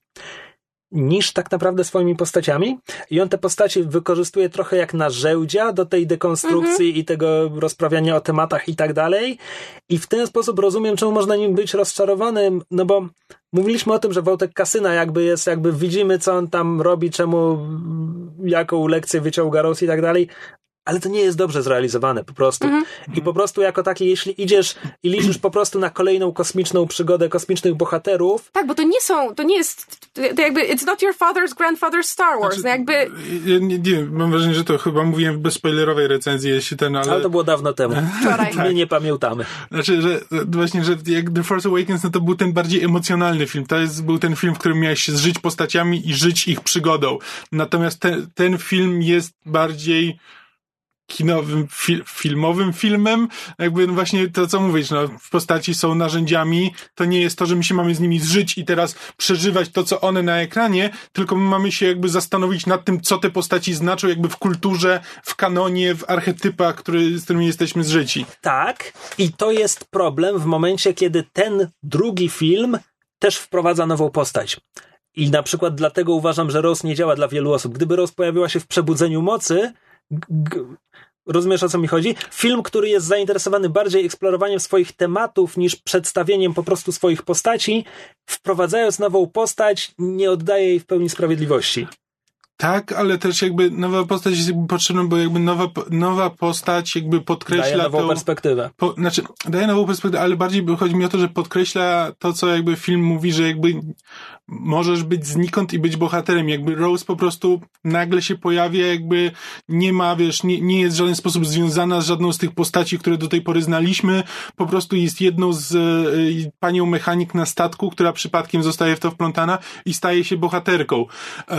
niż tak naprawdę swoimi postaciami. I on te postacie wykorzystuje trochę jak narzędzia do tej dekonstrukcji i tego rozprawiania o tematach i tak dalej. I w ten sposób rozumiem, czemu można nim być rozczarowanym, no bo mówiliśmy o tym, że Wojtek Kasyna jakby jest, jakby widzimy, co on tam robi, czemu, jaką lekcję wyciąga Rose i tak dalej, ale to nie jest dobrze zrealizowane po prostu. I po prostu jako taki, jeśli idziesz i liczysz po prostu na kolejną kosmiczną przygodę kosmicznych bohaterów, Tak, bo to nie są, to nie jest, to jakby, it's not your father's grandfather's Star Wars. Znaczy, no jakby, ja nie, nie, mam wrażenie, że to chyba mówiłem w bezspoilerowej recenzji, jeśli ten, ale... ale to było dawno temu. Wczoraj. My nie pamiętamy. Znaczy, że właśnie, że jak The Force Awakens, no to był ten bardziej emocjonalny film. To jest, był ten film, w którym miałeś się zżyć postaciami i żyć ich przygodą. Natomiast ten, ten film jest bardziej kinowym, fil, filmowym filmem. Jakby no właśnie to, co mówisz, no, w postaci są narzędziami. To nie jest to, że my się mamy z nimi zżyć i teraz przeżywać to, co one na ekranie, tylko my mamy się jakby zastanowić nad tym, co te postaci znaczą jakby w kulturze, w kanonie, w archetypach, który, z którymi jesteśmy zżyci. Tak, i to jest problem w momencie, kiedy ten drugi film też wprowadza nową postać. I na przykład dlatego uważam, że Rose nie działa dla wielu osób. Gdyby Rose pojawiła się w Przebudzeniu Mocy, rozumiesz o co mi chodzi? Film, który jest zainteresowany bardziej eksplorowaniem swoich tematów niż przedstawieniem po prostu swoich postaci, wprowadzając nową postać, nie oddaje jej w pełni sprawiedliwości. Tak, ale też jakby nowa postać jest jakby potrzebna, bo jakby nowa, nowa postać jakby Daje podkreśla nową tą... perspektywę. Po, znaczy, daje nową perspektywę, ale bardziej chodzi mi o to, że podkreśla to, co jakby film mówi, że jakby możesz być znikąd i być bohaterem. Jakby Rose po prostu nagle się pojawia, jakby nie ma, wiesz, nie, nie jest w żaden sposób związana z żadną z tych postaci, które do tej pory znaliśmy. Po prostu jest jedną z e, panią mechanik na statku, która przypadkiem zostaje w to wplątana i staje się bohaterką. E,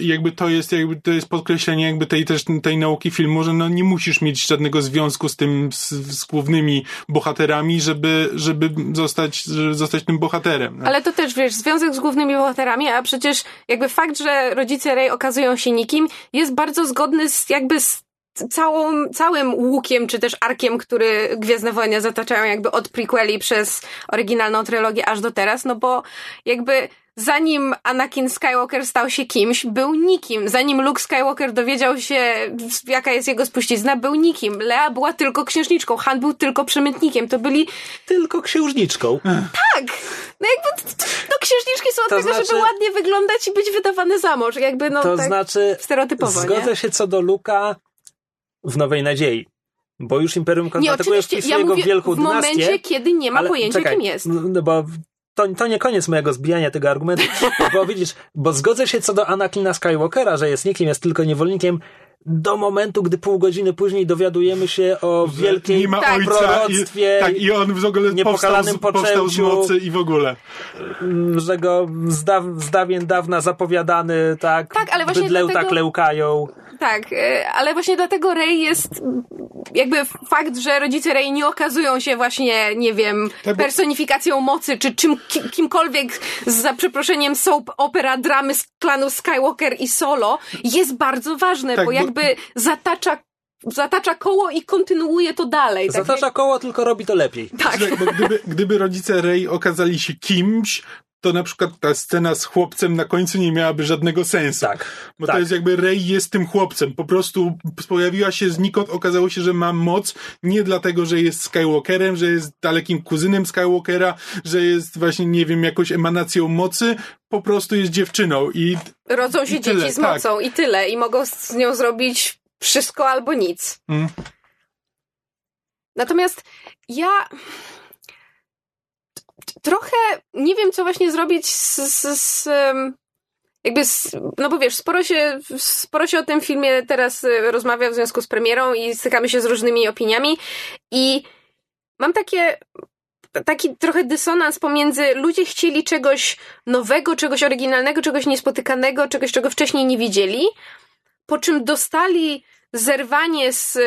jakby to jest, jakby to jest podkreślenie jakby tej też tej nauki filmu, że no nie musisz mieć żadnego związku z tym, z, z głównymi bohaterami, żeby, żeby zostać, żeby zostać tym bohaterem. No. ale to też, wiesz, związek z głównymi bohaterami, a przecież jakby fakt, że rodzice Rey okazują się nikim, jest bardzo zgodny z jakby z całą, całym łukiem, czy też arkiem, który Gwiezdne Wojny zataczają jakby od prequeli przez oryginalną trylogię aż do teraz, no bo jakby zanim Anakin Skywalker stał się kimś, był nikim. Zanim Luke Skywalker dowiedział się, jaka jest jego spuścizna, był nikim. Lea była tylko księżniczką, Han był tylko przemytnikiem. To byli Tylko księżniczką. tak! No jakby no księżniczki są od To tego, znaczy- żeby ładnie wyglądać i być wydawane za mąż. Jakby no To tak znaczy, stereotypowo, zgodzę nie? się co do Luka w Nowej Nadziei. Bo już Imperium Kontratakuje wpisuje ja go w mówię wielką w momencie, dynastię. kiedy nie ma ale pojęcia, czekaj, kim jest. No bo to, to nie koniec mojego zbijania tego argumentu. bo widzisz, bo zgodzę się co do Anakina Skywalkera, że jest nikim, jest tylko niewolnikiem. Do momentu, gdy pół godziny później dowiadujemy się o Że wielkiej nie ma tak, ojca proroctwie, i, tak, i on w ogóle powstał z, niepokalanym powstał z mocy i w ogóle. że go z, daw, z dawien dawna zapowiadany, tak, Tak, ale właśnie bydlełta dlatego- klękają. Tak, y, ale właśnie dlatego Rey jest jakby fakt, że rodzice Rey nie okazują się właśnie, nie wiem, Tak, bo- personifikacją mocy, czy czym, ki- kimkolwiek z, za przeproszeniem soap opera dramy z klanu Skywalker i Solo jest bardzo ważne, Tak, bo bo- jakby zatacza, zatacza koło i kontynuuje to dalej. Tak Zatacza koło, tylko robi to lepiej. Tak. Bo gdyby, gdyby rodzice Rey okazali się kimś, to na przykład ta scena z chłopcem na końcu nie miałaby żadnego sensu. Tak. Bo tak. to jest jakby Rey jest tym chłopcem. Po prostu pojawiła się znikąd, okazało się, że ma moc nie dlatego, że jest Skywalkerem, że jest dalekim kuzynem Skywalkera, że jest właśnie, nie wiem, jakąś emanacją mocy, po prostu jest dziewczyną i... Rodzą się I tyle, dzieci z tak. mocą i tyle. I mogą z nią zrobić wszystko albo nic. Mm. Natomiast ja trochę nie wiem, co właśnie zrobić z, z, z jakby, z, no bo wiesz, sporo się, sporo się o tym filmie teraz e, rozmawia w związku z premierą i stykamy się z różnymi opiniami. I mam takie taki trochę dysonans pomiędzy ludzie chcieli czegoś nowego, czegoś oryginalnego, czegoś niespotykanego, czegoś, czego wcześniej nie widzieli, po czym dostali zerwanie z e,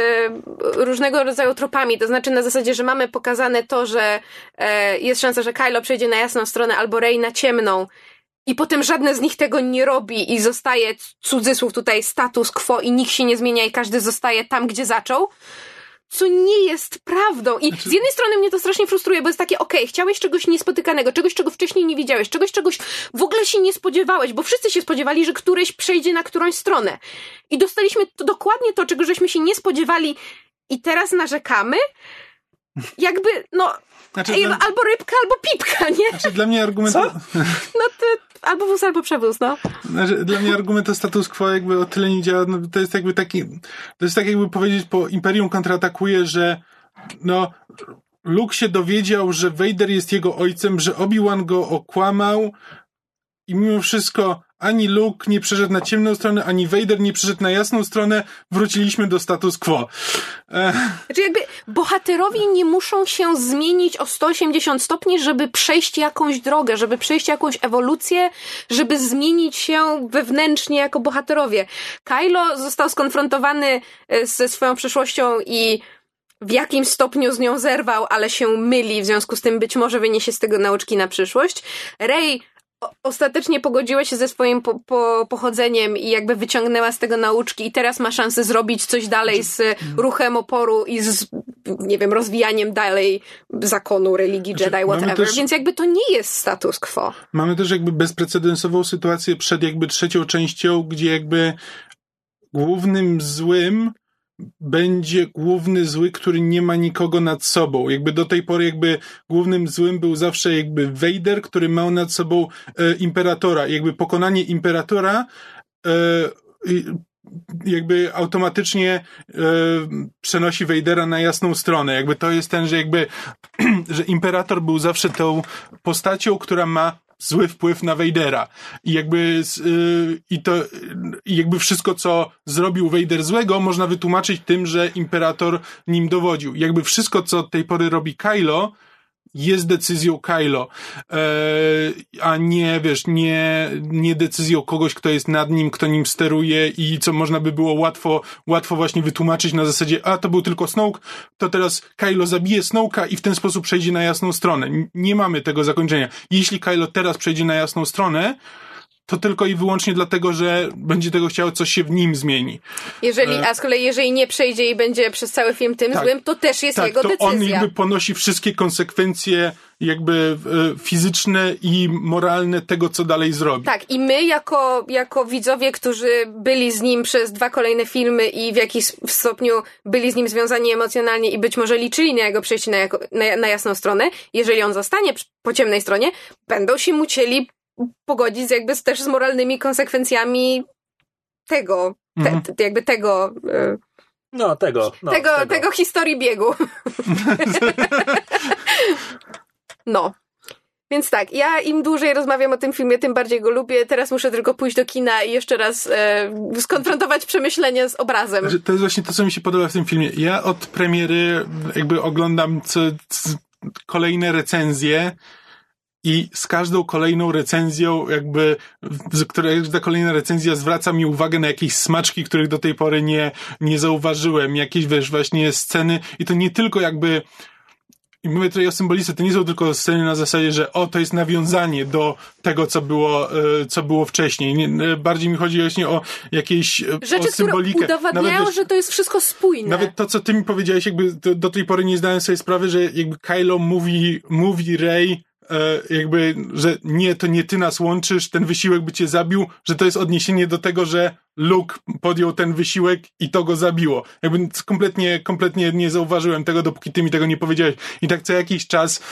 różnego rodzaju tropami, to znaczy na zasadzie, że mamy pokazane to, że e, jest szansa, że Kylo przejdzie na jasną stronę albo Rey na ciemną i potem żadne z nich tego nie robi i zostaje cudzysłów tutaj status quo i nikt się nie zmienia i każdy zostaje tam, gdzie zaczął co nie jest prawdą. I z jednej strony mnie to strasznie frustruje, bo jest takie, okej, chciałeś czegoś niespotykanego, czegoś, czego wcześniej nie widziałeś, czegoś, czegoś w ogóle się nie spodziewałeś, bo wszyscy się spodziewali, że któryś przejdzie na którąś stronę. I dostaliśmy to, dokładnie to, czego żeśmy się nie spodziewali i teraz narzekamy. Jakby, no, Znaczy, ej, dla, albo rybka, albo pipka, nie? znaczy, dla mnie argument... Co? No ty, albo wóz, albo przewóz, no. Znaczy, dla mnie argument o status quo jakby o tyle nie działa, no, to jest jakby taki, to jest tak jakby powiedzieć po Imperium kontratakuje, że no, Luke się dowiedział, że Vader jest jego ojcem, że Obi-Wan go okłamał i mimo wszystko ani Luke nie przeszedł na ciemną stronę, ani Vader nie przeszedł na jasną stronę, wróciliśmy do status quo. E, Znaczy jakby bohaterowie nie muszą się zmienić o 180 stopni, żeby przejść jakąś drogę, żeby przejść jakąś ewolucję, żeby zmienić się wewnętrznie jako bohaterowie. Kylo został skonfrontowany e, ze swoją przeszłością i w jakim stopniu z nią zerwał, ale się myli, w związku z tym być może wyniesie z tego nauczki na przyszłość. Rey ostatecznie pogodziła się ze swoim po, po, pochodzeniem i jakby wyciągnęła z tego nauczki i teraz ma szansę zrobić coś dalej z ruchem oporu i z, nie wiem, rozwijaniem dalej zakonu, religii Znaczy, Jedi, whatever. też- Więc jakby to nie jest status quo. Mamy też jakby bezprecedensową sytuację przed jakby trzecią częścią, gdzie jakby głównym złym będzie główny zły, który nie ma nikogo nad sobą. Jakby do tej pory jakby głównym złym był zawsze jakby Vader, który miał nad sobą e, imperatora. Jakby pokonanie imperatora e, jakby automatycznie e, przenosi Vadera na jasną stronę. Jakby to jest ten, że jakby że imperator był zawsze tą postacią, która ma zły wpływ na Vadera. I jakby z- y, i to i jakby wszystko, co zrobił Vader złego, można wytłumaczyć tym, że imperator nim dowodził. Jakby wszystko, co od tej pory robi Kylo, jest decyzją Kylo, e, a nie, wiesz, nie, nie decyzją kogoś, kto jest nad nim, kto nim steruje i co można by było łatwo, łatwo właśnie wytłumaczyć na zasadzie, a to był tylko Snoke, to teraz Kylo zabije Snoke'a i w ten sposób przejdzie na jasną stronę. Nie mamy tego zakończenia. Jeśli Kylo teraz przejdzie na jasną stronę, to tylko i wyłącznie dlatego, że będzie tego chciał, coś się w nim zmieni. Jeżeli, E. a z kolei jeżeli nie przejdzie i będzie przez cały film tym Tak. złym, to też jest tak, jego to on decyzja. jakby ponosi wszystkie konsekwencje jakby e, fizyczne i moralne tego, co dalej zrobi. Tak, i my jako, jako widzowie, którzy byli z nim przez dwa kolejne filmy i w jakiś stopniu byli z nim związani emocjonalnie i być może liczyli na jego przejście na, jako, na, na jasną stronę, jeżeli on zostanie po ciemnej stronie, będą się musieli pogodzić z jakby z, też z moralnymi konsekwencjami tego, te, Mhm. te, jakby tego, e, No, tego. No, tego, tego historii biegu. no. Więc tak, ja im dłużej rozmawiam o tym filmie, tym bardziej go lubię. Teraz muszę tylko pójść do kina i jeszcze raz e, skonfrontować przemyślenia z obrazem. To jest właśnie to, co mi się podoba w tym filmie. Ja od premiery jakby oglądam co, c, kolejne recenzje i z każdą kolejną recenzją jakby, z której ta kolejna recenzja zwraca mi uwagę na jakieś smaczki, których do tej pory nie, nie zauważyłem. Jakieś, wiesz, właśnie sceny i to nie tylko jakby i mówię tutaj o symbolice, to nie są tylko sceny na zasadzie, że o, to jest nawiązanie do tego, co było, e, co było wcześniej. Nie, e, bardziej mi chodzi właśnie o jakieś, e, Rzeczy, o które symbolikę. udowadniają, wiesz, że to jest wszystko spójne. nawet to, co ty mi powiedziałeś, jakby do, do tej pory nie zdałem sobie sprawy, że jakby Kylo mówi, mówi Rey, e, jakby, że nie, to nie ty nas łączysz, ten wysiłek by cię zabił, że to jest odniesienie do tego, że Luke podjął ten wysiłek i to go zabiło. Jakby kompletnie, kompletnie nie zauważyłem tego, dopóki ty mi tego nie powiedziałeś. I tak co jakiś czas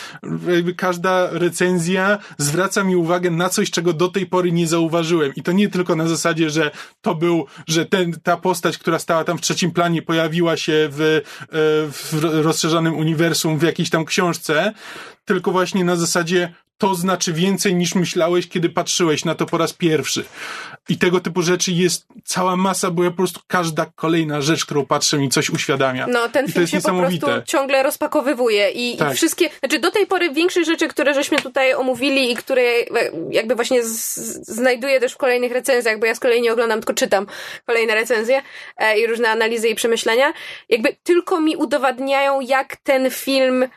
jakby każda recenzja zwraca mi uwagę na coś, czego do tej pory nie zauważyłem. I to nie tylko na zasadzie, że to był, że ten, ta postać, która stała tam w trzecim planie, pojawiła się w, e, w rozszerzonym uniwersum w jakiejś tam książce, tylko właśnie na zasadzie to znaczy więcej niż myślałeś, kiedy patrzyłeś na to po raz pierwszy. I tego typu rzeczy jest cała masa, bo ja po prostu każda kolejna rzecz, którą patrzę mi coś uświadamia. No, ten I film się po prostu ciągle rozpakowywuje i, Tak. i wszystkie, znaczy do tej pory większość rzeczy, które żeśmy tutaj omówili i które e, jakby właśnie z- znajduję też w kolejnych recenzjach, bo ja z kolei nie oglądam, tylko czytam kolejne recenzje e, i różne analizy i przemyślenia, jakby tylko mi udowadniają, jak ten film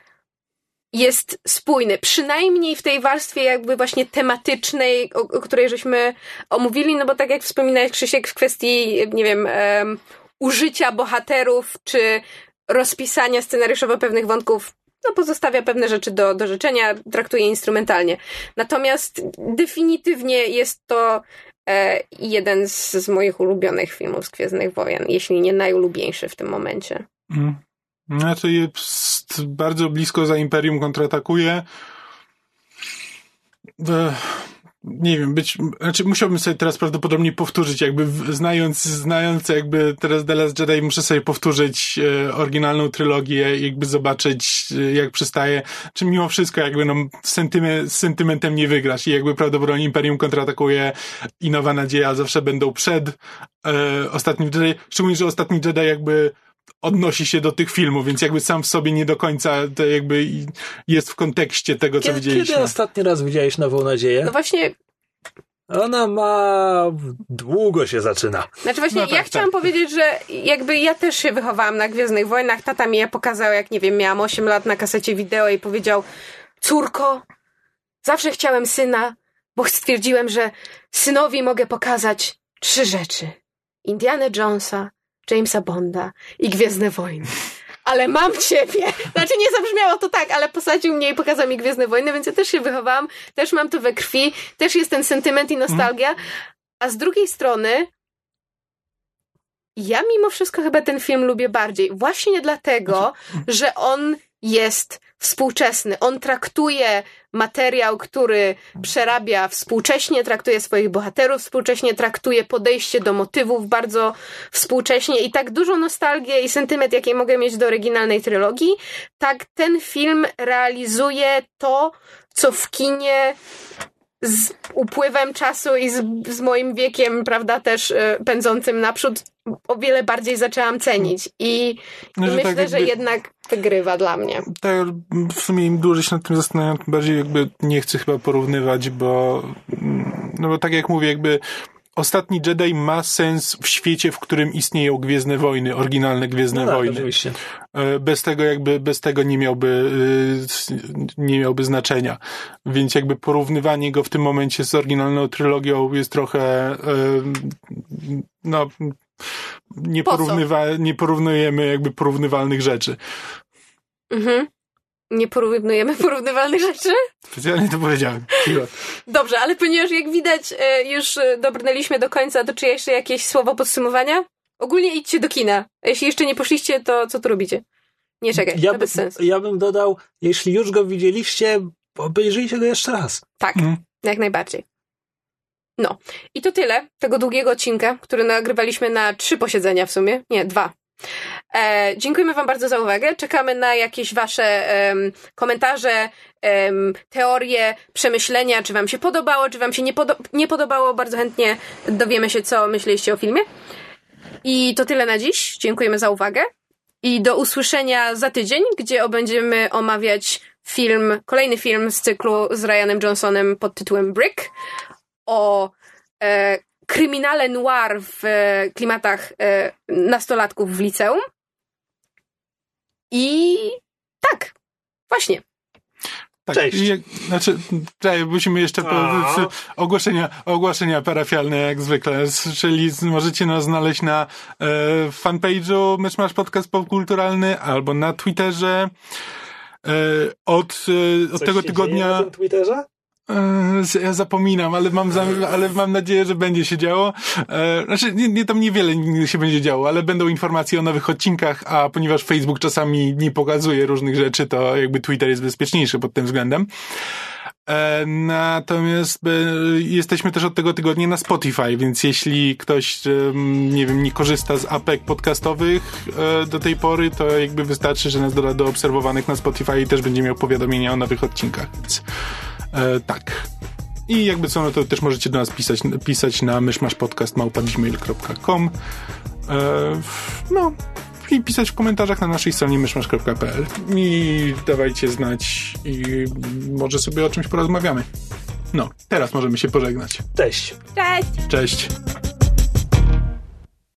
jest spójny. Przynajmniej w tej warstwie jakby właśnie tematycznej, o, o której żeśmy omówili, no bo tak jak wspominałeś Krzysiek w kwestii, nie wiem, em, użycia bohaterów, czy rozpisania scenariuszowo pewnych wątków, no pozostawia pewne rzeczy do, do życzenia, traktuje instrumentalnie. Natomiast definitywnie jest to e, jeden z, z moich ulubionych filmów z Gwiezdnych Wojen, jeśli nie najulubieńszy w tym momencie. Mm. Znaczy bardzo blisko za Imperium kontratakuje. Nie wiem, być, znaczy musiałbym sobie teraz prawdopodobnie powtórzyć, jakby znając, znając jakby teraz The Last Jedi muszę sobie powtórzyć e, oryginalną trylogię jakby zobaczyć e, jak przystaje, czy mimo wszystko jakby no sentyme, z sentymentem nie wygrasz i jakby prawdopodobnie Imperium kontratakuje i Nowa Nadzieja zawsze będą przed e, Ostatnim Jedi, szczególnie, że Ostatni Jedi jakby odnosi się do tych filmów, więc jakby sam w sobie nie do końca to jakby jest w kontekście tego, co Kiedy, widzieliśmy. kiedy ostatni raz widziałeś Nową Nadzieję? No właśnie, Ona ma... długo się zaczyna. Znaczy właśnie, No tak, ja chciałam powiedzieć, że jakby ja też się wychowałam na Gwiezdnych Wojnach. Tata mi je pokazał, jak nie wiem, miałam 8 lat na kasecie wideo i powiedział córko, zawsze chciałem syna, bo stwierdziłem, że synowi mogę pokazać trzy rzeczy. Indiana Jonesa, Jamesa Bonda i Gwiezdne Wojny. Ale mam ciebie! Znaczy nie zabrzmiało to tak, ale posadził mnie i pokazał mi Gwiezdne Wojny, więc ja też się wychowałam, też mam to we krwi, też jest ten sentyment i nostalgia. A z drugiej strony ja mimo wszystko chyba ten film lubię bardziej. Właśnie dlatego, że on jest współczesny. On traktuje materiał, który przerabia współcześnie, traktuje swoich bohaterów współcześnie, traktuje podejście do motywów bardzo współcześnie i tak dużą nostalgię i sentyment, jakie mogę mieć do oryginalnej trylogii, tak ten film realizuje to, co w kinie z upływem czasu i z, z moim wiekiem, prawda, też e, pędzącym naprzód, o wiele bardziej zaczęłam cenić. I, No, i że myślę, tak że jakby- jednak wygrywa dla mnie. Tak, w sumie im dłużej się nad tym zastanawiam, tym bardziej jakby nie chcę chyba porównywać, bo no bo tak jak mówię, jakby Ostatni Jedi ma sens w świecie, w którym istnieją Gwiezdne Wojny, oryginalne Gwiezdne No tak, Wojny. oczywiście. E, Bez tego jakby, bez tego nie miałby, y, nie miałby znaczenia. Więc jakby porównywanie go w tym momencie z oryginalną trylogią jest trochę, y, no, nie, porównywa, nie porównujemy jakby porównywalnych rzeczy. Mhm. Nie porównujemy porównywalnych rzeczy? Specjalnie to powiedziałem. Dobrze, ale ponieważ jak widać e, już dobrnęliśmy do końca, to czy jeszcze jakieś słowo podsumowania? Ogólnie idźcie do kina. A jeśli jeszcze nie poszliście, to co tu robicie? Nie czekaj, Ja, to by, bez sensu. ja bym dodał, jeśli już go widzieliście, obejrzyjcie go jeszcze raz. Tak, Mhm. jak najbardziej. No. I to tyle tego długiego odcinka, który nagrywaliśmy na trzy posiedzenia w sumie. Nie, dwa. E, dziękujemy Wam bardzo za uwagę. Czekamy na jakieś Wasze komentarze, teorie, przemyślenia, czy Wam się podobało, czy Wam się nie, podo- nie podobało. Bardzo chętnie dowiemy się, co myśleliście o filmie. I to tyle na dziś. Dziękujemy za uwagę. I do usłyszenia za tydzień, gdzie będziemy omawiać film, kolejny film z cyklu z Ryanem Johnsonem pod tytułem Brick o e, kryminale noir w e, klimatach e, nastolatków w liceum. I tak, właśnie. Tak, Cześć. i znaczy, czekaj, musimy jeszcze po, ogłoszenia, ogłoszenia parafialne jak zwykle, czyli możecie nas znaleźć na e, fanpage'u Myszmasz Podcast Popkulturalny albo na Twitterze. E, od e, od Coś tego tygodnia... na tym Twitterze? E, Ja zapominam, ale mam, za, ale mam nadzieję, że będzie się działo. E, Znaczy, nie, nie, tam niewiele się będzie działo, ale będą informacje o nowych odcinkach, a ponieważ Facebook czasami nie pokazuje różnych rzeczy, to jakby Twitter jest bezpieczniejszy pod tym względem. E, Natomiast e, jesteśmy też od tego tygodnia na Spotify, więc jeśli ktoś, nie wiem, nie korzysta z apek podcastowych e, do tej pory, to jakby wystarczy, że nas doda do obserwowanych na Spotify i też będzie miał powiadomienia o nowych odcinkach, więc e, tak. I jakby co, no to też możecie do nas pisać, pisać na myszmaszpodcast.gmail.com e, No, i pisać w komentarzach na naszej stronie myszmasz.pl i dawajcie znać i może sobie o czymś porozmawiamy. No, teraz możemy się pożegnać. Cześć. Cześć! Cześć!